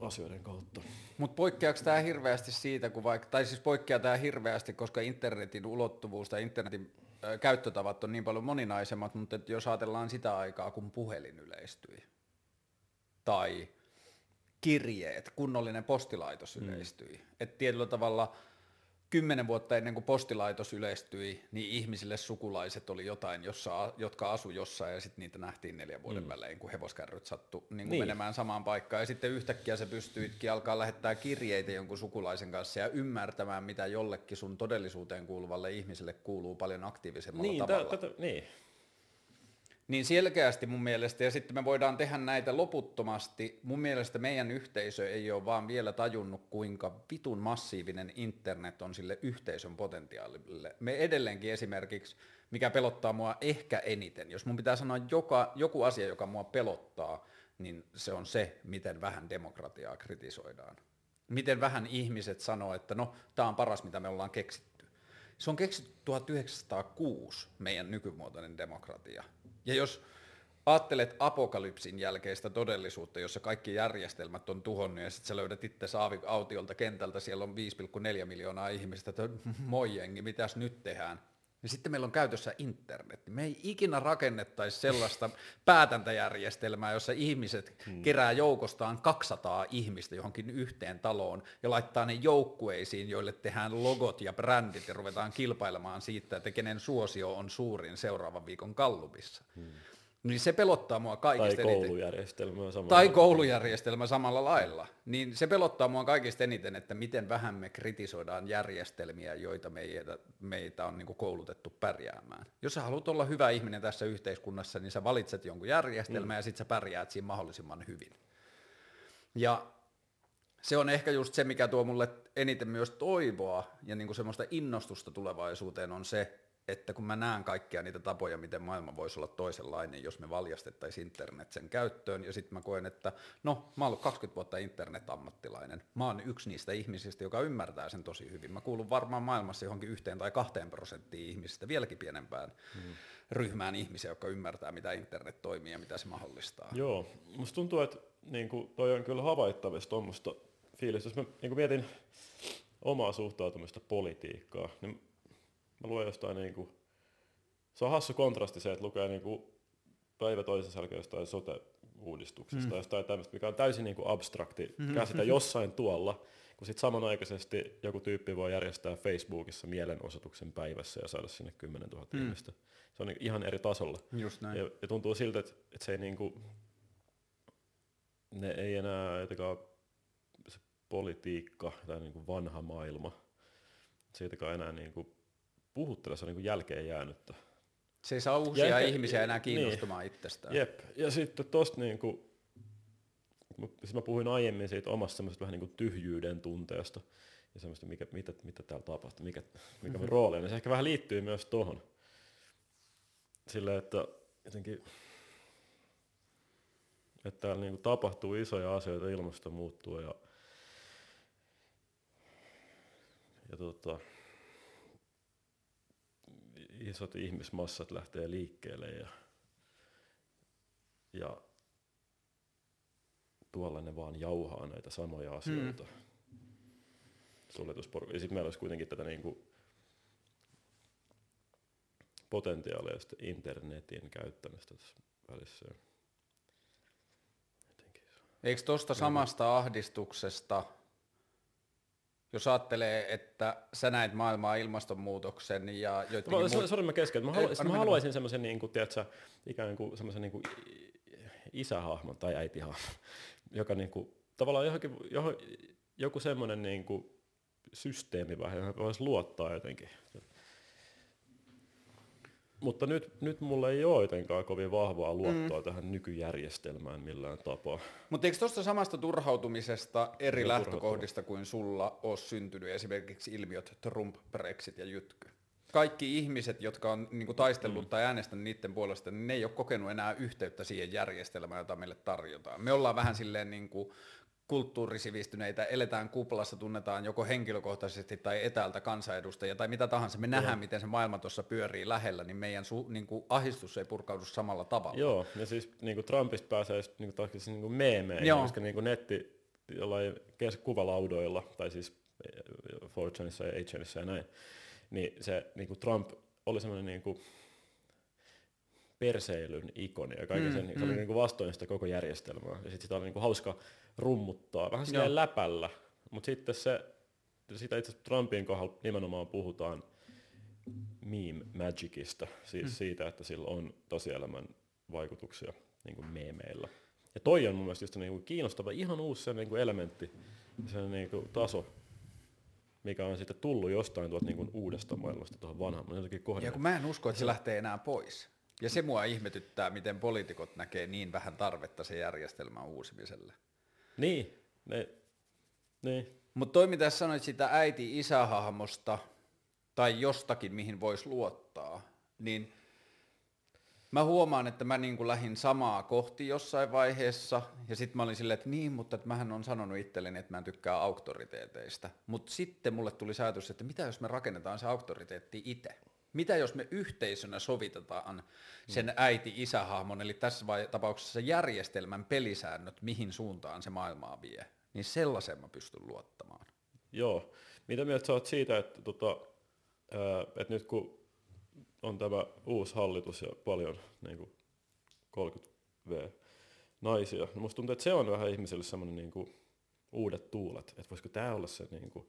asioiden kautta. Mutta poikkeako tämä hirveästi siitä, kun vaikka, tai siis poikkeaa tämä hirveästi, koska internetin ulottuvuus tai internetin käyttötavat on niin paljon moninaisemmat, mutta et jos ajatellaan sitä aikaa, kun puhelin yleistyi, tai kirjeet, kunnollinen postilaitos yleistyi, mm. että tietyllä tavalla kymmenen vuotta ennen kuin postilaitos yleistyi, niin ihmisille sukulaiset oli jotain, jossa, jotka asu jossain ja sitten niitä nähtiin neljän vuoden mm. välein, kun hevoskärryt sattu niin kuin Niin. menemään samaan paikkaan. Ja sitten yhtäkkiä se pystyitkin alkaa lähettää kirjeitä jonkun sukulaisen kanssa ja ymmärtämään, mitä jollekin sun todellisuuteen kuuluvalle ihmiselle kuuluu paljon aktiivisemmalla Niin, tavalla. niin. Niin selkeästi mun mielestä, ja sitten me voidaan tehdä näitä loputtomasti. Mun mielestä meidän yhteisö ei ole vaan vielä tajunnut, kuinka vitun massiivinen internet on sille yhteisön potentiaalille. Me edelleenkin esimerkiksi, mikä pelottaa mua ehkä eniten, jos mun pitää sanoa joka, joku asia, joka mua pelottaa, niin se on se, miten vähän demokratiaa kritisoidaan. Miten vähän ihmiset sanoo, että no, tämä on paras, mitä me ollaan keksitty. Se on keksitty 1906, meidän nykymuotoinen demokratia. Ja jos ajattelet apokalypsin jälkeistä todellisuutta, jossa kaikki järjestelmät on tuhonnut ja sitten sä löydät itse autiolta kentältä, siellä on 5,4 miljoonaa ihmistä, että moi jengi, mitäs nyt tehdään? Ja sitten meillä on käytössä internet. Me ei ikinä rakennettaisi sellaista päätäntäjärjestelmää, jossa ihmiset hmm. kerää joukostaan 200 ihmistä johonkin yhteen taloon ja laittaa ne joukkueisiin, joille tehdään logot ja brändit ja ruvetaan kilpailemaan siitä, että kenen suosio on suurin seuraavan viikon kallupissa. Hmm. Niin se pelottaa mua Tai kaikista eniten. koulujärjestelmää samalla. Tai koulujärjestelmä samalla lailla. Niin se pelottaa mua kaikista eniten, että miten vähän me kritisoidaan järjestelmiä, joita meitä, meitä on niin koulutettu pärjäämään. Jos sä haluat olla hyvä ihminen tässä yhteiskunnassa, niin sä valitset jonkun järjestelmän mm. ja sit sä pärjäät siinä mahdollisimman hyvin. Ja se on ehkä just se, mikä tuo mulle eniten myös toivoa ja niin semmoista innostusta tulevaisuuteen on se, että kun mä näen kaikkia niitä tapoja, miten maailma voisi olla toisenlainen, jos me valjastettaisiin internet sen käyttöön, ja sitten mä koen, että no, mä oon ollut 20 vuotta internet-ammattilainen. Mä oon yksi niistä ihmisistä, joka ymmärtää sen tosi hyvin. Mä kuulun varmaan maailmassa johonkin yhteen tai kahteen prosenttiin ihmisistä, vieläkin pienempään hmm. ryhmään ihmisiä, jotka ymmärtää, mitä internet toimii ja mitä se mahdollistaa. Joo, musta tuntuu, että niin kuin, toi on kyllä havaittavissa tuommoista fiilistä. Jos mä niin kuin mietin omaa suhtautumista politiikkaa, niin mä luen jostain niin kuin, se on hassu kontrasti se, että lukee niin kuin päivä toisessa jälkeen jostain sote-uudistuksesta, mm. jostain tämmöistä, mikä on täysin niin kuin abstrakti Mm-hmm. käsite jossain tuolla, kun sitten samanaikaisesti joku tyyppi voi järjestää Facebookissa mielenosoituksen päivässä ja saada sinne 10 000 mm. ihmistä. Se on niin ihan eri tasolla. Just näin. Ja, ja tuntuu siltä, että, että se ei niinku, ne ei enää jotenkaan se politiikka tai niinku vanha maailma, siitäkään enää niinku on niinku jälkeen jäänyttä. Se ei saa uusia Ja ehkä- ihmisiä enää niin. kiinnostumaan niin. itsestään. Jep, ja sitten tosta niinku, mut- siis mä puhuin aiemmin siitä omasta semmoisesta vähän niinku tyhjyyden tunteesta ja semmoista, mikä, mitä, mitä täällä tapahtuu, mikä, mikä mun rooli on. Ja se ehkä vähän liittyy myös tohon. Silleen, että jotenkin, että täällä niinku tapahtuu isoja asioita, ilmasto muuttuu ja, ja tota, isot ihmismassat lähtee liikkeelle ja, ja tuolla ne vaan jauhaa näitä samoja asioita. Mm. Suljetusporukka. Ja sitten meillä olisi kuitenkin tätä niinku potentiaalia internetin käyttämistä tässä välissä. Jotenkin Eikö tuosta samasta ahdistuksesta, jos ajattelee, että sä näet maailmaa ilmastonmuutoksen ja joidenkin Mä, muut... Sori mä kesken. Mä, anna mä haluaisin semmoisen niin kuin, tiedätkö, ikään kuin semmoisen niin kuin isähahmon tai äitihahmon, joka niin kuin, tavallaan johonkin, johon, joku semmoinen niin kuin systeemi vähän, johon voisi luottaa jotenkin. Mutta nyt, nyt mulla ei ole jotenkaan kovin vahvaa luottoa mm. tähän nykyjärjestelmään millään tapaa. Mutta eikö tuosta samasta turhautumisesta eri lähtökohdista kuin sulla ole syntynyt esimerkiksi ilmiöt Trump, Brexit ja Jytky? Kaikki ihmiset, jotka on niin kuin, taistellut mm. tai äänestänyt niiden puolesta, niin ne ei ole kokenut enää yhteyttä siihen järjestelmään, jota meille tarjotaan. Me ollaan vähän silleen niin kuin, kulttuurisivistyneitä, eletään kuplassa, tunnetaan joko henkilökohtaisesti tai etäältä kansanedustajia tai mitä tahansa, me nähdään, miten se maailma tuossa pyörii lähellä, niin meidän su, niin kuin ahistus ei purkaudu samalla tavalla. Joo, ja siis niin kuin Trumpista pääsee niin kuin, niin kuin meemeihin, Joo. koska niin kuin netti jollain kuvalaudoilla, tai siis 4chanissa ja 8 ja näin, niin se niin kuin Trump oli semmoinen niin kuin, perseilyn ikoni ja kaiken mm, sen, mm. se oli mm. niin kuin vastoin sitä koko järjestelmää. Ja sitten sitä oli niin kuin hauska rummuttaa, vähän silleen läpällä, mutta sitten se, sitä itse asiassa Trumpin kohdalla nimenomaan puhutaan meme magicista, siis mm. siitä, että sillä on tosielämän vaikutuksia niin kuin meemeillä. Ja toi on mun mielestä just niin kuin kiinnostava, ihan uusi se niin kuin elementti, se niin kuin taso, mikä on sitten tullut jostain tuolta niin kuin uudesta maailmasta tuohon vanhaan. Ja kun mä en usko, että se lähtee enää pois. Ja se mua ihmetyttää, miten poliitikot näkee niin vähän tarvetta sen järjestelmän uusimiselle. Niin, ne, niin. Mutta toi mitä sanoit sitä äiti-isähahmosta tai jostakin, mihin voisi luottaa, niin mä huomaan, että mä niin lähdin samaa kohti jossain vaiheessa, ja sitten mä olin silleen, että niin, mutta että mähän on sanonut itselleni, että mä en tykkää auktoriteeteista. Mutta sitten mulle tuli ajatus, että mitä jos me rakennetaan se auktoriteetti itse? Mitä jos me yhteisönä sovitetaan sen äiti-isähahmon, eli tässä vai- tapauksessa järjestelmän pelisäännöt, mihin suuntaan se maailmaa vie, niin sellaisen mä pystyn luottamaan. Joo. Mitä mieltä sä oot siitä, että, tota, että nyt kun on tämä uusi hallitus ja paljon niin kuin 30V naisia, niin musta tuntuu, että se on vähän ihmisille semmoinen niin kuin uudet tuulet, että voisiko tämä olla se, niin kuin,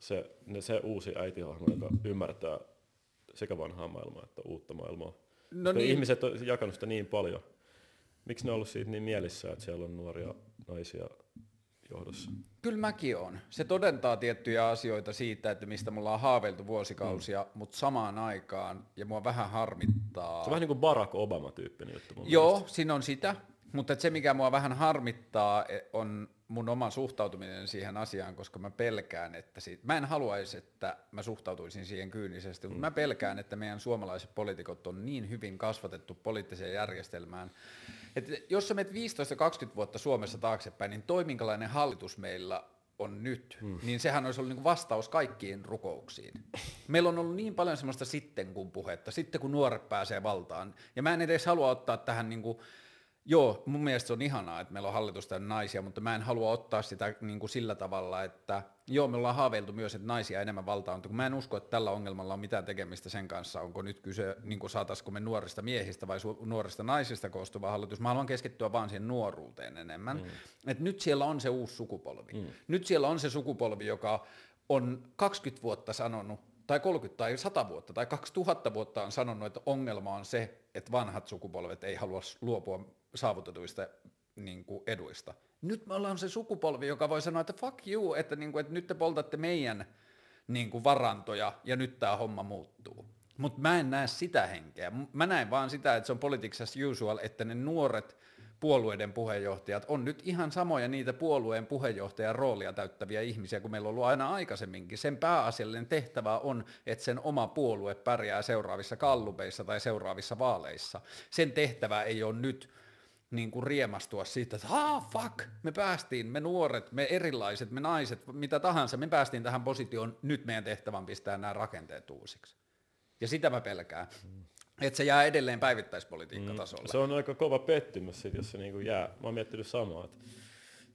se, se uusi äitihahmo, joka ymmärtää sekä vanhaa maailmaa että uutta maailmaa. No niin. Ihmiset on jakanut sitä niin paljon. Miksi ne on ollut siitä niin mielissä, että siellä on nuoria naisia johdossa? Kyllä mäkin on. Se todentaa tiettyjä asioita siitä, että mistä mulla on haaveiltu vuosikausia, mm. mutta samaan aikaan, ja mua vähän harmittaa. Se on vähän niin kuin Barack Obama-tyyppinen juttu. Joo, mielestä. siinä on sitä. Mutta se, mikä mua vähän harmittaa, e, on mun oma suhtautuminen siihen asiaan, koska mä pelkään, että siitä, mä en haluaisi, että mä suhtautuisin siihen kyynisesti, mutta mm. mä pelkään, että meidän suomalaiset poliitikot on niin hyvin kasvatettu poliittiseen järjestelmään, että jos sä menet 15-20 vuotta Suomessa taaksepäin, niin toi minkälainen hallitus meillä on nyt, mm. niin sehän olisi ollut niin vastaus kaikkiin rukouksiin. Meillä on ollut niin paljon semmoista sitten kun puhetta, sitten kun nuoret pääsee valtaan, ja mä en edes halua ottaa tähän niin kuin Joo, mun mielestä se on ihanaa, että meillä on hallitusta naisia, mutta mä en halua ottaa sitä niin kuin sillä tavalla, että joo, me ollaan haaveiltu myös, että naisia enemmän valtaa on, kun mä en usko, että tällä ongelmalla on mitään tekemistä sen kanssa, onko nyt kyse, niin kuin saataisiko me nuorista miehistä vai su- nuorista naisista koostuva hallitus. Mä haluan keskittyä vaan siihen nuoruuteen enemmän. Mm. Et nyt siellä on se uusi sukupolvi. Mm. Nyt siellä on se sukupolvi, joka on 20 vuotta sanonut, tai 30 tai 100 vuotta tai 2000 vuotta on sanonut, että ongelma on se, että vanhat sukupolvet ei halua luopua saavutetuista niin kuin eduista. Nyt me ollaan se sukupolvi, joka voi sanoa, että fuck you, että, niin kuin, että nyt te poltatte meidän niin kuin varantoja ja nyt tämä homma muuttuu. Mutta mä en näe sitä henkeä. Mä näen vaan sitä, että se on politics as usual, että ne nuoret puolueiden puheenjohtajat on nyt ihan samoja niitä puolueen puheenjohtajan roolia täyttäviä ihmisiä kuin meillä on ollut aina aikaisemminkin. Sen pääasiallinen tehtävä on, että sen oma puolue pärjää seuraavissa kallupeissa tai seuraavissa vaaleissa. Sen tehtävä ei ole nyt niin kuin riemastua siitä, että ah fuck, me päästiin, me nuoret, me erilaiset, me naiset, mitä tahansa, me päästiin tähän positioon, nyt meidän tehtävän pistää nämä rakenteet uusiksi. Ja sitä mä pelkään. Että se jää edelleen päivittäispolitiikkatasolle. Mm, se on aika kova pettymys, sit, jos se niinku jää. Mä oon miettinyt samaa.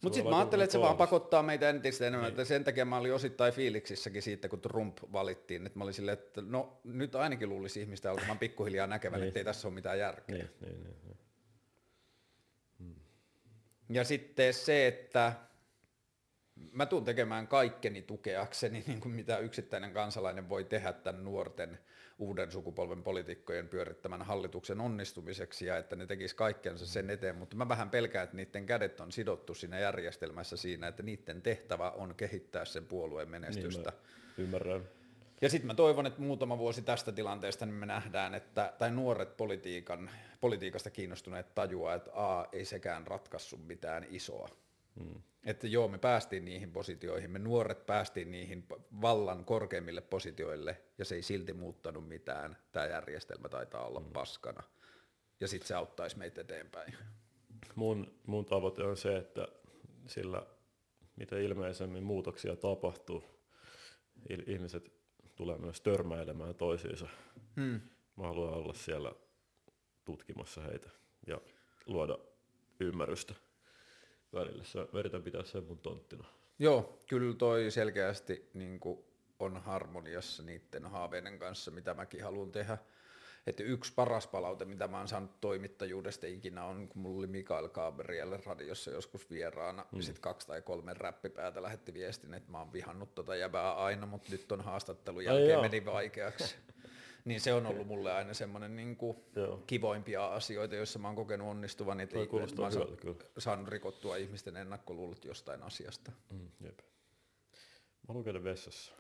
Mutta sitten mä ajattelen, että se vaan pakottaa meitä entistä enemmän. Niin. Että sen takia mä olin osittain fiiliksissäkin siitä, kun Trump valittiin. Että mä olin silleen, että no nyt ainakin luulisi ihmistä alkamaan pikkuhiljaa näkevän, niin. että ei tässä ole mitään järkeä. Niin, niin, niin, niin. Ja sitten se, että mä tuun tekemään kaikkeni tukeakseni, niin kuin mitä yksittäinen kansalainen voi tehdä tämän nuorten uuden sukupolven poliitikkojen pyörittämän hallituksen onnistumiseksi ja että ne tekis kaikkensa sen eteen, mutta mä vähän pelkään, että niiden kädet on sidottu siinä järjestelmässä siinä, että niiden tehtävä on kehittää sen puolueen menestystä. Niin ymmärrän. Ja sitten mä toivon, että muutama vuosi tästä tilanteesta niin me nähdään, että, tai nuoret politiikan, politiikasta kiinnostuneet tajuaa, että A, ei sekään ratkaisu mitään isoa. Hmm. Että joo, me päästiin niihin positioihin, me nuoret päästiin niihin vallan korkeimmille positioille, ja se ei silti muuttanut mitään. Tämä järjestelmä taitaa olla hmm. paskana. Ja sitten se auttaisi meitä eteenpäin. Mun, mun tavoite on se, että sillä mitä ilmeisemmin muutoksia tapahtuu, ihmiset tulee myös törmäilemään toisiinsa. Hmm. Mä haluan olla siellä tutkimassa heitä ja luoda ymmärrystä välillä. Sä veritän pitää sen mun tonttina. Joo, kyllä toi selkeästi niin on harmoniassa niiden haaveiden kanssa, mitä mäkin haluan tehdä että yksi paras palaute, mitä mä oon saanut toimittajuudesta ikinä on, kun mulla oli Mikael Gabriel radiossa joskus vieraana, mm. sitten kaksi tai kolme räppipäätä lähetti viestin, että mä oon vihannut tota jäbää aina, mutta nyt on haastattelun jälkeen Ai meni vaikeaksi. niin se on ollut mulle aina semmoinen niin kivoimpia asioita, joissa mä oon kokenut onnistuvan, että, että mä oon saanut rikottua ihmisten ennakkoluulot jostain asiasta. Mm, jep. Mä käydä vessassa.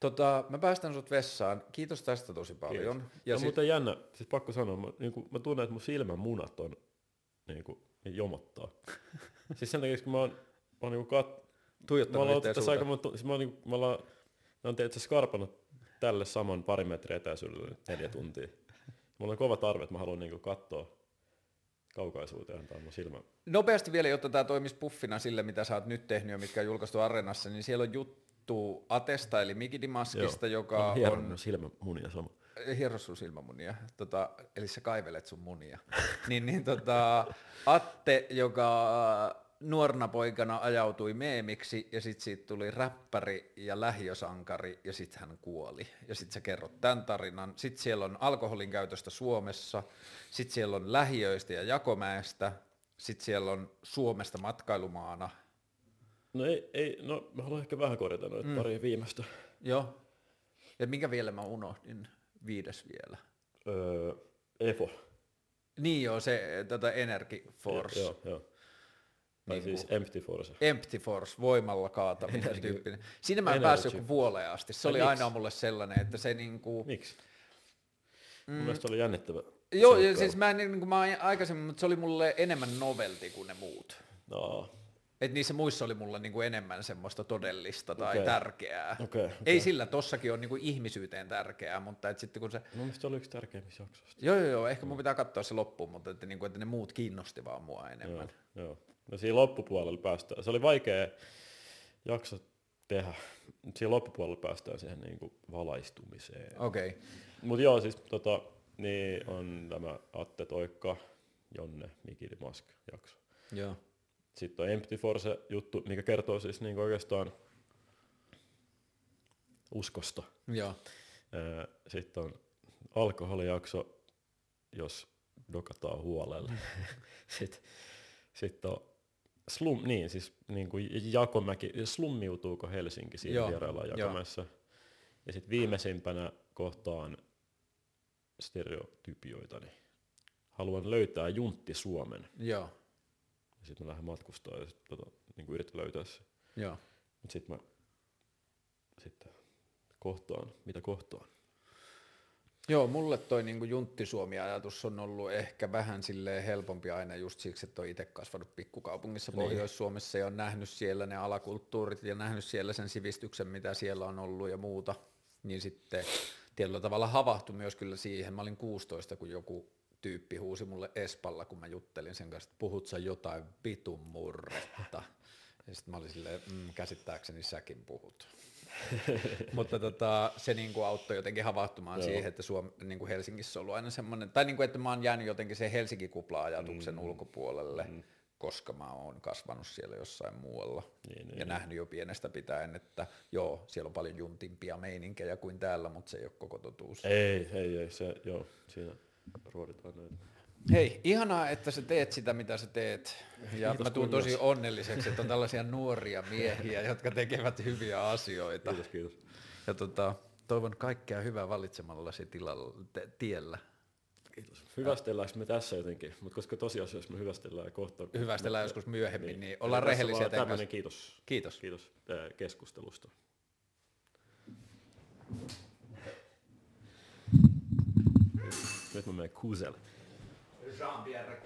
Tota, mä päästän sut vessaan. Kiitos tästä tosi paljon. Kiitos. Ja no, sit... mutta jännä, siis pakko sanoa, mä, niin kuin, mä tunnen, että mun silmän munat on niin kuin, niin jomottaa. siis sen takia, kun mä oon, mä oon niin kat... Tuijottanut mä oon tässä aika, mä, siis mä oon, niin, mä oon, mä oon skarpannut tälle saman pari metriä etäisyydelle neljä tuntia. Mulla on kova tarve, että mä haluan niin katsoa kaukaisuuteen tai mun silmä. Nopeasti vielä, jotta tämä toimisi puffina sille, mitä sä oot nyt tehnyt ja mitkä on julkaistu Areenassa, niin siellä on juttu johtuu Atesta eli Mikidimaskista, Joo. joka on... Hieron silmämunia sama. Hiero sun silmämunia, tota, eli sä kaivelet sun munia. niin, niin tota, Atte, joka nuorena poikana ajautui meemiksi ja sitten siitä tuli räppäri ja lähiosankari ja sitten hän kuoli. Ja sitten sä kerrot tämän tarinan. Sitten siellä on alkoholin käytöstä Suomessa, sitten siellä on lähiöistä ja jakomäestä, sitten siellä on Suomesta matkailumaana No ei, ei, no mä haluan ehkä vähän korjata noita mm. pari viimeistä. Joo. Ja minkä vielä mä unohdin? Viides vielä. Öö, EFO. Niin joo, se tätä Energy Force. joo, joo. Tai niin siis Empty Force. Empty Force, voimalla kaataminen Energy. tyyppinen. Siinä mä en Energy. päässyt joku puoleen asti. Se ja oli miksi? aina mulle sellainen, että se niinku... Miksi? Mm. Mun mielestä oli jännittävä. Joo, siis mä, niin kuin mä aikaisemmin, mutta se oli mulle enemmän novelti kuin ne muut. No, että niissä muissa oli mulla niinku enemmän semmoista todellista tai okay. tärkeää. Okay, okay. Ei sillä, tossakin on niinku ihmisyyteen tärkeää, mutta et sitten kun se... Mun mielestä oli yksi tärkeimmistä jaksoista. Joo, joo, joo, ehkä mun pitää katsoa se loppuun, mutta että, niinku, että ne muut kiinnosti vaan mua enemmän. Joo, joo. No siinä loppupuolella päästään. Se oli vaikea jakso tehdä. Siinä loppupuolella päästään siihen niinku valaistumiseen. Okei. Okay. Mutta joo, siis tota, niin on tämä Atte Toikka, Jonne, Mikili Mask jakso. Joo. Sitten on Empty Force-juttu, mikä kertoo siis niin oikeastaan uskosta. Joo. Sitten on alkoholijakso, jos dokataan huolella. Sitten sit on slum, niin siis niin kuin Jakomäki, slummiutuuko Helsinki siinä Joo. vieraillaan Jakomäessä. Ja sitten viimeisimpänä kohtaan stereotypioitani. Haluan löytää Juntti Suomen. Joo. Ja sitten mä lähden matkustaa ja sit, tota, niin kuin yritän löytää se. Joo. Mutta sitten mä sitten kohtaan, mitä kohtaan. Joo, mulle toi niin Juntti Suomi-ajatus on ollut ehkä vähän sille helpompi aina just siksi, että on itse kasvanut pikkukaupungissa niin. Pohjois-Suomessa ja on nähnyt siellä ne alakulttuurit ja nähnyt siellä sen sivistyksen, mitä siellä on ollut ja muuta. Niin sitten tietyllä tavalla havahtui myös kyllä siihen. Mä olin 16, kun joku tyyppi huusi mulle Espalla, kun mä juttelin sen kanssa, että puhut sä jotain vitun murretta. Ja sitten mä olin silleen, mm, käsittääkseni säkin puhut. Mutta tota, se niinku auttoi jotenkin havahtumaan Joo. siihen, että Suom, niinku Helsingissä on ollut aina semmoinen, tai niinku, että mä oon jäänyt jotenkin sen Helsinki-kupla-ajatuksen mm. ulkopuolelle, mm. koska mä oon kasvanut siellä jossain muualla niin, niin, ja niin. nähnyt jo pienestä pitäen, että joo, siellä on paljon juntimpia meininkejä kuin täällä, mutta se ei ole koko totuus. Ei, ei, ei, se, joo, siinä ruoditaan näitä. Hei, ihanaa, että sä teet sitä, mitä sä teet. Ja Kiitos mä tuun tosi onnelliseksi, että on tällaisia nuoria miehiä, jotka tekevät hyviä asioita. Kiitos, kiitos. Ja tota, toivon kaikkea hyvää valitsemallasi tilalla, te, tiellä. Kiitos. Hyvästelläänkö me tässä jotenkin, mutta koska tosiasiassa me hyvästellään kohta. Hyvästellään joskus myöhemmin, niin, niin ollaan rehellisiä. Tämmöinen kiitos. Kiitos. Kiitos keskustelusta. Nyt mä menen Kusel. Jean-Pierre.